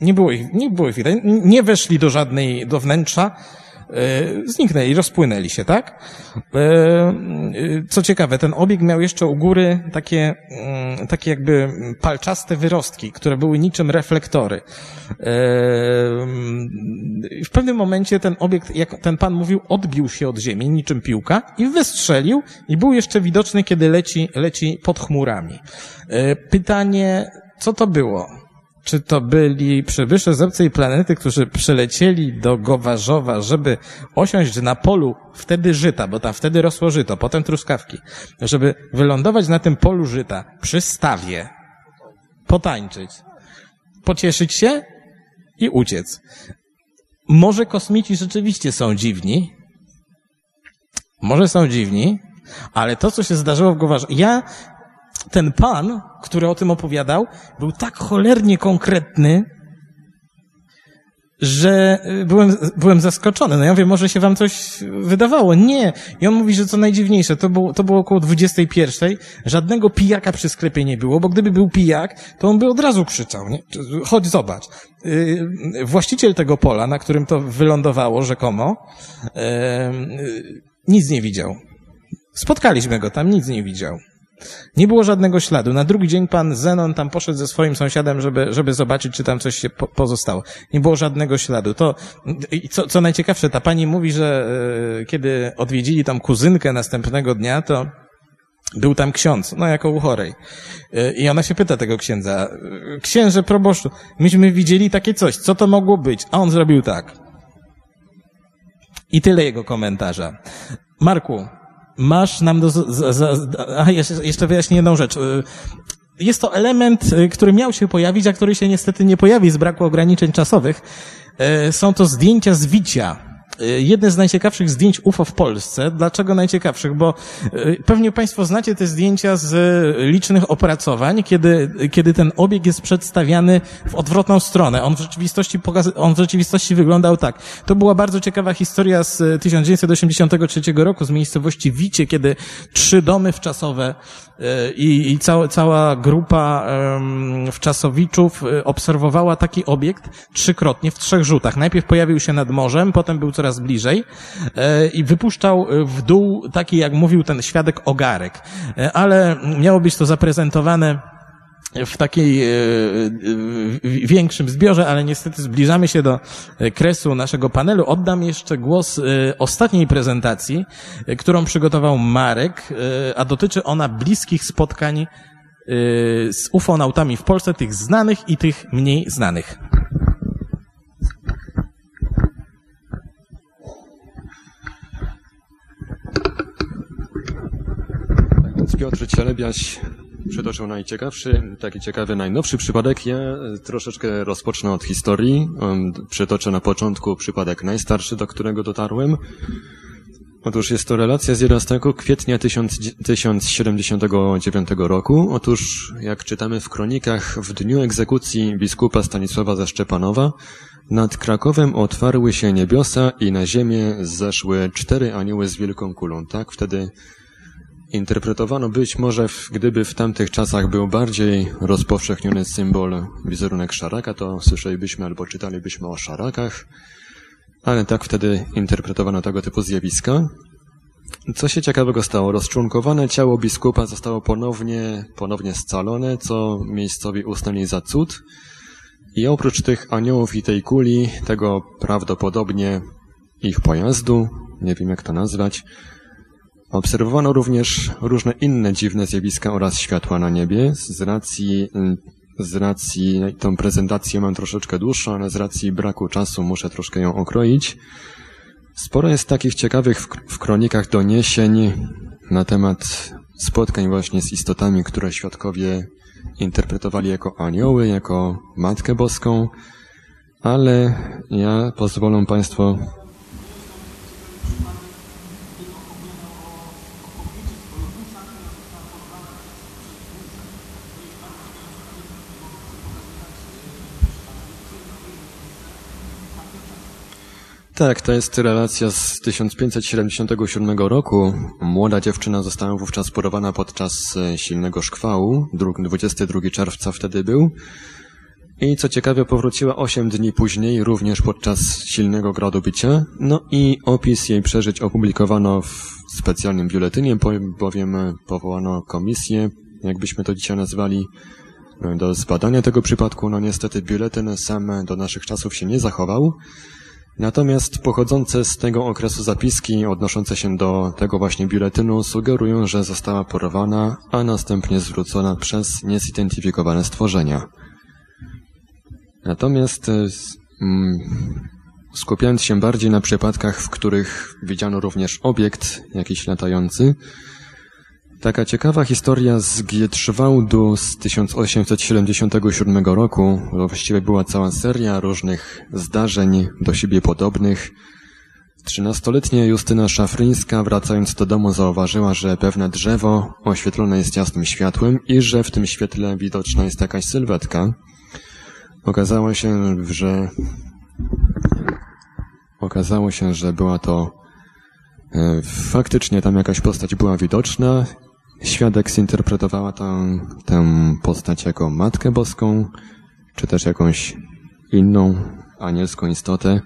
Nie było ich, nie było ich widać. Nie weszli do żadnej, do wnętrza. E, zniknęli, rozpłynęli się, tak? E, e, co ciekawe, ten obiekt miał jeszcze u góry takie, mm, takie jakby palczaste wyrostki, które były niczym reflektory. W pewnym momencie ten obiekt, jak ten pan mówił, odbił się od ziemi niczym piłka i wystrzelił i był jeszcze widoczny, kiedy leci, leci pod chmurami. Pytanie, co to było? Czy to byli przybysze z obcej planety, którzy przylecieli do Gowarzowa, żeby osiąść na polu wtedy żyta, bo tam wtedy rosło żyto, potem truskawki, żeby wylądować na tym polu żyta przy stawie, potańczyć, pocieszyć się i uciec. Może kosmici rzeczywiście są dziwni, może są dziwni, ale to, co się zdarzyło w Gowarzu, ja ten pan, który o tym opowiadał, był tak cholernie konkretny, że y, byłem, byłem zaskoczony. No ja mówię, może się wam coś wydawało. Nie. I on mówi, że co najdziwniejsze, to było, to było około 21. Żadnego pijaka przy sklepie nie było, bo gdyby był pijak, to on by od razu krzyczał, nie? Chodź, zobacz. Yy, właściciel tego pola, na którym to wylądowało rzekomo, yy, nic nie widział. Spotkaliśmy go tam, nic nie widział. Nie było żadnego śladu. Na drugi dzień pan Zenon tam poszedł ze swoim sąsiadem, żeby, żeby zobaczyć, czy tam coś się po, pozostało. Nie było żadnego śladu. To, co, co najciekawsze, ta pani mówi, że e, kiedy odwiedzili tam kuzynkę następnego dnia, to był tam ksiądz, no jako u chorej. E, I ona się pyta tego księdza, e, księże proboszczu, myśmy widzieli takie coś, co to mogło być? A on zrobił tak. I tyle jego komentarza. Marku, masz nam do... Z, z, a, jeszcze, jeszcze wyjaśnię jedną rzecz. Y, jest to element, y, który miał się pojawić, a który się niestety nie pojawi z braku ograniczeń czasowych. Y, są to zdjęcia z Wicia jedne z najciekawszych zdjęć UFO w Polsce. Dlaczego najciekawszych? Bo y, pewnie Państwo znacie te zdjęcia z licznych opracowań, kiedy, kiedy ten obieg jest przedstawiany w odwrotną stronę. On w rzeczywistości pokaz, on w rzeczywistości wyglądał tak. To była bardzo ciekawa historia z 1983 roku z miejscowości Wicie, kiedy trzy domy wczasowe y, i, i cała, grupa wczasowiczów obserwowała taki obiekt trzykrotnie w trzech rzutach. Najpierw pojawił się nad morzem, potem był coraz bliżej e, i wypuszczał w dół taki, jak mówił ten świadek, ogarek. E, ale miało być to zaprezentowane w takiej e, większym zbiorze, ale niestety zbliżamy się do kresu naszego panelu. Oddam jeszcze głos ostatniej prezentacji, którą przygotował Marek, a dotyczy ona bliskich spotkań z ufonautami w Polsce, tych znanych i tych mniej znanych. Piotr Cielebiaś przytoczył najciekawszy, taki ciekawy, najnowszy przypadek. Ja troszeczkę rozpocznę od historii. Przytoczę na początku przypadek najstarszy, do którego dotarłem. Otóż jest to relacja z 11 kwietnia 1079 roku. Otóż, jak czytamy w kronikach, w dniu egzekucji biskupa Stanisława ze Szczepanowa nad Krakowem otwarły się niebiosa i na ziemię zeszły cztery anioły z wielką kulą. Tak wtedy interpretowano być może, w, gdyby w tamtych czasach był bardziej rozpowszechniony symbol wizerunek szaraka, to słyszelibyśmy albo czytalibyśmy o szarakach, ale tak wtedy interpretowano tego typu zjawiska. Co się ciekawego stało? Rozczłonkowane ciało biskupa zostało ponownie, ponownie scalone, co miejscowi uznali za cud. I oprócz tych aniołów i tej kuli, tego prawdopodobnie ich pojazdu, nie wiem jak to nazwać, Obserwowano również różne inne dziwne zjawiska oraz światła na niebie. Z racji, z racji, tą prezentację mam troszeczkę dłuższą, ale z racji braku czasu muszę troszkę ją okroić. Sporo jest takich ciekawych w, w kronikach doniesień na temat spotkań właśnie z istotami, które świadkowie interpretowali jako anioły, jako Matkę Boską, ale ja pozwolę Państwo Tak, to jest relacja z 1577 roku. Młoda dziewczyna została wówczas porowana podczas e, silnego szkwału. 22 czerwca wtedy był. I co ciekawe, powróciła 8 dni później, również podczas silnego gradu bicia. No i opis jej przeżyć opublikowano w specjalnym biuletynie, bowiem powołano komisję, jakbyśmy to dzisiaj nazwali, do zbadania tego przypadku. No niestety biuletyn sam do naszych czasów się nie zachował. Natomiast pochodzące z tego okresu zapiski odnoszące się do tego właśnie biuletynu sugerują, że została porwana, a następnie zwrócona przez niezidentyfikowane stworzenia. Natomiast e, mm, skupiając się bardziej na przypadkach, w których widziano również obiekt jakiś latający, taka ciekawa historia z Gietrzwałdu z 1877 roku, właściwie była cała seria różnych zdarzeń do siebie podobnych. Trzynastoletnia Justyna Szafryńska wracając do domu zauważyła, że pewne drzewo oświetlone jest jasnym światłem i że w tym świetle widoczna jest jakaś sylwetka. Okazało się, że okazało się, że była to e, faktycznie tam jakaś postać była widoczna. Świadek zinterpretowała tę, tę postać jako Matkę Boską, czy też jakąś inną anielską istotę.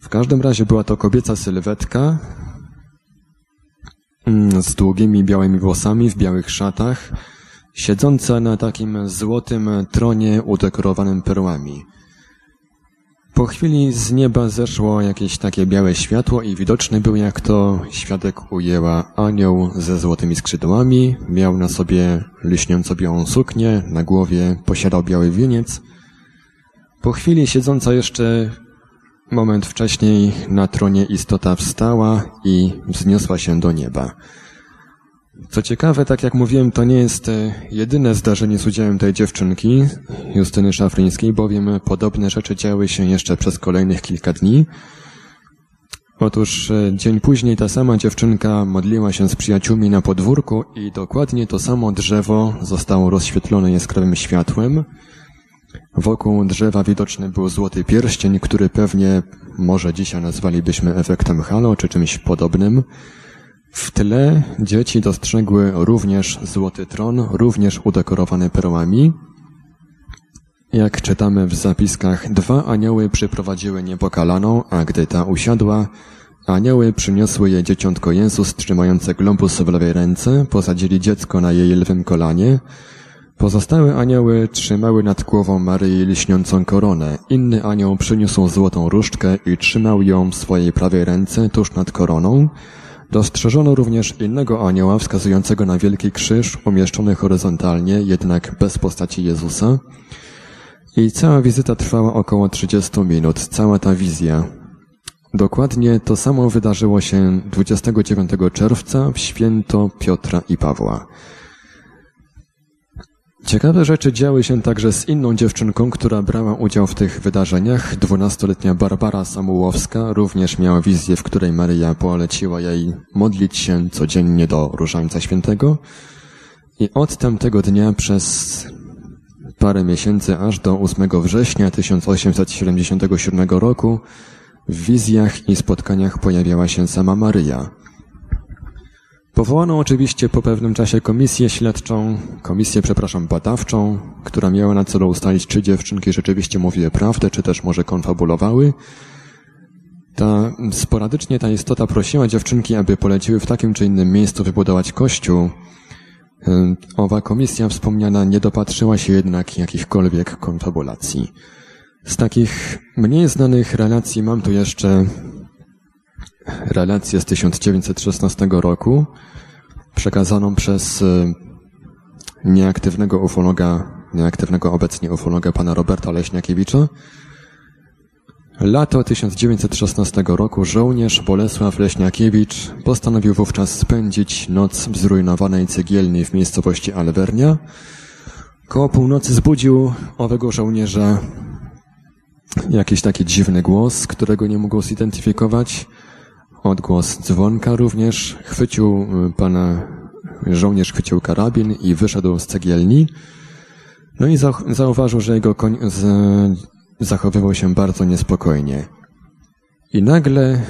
W każdym razie była to kobieca sylwetka mm, z długimi białymi włosami w białych szatach, siedząca na takim złotym tronie udekorowanym perłami. Po chwili z nieba zeszło jakieś takie białe światło i widoczny był, jak to świadek ujęła anioł ze złotymi skrzydłami, miał na sobie lśniąco białą suknię, na głowie posiadał biały wieniec. Po chwili siedząca jeszcze moment wcześniej na tronie istota wstała i wzniosła się do nieba. Co ciekawe, tak jak mówiłem, to nie jest e, jedyne zdarzenie z udziałem tej dziewczynki, Justyny Szafryńskiej, bowiem podobne rzeczy działy się jeszcze przez kolejnych kilka dni. Otóż e, dzień później ta sama dziewczynka modliła się z przyjaciółmi na podwórku i dokładnie to samo drzewo zostało rozświetlone jaskrawym światłem. Wokół drzewa widoczny był złoty pierścień, który pewnie może dzisiaj nazwalibyśmy efektem halo czy czymś podobnym. W tle dzieci dostrzegły również złoty tron, również udekorowany perłami. Jak czytamy w zapiskach, dwa anioły przyprowadziły niepokalaną, a gdy ta usiadła, anioły przyniosły jej dzieciątko Jezus trzymające globus w lewej ręce, posadzili dziecko na jej lewym kolanie. Pozostałe anioły trzymały nad głową Maryi liśniącą koronę. Inny anioł przyniósł złotą różdżkę i trzymał ją w swojej prawej ręce tuż nad koroną. Dostrzeżono również innego anioła wskazującego na wielki krzyż umieszczony horyzontalnie, jednak bez postaci Jezusa. I cała wizyta trwała około 30 minut, cała ta wizja. Dokładnie to samo wydarzyło się 29 czerwca w święto Piotra i Pawła. Ciekawe rzeczy działy się także z inną dziewczynką, która brała udział w tych wydarzeniach. Dwunastoletnia Barbara Samułowska również miała wizję, w której Maryja poleciła jej modlić się codziennie do Różańca Świętego. I od tamtego dnia przez parę miesięcy aż do 8 września 1877 roku w wizjach i spotkaniach pojawiała się sama Maryja. Powołano oczywiście po pewnym czasie komisję śledczą, komisję, przepraszam, badawczą, która miała na celu ustalić, czy dziewczynki rzeczywiście mówiły prawdę, czy też może konfabulowały. Ta, sporadycznie ta istota prosiła dziewczynki, aby poleciły w takim czy innym miejscu wybudować kościół. Owa komisja wspomniana nie dopatrzyła się jednak jakichkolwiek konfabulacji. Z takich mniej znanych relacji mam tu jeszcze relację z 1916 roku, przekazaną przez y, nieaktywnego ufologa, nieaktywnego obecnie ufologa pana Roberta Leśniakiewicza. Lato 1916 roku żołnierz Bolesław Leśniakiewicz postanowił wówczas spędzić noc w zrujnowanej cegielni w miejscowości Alwernia. Koło północy zbudził owego żołnierza jakiś taki dziwny głos, którego nie mógł zidentyfikować. Odgłos dzwonka również. Chwycił y, pana, żołnierz chwycił karabin i wyszedł z cegielni. No i zauważył, że jego koń zachowywał się bardzo niespokojnie. I nagle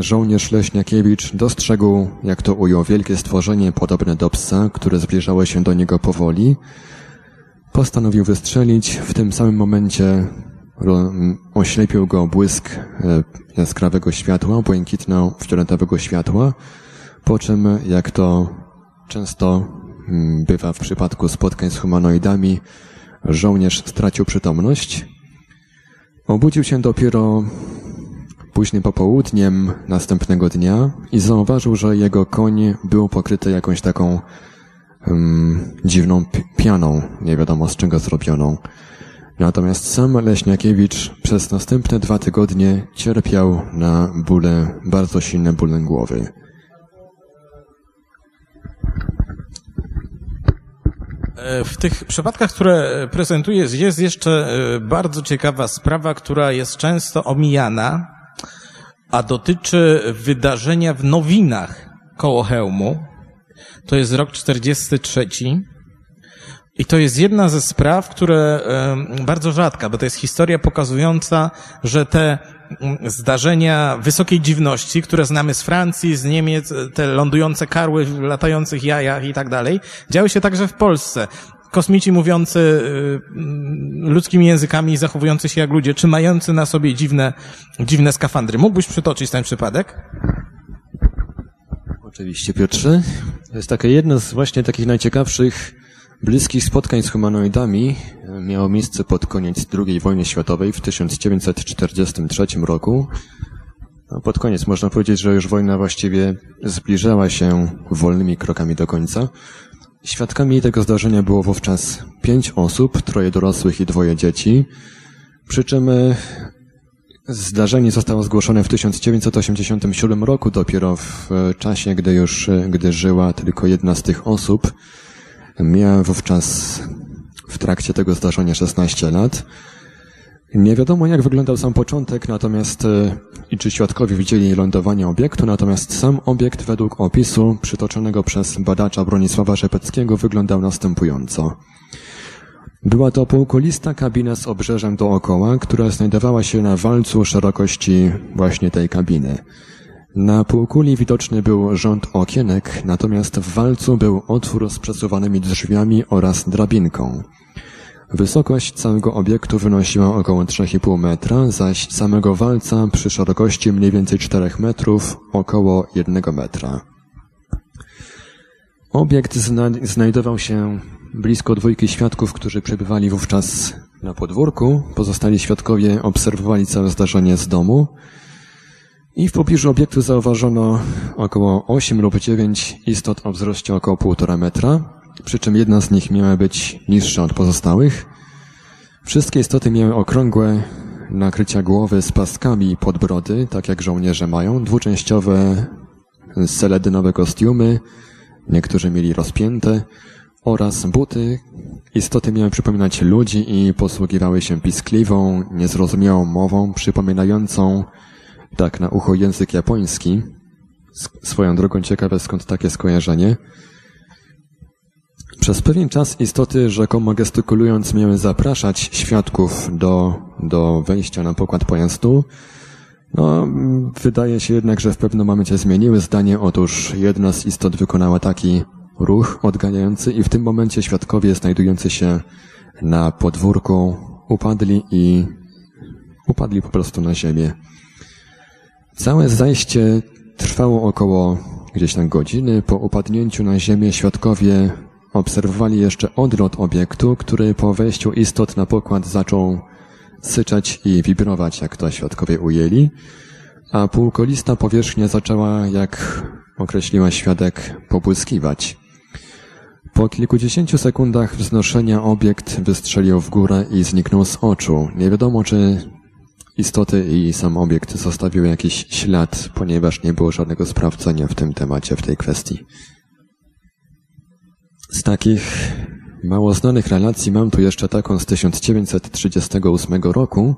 żołnierz Leśniakiewicz dostrzegł, jak to ujął, wielkie stworzenie podobne do psa, które zbliżało się do niego powoli. Postanowił wystrzelić. W tym samym momencie oślepił go błysk e, jaskrawego światła, błękitno-fioletowego światła, po czym, jak to często mm, bywa w przypadku spotkań z humanoidami, żołnierz stracił przytomność. Obudził się dopiero późnym popołudniem następnego dnia i zauważył, że jego koń był pokryty jakąś taką um, dziwną pi- pianą, nie wiadomo z czego zrobioną. Natomiast sam Leśniakiewicz przez następne dwa tygodnie cierpiał na bóle, bardzo silne bóle głowy. E, W tych przypadkach, które prezentujesz, jest jeszcze e, bardzo ciekawa sprawa, która jest często omijana, a dotyczy wydarzenia w nowinach koło hełmu. To jest rok 43. I to jest jedna ze spraw, które bardzo rzadka, bo to jest historia pokazująca, że te mm, zdarzenia wysokiej dziwności, które znamy z Francji, z Niemiec, te lądujące karły w latających jajach i tak dalej, działy się także w Polsce. Kosmici mówiący y, mm, ludzkimi językami, zachowujący się jak ludzie, czy mający na sobie dziwne, dziwne skafandry. Mógłbyś przytoczyć ten przypadek? Oczywiście, Piotrze. To jest takie jedno z właśnie takich najciekawszych bliskich spotkań z humanoidami. Miało miejsce pod koniec II wojny światowej w 1943 roku. No, pod koniec można powiedzieć, że już wojna właściwie zbliżała się wolnymi krokami do końca. Świadkami tego zdarzenia było wówczas pięć osób, troje dorosłych i dwoje dzieci. Przy czym e, Zdarzenie zostało zgłoszone w 1987 roku, dopiero w e, czasie, gdy już, e, gdy żyła tylko jedna z tych osób. Miała wówczas w trakcie tego zdarzenia 16 lat. Nie wiadomo, jak wyglądał sam początek, natomiast e, i czy świadkowie widzieli lądowanie obiektu, natomiast sam obiekt według opisu przytoczonego przez badacza Bronisława Rzepeckiego wyglądał następująco. Była to półkulista kabina z obrzeżem dookoła, która znajdowała się na walcu szerokości właśnie tej kabiny. Na półkuli widoczny był rząd okienek, natomiast w walcu był otwór z przesuwanymi drzwiami oraz drabinką. Wysokość całego obiektu wynosiła około 3,5 metra, zaś samego walca przy szerokości mniej więcej 4 metrów około 1 metra. Obiekt zna znajdował się blisko dwójki świadków, którzy przebywali wówczas na podwórku. Pozostali świadkowie obserwowali całe zdarzenie z domu. I w pobliżu obiektu zauważono około 8 lub 9 istot o wzroście około 1,5 metra, przy czym jedna z nich miała być niższa od pozostałych. Wszystkie istoty miały okrągłe nakrycia głowy z paskami pod brody, tak jak żołnierze mają, dwuczęściowe seledynowe kostiumy, niektórzy mieli rozpięte, oraz buty. Istoty miały przypominać ludzi i posługiwały się piskliwą, niezrozumiałą mową, przypominającą tak na ucho język japoński. Swoją drogą ciekawe skąd takie skojarzenie. Przez pewien czas istoty rzekomo gestykulując miały zapraszać świadków do, do wejścia na pokład pojazdu. No, wydaje się jednak, że w pewnym momencie zmieniły zdanie. Otóż jedna z istot wykonała taki ruch odganiający i w tym momencie świadkowie znajdujący się na podwórku upadli i upadli po prostu na ziemię. Całe zajście trwało około gdzieś tam godziny. Po upadnięciu na ziemię świadkowie obserwowali jeszcze odlot obiektu, który po wejściu istot na pokład zaczął syczeć i wibrować, jak to świadkowie ujęli, a półkolista powierzchnia zaczęła, jak określiła świadek, pobłyskiwać. Po kilkudziesięciu sekundach wznoszenia obiekt wystrzelił w górę i zniknął z oczu. Nie wiadomo, czy istoty i sam obiekt zostawiły jakiś ślad, ponieważ nie było żadnego sprawdzenia w tym temacie, w tej kwestii. Z takich mało znanych relacji mam tu jeszcze taką z 1938 roku.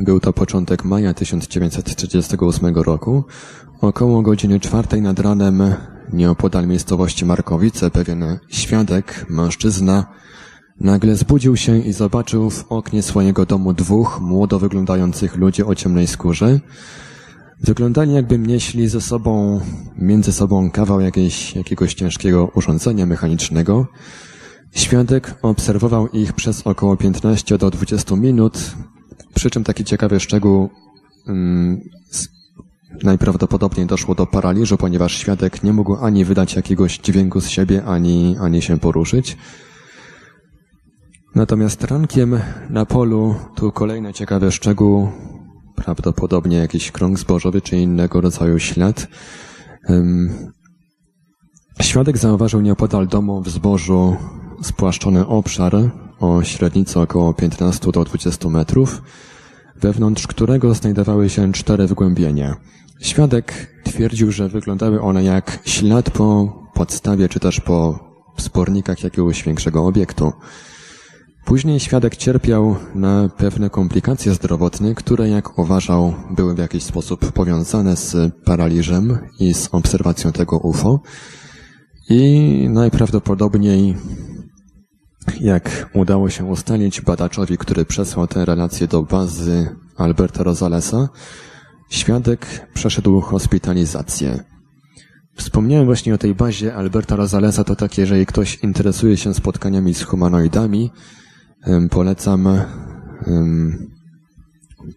Był to początek maja 1938 roku. Około godziny czwartej nad ranem, nieopodal miejscowości Markowice, pewien świadek, mężczyzna, nagle zbudził się i zobaczył w oknie swojego domu dwóch młodo wyglądających ludzi o ciemnej skórze. Wyglądali jakby nieśli ze sobą, między sobą kawał jakiegoś ciężkiego urządzenia mechanicznego. Świadek obserwował ich przez około 15 do 20 minut, przy czym taki ciekawy szczegół um, najprawdopodobniej doszło do paraliżu, ponieważ świadek nie mógł ani wydać jakiegoś dźwięku z siebie, ani, ani się poruszyć. Natomiast rankiem na polu, tu kolejny ciekawy szczegół, prawdopodobnie jakiś krąg zbożowy czy innego rodzaju ślad. Świadek zauważył nieopodal domu w zbożu spłaszczony obszar o średnicy około 15 do 20 metrów, wewnątrz którego znajdowały się cztery wgłębienia. Świadek twierdził, że wyglądały one jak ślad po podstawie czy też po spornikach jakiegoś większego obiektu. Później świadek cierpiał na pewne komplikacje zdrowotne, które, jak uważał, były w jakiś sposób powiązane z paraliżem i z obserwacją tego UFO. I najprawdopodobniej, jak udało się ustalić badaczowi, który przesłał te relacje do bazy Alberta Rosalesa, świadek przeszedł hospitalizację. Wspomniałem właśnie o tej bazie Alberta Rosalesa, to tak, jeżeli ktoś interesuje się spotkaniami z humanoidami, Polecam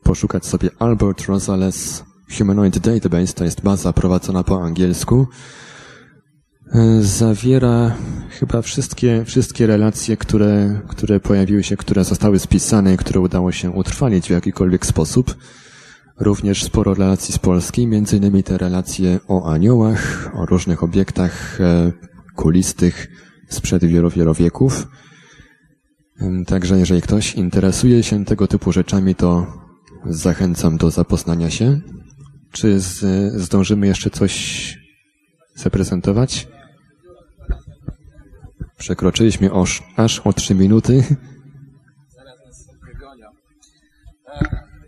poszukać sobie Albert Rosales Humanoid Database, to jest baza prowadzona po angielsku. E, zawiera chyba wszystkie, wszystkie relacje, które, które pojawiły się, które zostały spisane które udało się utrwalić w jakikolwiek sposób. Również sporo relacji z Polski, między innymi te relacje o aniołach, o różnych obiektach e, kulistych sprzed wielu, wielu wieków. Także jeżeli ktoś interesuje się tego typu rzeczami, to zachęcam do zapoznania się. Czy z, zdążymy jeszcze coś zaprezentować? Przekroczyliśmy oż, aż o trzy minuty.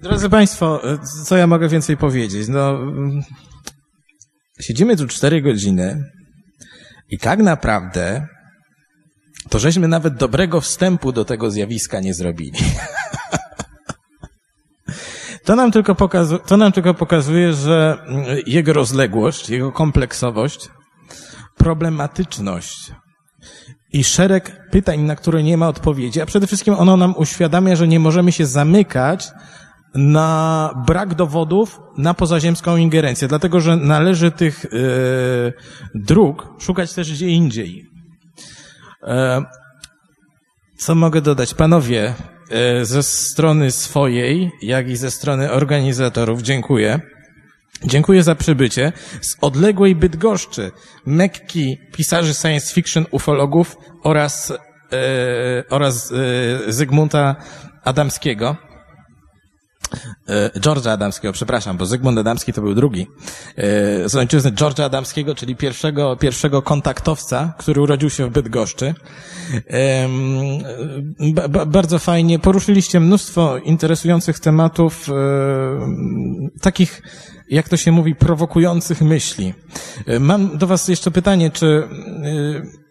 Drodzy Państwo, co ja mogę więcej powiedzieć? No, siedzimy tu cztery godziny i tak naprawdę to żeśmy nawet dobrego wstępu do tego zjawiska nie zrobili. To nam, tylko pokazu- to nam tylko pokazuje, że jego rozległość, jego kompleksowość, problematyczność i szereg pytań, na które nie ma odpowiedzi, a przede wszystkim ono nam uświadamia, że nie możemy się zamykać na brak dowodów na pozaziemską ingerencję, dlatego że należy tych yy, dróg szukać też gdzie indziej. E, co mogę dodać? Panowie, e, ze strony swojej, jak i ze strony organizatorów, dziękuję. Dziękuję za przybycie z odległej Bydgoszczy, Mekki pisarzy science fiction, ufologów oraz, e, oraz e, Zygmunta Adamskiego. E, George'a Adamskiego, przepraszam, bo Zygmunt Adamski to był drugi. E, z ojczyzny George'a Adamskiego, czyli pierwszego, pierwszego kontaktowca, który urodził się w Bydgoszczy. Bardzo fajnie. Poruszyliście mnóstwo interesujących tematów, e, takich, jak to się mówi, prowokujących myśli. Mam do Was jeszcze pytanie, czy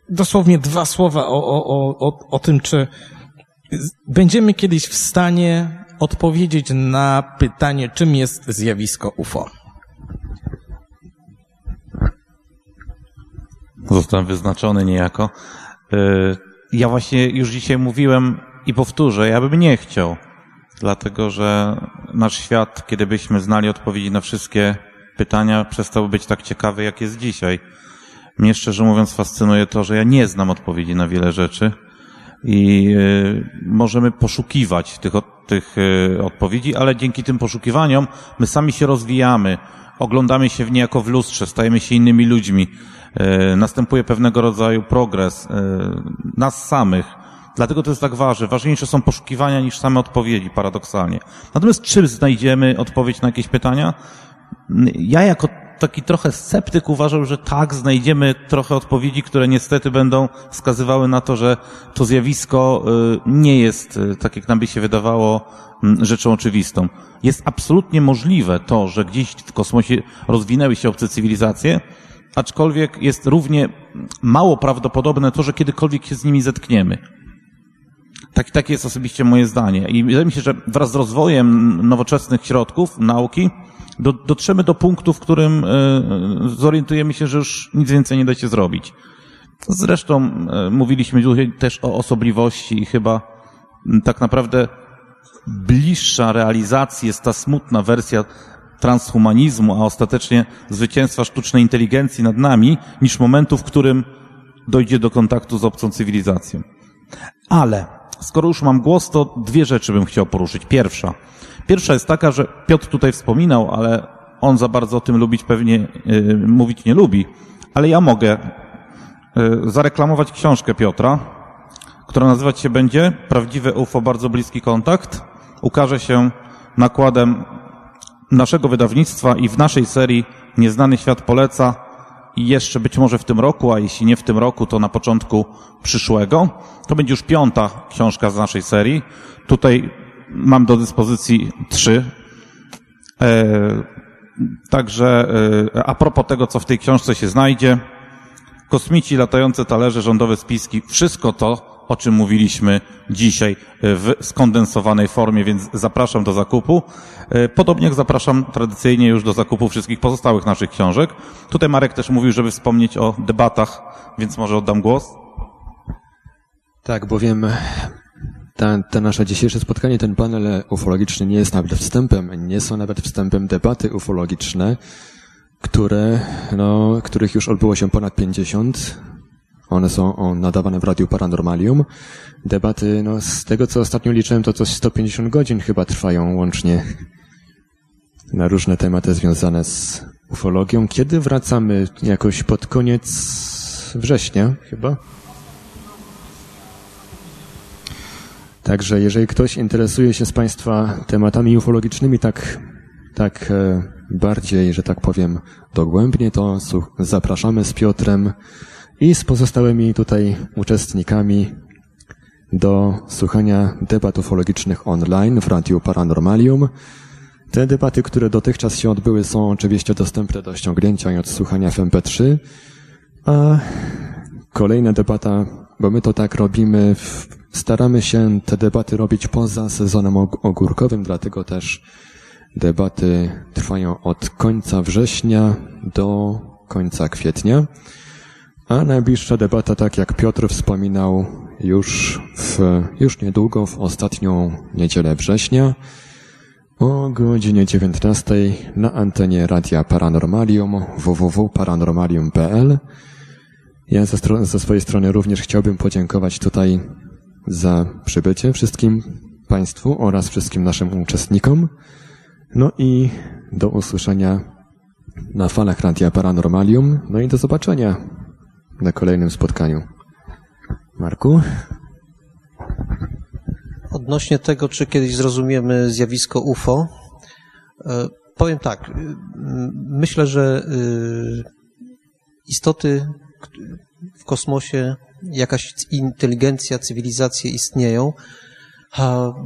dosłownie dwa słowa o, o, o, o tym, czy będziemy kiedyś w stanie odpowiedzieć na pytanie, czym jest zjawisko UFO. Zostałem wyznaczony niejako. E, ja właśnie już dzisiaj mówiłem i powtórzę, ja bym nie chciał, dlatego że nasz świat, kiedy byśmy znali odpowiedzi na wszystkie pytania, przestał być tak ciekawy, jak jest dzisiaj. Mnie szczerze mówiąc fascynuje to, że ja nie znam odpowiedzi na wiele rzeczy i e, możemy poszukiwać tych, tych e, odpowiedzi, ale dzięki tym poszukiwaniom my sami się rozwijamy, oglądamy się w niejako w lustrze, stajemy się innymi ludźmi, e, następuje pewnego rodzaju progres nas samych. Dlatego to jest tak ważne. Ważniejsze są poszukiwania niż same odpowiedzi, paradoksalnie. Natomiast czy znajdziemy odpowiedź na jakieś pytania? Ja jako taki trochę sceptyk uważał, że tak, znajdziemy trochę odpowiedzi, które niestety będą wskazywały na to, że to zjawisko y, nie jest, y, tak jak nam by się wydawało, mm, rzeczą oczywistą. Jest absolutnie możliwe to, że gdzieś w kosmosie rozwinęły się obce cywilizacje, aczkolwiek jest równie mało prawdopodobne to, że kiedykolwiek się z nimi zetkniemy. Tak, takie jest osobiście moje zdanie. I wydaje mi się, że wraz z rozwojem nowoczesnych środków nauki do, dotrzemy do punktu, w którym y, zorientujemy się, że już nic więcej nie da się zrobić. Zresztą y, mówiliśmy tutaj też o osobliwości i chyba tak naprawdę bliższa realizacji jest ta smutna wersja transhumanizmu, a ostatecznie zwycięstwa sztucznej inteligencji nad nami, niż momentu, w którym dojdzie do kontaktu z obcą cywilizacją. Ale skoro już mam głos, to dwie rzeczy bym chciał poruszyć. Pierwsza. Pierwsza jest taka, że Piotr tutaj wspominał, ale on za bardzo o tym lubić pewnie yy, mówić nie lubi, ale ja mogę yy, zareklamować książkę Piotra, która nazywać się będzie Prawdziwe UFO, bardzo bliski kontakt. Ukaże się nakładem naszego wydawnictwa i w naszej serii Nieznany Świat Poleca i jeszcze być może w tym roku, a jeśli nie w tym roku, to na początku przyszłego. To będzie już piąta książka z naszej serii. Tutaj mam do dyspozycji trzy. E, także e, a propos tego, co w tej książce się znajdzie, kosmici, latające talerze, rządowe spiski, wszystko to, o czym mówiliśmy dzisiaj w skondensowanej formie, więc zapraszam do zakupu. E, podobnie jak zapraszam tradycyjnie już do zakupu wszystkich pozostałych naszych książek. Tutaj Marek też mówił, żeby wspomnieć o debatach, więc może oddam głos. Tak, bowiem ta, ta nasze dzisiejsze spotkanie, ten panel ufologiczny nie jest nawet wstępem, nie są nawet wstępem debaty ufologiczne, które, no, których już odbyło się ponad 50. One są nadawane w Radiu Paranormalium. Debaty, no, z tego co ostatnio liczyłem, to coś 150 godzin chyba trwają łącznie na różne tematy związane z ufologią. Kiedy wracamy? Jakoś pod koniec września chyba? Także jeżeli ktoś interesuje się z Państwa tematami ufologicznymi tak, tak e, bardziej, że tak powiem, dogłębnie, to zapraszamy z Piotrem i z pozostałymi tutaj uczestnikami do słuchania debat ufologicznych online w Radiu Paranormalium. Te debaty, które dotychczas się odbyły, są oczywiście dostępne do ściągnięcia i odsłuchania w MP3, a kolejna debata, bo my to tak robimy, staramy się te debaty robić poza sezonem ogórkowym, dlatego też debaty trwają od końca września do końca kwietnia. A najbliższa debata, tak jak Piotr wspominał, już w, już niedługo, w ostatnią niedzielę września, o godzinie 19 na antenie Radia Paranormalium www.paranormalium.pl. Ja ze, ze swojej strony również chciałbym podziękować tutaj za przybycie wszystkim Państwu oraz wszystkim naszym uczestnikom. No i do usłyszenia na falach Radia Paranormalium. No i do zobaczenia na kolejnym spotkaniu. Marku? Odnośnie tego, czy kiedyś zrozumiemy zjawisko UFO, e, powiem tak. Myślę, że y, istoty w kosmosie, jakaś inteligencja, cywilizacje istnieją.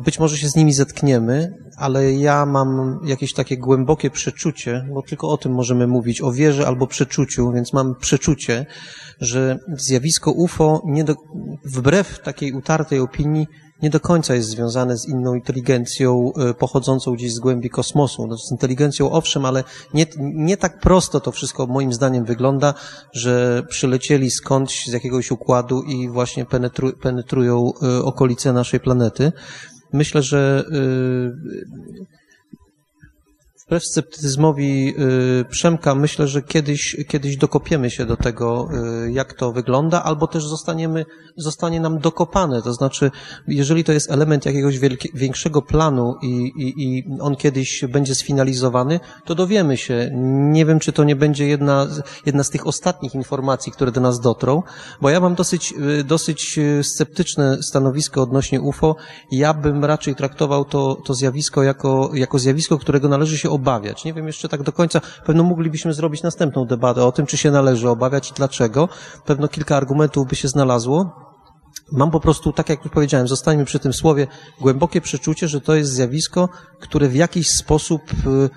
Być może się z nimi zetkniemy, ale ja mam jakieś takie głębokie przeczucie, bo tylko o tym możemy mówić, o wierze albo przeczuciu, więc mam przeczucie, że zjawisko UFO, do, wbrew takiej utartej opinii, nie do końca jest związane z inną inteligencją e, pochodzącą gdzieś z głębi kosmosu. No, z inteligencją owszem, ale nie, nie tak prosto to wszystko moim zdaniem wygląda, że przylecieli skądś z jakiegoś układu i właśnie penetru, penetrują e, okolice naszej planety. Myślę, że e, wbrew sceptycyzmowi y, Przemka, myślę, że kiedyś, kiedyś dokopiemy się do tego, y, jak to wygląda, albo też zostaniemy, zostanie nam dokopane. To znaczy, jeżeli to jest element jakiegoś wielkie, większego planu i, i, i on kiedyś będzie sfinalizowany, to dowiemy się. Nie wiem, czy to nie będzie jedna, jedna z tych ostatnich informacji, które do nas dotrą, bo ja mam dosyć, y, dosyć sceptyczne stanowisko odnośnie UFO. Ja bym raczej traktował to, to zjawisko jako, jako zjawisko, którego należy się obawiać. Nie wiem jeszcze tak do końca, pewno moglibyśmy zrobić następną debatę o tym, czy się należy obawiać i dlaczego. Pewno kilka argumentów by się znalazło. Mam po prostu, tak jak już powiedziałem, zostańmy przy tym słowie, głębokie przeczucie, że to jest zjawisko, które w jakiś sposób y,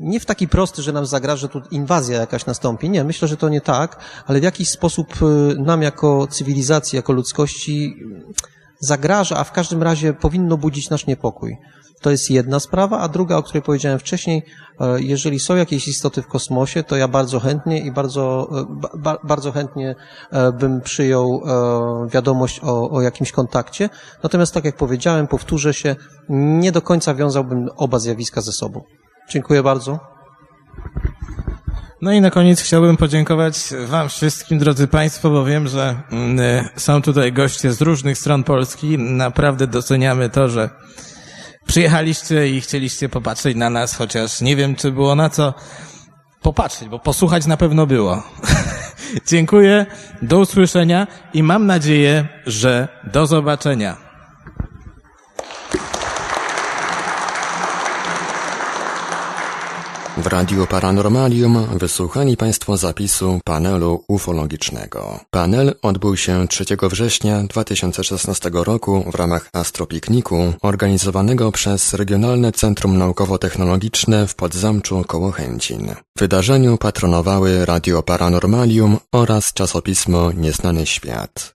nie w taki prosty, że nam zagraża tu inwazja jakaś nastąpi. Nie, myślę, że to nie tak, ale w jakiś sposób y, nam jako cywilizacji, jako ludzkości zagraża, a w każdym razie powinno budzić nasz niepokój. To jest jedna sprawa, a druga, o której powiedziałem wcześniej, e, jeżeli są jakieś istoty w kosmosie, to ja bardzo chętnie i bardzo, e, ba, bardzo chętnie e, bym przyjął wiadomość o, o jakimś kontakcie. Natomiast tak jak powiedziałem, powtórzę się, nie do końca wiązałbym oba zjawiska ze sobą. Dziękuję bardzo. No i na koniec chciałbym podziękować Wam wszystkim, drodzy Państwo, bo wiem, że mm, są tutaj goście z różnych stron Polski. Naprawdę doceniamy to, że przyjechaliście i chcieliście popatrzeć na nas, chociaż nie wiem, czy było na co popatrzeć, bo posłuchać na pewno było. Dziękuję, do usłyszenia i mam nadzieję, że do zobaczenia. W Radiu Paranormalium wysłuchali Państwo zapisu panelu ufologicznego. Panel odbył się 3 września 2016 roku w ramach astropikniku organizowanego przez Regionalne Centrum Naukowo-Technologiczne w Podzamczu koło Chęcin. Wydarzeniu patronowały Radio Paranormalium oraz czasopismo Nieznany Świat.